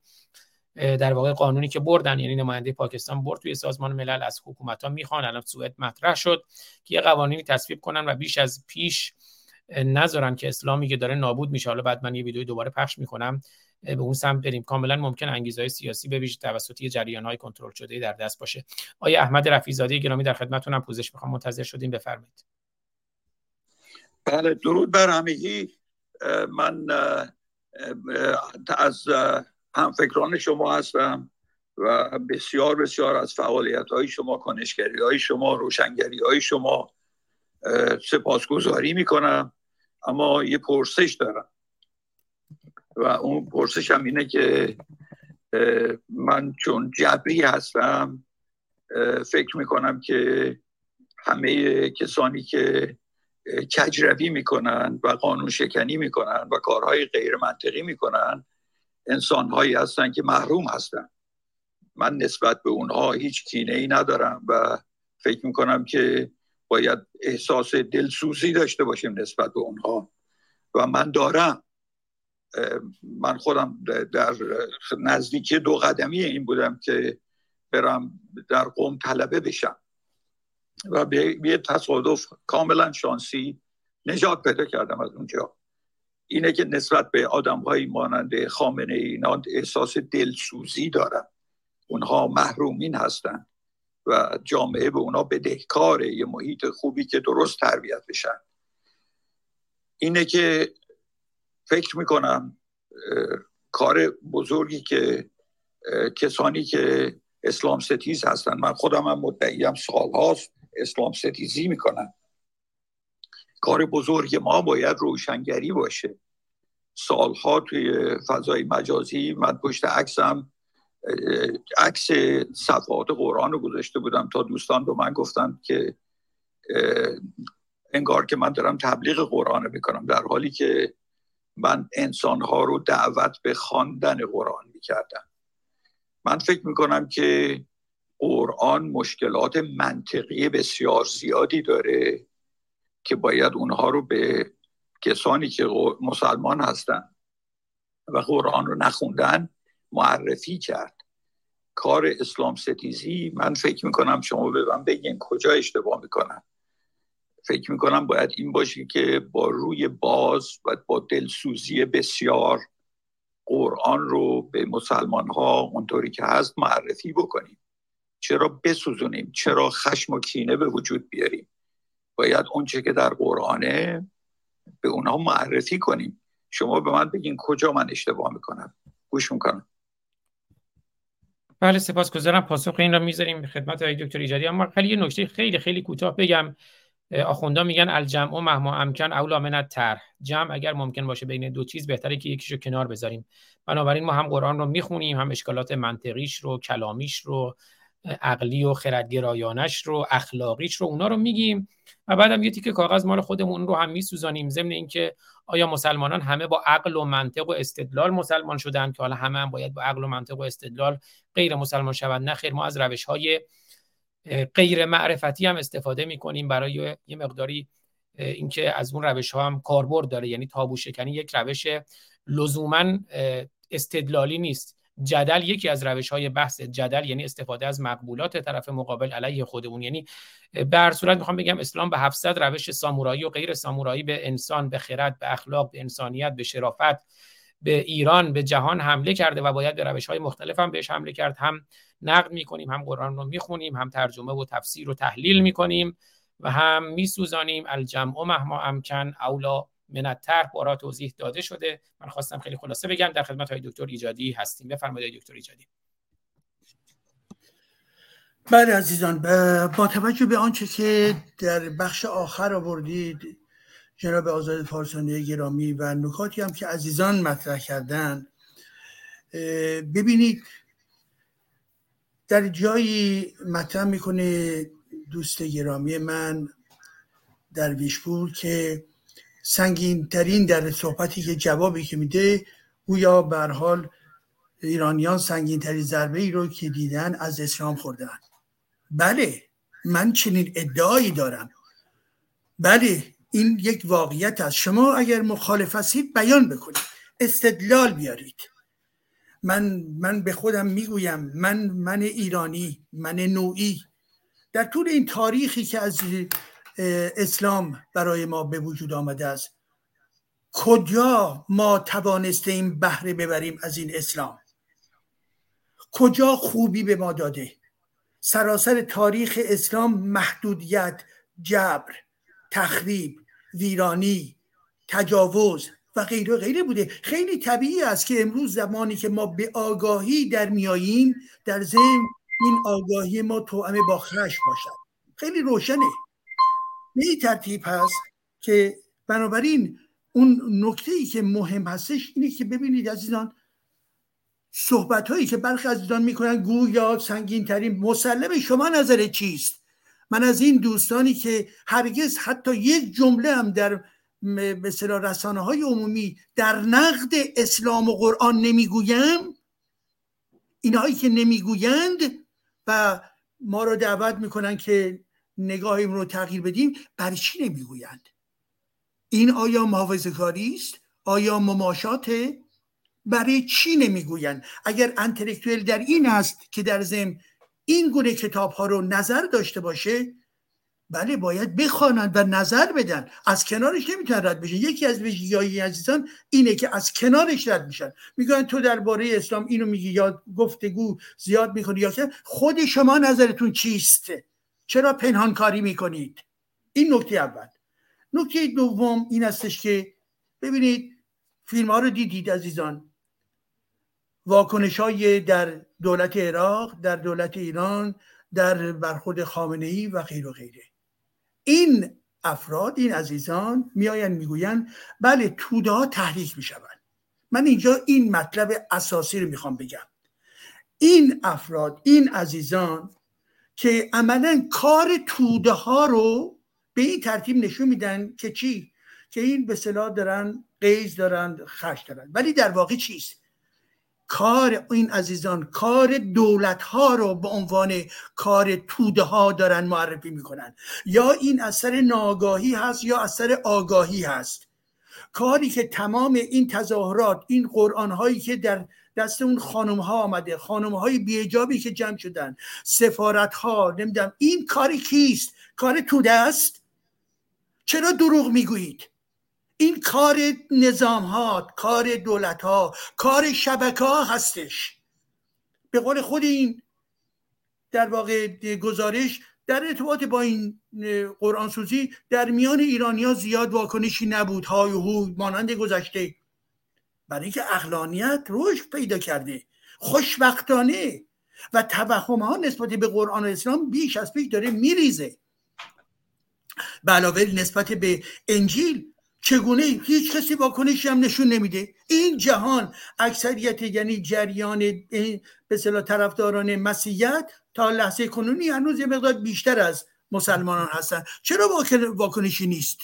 در واقع قانونی که بردن یعنی نماینده پاکستان برد توی سازمان ملل از حکومت ها می‌خوان. الان سوئد مطرح شد که یه قوانینی تصویب کنن و بیش از پیش نذارن که اسلامی که داره نابود میشه. حالا بعد من یه ویدیو دوباره پخش می‌کنم. به اون سمت بریم. کاملا ممکن انگیزه های سیاسی به ویژه توسط جریان های کنترل شده در دست باشه. آیا احمد رفیزاده گرامی در خدمتتونم پوزش می‌خوام. منتظر شدیم. بفرمایید. بله درود بر همگی. من از همفکران شما هستم و بسیار بسیار از فعالیت های شما کنشگری های شما روشنگری های شما سپاسگزاری می‌کنم. اما یه پرسش دارم. و اون پرسش هم اینه که من چون جبری هستم فکر می‌کنم که همه کسانی که کجروی می‌کنن و قانون شکنی می‌کنن و کارهای غیر منطقی می‌کنن انسانهایی هستن که محروم هستن. من نسبت به اونها هیچ کینه ای ندارم و فکر می‌کنم که باید احساس دلسوزی داشته باشیم نسبت به اونها. و من دارم. من خودم در نزدیکی دو قدمی این بودم که برم در قوم طلبه بشم و به یه تصادف کاملا شانسی نجات پیدا کردم از اونجا. اینه که نسبت به آدم های مانند خامنه اینا احساس دلسوزی دارم. اونها محرومین هستند و جامعه به اونا بدهکاره یه محیط خوبی که درست تربیت بشن. اینه که فکر می‌کنم کار بزرگی که کسانی که اسلام ستیز هستن من خودم هم مدعیم سال هاست اسلام ستیزی می‌کنن. کار بزرگ ما باید روشنگری باشه. سالها توی فضای مجازی من پشت عکسم عکس صفحات قرآن رو گذاشته بودم تا دوستان به من گفتن که انگار که من دارم تبلیغ قرآن می‌کنم در حالی که من انسانها رو دعوت به خواندن قرآن می‌کردم. من فکر می‌کنم که قرآن مشکلات منطقی بسیار زیادی داره که باید اونها رو به کسانی که مسلمان هستن و قرآن رو نخوندن معرفی کرد. کار اسلام ستیزی من فکر می‌کنم شما به من بگین کجا اشتباه می‌کنن. فکر می‌کنم باید این باشه که با روی باز و با دلسوزی بسیار قرآن رو به مسلمان ها اونطوری که هست معرفی بکنیم. چرا بسوزونیم؟ چرا خشم و کینه به وجود بیاریم؟ باید اونچه که در قرآنه به اونها معرفی کنیم. شما به من بگین کجا من اشتباه می‌کنم. گوش می‌کنم. بله سپاسگزارم. پاسخ این را می‌ذاریم خدمت آقای دکتر ایجادی. اما خیلی یه نکته خیلی خیلی کوتاه بگم. آخوندا میگن الجمع و مهما امکن اولا من طرح. جمع اگر ممکن باشه بین دو چیز بهتره که یکیشو کنار بذاریم. بنابراین ما هم قرآن رو می‌خونیم هم اشکالات منطقیش رو کلامیش رو عقلی و خردگرایانش رو اخلاقیش رو اونا رو میگیم. و بعدم یه تیکه کاغذ مال خودمون رو هم میسوزانیم. ضمن اینکه آیا مسلمانان همه با عقل و منطق و استدلال مسلمان شدن؟ که حالا همه هم باید با عقل و منطق و استدلال غیر مسلمان شوند. نه خیر ما از روش های غیر معرفتی هم استفاده می‌کنیم برای یه مقداری اینکه از اون روش ها هم کاربرد داره. یعنی تابو شکنی یک روش لزوما استدلالی نیست. جدل یکی از روش های بحث جدل یعنی استفاده از مقبولات طرف مقابل علیه خودمون. یعنی به هر صورت می‌خوام بگم اسلام به 700 روش سامورایی و غیر سامورایی به انسان به خرد به اخلاق به انسانیت به شرافت به ایران به جهان حمله کرده و باید به روش های مختلف هم بهش حمله کرد. هم نقد می‌کنیم هم قرآن رو می‌خونیم هم ترجمه و تفسیر و تحلیل می‌کنیم و هم میسوزانیم. الجمع مهما امکن اولا من طرح بارا توضیح داده شده. من خواستم خیلی خلاصه بگم. در خدمت های دکتر ایجادی هستیم. بفرمایید دکتر ایجادی. بله عزیزان با توجه به آنچه که در بخش آخر آوردید جناب آزاد فارسانی گرامی و نکاتی هم که عزیزان مطرح کردن ببینید در جایی مطرح می‌کنه دوست گرامی من در ویشپور که سنگین ترین در صحبتی که جوابی که میده گویا بر حال ایرانیان سنگین ترین ضربه ای رو که دیدن از اسلام خوردن بله من چنین ادعایی دارم. بله این یک واقعیت است. شما اگر مخالف هستید بیان بکنید. استدلال بیارید. من من به خودم می‌گویم من من ایرانی من نوعی. در طول این تاریخی که از اسلام برای ما به وجود آمده است کجا ما توانستیم بهره ببریم از این اسلام؟ کجا خوبی به ما داده؟ سراسر تاریخ اسلام محدودیت جبر تخریب ویرانی تجاوز و غیره غیره بوده. خیلی طبیعی است که امروز زمانی که ما به آگاهی در میاییم در ضمن این آگاهی ما توأم با خشم باشد. خیلی روشنه. به این ترتیب هست که بنابراین اون نکته ای که مهم هستش اینه که ببینید عزیزان صحبت هایی که برخی عزیزان می‌کنن گویا سنگین ترین مسلم شما نظر چیست؟ من از این دوستانی که هرگز حتی یک جمله هم در مثلا رسانه های عمومی در نقد اسلام و قرآن نمی‌گویم اینهایی که نمی‌گویند و ما را دعوت می‌کنن که نگاهیم رو تغییر بدیم برای چی نمی‌گویند؟ این آیا محافظه کاری است؟ آیا مماشاته برای چی نمی‌گویند؟ اگر انتلکتویل در این است که در ضمن این گونه کتاب ها رو نظر داشته باشه بله باید بخوانند و نظر بدن. از کنارش نمی‌تونن رد بشه یکی از ویژگی عزیزان اینه که از کنارش رد میشن. میگن تو درباره اسلام اینو میگی یا گفتگو زیاد می‌کنی یا خود شما نظرتون چیست؟ چرا پنهان کاری می‌کنید؟ این نکته اول. نکته دوم این استش که ببینید فیلم ها رو دیدید عزیزان. واکنش های در دولت عراق در دولت ایران در برخورد خامنه ای و غیر و غیره. این افراد این عزیزان میآیند می‌گویند بله توده ها تحریک می‌شوند. من اینجا این مطلب اساسی رو می‌خوام بگم. این افراد این عزیزان که عملا کار توده ها رو به این ترتیب نشون میدن که چی؟ که این به صلاح دارن قیز دارن خش دارن. ولی در واقع چیست؟ کار این عزیزان کار دولت ها رو به عنوان کار توده ها دارن معرفی می‌کنن. یا این اثر ناگاهی هست یا اثر آگاهی هست. کاری که تمام این تظاهرات این قرآن هایی که در دست اون خانم ها آمده خانم های بیجابی که جمع شدن سفارت ها نمی‌دونم این کاری کیست؟ کار توده است؟ چرا دروغ می‌گویید؟ این کار نظام ها کار دولت ها کار شبکه ها هستش. به قول خود این در واقع گزارش در ارتباط با این قرآن سوزی در میان ایرانیا زیاد واکنشی نبود های هو مانند گذشته. برای اینکه اقلانیت رشد پیدا کرده. خوشبختانه. و توهم ها نسبت به قرآن و اسلام بیش از پیش داره میریزه. علاوه نسبت به انجیل چگونه هیچ کسی واکنشی هم نشون نمیده. این جهان اکثریت یعنی جریان به صلاح طرفداران مسیحیت تا لحظه کنونی هنوز یه مقدار بیشتر از مسلمانان هستن. چرا واکنشی نیست؟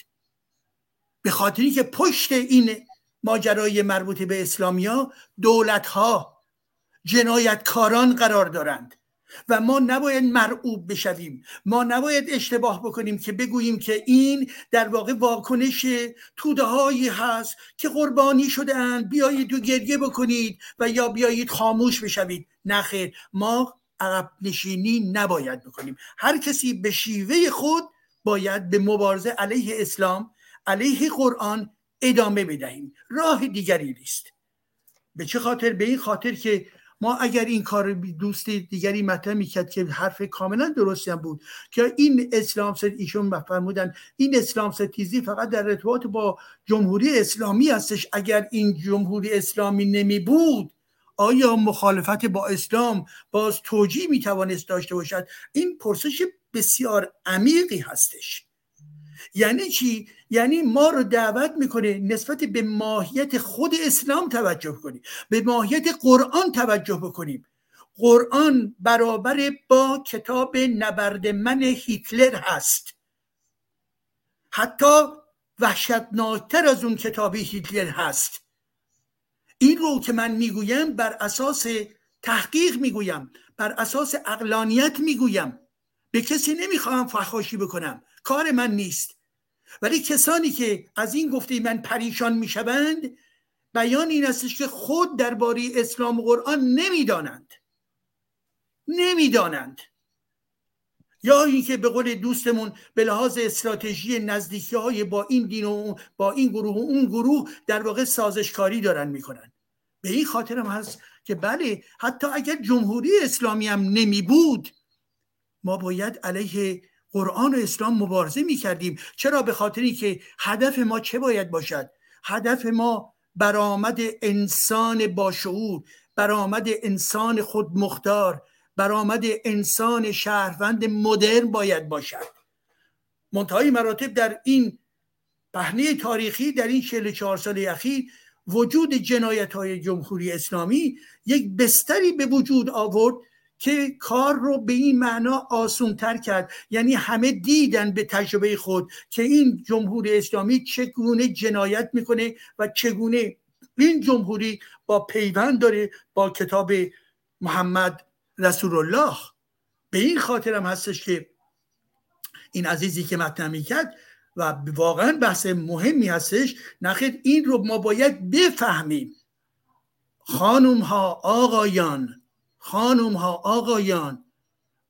به خاطری که پشت این ماجرای مربوط به اسلامیا دولت ها جنایتکاران قرار دارند. و ما نباید مرعوب بشویم. ما نباید اشتباه بکنیم که بگوییم که این در واقع واکنش توده هایی هست که قربانی شده اند بیایید و گریه بکنید و یا بیایید خاموش بشوید. نخیر ما عقب نشینی نباید بکنیم. هر کسی به شیوه خود باید به مبارزه علیه اسلام علیه قرآن ادامه بدهیم. راه دیگری نیست. به چه خاطر؟ به این خاطر که ما اگر این کار دوست دیگری مطرح می‌کرد که حرف کاملا درستی هم بود که این اسلام ست ایشون فرمودن این اسلام ستیزی فقط در ارتباط با جمهوری اسلامی هستش. اگر این جمهوری اسلامی نمی بود آیا مخالفت با اسلام باز توجیه می‌توانست داشته باشد؟ این پرسش بسیار عمیقی هستش. یعنی چی؟ یعنی ما رو دعوت می‌کنه نسبت به ماهیت خود اسلام توجه کنیم. به ماهیت قرآن توجه بکنیم. قرآن برابر با کتاب نبرد من هیتلر هست. حتی وحشتناکتر از اون کتاب هیتلر هست. این رو که من می‌گویم بر اساس تحقیق می‌گویم بر اساس اقلانیت می‌گویم. به کسی نمی‌خواهم فخاشی بکنم. کار من نیست. ولی کسانی که از این گفته من پریشان می‌شوند بیان این استش که خود درباره اسلام و قرآن نمی‌دانند. نمی‌دانند. یا اینکه به قول دوستمون به لحاظ استراتژی نزدیکی های با این دین و با این گروه و اون گروه در واقع سازشکاری دارن می‌کنن. به این خاطر هم هست که بله حتی اگر جمهوری اسلامی هم نمی بود ما باید علیه قرآن و اسلام مبارزه می کردیم چرا؟ به خاطری که هدف ما چه باید باشد؟ هدف ما برآمد انسان با شعور برآمد انسان خودمختار برآمد انسان شهروند مدرن باید باشد. منتهای مراتب در این پهنه تاریخی در این 44 سال اخیر وجود جنایت های جمهوری اسلامی یک بستری به وجود آورد که کار رو به این معنا آسون تر کرد. یعنی همه دیدن به تجربه خود که این جمهوری اسلامی چگونه جنایت می‌کنه و چگونه این جمهوری با پیوند داره با کتاب محمد رسول الله به این خاطر هم هستش که این عزیزی که مطرح می‌کرد و واقعا بحث مهمی هستش نخیر این رو ما باید بفهمیم. خانم ها آقایان خانم ها آقایان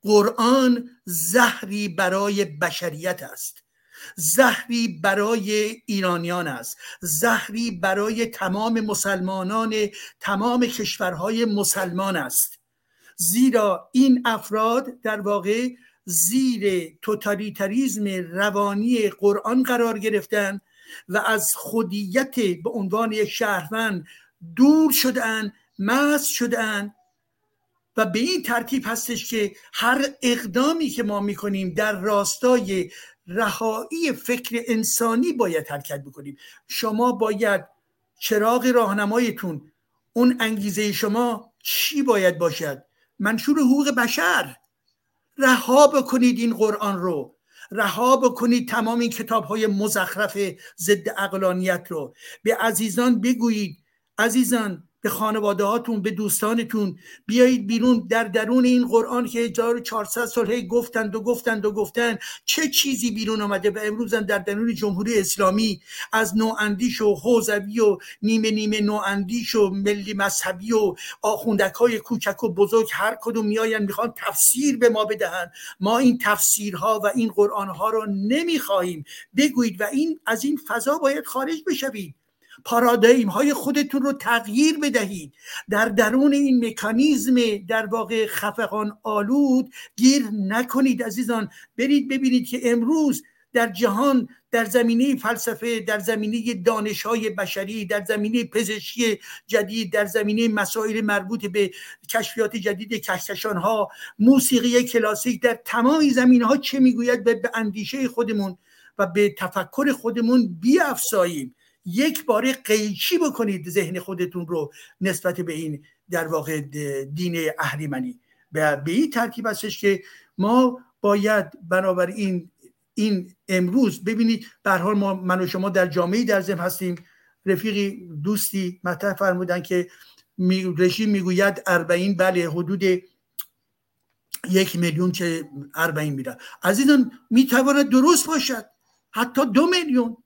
قرآن زهری برای بشریت است. زهری برای ایرانیان است. زهری برای تمام مسلمانان تمام کشورهای مسلمان است. زیرا این افراد در واقع زیر توتالیتریزم روانی قرآن قرار گرفتن و از خودیت به عنوان یک شهروند دور شدن مست شدن و به این ترتیب هستش که هر اقدامی که ما می‌کنیم در راستای رهایی فکر انسانی باید حرکت بکنیم. شما باید چراغ راهنمایتون اون انگیزه شما چی باید باشد؟ منشور حقوق بشر. رها بکنید این قرآن رو. رها بکنید تمام این کتاب های مزخرف ضد اقلانیت رو. به عزیزان بگویید عزیزان به خانواده هاتون به دوستانتون بیایید بیرون در درون این قرآن که 1400 سال هی گفتند و گفتند و گفتند. چه چیزی بیرون آمده و امروز در درون جمهوری اسلامی از نواندیش و حوزوی و نیمه نیمه نواندیش و ملی مذهبی و آخوندک های کوچک و بزرگ هر کدوم میآیند می‌خوان تفسیر به ما بدهند. ما این تفسیرها و این قرآن ها رو نمی‌خواهیم. بگویید و این از این فضا باید خارج بشوید. پارادایم های خودتون رو تغییر بدهید. در درون این مکانیزم در واقع خفقان آلود گیر نکنید عزیزان. برید ببینید که امروز در جهان در زمینه فلسفه در زمینه دانش های بشری در زمینه پزشکی جدید در زمینه مسائل مربوط به کشفیات جدید کهکشان ها موسیقی کلاسیک در تمام زمینه ها چه می‌گوید؟ به اندیشه خودمون و به تفکر خودمون بیافزاییم. یک باره قیچی بکنید ذهن خودتون رو نسبت به این در واقع دین اهریمنی. به این ترتیب هستش که ما باید بنابراین این امروز ببینید به حال ما من و شما در جامعه در زم هستیم. رفیقی دوستی مطرح فرمودن که رژیم می‌گوید اربعین بله حدود یک میلیون چه اربعین میرن عزیزان می‌تواند درست باشد. حتی دو میلیون.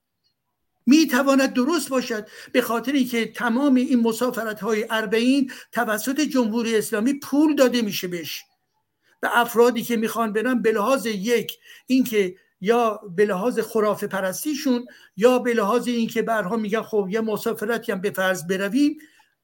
می تواند درست باشد. به خاطری که تمام این مسافرت های اربعین توسط جمهوری اسلامی پول داده میشه بهش. و افرادی که می‌خوان برن به لحاظ یک اینکه یا به لحاظ خرافه پرستیشون یا به لحاظ اینکه برها میگن خب یه مسافرتی هم به فرض برویم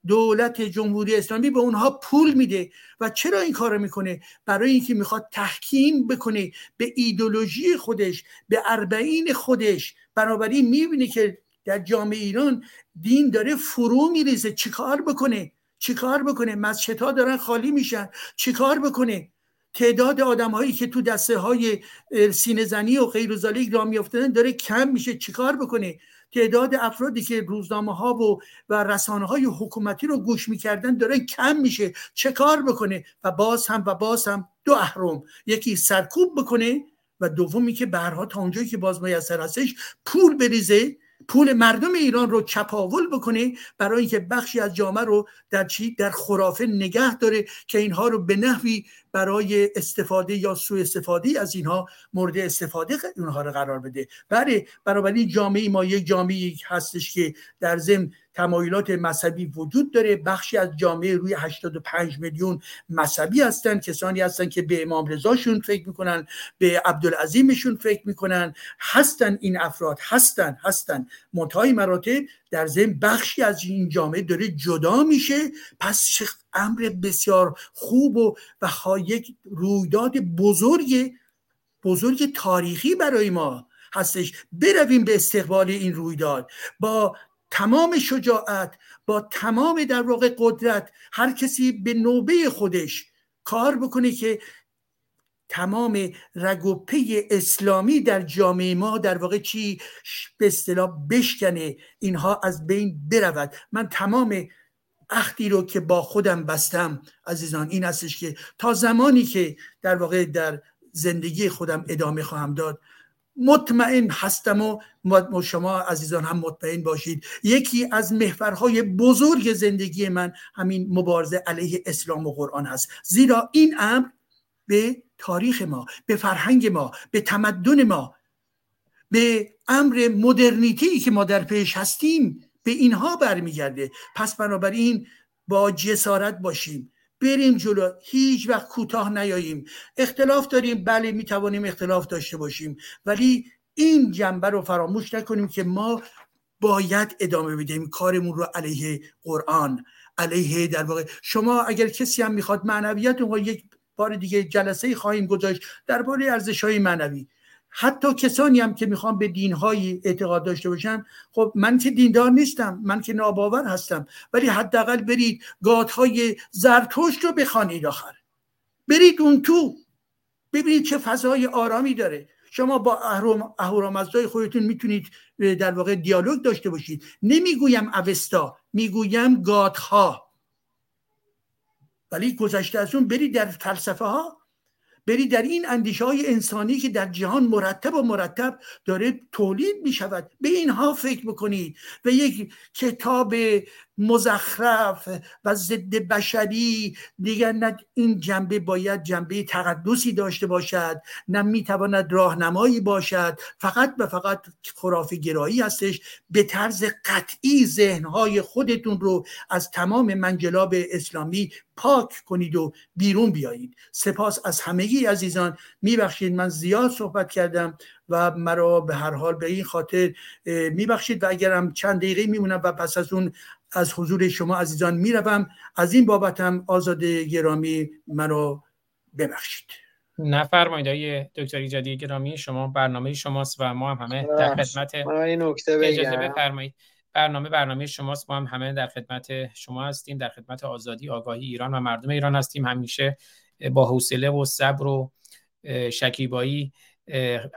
دولت جمهوری اسلامی به اونها پول میده. و چرا این کارو می‌کنه؟ برای اینکه می‌خواد تحکیم بکنه به ایدولوژی خودش به اربعین خودش. بنابراین می‌بینه که در جامعه ایران دین داره فرو میریزه. چیکار بکنه؟ چیکار بکنه؟ مسجدها دارن خالی میشن. چیکار بکنه؟ تعداد آدم هایی که تو دسته های سینه زنی و غیر را میافتادن داره کم میشه. چیکار بکنه؟ تعداد افرادی که روزنامه ها و و رسانه های حکومتی رو گوش می‌کردن داره کم میشه. چه کار بکنه؟ و باز هم و باز هم دو اهرم. یکی سرکوب بکنه و دومی که برها تا اونجایی که باز میسر هستش پول بریزه پول مردم ایران رو چپاول بکنه برای اینکه بخشی از جامعه رو در چی؟ در خرافه نگه داره که اینها رو به نحوی برای استفاده یا سوء استفاده از اینها مورد استفاده اونها رو قرار بده. بله برابری جامعه ما یک جامعه هستش که در ضمن تمایلات مذهبی وجود داره. بخشی از جامعه روی 85 میلیون مذهبی هستن. کسانی هستن که به امام رضاشون فکر می‌کنن به عبدالعظیمشون فکر می‌کنن. هستن این افراد. هستن هستن. منتهای مراتب در ضمن بخشی از این جامعه داره جدا میشه. پس امر بسیار خوب و و یک رویداد بزرگ بزرگ تاریخی برای ما هستش. برویم به استقبال این رویداد. با تمام شجاعت با تمام در واقع قدرت هر کسی به نوبه خودش کار بکنه که تمام رگوپه اسلامی در جامعه ما در واقع چی به اصطلاح بشکنه اینها از بین برود. من تمام عهدی رو که با خودم بستم عزیزان این هستش که تا زمانی که در واقع در زندگی خودم ادامه خواهم داد مطمئن هستم و شما عزیزان هم مطمئن باشید. یکی از محورهای بزرگ زندگی من همین مبارزه علیه اسلام و قرآن هست. زیرا این امر به تاریخ ما به فرهنگ ما به تمدن ما به امر مدرنیتی که ما در پیش هستیم به اینها برمیگرده. پس بنابراین با جسارت باشیم. بریم جلو. هیچ وقت کوتاه نیاییم. اختلاف داریم. بله می توانیم اختلاف داشته باشیم. ولی این جنبه رو فراموش نکنیم که ما باید ادامه بدیم کارمون رو علیه قرآن. علیه در واقع. شما اگر کسی هم می‌خواد معنویت اون یک بار دیگه جلسه خواهیم گذاشت درباره ارزش های معنوی. حتی کسانی هم که می‌خوام به دینهایی اعتقاد داشته باشن خب من که دیندار نیستم من که ناباور هستم. ولی حداقل برید گاتهای زرتشت رو بخوانید آخر. برید اون تو. ببینید چه فضای آرامی داره. شما با اهورامزدای خودتون می‌تونید در واقع دیالوگ داشته باشید. نمی‌گویم اوستا می‌گویم گاتها ولی گذشته از اون برید در فلسفه ها بری در این اندیشه های انسانی که در جهان مرتب و مرتب داره تولید می شود به اینها فکر بکنید. و یک کتاب مزخرف و ضد بشری. دیگر نه این جنبه باید جنبه تقدسی داشته باشد نه می‌تواند راهنمایی باشد. فقط و فقط خرافی گرایی هستش. به طرز قطعی ذهنهای خودتون رو از تمام منجلاب اسلامی پاک کنید و بیرون بیایید. سپاس از همگی عزیزان. میبخشید من زیاد صحبت کردم و مرا به هر حال به این خاطر میبخشید و اگرم چند دقیقه میمونم و پس از اون از حضور شما عزیزان می‌روم. از این بابتم آزاد گرامی مرا ببخشید. نفرمایید های دکتر ایجادی گرامی شما برنامه شماست و ما هم همه در خدمت اجازه بفرمایید. برنامه برنامه شماست ما هم همه در خدمت شما هستیم در خدمت آزادی آگاهی ایران و مردم ایران هستیم. همیشه با حوصله و صبر و شکیبایی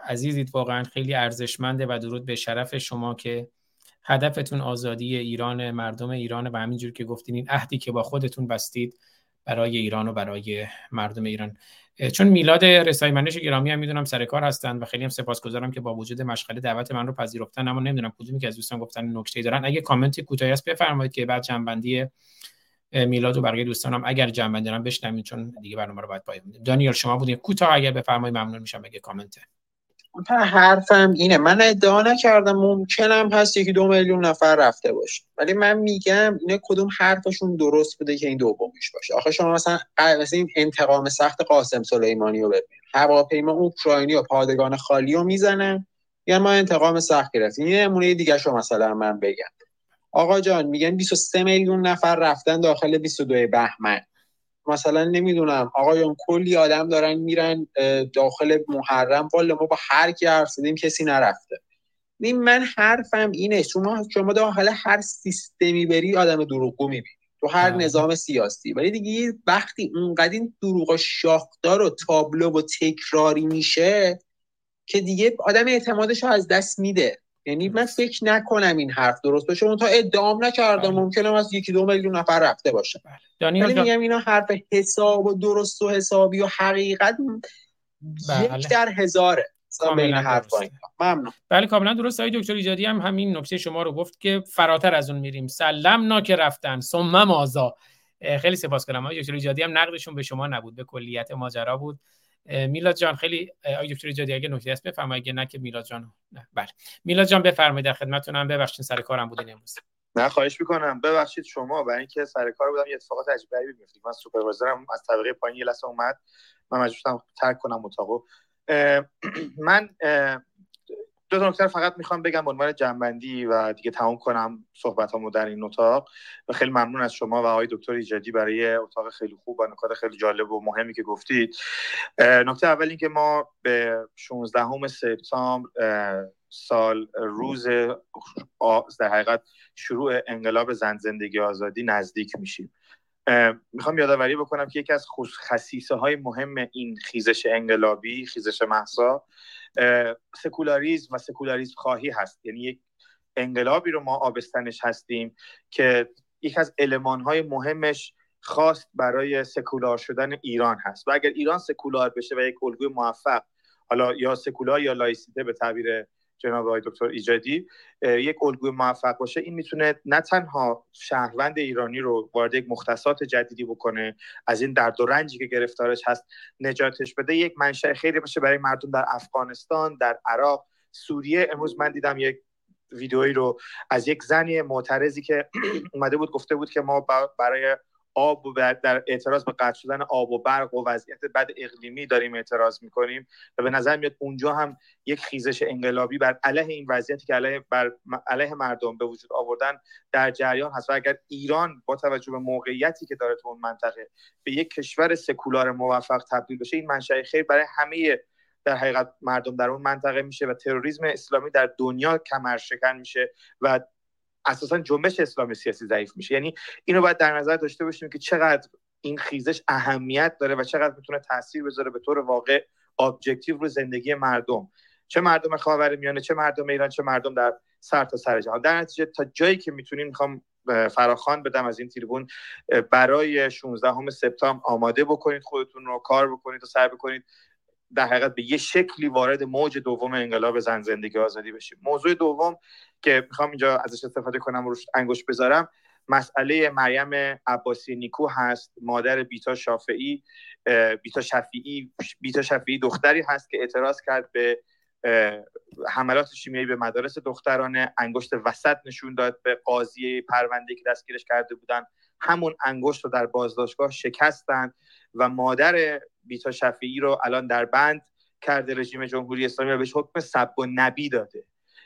عزیزید واقعا خیلی ارزشمنده و درود به شرف شما که هدفتون آزادی ایران مردم ایران و همینجور که گفتین این عهدی که با خودتون بستید برای ایران و برای مردم ایران. چون میلاد رسای منش گرامی هم می‌دونم سر کار هستن و خیلی هم سپاسگزارم که با وجود مشغله دعوت من رو پذیرفتن اما نمی‌دونم کدومی که از دوستان گفتن نکته دارن. اگه کامنت کوتاهی هست بفرمایید که بعد جنبندی میلاد و بقیه دوستانم اگر جنبندی دارن بشنوید چون دیگه برنامه رو باید پایان دانیال شما بودین کوتاه اگر بفرمایید ممنون میشم اگه کامنت حرفم اینه. من ادعا نکردم ممکنم هست یکی دو میلیون نفر رفته باشه. ولی من میگم اینه کدوم حرفشون درست بوده که این دومیش باشه. آخه شما مثلا مثلا این انتقام سخت قاسم سلیمانی رو ببین هواپیما اوکراینی و پادگان خالی رو می‌زنن. یا ما انتقام سخت گرفتیم. این نمونه دیگه شما مثلا من بگم. آقا جان میگن 23 میلیون نفر رفتن داخل 22 بهمن. مثلا نمی‌دونم آقایون کلی آدم دارن میرن داخل محرم. والا ما با هر کی حرف زدیم کسی نرفته. این من حرفم اینه شما شما داخل هر سیستمی بری آدم دروغگو می‌بینی. تو هر نظام سیاسی. ولی دیگه وقتی اونقدر این دروغ شاخدار و تابلو و تکراری میشه که دیگه آدم اعتمادش رو از دست میده. یعنی من فکر نکنم این حرف درست باشه. اون تا ادعام نکردم. ممکنه از یکی دو میلیون نفر رفته باشه. ولی میگم اینا حرف حساب و درست و حسابی و حقیقت یک در هزاره. ممنون. بله کاملا درست. های دکتر ایجادی هم همین نکته شما رو گفت که فراتر از اون میریم. سلم که رفتن. ثم مازا خیلی سپاسگزارم های دکتر ایجادی هم نقدشون به شما نبود. به کلیت ماجرا بود. میلاد جان خیلی آقای دکتر ایجادی اگه نکته هست بفرمایید اگه نه که میلاد جان نه بله. میلاد جان بفرمایید در خدمتتونم. ببخشید سر کارم بودین امروز. نه خواهش می‌کنم. ببخشید شما برای اینکه سر کار بودم یه اتفاقات عجیب غریبی میفته من سوپروایزرم از طبقه پایین یه لحظه اومد. من مجبور شدم ترک کنم اتاقو. من دو تا نکته فقط می‌خوام بگم به عنوان جنبندی و دیگه تمام کنم صحبتامو در این اتاق. و خیلی ممنون از شما و آقای دکتر ایجادی برای اتاق خیلی خوب و نکات خیلی جالب و مهمی که گفتید. نکته اول این که ما به 16 سپتامبر سال روز در حقیقت شروع انقلاب زن زندگی آزادی نزدیک میشیم. می‌خوام یادآوری بکنم که یکی از خصیصه های مهم این خیزش انقلابی خیزش محسا سکولاریزم و سکولاریزم خواهی هست. یعنی یک انقلابی رو ما آبستنش هستیم که یک از های مهمش خواست برای سکولار شدن ایران هست. و اگر ایران سکولار بشه و یک الگوی موفق حالا یا سکولار یا لایسیته به تعبیر جناب آقای دکتر ایجادی یک الگوی موفق باشه این می‌تونه نه تنها شهروند ایرانی رو وارد یک مختصات جدیدی بکنه از این درد و رنجی که گرفتارش هست نجاتش بده یک منشأ خیلی باشه برای مردم در افغانستان در عراق سوریه. امروز من دیدم یک ویدئویی رو از یک زنی معترضی که اومده بود گفته بود که ما برای آب و در اعتراض به قطع شدن آب و برق و وضعیت بد اقلیمی داریم اعتراض می‌کنیم و به نظر میاد اونجا هم یک خیزش انقلابی بر علیه این وضعیتی که علیه, بر علیه مردم به وجود آوردن در جریان هست. و اگر ایران با توجه به موقعیتی که داره تو اون منطقه به یک کشور سکولار موفق تبدیل بشه این منشأ خیر برای همه در حقیقت مردم در اون منطقه میشه و تروریسم اسلامی در دنیا کمر شکن میشه و اساسا جنبش اسلامی سیاسی ضعیف میشه. یعنی اینو باید در نظر داشته باشیم که چقدر این خیزش اهمیت داره و چقدر می‌تونه تاثیر بذاره به طور واقع objective رو زندگی مردم. چه مردم خاورمیانه چه مردم ایران چه مردم در سر تا سر جهان. در نتیجه تا جایی که می‌تونیم می‌خوام فراخوان بدم از این تریبون برای 16 سپتامبر آماده بکنید خودتون رو کار بکنید و سر بکنید. در حقیقت به یه شکلی وارد موج دوم انقلاب زن زندگی آزادی بشیم. موضوع دوم که می‌خوام اینجا ازش استفاده کنم و روش انگوش بذارم مسئله مریم عباسی نیکو هست مادر بیتا شافعی بیتا شفیعی بیتا شفیعی دختری هست که اعتراض کرد به حملات شیمیایی به مدارس دخترانه انگشت وسط نشون داد به قاضی پرونده که دستگیرش کرده بودن. همون انگشت رو در بازداشتگاه شکستند و مادر بیتا شفیعی رو الان در بند کرده رژیم جمهوری اسلامی و بهش حکم سب و نبی داده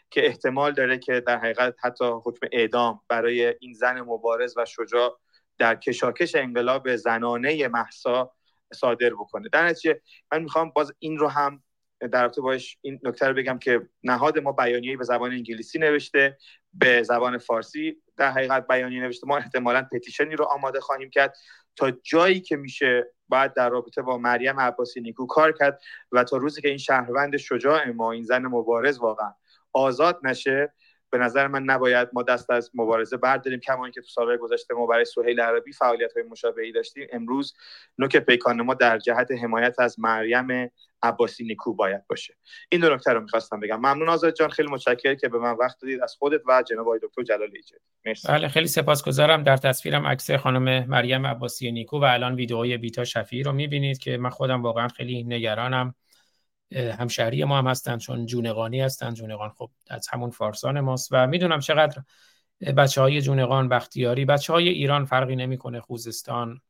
که احتمال داره که در حقیقت حتی حکم اعدام برای این زن مبارز و شجاع در کشاکش انقلاب زنانه محسا صادر بکنه. در نتیجه من می‌خوام باز این رو هم در رابطه باش این نکته رو بگم که نهاد ما بیانیه‌ای به زبان انگلیسی نوشته به زبان فارسی در حقیقت بیانیه نوشته. ما احتمالا پتیشنی رو آماده خواهیم کرد تا جایی که میشه باید در رابطه با مریم عباسی نیکو کار کرد و تا روزی که این شهروند شجاع ما این زن مبارز واقعا آزاد نشه به نظر من نباید ما دست از مبارزه برداریم کما اینکه تو سالهای گذشته ما برای سهیل عربی فعالیت های مشابهی داشتیم. امروز نوک پیکان ما در جهت حمایت از مریم عباسی نیکو باید باشه. این دو نکته رو می‌خواستم بگم. ممنون آزاد جان خیلی متشکرم که به من وقت دادید از خودت و جناب آقای دکتر جلال ایجاد. مرسی. بله خیلی سپاسگزارم. در تصویرم عکس خانم مریم عباسی نیکو و الان ویدئوی بیتا شفیعی رو می‌بینید که من خودم واقعا خیلی نگرانم. همشهری ما هم هستن چون جونقانی هستن. جونقان خب از همون فارسان ماست و می‌دونم چقدر بچه های جونقان بختیاری بچه های ایران فرقی نمی‌کنه. خوزستان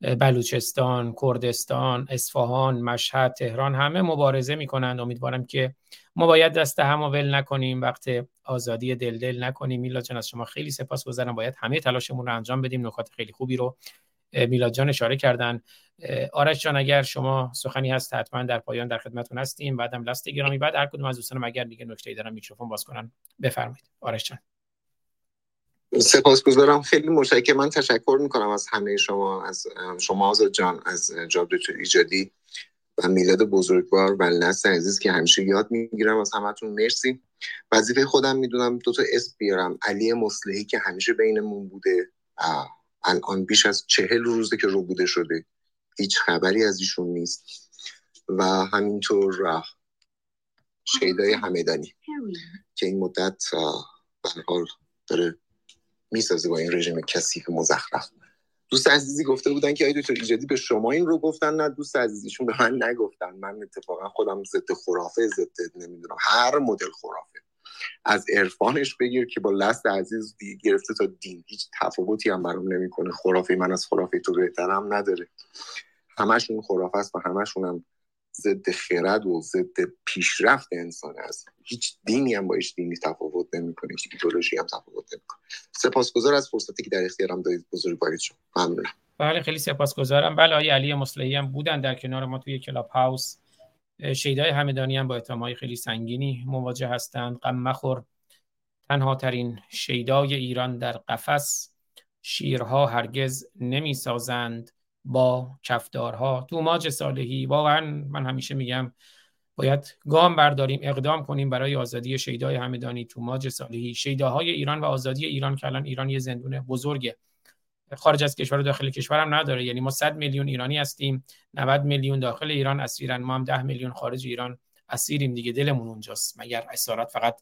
بلوچستان کردستان اصفهان مشهد تهران همه مبارزه می‌کنن امیدوارم که ما باید دست هم ول نکنیم وقت آزادی دل دل نکنیم. میلاد جان از شما خیلی سپاس گذارم باید همه تلاشمون رو انجام بدیم. نکات خیلی خوبی رو میلاد جان اشاره کردن. آرش جان اگر شما سخنی هست حتما در پایان در خدمتتون هستیم. بعدم لست گرامی بعد هر کدوم از دوستانم اگر دیگه نکته‌ای دارن میکروفون باز کنن بفرمایید. آرش جان. سپاسگزارم. خیلی متشکرم من تشکر می‌کنم از همه شما از شما آزاد جان از جاب ایجادی و میلاد بزرگوار و نسل عزیز که همیشه یاد می‌گیرم. از همتون مرسی. وظیفه خودم می‌دونم دو تا اسم بیارم. علی مصلحی که همیشه بینمون بوده. الان بیش از چهل روزه که رو بوده شده. هیچ خبری از ایشون نیست. و همینطور شیدای همدانی که این مدت به حال داره می‌سازه با این رژیم کثیف مزخرف. دوست عزیزی گفته بودن که آی دکتر ایجادی به شما این رو گفتن. نه دوست عزیزیشون به من نگفتن. من اتفاقا خودم ضد خرافه ضد نمی‌دونم هر مدل خرافه. از عرفانش بگیر که با لست عزیز گرفته تا دین. هیچ تفاوتی هم برام نمی‌کنه. خرافه من از خرافه تو بهترم نداره. همشون خرافه است و همشون هم ضد خرد و ضد پیشرفت انسان است هیچ دینی هم با هیچ دینی تفاوت نمی‌کنه. هیچ ایدئولوژی هم تفاوت نمی‌کنه. سپاسگزار از فرصتی که در اختیارم دادید بزرگوارید شما. ممنونم. بله خیلی سپاسگزارم. بله آقای علی مصلحی هم بودن در کنار ما توی کلاب هاوس. شیدای همدانی هم با اتهامهای خیلی سنگینی مواجه هستند. غم مخور. تنها ترین شیدای ایران در قفس. شیرها هرگز نمی سازند با کفدارها. تو ماج صالحی واقعا من همیشه میگم باید گام برداریم اقدام کنیم برای آزادی شیدای همدانی تو ماج صالحی. شیداهای ایران و آزادی ایران که الان ایران یه زندون بزرگه. خارج از کشور و داخل کشور هم نداره. یعنی ما 100 میلیون ایرانی هستیم 90 میلیون داخل ایران اسیرن. ما هم 10 میلیون خارج ایران اسیریم دیگه. دلمون اونجاست. مگر اسارت فقط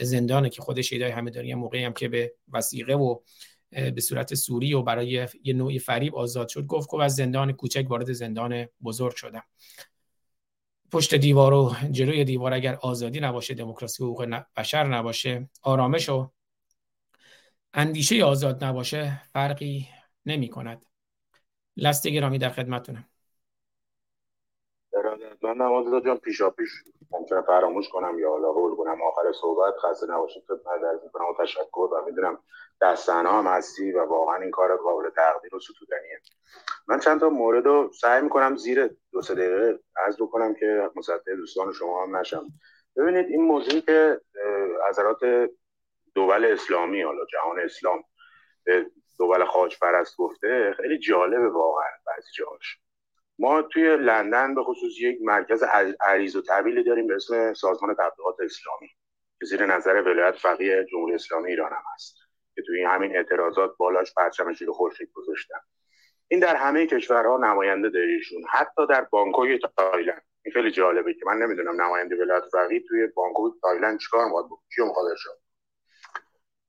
زندانه که خود شیدای همدانی موقعی هم که به وسیقه و به صورت سوری و برای یه نوعی فریب آزاد شد گفت که از زندان کوچک وارد زندان بزرگ شدم. پشت دیوار و جلوی دیوار اگر آزادی نباشه دموکراسی و حقوق بشر نباشه آرامش و اندیشه آزاد نباشه فرقی نمی کند. لست گرامی در خدمتونم من نماز جان پیشا پیش ممکنه فراموش کنم یا حالا قول کنم. آخر صحبت خسته نباشید خدمت در می‌کنم. و تشکر و می‌دونم دستن هم هستی و واقعا این کار قابل تقدیر و ستودنیه. من چند تا مورد رو سعی می‌کنم زیر دو سه دقیقه عرض بکنم که مصدق دوستان شما هم نشم. ببینید این موضوعی که حضرات دول اسلامی حالا جهان اسلام دول خاج پرست گفته خیلی جالبه واقعا بعضی جاهاش. ما توی لندن به خصوص یک مرکز عریض و طویلی داریم به اسم سازمان تبلیغات اسلامی که زیر نظر ولایت فقیه جمهوری اسلامی ایران هم هست که توی همین اعتراضات بالاش پرچم شیر خورشید گذاشتن. این در همه کشورها نماینده داریشون حتی در بانکوک تایلند. این خیلی جالبه که من نمی‌دونم نماینده ولایت فقیه توی بانکوک تایلند چیکار می‌خواد بکنه کیو می‌خواد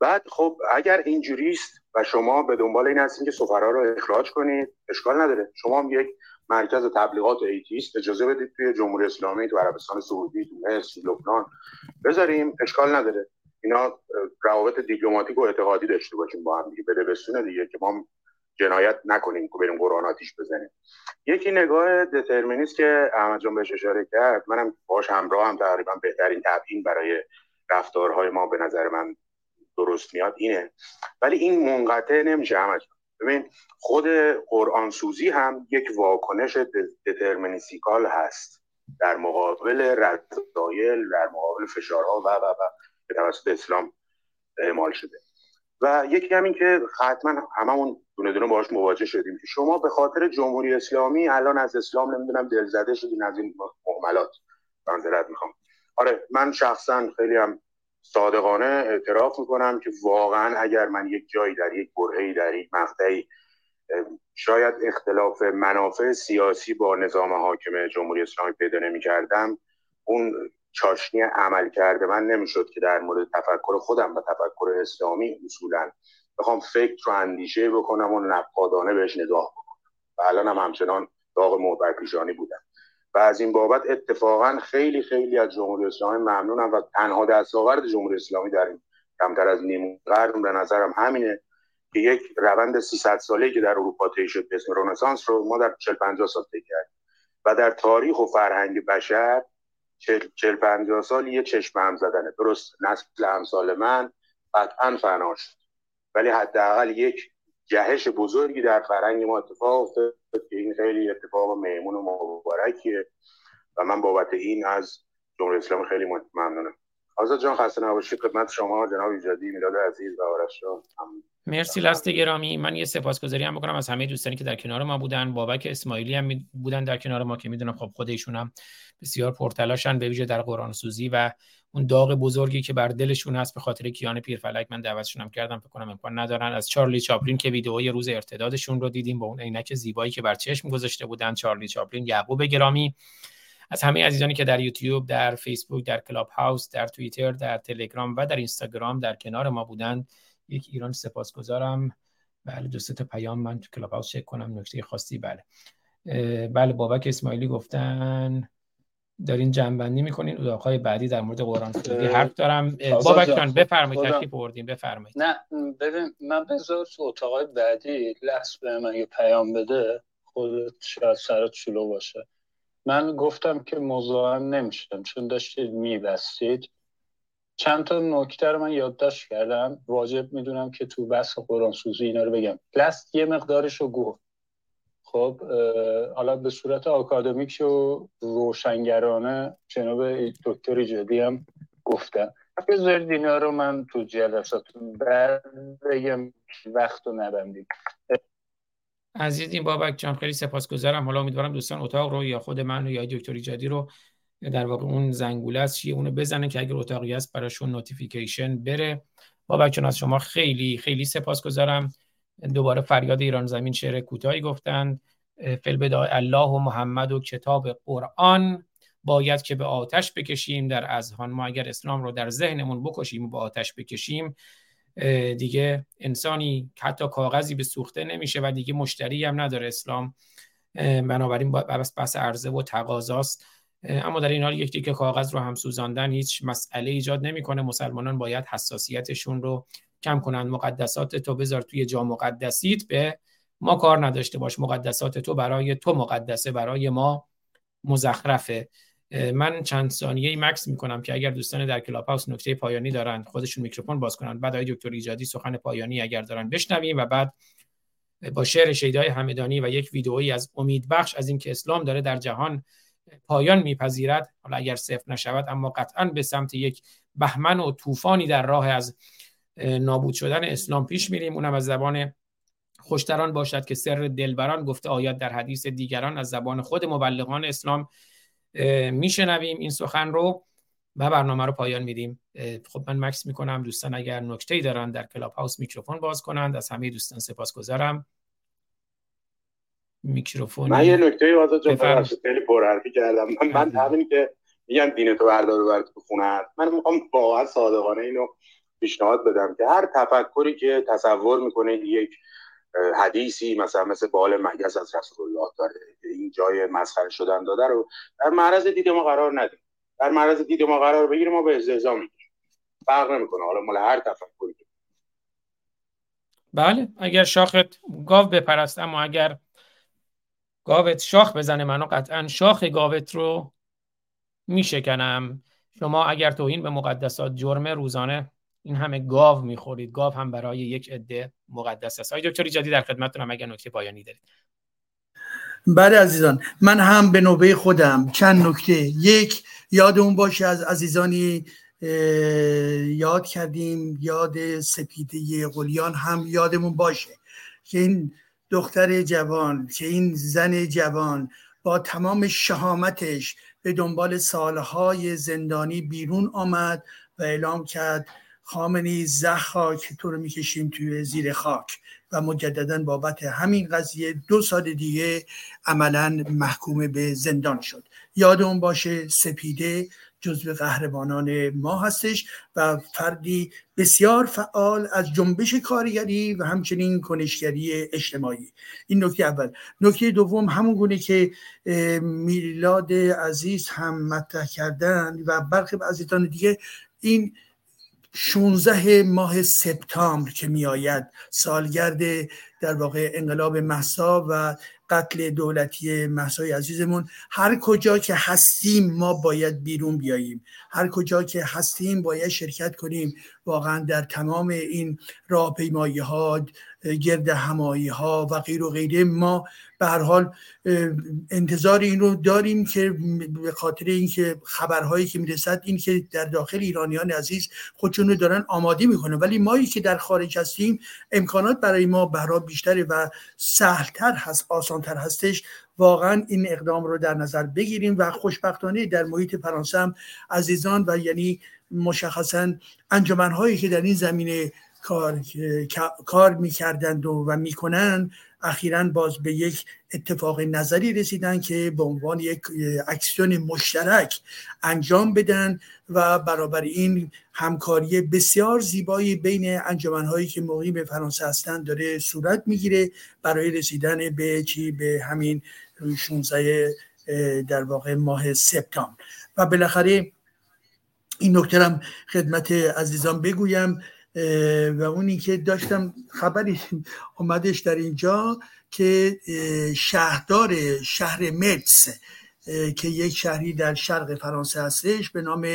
بعد خب اگر اینجوریست و شما به دنبال این هستین که سفرا رو اخراج کنید اشکال نداره. شما هم یک مرکز تبلیغات atheist اجازه بدید توی جمهوری اسلامی تو عربستان سعودی تو مصر لبنان بذاریم. اشکال نداره. اینا روابط دیپلماتیک و اعتقادی داشته باشیم با هم دیگه. بده بسونه دیگه که ما جنایت نکنیم که بریم قرآن آتیش بزنیم. یکی نگاه determinist که احمد جان بهش اشاره کرد منم باش همراه هم تقریبا بهترین تبیین برای رفتارهای ما به نظر من درست میاد اینه. ولی این منقطع نمیشه احمد ببین خود قرآن سوزی هم یک واکنش دترمینیستیکال هست در مقابل رضایل در مقابل فشارها و و و به توسط اسلام اعمال شده. و یکی همین که حتما هممون دونه دونه باهاش مواجه شدیم که شما به خاطر جمهوری اسلامی الان از اسلام نمی‌دونم دلزده شدین از این محملات منظرت می‌خوام. آره من شخصا خیلی هم صادقانه اعتراف می‌کنم که واقعا اگر من یک جایی در یک برهی در یک مقطعی شاید اختلاف منافع سیاسی با نظام حاکم جمهوری اسلامی پیدا نمی کردم اون چاشنی عمل کرده من نمی‌شد که در مورد تفکر خودم و تفکر اسلامی اصولا بخوام فکر و اندیشه بکنم و نقادانه بهش نگاه بکنم. و الان هم همچنان داغ محبر پیشانی بودم. و از این بابت اتفاقا خیلی خیلی از جمهوری اسلامی ممنونم و تنها دستاورد جمهوری اسلامی در این کمتر از نیم قرن به نظرم همینه که یک روند 300 ساله که در اروپا طی شد به اسم رنسانس رو ما در 40 50 سال طی کردیم و در تاریخ و فرهنگ بشر 40 50 سال یه چشم هم زدنه. درست نسل امثال من قطعا فنا شد. ولی حداقل یک جهش بزرگی در فرهنگ ما اتفاق افتاد. که این خیلی اتفاق میمون و مبارکیه و من بابت این از جمهوری اسلامی خیلی ممنونم آزاد جان خسته نباشید خدمت شما جناب ایجادی میلاد عزیز و آرش مرسی لست گرامی. من یه سپاسگزاری هم بکنم از همه دوستانی که در کنار ما بودن. بابک اسماعیلی هم بودن در کنار ما که می‌دونم خب خود ایشون هم بسیار پرتلاشن به ویژه در قرآن سوزی و اون داغ بزرگی که بر دلشون هست به خاطر کیان پیرفلک من دعوتشون هم کردم فکر کنم امکان ندارن. از چارلی چاپلین که ویدئوی روز ارتدادشون رو دیدیم با اون عینک زیبایی که بر چشم گذاشته بودن چارلی چاپلین یعقوب گرامی. از همه عزیزانی که در یوتیوب در فیسبوک در کلاب هاوس در توییتر در تلگرام و در اینستاگرام در کنار ما بودند یک ایران سپاسگزارم. بله دو تا پیام من تو کلاب هاوس چک کنم. نکته خاصی بله. بله بابک اسماعیلی گفتن دارین جنبندی می‌کنین. اتاقهای بعدی در مورد قرآن سوزی حرف دارم. بابک جان بفرمایید تشریف بردین بفرمایید. نه ببین من بذار تو اتاقهای بعدی لحظه به من یه پیام بده. خودت شاید سرت شلو باشه. من گفتم که مزاحم نمی‌شدم چون داشتید میبستید. چند تا نکته رو من یادداشت کردم. واجب می‌دونم که تو بحث قرآن سوزی اینا رو بگم. لست یه مقدارش رو گفت. خب حالا به صورت آکادمیک و روشنگرانه جناب دکتر ایجادی هم گفتم بذارید اینا رو من تو جلساتون بعد بگم وقت رو نبندیم. عزیز بابک جان خیلی سپاسگزارم. حالا امیدوارم دوستان اتاق رو یا خود من یا دکتر ایجادی رو در واقع اون زنگوله است چیه اونو بزنن که اگر اتاقی هست براشون notification بره. بابک جان از شما خیلی خیلی سپاسگزارم. دوباره فریاد ایران زمین شعر کوتاهی گفتند فل بدای الله و محمد و کتاب قرآن. باید که به آتش بکشیم در اذهان. ما اگر اسلام رو در ذهنمون بکشیم و به آتش بکشیم دیگه انسانی حتی کاغذی به سوخته نمیشه و دیگه مشتری هم نداره اسلام. بنابراین بس بس عرضه و تقاضاست. اما در این حال یک دیگه کاغذ رو هم سوزاندن هیچ مسئله ایجاد نمی‌کنه. مسلمانان باید حساسیتشون رو کم کنن مقدسات تو بذار توی جا مقدسیت به ما کار نداشته باش. مقدسات تو برای تو مقدسه برای ما مزخرفه. من چند ثانیه مکس می‌کنم که اگر دوستان در کلاب هاوس نکته پایانی دارند خودشون میکروفون باز کنند بعد آقای دکتر ایجادی سخن پایانی اگر دارن بشنویم و بعد با شعر شیدای همدانی و یک ویدئویی از امید بخش از اینکه اسلام داره در جهان پایان میپذیرد. حالا اگر صفر نشود اما قطعا به سمت یک بهمن و طوفانی در راه از نابود شدن اسلام پیش میریم. اونم از زبان خوشتر آن باشد که سر دلبران گفته آید در حدیث دیگران از زبان خود مبلغان اسلام میشنویم. این سخن رو و برنامه رو پایان میدیم. خب من مکث می‌کنم. دوستان اگر نکته دارن در کلاب هاوس میکروفون باز کنند. از همه دوستان سپاسگزارم. میکروفون من یه نکته واسه خیلی پرحرفی کردم. من, من همین که میگم دین تو بردار و تو خونه من می‌خوام واقعا صادقانه اینو پیشنهاد بدم که هر تفکری که تصور می‌کنه یک حدیثی مثلا مثل بال مگس از رسول الله داره این جای مسخره شدن داده رو در معرض دید ما قرار ندیم. در معرض دید ما قرار بگیریم ما به استهزا می‌گیریم فرق نمی‌کنه. حالا مال هر تفکری بله اگر شاخت گاو بپرست اما اگر گاوت شاخ بزنه منو قطعا شاخ گاوت رو میشکنم. شما اگر توهین به مقدسات جرم روزانه این همه گاو می‌خورید. گاو هم برای یک عده مقدس است. آقای دکتر ایجادی در خدمتتونم اگر نکته پایانی دارید. بله عزیزان من هم به نوبه خودم چند نکته. یک یادمون باشه از عزیزانی یاد کردیم یاد سپیده قلیان هم یادمون باشه که این دختر جوان که این زن جوان با تمام شهامتش به دنبال سالهای زندانی بیرون آمد و اعلام کرد خامنی زه خاک تو رو می‌کشیم توی زیر خاک. و مجددا بابت همین قضیه دو سال دیگه عملا محکوم به زندان شد. یاد اون باشه سپیده جزو قهرمانان ما هستش و فردی بسیار فعال از جنبش کارگری و همچنین کنشگری اجتماعی. این نکته اول. نکته دوم همون گونه که میلاد عزیز هم مطرح کردن و برخی عزیزان دیگه این 16 ماه سپتامبر که میآید. سالگرد در واقع انقلاب محسا و قتل دولتی محسای عزیزمون. هر کجا که هستیم ما باید بیرون بیاییم. هر کجا که هستیم باید شرکت کنیم. واقعا در تمام این راهپیمایی ها گرد همایی ها و غیر و غیره. ما به هر حال انتظار این رو داریم که به خاطر اینکه خبرهایی که می‌رسد این که در داخل ایرانیان عزیز خودشون رو دارن آماده می‌کنن. ولی مایی که در خارج هستیم امکانات برای ما برای بیشتره و سهلتر هست آسانتر هستش. واقعا این اقدام رو در نظر بگیریم و خوشبختانه در محیط فرانسه هم عزیزان و یعنی مشخصا انجمنهایی که در این زمینه کار, کار می‌کردند و, و می‌کنند اخیرا باز به یک اتفاق نظری رسیدن که به عنوان یک اکسیون مشترک انجام بدن و برابر این همکاری بسیار زیبایی بین انجمنهایی که مقیم فرانسه هستند داره صورت می‌گیره برای رسیدن به چی؟ به همین 16 در واقع ماه سپتامبر. و بالاخره این نکته خدمت عزیزان بگویم. و اونی که داشتم خبری اومدش در اینجا که شهردار شهر متس که یک شهری در شرق فرانسه هستش به نام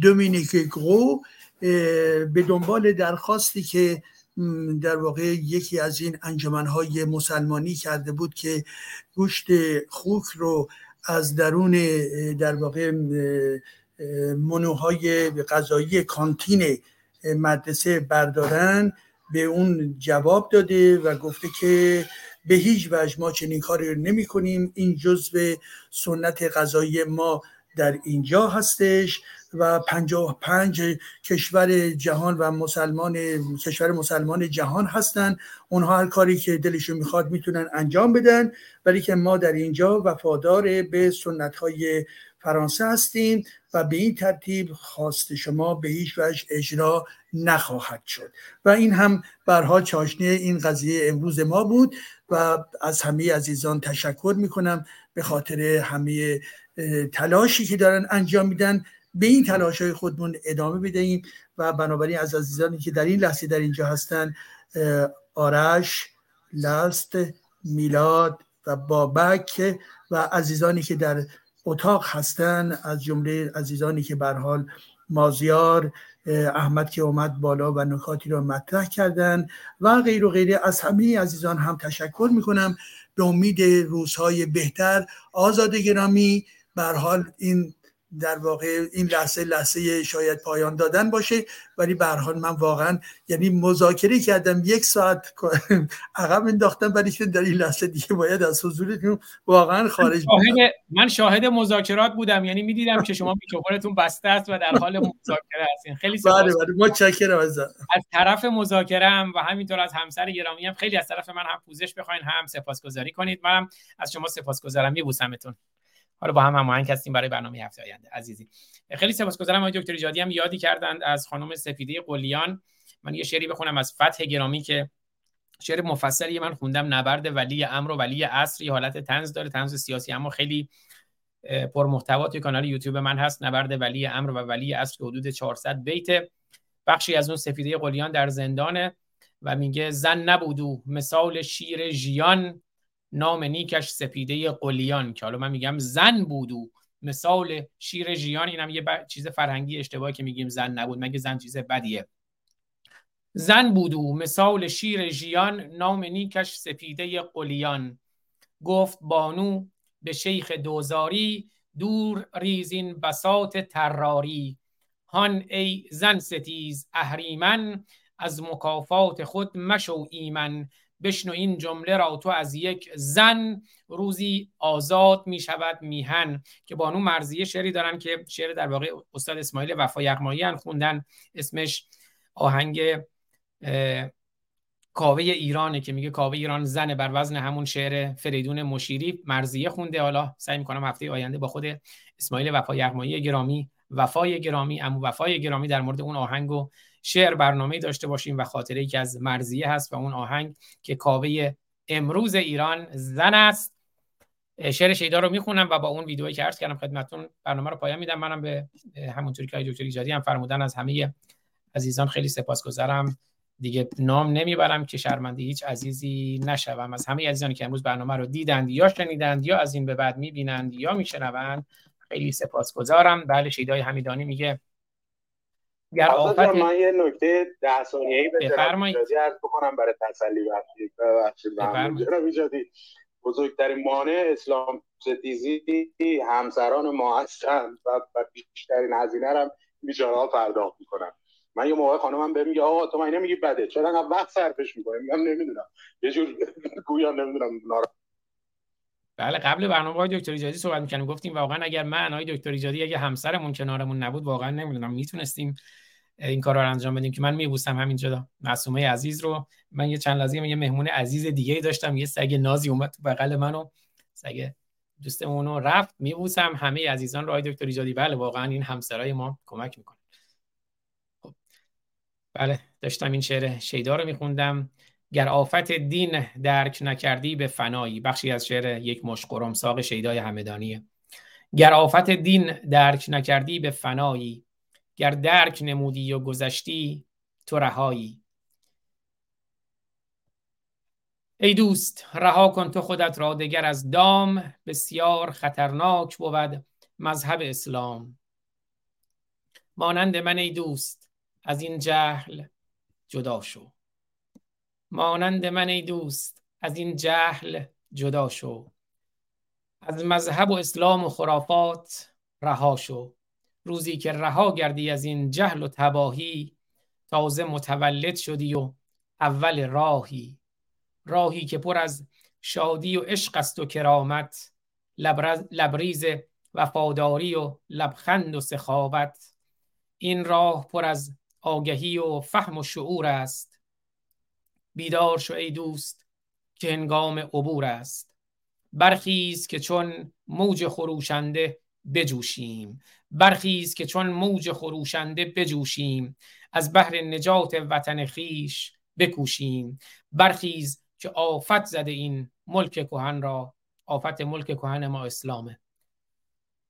دومینیک گرو به دنبال درخواستی که در واقع یکی از این انجمنهای مسلمانی کرده بود که گوشت خوک رو از درون در واقع منوهای غذایی کانتین مدرسه بردارن به اون جواب داده و گفته که به هیچ وجه ما چنین کاری رو نمی کنیم این جزء سنت غذایی ما در اینجا هستش و پنجاه پنج کشور جهان و مسلمان کشور مسلمان جهان هستند اونها هر کاری که دلشون می‌خواد می‌تونن انجام بدن. ولی که ما در اینجا وفادار به سنت های فرانسه هستیم و به این ترتیب خواست شما به هیچ وجه اجرا نخواهد شد. و این هم برها چاشنه این قضیه امروز ما بود و از همه عزیزان تشکر می‌کنم به خاطر همه تلاشی که دارن انجام میدن. به این تلاش های خودمون ادامه بدهیم و بنابراین از عزیزانی که در این لحظه در اینجا هستن آرش لست میلاد و بابک و عزیزانی که در اتاق هستن از جمله عزیزانی که بر حال مازیار احمد که اومد بالا و نکاتی را مطرح کردن و غیر و غیره. از همه عزیزان هم تشکر می‌کنم. به امید روزهای بهتر آزاد گرامی بر حال این در واقع این لحظه لحظه شاید پایان دادن باشه. ولی به من واقعا یعنی مذاکره کردم یک ساعت عقب انداختم ولی که در این لحظه دیگه باید از حضورتون واقعا خارج شاهد من شاهد مذاکرات بودم. یعنی می‌دیدم که شما میکروفونتون بسته است و در حال مذاکره هستین. خیلی بله بله. متشکرم از از طرف مذاکرم و همینطور از همسر گرامی هم خیلی از طرف من هم پوزش بخواین هم سپاسگزاری کنید. منم از شما سپاسگزارم. میبوسمتون. حالا با هم هماهنگ هستیم برای برنامه هفته آینده. عزیزی. خیلی سپاسگزارم آقای دکتر ایجادی هم یادی کردند از خانم سفیده قلیان. من یه شعری بخونم از فتح گرامی که شعر مفصلی من خوندم. نبرد ولی امر و ولی عصر حالت تنز داره. تنز سیاسی اما خیلی پر محتوا توی کانال یوتیوب من هست. نبرد ولی امر و ولی عصر حدود 400 بیت بخشی از اون سفیده قلیان در زندانه و میگه زن نبودو مثال شیر ژیان. نام نیکش سپیده قلیان که حالا من میگم زن بودو مثال شیر ژیان اینم یه چیز فرهنگی اشتباهی که میگیم زن نبود. مگه زن چیز بدیه؟ زن بودو مثال شیر ژیان نام نیکش سپیده قلیان. گفت بانو به شیخ دوزاری دور ریزین بساط تراری هان ای زن ستیز اهریمن از مکافات خود مشو ایمن. بشنو این جمله را تو از یک زن روزی آزاد می شود میهن که بانو مرزیه شعری دارن که شعر در واقع استاد اسماعیل وفا یغمایی خوندن اسمش آهنگ کاوه ایرانه که میگه کاوه ایران زن بر وزن همون شعر فریدون مشیری مرزیه خونده. حالا سعی می‌کنم هفته آینده با خود اسماعیل وفا یغمایی گرامی وفای گرامی امو وفای گرامی در مورد اون آهنگ و شعر برنامه داشته باشیم و خاطره که از مرزیه هست و اون آهنگ که کاوه امروز ایران زن است. شعر شیدا رو می‌خونم و با اون ویدیویی که عرض کردم خدمتتون برنامه رو پایان میدم. منم به همونطوری که دکتر ایجادی هم فرمودن از همه عزیزان خیلی سپاسگزارم. دیگه نام نمی‌برم که شرمنده هیچ عزیزی نشوم. از همه عزیزانی که امروز برنامه رو دیدند یا شنیدند یا از این به بعد می‌بینند یا میشنوند خیلی سپاسگزارم. بله شیدای حمیدانی میگه گر آفت من یه نکته ده ثانیه‌ای به جناب عرض بکنم برای تسلی بخشید ببخشید بزرگترین مانع اسلام ستیزی همسران ما هستند و, بیشترین هزینه هم بیچاره پرداخت می‌کنن. من یه موقع خانمم بهم میگه آقا تو من نمیگی بده؟ چرا انقدر وقت صرفش می‌کنی؟ میگم نمی‌دونم. یه جور گویا نمی‌دونم نارا بله قبل برنامه های دکتر ایجادی صحبت می‌کنیم گفتیم واقعا اگر من آقای دکتر ایجادی اگه همسرمون کنارمون نبود واقعا نمی‌دونم می‌تونستیم این کار رو انجام بدیم که من میبوسم همینجا. معصومه عزیز رو من یه چند لحظه یه مهمون عزیز دیگه داشتم یه سگ نازی اومد تو بغل منو سگ دوستمون رو رفت. میبوسم همه عزیزان رو آقای دکتر ایجادی. بله واقعا این همسرای ما کمک می‌کنه. خب. بله داشتم این شعر شیدا رو میخوندم. گر آفت دین درک نکردی به فنایی. بخشی از شعر یک مشقرم ساق شیدای همدانیه. گر آفت دین درک نکردی به فنایی گر درک نمودی و گذشتی تو رهایی. ای دوست رها کن تو خودت را دگر از دام بسیار خطرناک بود مذهب اسلام. مانند من ای دوست از این جهل جدا شو. مانند من ای دوست از این جهل جدا شو. از مذهب و اسلام و خرافات رها شو. روزی که رها گردی از این جهل و تباهی تازه متولد شدی و اول راهی. راهی که پر از شادی و عشق است و کرامت لبریز وفاداری و لبخند و سخاوت. این راه پر از آگهی و فهم و شعور است. بیدار شو ای دوست که هنگام عبور است. برخیز که چون موج خروشنده بجوشیم. برخیز که چون موج خروشنده بجوشیم. از بحر نجات وطن خیش بکوشیم. برخیز که آفت زده این ملک کهن را. آفت ملک کهن ما اسلامه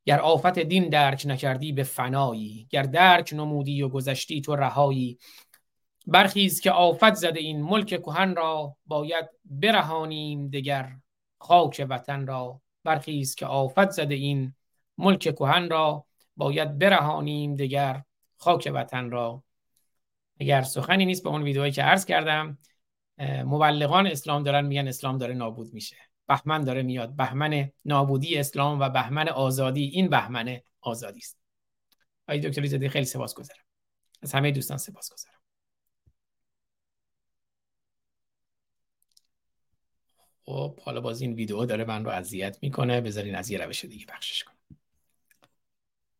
گر آفت دین درک نکردی به فنایی. گر درک نمودی و گذشتی تو رهایی. برخیز که آفت زده این ملک کهن را باید برهانیم دگر خاک وطن را. برخیز که آفت زده این ملک کهن را باید برهانیم دگر خاک وطن را. اگر سخنی نیست به اون ویدئویی که عرض کردم مبلغان اسلام دارن میگن اسلام داره نابود میشه. بهمن داره میاد. بهمن نابودی اسلام و بهمن آزادی این بهمن آزادی است. آقای دکتر زدی خیلی سپاسگزارم. از همه دوستان سپاسگزارم. خب حالا باز این ویدیو داره من رو اذیت می‌کنه. بذارین از یه روش دیگه بخشش کنم.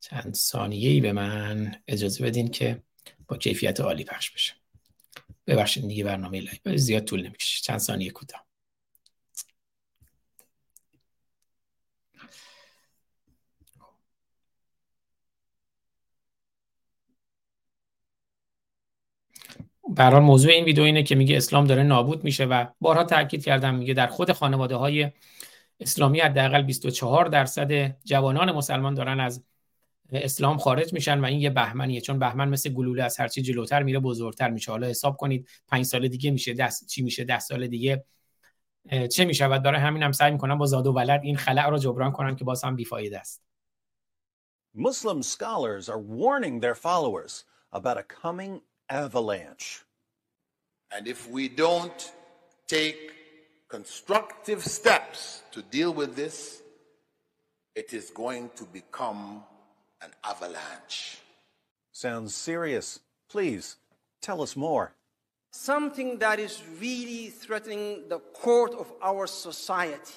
چند ثانیه ای به من اجازه بدین که با کیفیت عالی پخش بشه. ببخشید دیگه برنامه لایو زیاد طول نمی‌کشه. چند ثانیه کوتاه. برحال موضوع این ویدیو اینه که میگه اسلام داره نابود میشه و بارها تاکید کردم میگه در خود خانواده های اسلامی حداقل 24 درصد جوانان مسلمان دارن از اسلام خارج میشن و این یه بهمنیه چون بهمن مثل گلوله از هرچی جلوتر میره بزرگتر میشه. حالا حساب کنید پنج سال دیگه میشه دست چی میشه ده سال دیگه چه میشه و داره همین هم سعی می‌کنن با زاد و ولد این خلع رو جبران کنن که باز هم بیفایده است. Muslim scholars are warning their followers about a coming avalanche. And if we don't take constructive steps to deal with this, it is going to become an avalanche. Sounds serious. Please, tell us more. Something that is really threatening the core of our society.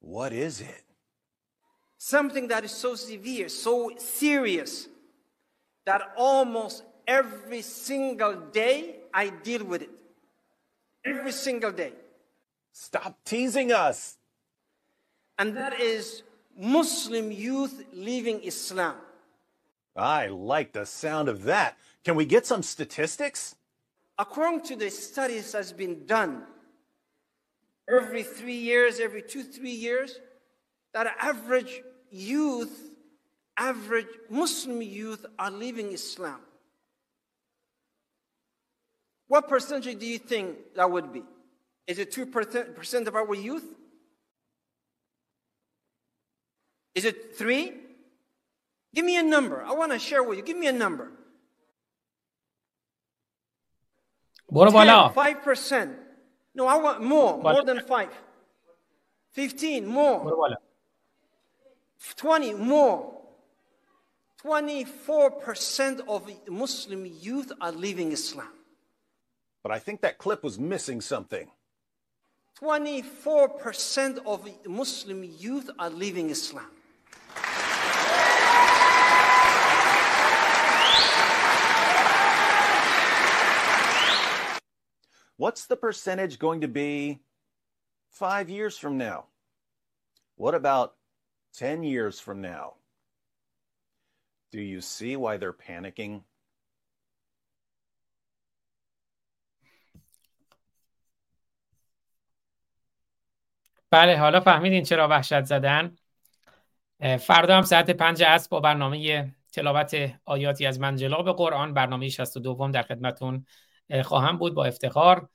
What is it? Something that is so severe, so serious, that almost every single day I deal with it. Every single day. Stop teasing us. And that is Muslim youth leaving Islam. I like the sound of that. Can we get some statistics? According to the studies that's been done, every three years, every two, three years, that average youth, average Muslim youth are leaving Islam. What percentage do you think that would be? Is it 2% of our youth? Is it 3? Give me a number. I want to share with you. Give me a number. What about 5%. No, I want more, more than 5. 15 more. 20 more. 24% of Muslim youth are leaving Islam. But I think that clip was missing something. 24% of Muslim youth are leaving Islam. What's the percentage going to be five years from now? What about 10 years from now? Do you see why they're panicking? بله حالا فهمیدین چرا وحشت زدن. فردا هم ساعت پنج عصر با برنامه تلاوت آیاتی از منجلاب قرآن برنامه 62 در خدمتون خواهم بود با افتخار.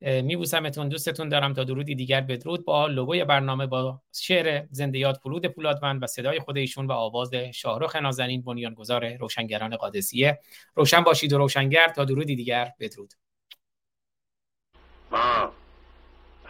میبوسمتون دوستتون دارم تا درودی دیگر بدرود. با لوگوی برنامه با شعر زندیات فلود پولادوند و صدای خود ایشون و آواز شاهرخ نازنین بنیانگذار روشنگران قادسیه. روشن باشید و روشنگر تا درودی دیگر. بدرود.